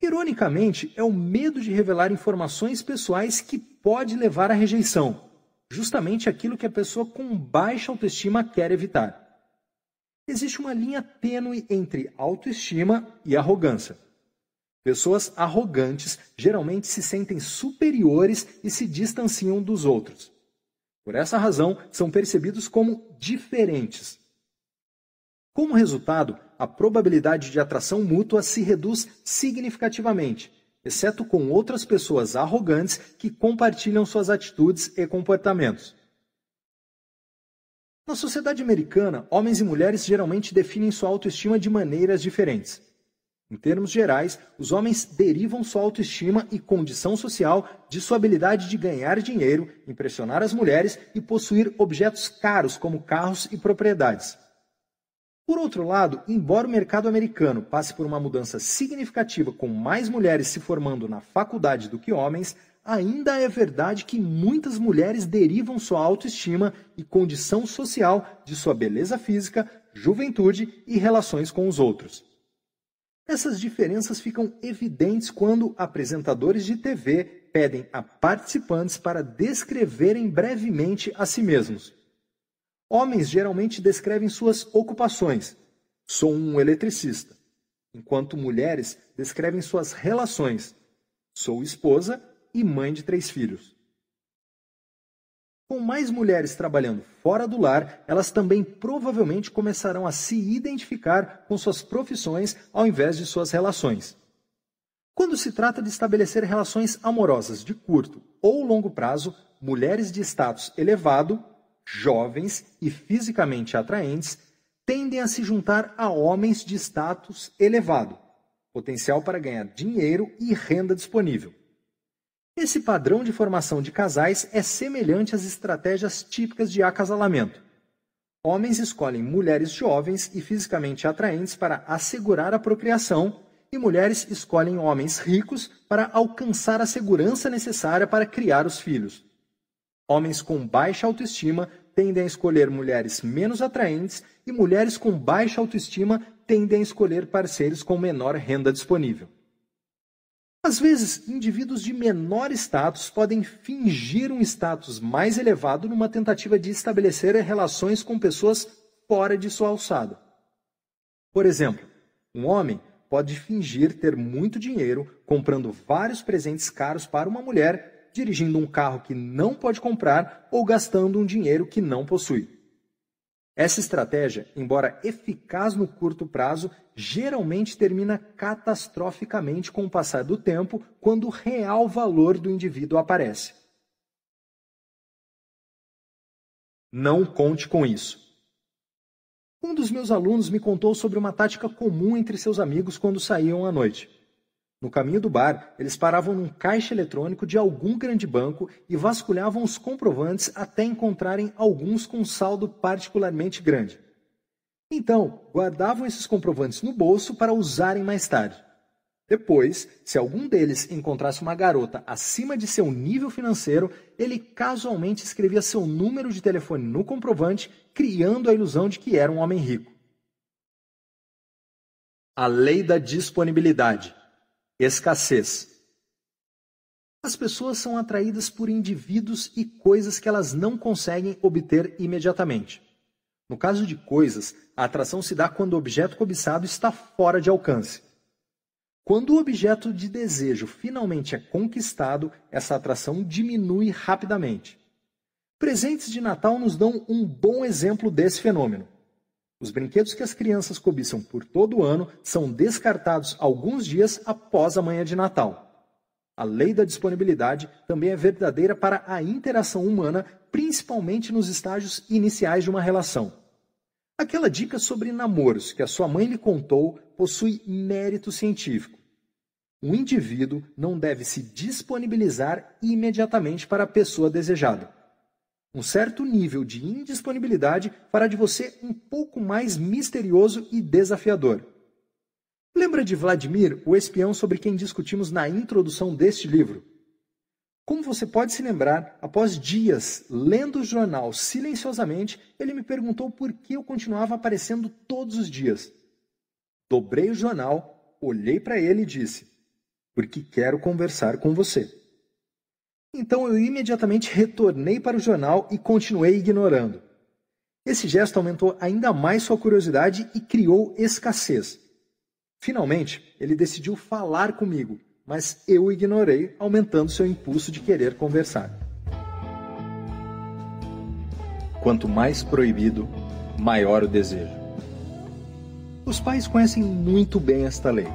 Ironicamente, é o medo de revelar informações pessoais que pode levar à rejeição, justamente aquilo que a pessoa com baixa autoestima quer evitar. Existe uma linha tênue entre autoestima e arrogância. Pessoas arrogantes geralmente se sentem superiores e se distanciam dos outros. Por essa razão, são percebidos como diferentes. Como resultado, a probabilidade de atração mútua se reduz significativamente, exceto com outras pessoas arrogantes que compartilham suas atitudes e comportamentos. Na sociedade americana, homens e mulheres geralmente definem sua autoestima de maneiras diferentes. Em termos gerais, os homens derivam sua autoestima e condição social de sua habilidade de ganhar dinheiro, impressionar as mulheres e possuir objetos caros como carros e propriedades. Por outro lado, embora o mercado americano passe por uma mudança significativa com mais mulheres se formando na faculdade do que homens, ainda é verdade que muitas mulheres derivam sua autoestima e condição social de sua beleza física, juventude e relações com os outros. Essas diferenças ficam evidentes quando apresentadores de TV pedem a participantes para descreverem brevemente a si mesmos. Homens geralmente descrevem suas ocupações. Sou um eletricista. Enquanto mulheres descrevem suas relações. Sou esposa e mãe de três filhos. Com mais mulheres trabalhando fora do lar, elas também provavelmente começarão a se identificar com suas profissões ao invés de suas relações. Quando se trata de estabelecer relações amorosas de curto ou longo prazo, mulheres de status elevado jovens e fisicamente atraentes tendem a se juntar a homens de status elevado, potencial para ganhar dinheiro e renda disponível. Esse padrão de formação de casais é semelhante às estratégias típicas de acasalamento. Homens escolhem mulheres jovens e fisicamente atraentes para assegurar a procriação, e mulheres escolhem homens ricos para alcançar a segurança necessária para criar os filhos. Homens com baixa autoestima tendem a escolher mulheres menos atraentes e mulheres com baixa autoestima tendem a escolher parceiros com menor renda disponível. Às vezes, indivíduos de menor status podem fingir um status mais elevado numa tentativa de estabelecer relações com pessoas fora de sua alçada. Por exemplo, um homem pode fingir ter muito dinheiro comprando vários presentes caros para uma mulher dirigindo um carro que não pode comprar ou gastando um dinheiro que não possui. Essa estratégia, embora eficaz no curto prazo, geralmente termina catastroficamente com o passar do tempo, quando o real valor do indivíduo aparece. Não conte com isso. Um dos meus alunos me contou sobre uma tática comum entre seus amigos quando saíam à noite. No caminho do bar, eles paravam num caixa eletrônico de algum grande banco e vasculhavam os comprovantes até encontrarem alguns com saldo particularmente grande. Então, guardavam esses comprovantes no bolso para usarem mais tarde. Depois, se algum deles encontrasse uma garota acima de seu nível financeiro, ele casualmente escrevia seu número de telefone no comprovante, criando a ilusão de que era um homem rico. A lei da disponibilidade. Escassez. As pessoas são atraídas por indivíduos e coisas que elas não conseguem obter imediatamente. No caso de coisas, a atração se dá quando o objeto cobiçado está fora de alcance. Quando o objeto de desejo finalmente é conquistado, essa atração diminui rapidamente. Presentes de Natal nos dão um bom exemplo desse fenômeno. Os brinquedos que as crianças cobiçam por todo o ano são descartados alguns dias após a manhã de Natal. A lei da disponibilidade também é verdadeira para a interação humana, principalmente nos estágios iniciais de uma relação. Aquela dica sobre namoros que a sua mãe lhe contou possui mérito científico. Um indivíduo não deve se disponibilizar imediatamente para a pessoa desejada. Um certo nível de indisponibilidade fará de você um pouco mais misterioso e desafiador. Lembra de Vladimir, o espião sobre quem discutimos na introdução deste livro? Como você pode se lembrar, após dias lendo o jornal silenciosamente, ele me perguntou por que eu continuava aparecendo todos os dias. Dobrei o jornal, olhei para ele e disse: Porque quero conversar com você. Então eu imediatamente retornei para o jornal e continuei ignorando. Esse gesto aumentou ainda mais sua curiosidade e criou escassez. Finalmente, ele decidiu falar comigo mas eu ignorei, aumentando seu impulso de querer conversar. Quanto mais proibido, maior o desejo. Os pais conhecem muito bem esta lei.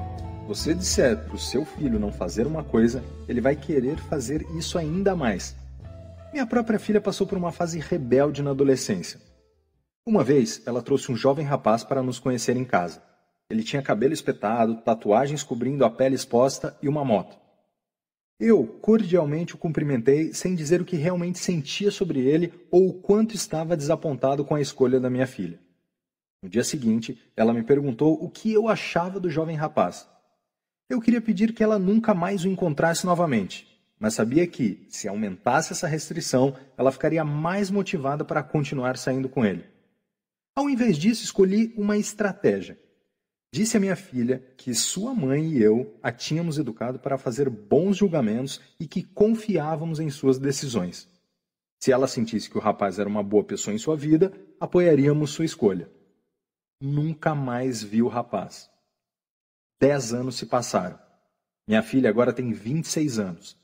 Você disser para o seu filho não fazer uma coisa, ele vai querer fazer isso ainda mais. Minha própria filha passou por uma fase rebelde na adolescência. Uma vez, ela trouxe um jovem rapaz para nos conhecer em casa. Ele tinha cabelo espetado, tatuagens cobrindo a pele exposta e uma moto. Eu cordialmente o cumprimentei sem dizer o que realmente sentia sobre ele ou o quanto estava desapontado com a escolha da minha filha. No dia seguinte, ela me perguntou o que eu achava do jovem rapaz. Eu queria pedir que ela nunca mais o encontrasse novamente, mas sabia que, se aumentasse essa restrição, ela ficaria mais motivada para continuar saindo com ele. Ao invés disso, escolhi uma estratégia Disse a minha filha que sua mãe e eu a tínhamos educado para fazer bons julgamentos e que confiávamos em suas decisões. Se ela sentisse que o rapaz era uma boa pessoa em sua vida, apoiaríamos sua escolha. Nunca mais vi o rapaz. Dez anos se passaram. Minha filha agora tem 26 anos.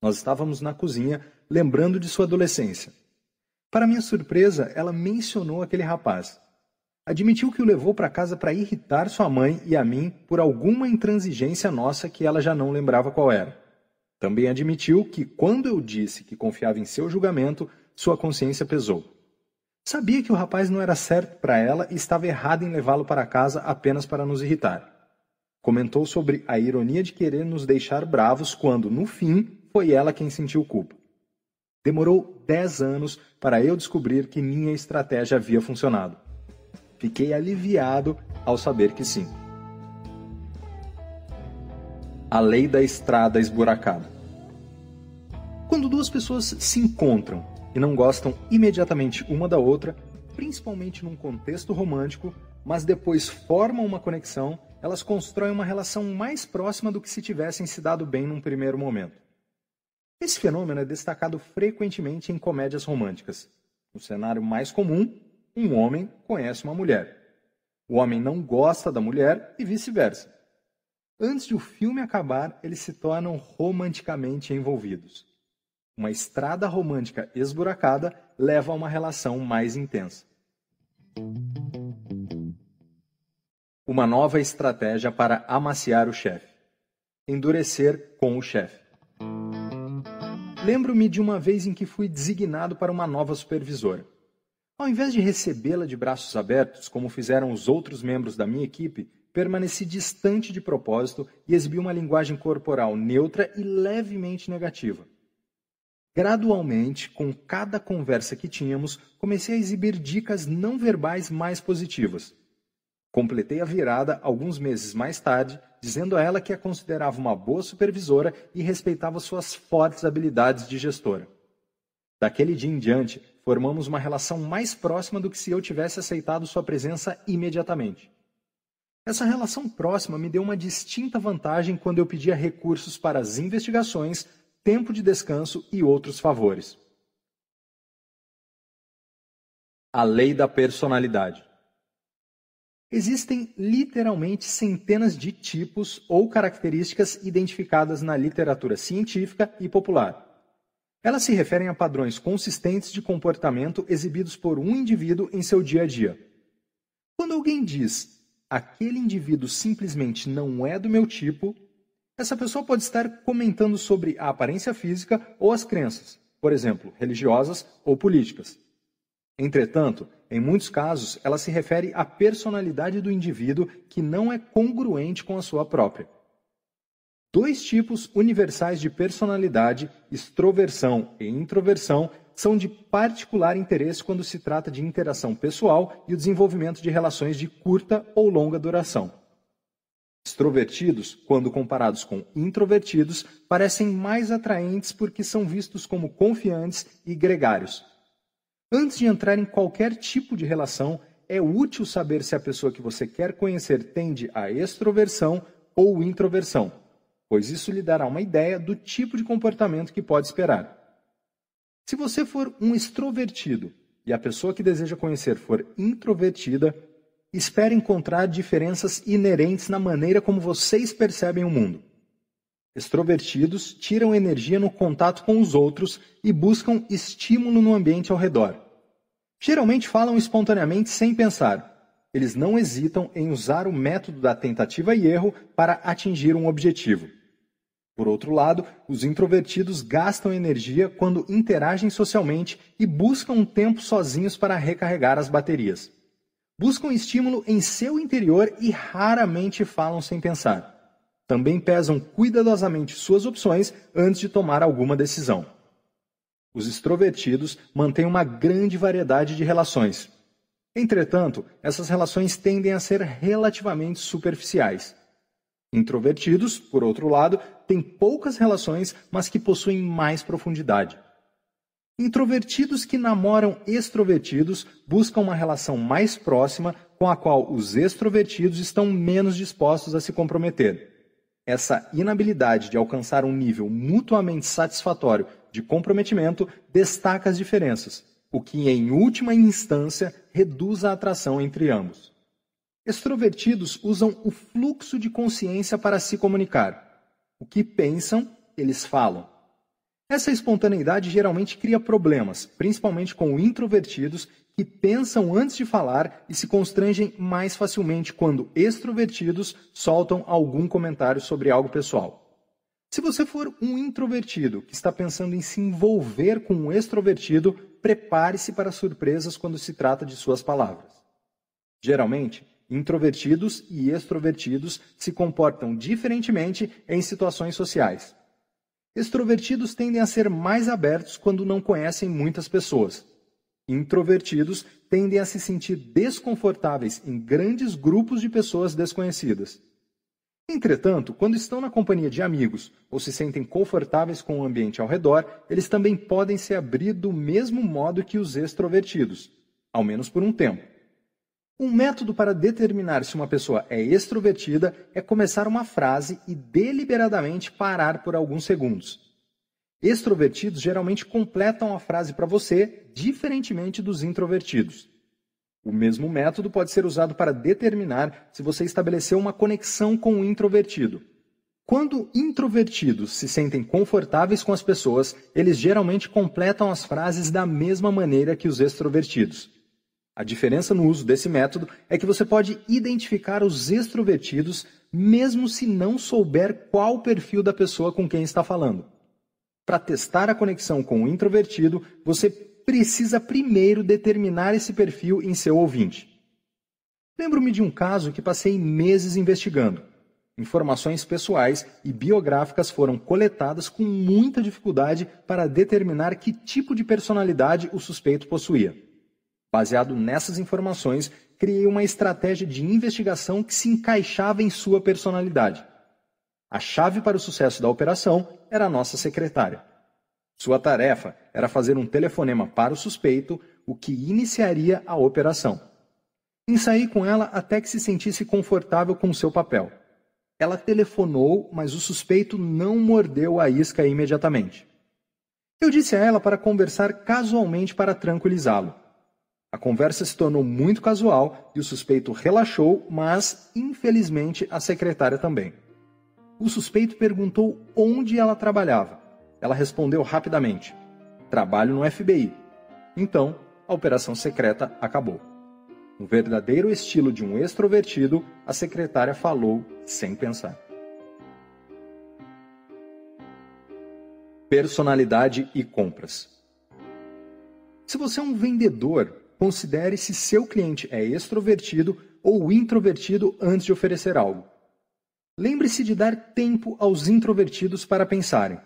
Nós estávamos na cozinha, lembrando de sua adolescência. Para minha surpresa, ela mencionou aquele rapaz admitiu que o levou para casa para irritar sua mãe e a mim por alguma intransigência nossa que ela já não lembrava qual era. Também admitiu que, quando eu disse que confiava em seu julgamento, sua consciência pesou. Sabia que o rapaz não era certo para ela e estava errado em levá-lo para casa apenas para nos irritar. Comentou sobre a ironia de querer nos deixar bravos quando, no fim, foi ela quem sentiu culpa. Demorou dez anos para eu descobrir que minha estratégia havia funcionado. Fiquei aliviado ao saber que sim. A lei da estrada esburacada. Quando duas pessoas se encontram e não gostam imediatamente uma da outra, principalmente num contexto romântico, mas depois formam uma conexão, elas constroem uma relação mais próxima do que se tivessem se dado bem num primeiro momento. Esse fenômeno é destacado frequentemente em comédias românticas. No cenário mais comum, um homem conhece uma mulher. O homem não gosta da mulher e vice-versa. Antes de o filme acabar, eles se tornam romanticamente envolvidos. Uma estrada romântica esburacada leva a uma relação mais intensa. Uma nova estratégia para amaciar o chefe. Endurecer com o chefe. Lembro-me de uma vez em que fui designado para uma nova supervisora. Ao invés de recebê-la de braços abertos, como fizeram os outros membros da minha equipe, permaneci distante de propósito e exibi uma linguagem corporal neutra e levemente negativa. Gradualmente, com cada conversa que tínhamos, comecei a exibir dicas não verbais mais positivas. Completei a virada alguns meses mais tarde, dizendo a ela que a considerava uma boa supervisora e respeitava suas fortes habilidades de gestora. Daquele dia em diante, formamos uma relação mais próxima do que se eu tivesse aceitado sua presença imediatamente. Essa relação próxima me deu uma distinta vantagem quando eu pedia recursos para as investigações, tempo de descanso e outros favores. A lei da personalidade. Existem literalmente centenas de tipos ou características identificadas na literatura científica e popular. Elas se referem a padrões consistentes de comportamento exibidos por um indivíduo em seu dia a dia. Quando alguém diz aquele indivíduo simplesmente não é do meu tipo, essa pessoa pode estar comentando sobre a aparência física ou as crenças, por exemplo, religiosas ou políticas. Entretanto, em muitos casos, ela se refere à personalidade do indivíduo que não é congruente com a sua própria dois tipos universais de personalidade, extroversão e introversão, são de particular interesse quando se trata de interação pessoal e o desenvolvimento de relações de curta ou longa duração. Extrovertidos, quando comparados com introvertidos, parecem mais atraentes porque são vistos como confiantes e gregários. Antes de entrar em qualquer tipo de relação, é útil saber se a pessoa que você quer conhecer tende a extroversão ou introversão, pois isso lhe dará uma ideia do tipo de comportamento que pode esperar. Se você for um extrovertido e a pessoa que deseja conhecer for introvertida, espere encontrar diferenças inerentes na maneira como vocês percebem o mundo. Extrovertidos tiram energia no contato com os outros e buscam estímulo no ambiente ao redor. Geralmente falam espontaneamente sem pensar. Eles não hesitam em usar o método da tentativa e erro para atingir um objetivo. Por outro lado, os introvertidos gastam energia quando interagem socialmente e buscam um tempo sozinhos para recarregar as baterias. Buscam estímulo em seu interior e raramente falam sem pensar. Também pesam cuidadosamente suas opções antes de tomar alguma decisão. Os extrovertidos mantêm uma grande variedade de relações. Entretanto, essas relações tendem a ser relativamente superficiais. Introvertidos, por outro lado, têm poucas relações, mas que possuem mais profundidade. Introvertidos que namoram extrovertidos buscam uma relação mais próxima com a qual os extrovertidos estão menos dispostos a se comprometer. Essa inabilidade de alcançar um nível mutuamente satisfatório de comprometimento destaca as diferenças, o que, em última instância, reduz a atração entre ambos. Extrovertidos usam o fluxo de consciência para se comunicar. O que pensam, eles falam. Essa espontaneidade geralmente cria problemas, principalmente com introvertidos que pensam antes de falar e se constrangem mais facilmente quando extrovertidos soltam algum comentário sobre algo pessoal. Se você for um introvertido que está pensando em se envolver com um extrovertido, prepare-se para surpresas quando se trata de suas palavras. Geralmente, introvertidos e extrovertidos se comportam diferentemente em situações sociais. Extrovertidos tendem a ser mais abertos quando não conhecem muitas pessoas. Introvertidos tendem a se sentir desconfortáveis em grandes grupos de pessoas desconhecidas. Entretanto, quando estão na companhia de amigos ou se sentem confortáveis com o ambiente ao redor, eles também podem se abrir do mesmo modo que os extrovertidos, ao menos por um tempo. Um método para determinar se uma pessoa é extrovertida é começar uma frase e deliberadamente parar por alguns segundos. Extrovertidos geralmente completam a frase para você, diferentemente dos introvertidos. O mesmo método pode ser usado para determinar se você estabeleceu uma conexão com o introvertido. Quando introvertidos se sentem confortáveis com as pessoas, eles geralmente completam as frases da mesma maneira que os extrovertidos. A diferença no uso desse método é que você pode identificar os extrovertidos mesmo se não souber qual o perfil da pessoa com quem está falando. Para testar a conexão com o introvertido, você precisa primeiro determinar esse perfil em seu ouvinte. Lembro-me de um caso que passei meses investigando. Informações pessoais e biográficas foram coletadas com muita dificuldade para determinar que tipo de personalidade o suspeito possuía. Baseado nessas informações, criei uma estratégia de investigação que se encaixava em sua personalidade. A chave para o sucesso da operação era a nossa secretária. Sua tarefa era fazer um telefonema para o suspeito, o que iniciaria a operação. Ensaiei com ela até que se sentisse confortável com seu papel. Ela telefonou, mas o suspeito não mordeu a isca imediatamente. Eu disse a ela para conversar casualmente para tranquilizá-lo. A conversa se tornou muito casual e o suspeito relaxou, mas, infelizmente, a secretária também. O suspeito perguntou onde ela trabalhava. Ela respondeu rapidamente: Trabalho no FBI. Então, a operação secreta acabou. No verdadeiro estilo de um extrovertido, a secretária falou sem pensar. Personalidade e compras. Se você é um vendedor, considere se seu cliente é extrovertido ou introvertido antes de oferecer algo. Lembre-se de dar tempo aos introvertidos para pensarem.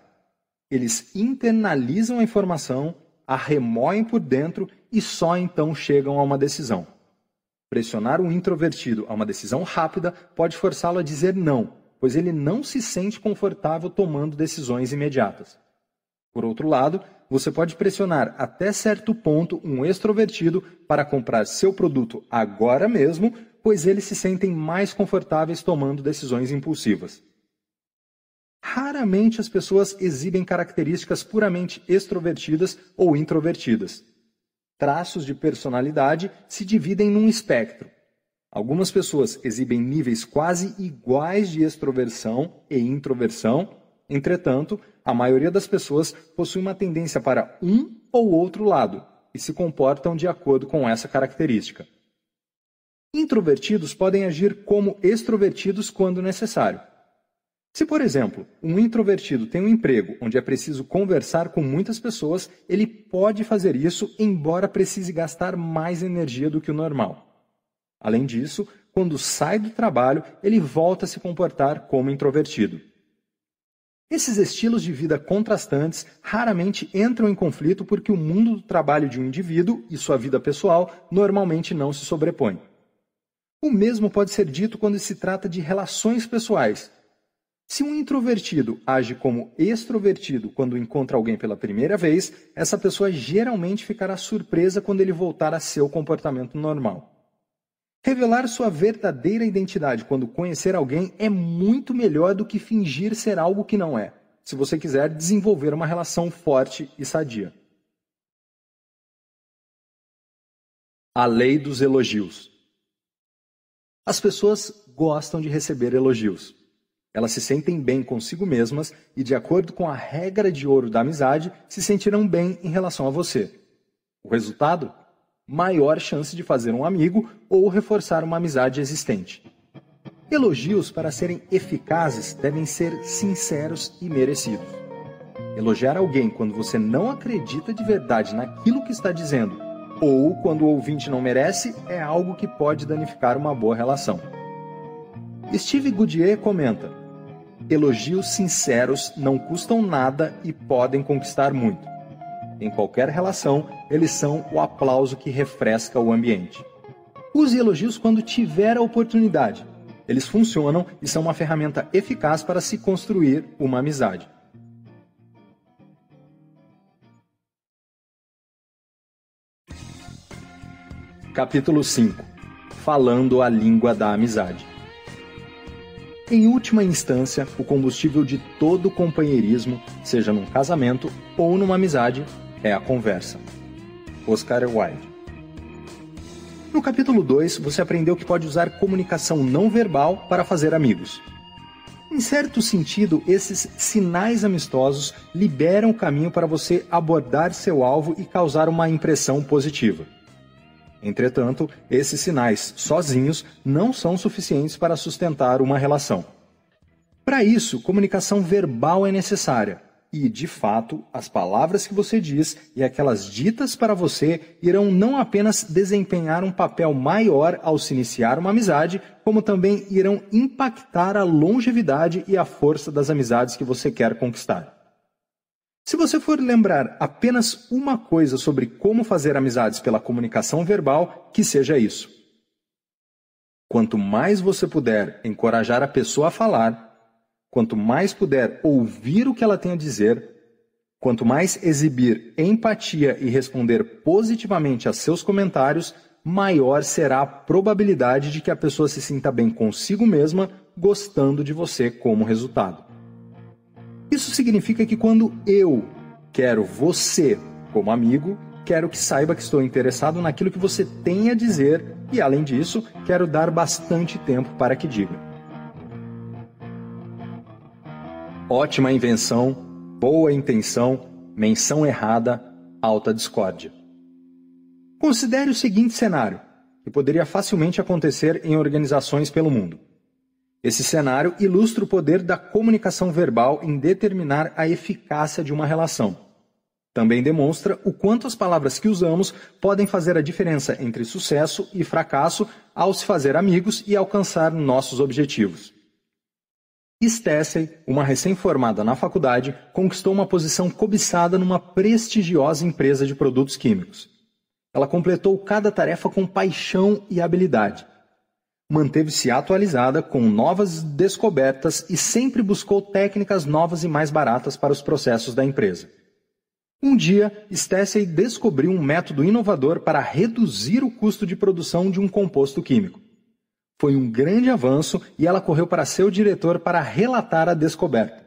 Eles internalizam a informação, a remoem por dentro e só então chegam a uma decisão. Pressionar um introvertido a uma decisão rápida pode forçá-lo a dizer não, pois ele não se sente confortável tomando decisões imediatas. Por outro lado, você pode pressionar até certo ponto um extrovertido para comprar seu produto agora mesmo, pois eles se sentem mais confortáveis tomando decisões impulsivas. Raramente as pessoas exibem características puramente extrovertidas ou introvertidas. Traços de personalidade se dividem num espectro. Algumas pessoas exibem níveis quase iguais de extroversão e introversão, entretanto, a maioria das pessoas possui uma tendência para um ou outro lado e se comportam de acordo com essa característica. Introvertidos podem agir como extrovertidos quando necessário. Se, por exemplo, um introvertido tem um emprego onde é preciso conversar com muitas pessoas, ele pode fazer isso, embora precise gastar mais energia do que o normal. Além disso, quando sai do trabalho, ele volta a se comportar como introvertido. Esses estilos de vida contrastantes raramente entram em conflito porque o mundo do trabalho de um indivíduo e sua vida pessoal normalmente não se sobrepõem. O mesmo pode ser dito quando se trata de relações pessoais. Se um introvertido age como extrovertido quando encontra alguém pela primeira vez, essa pessoa geralmente ficará surpresa quando ele voltar a seu comportamento normal. Revelar sua verdadeira identidade quando conhecer alguém é muito melhor do que fingir ser algo que não é, se você quiser desenvolver uma relação forte e sadia. A lei dos elogios. As pessoas gostam de receber elogios. Elas se sentem bem consigo mesmas e, de acordo com a regra de ouro da amizade, se sentirão bem em relação a você. O resultado? maior chance de fazer um amigo ou reforçar uma amizade existente. Elogios, para serem eficazes, devem ser sinceros e merecidos. Elogiar alguém quando você não acredita de verdade naquilo que está dizendo ou quando o ouvinte não merece é algo que pode danificar uma boa relação. Steve Goodyear comenta: Elogios sinceros não custam nada e podem conquistar muito. Em qualquer relação, eles são o aplauso que refresca o ambiente. Use elogios quando tiver a oportunidade. Eles funcionam e são uma ferramenta eficaz para se construir uma amizade. Capítulo 5 Falando a língua da amizade. Em última instância, o combustível de todo companheirismo, seja num casamento ou numa amizade, é a conversa. Oscar Wilde. No capítulo 2, você aprendeu que pode usar comunicação não verbal para fazer amigos. Em certo sentido, esses sinais amistosos liberam o caminho para você abordar seu alvo e causar uma impressão positiva. Entretanto, esses sinais sozinhos não são suficientes para sustentar uma relação. Para isso, comunicação verbal é necessária, e, de fato, as palavras que você diz e aquelas ditas para você irão não apenas desempenhar um papel maior ao se iniciar uma amizade, como também irão impactar a longevidade e a força das amizades que você quer conquistar. Se você for lembrar apenas uma coisa sobre como fazer amizades pela comunicação verbal, que seja isso. Quanto mais você puder encorajar a pessoa a falar, Quanto mais puder ouvir o que ela tem a dizer, quanto mais exibir empatia e responder positivamente a seus comentários, maior será a probabilidade de que a pessoa se sinta bem consigo mesma, gostando de você como resultado. Isso significa que quando eu quero você como amigo, quero que saiba que estou interessado naquilo que você tem a dizer e, além disso, quero dar bastante tempo para que diga. Ótima invenção, boa intenção, menção errada, alta discórdia. Considere o seguinte cenário, que poderia facilmente acontecer em organizações pelo mundo. Esse cenário ilustra o poder da comunicação verbal em determinar a eficácia de uma relação. Também demonstra o quanto as palavras que usamos podem fazer a diferença entre sucesso e fracasso ao se fazer amigos e alcançar nossos objetivos. Stacey, uma recém-formada na faculdade, conquistou uma posição cobiçada numa prestigiosa empresa de produtos químicos. Ela completou cada tarefa com paixão e habilidade. Manteve-se atualizada com novas descobertas e sempre buscou técnicas novas e mais baratas para os processos da empresa. Um dia, Stacey descobriu um método inovador para reduzir o custo de produção de um composto químico. Foi um grande avanço e ela correu para seu diretor para relatar a descoberta.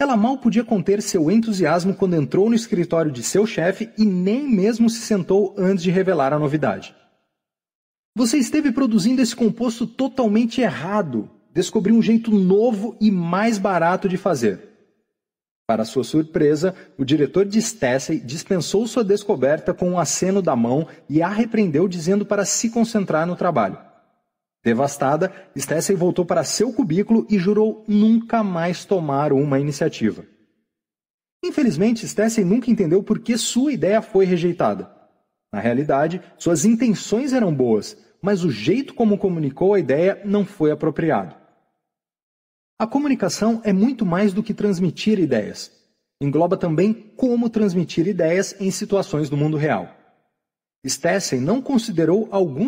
Ela mal podia conter seu entusiasmo quando entrou no escritório de seu chefe e nem mesmo se sentou antes de revelar a novidade. Você esteve produzindo esse composto totalmente errado. Descobri um jeito novo e mais barato de fazer. Para sua surpresa, o diretor de Stacey dispensou sua descoberta com um aceno da mão e a repreendeu dizendo para se concentrar no trabalho. Devastada, Stacey voltou para seu cubículo e jurou nunca mais tomar uma iniciativa. Infelizmente, Stacey nunca entendeu por que sua ideia foi rejeitada. Na realidade, suas intenções eram boas, mas o jeito como comunicou a ideia não foi apropriado. A comunicação é muito mais do que transmitir ideias. Engloba também como transmitir ideias em situações do mundo real. Stacey não considerou alguns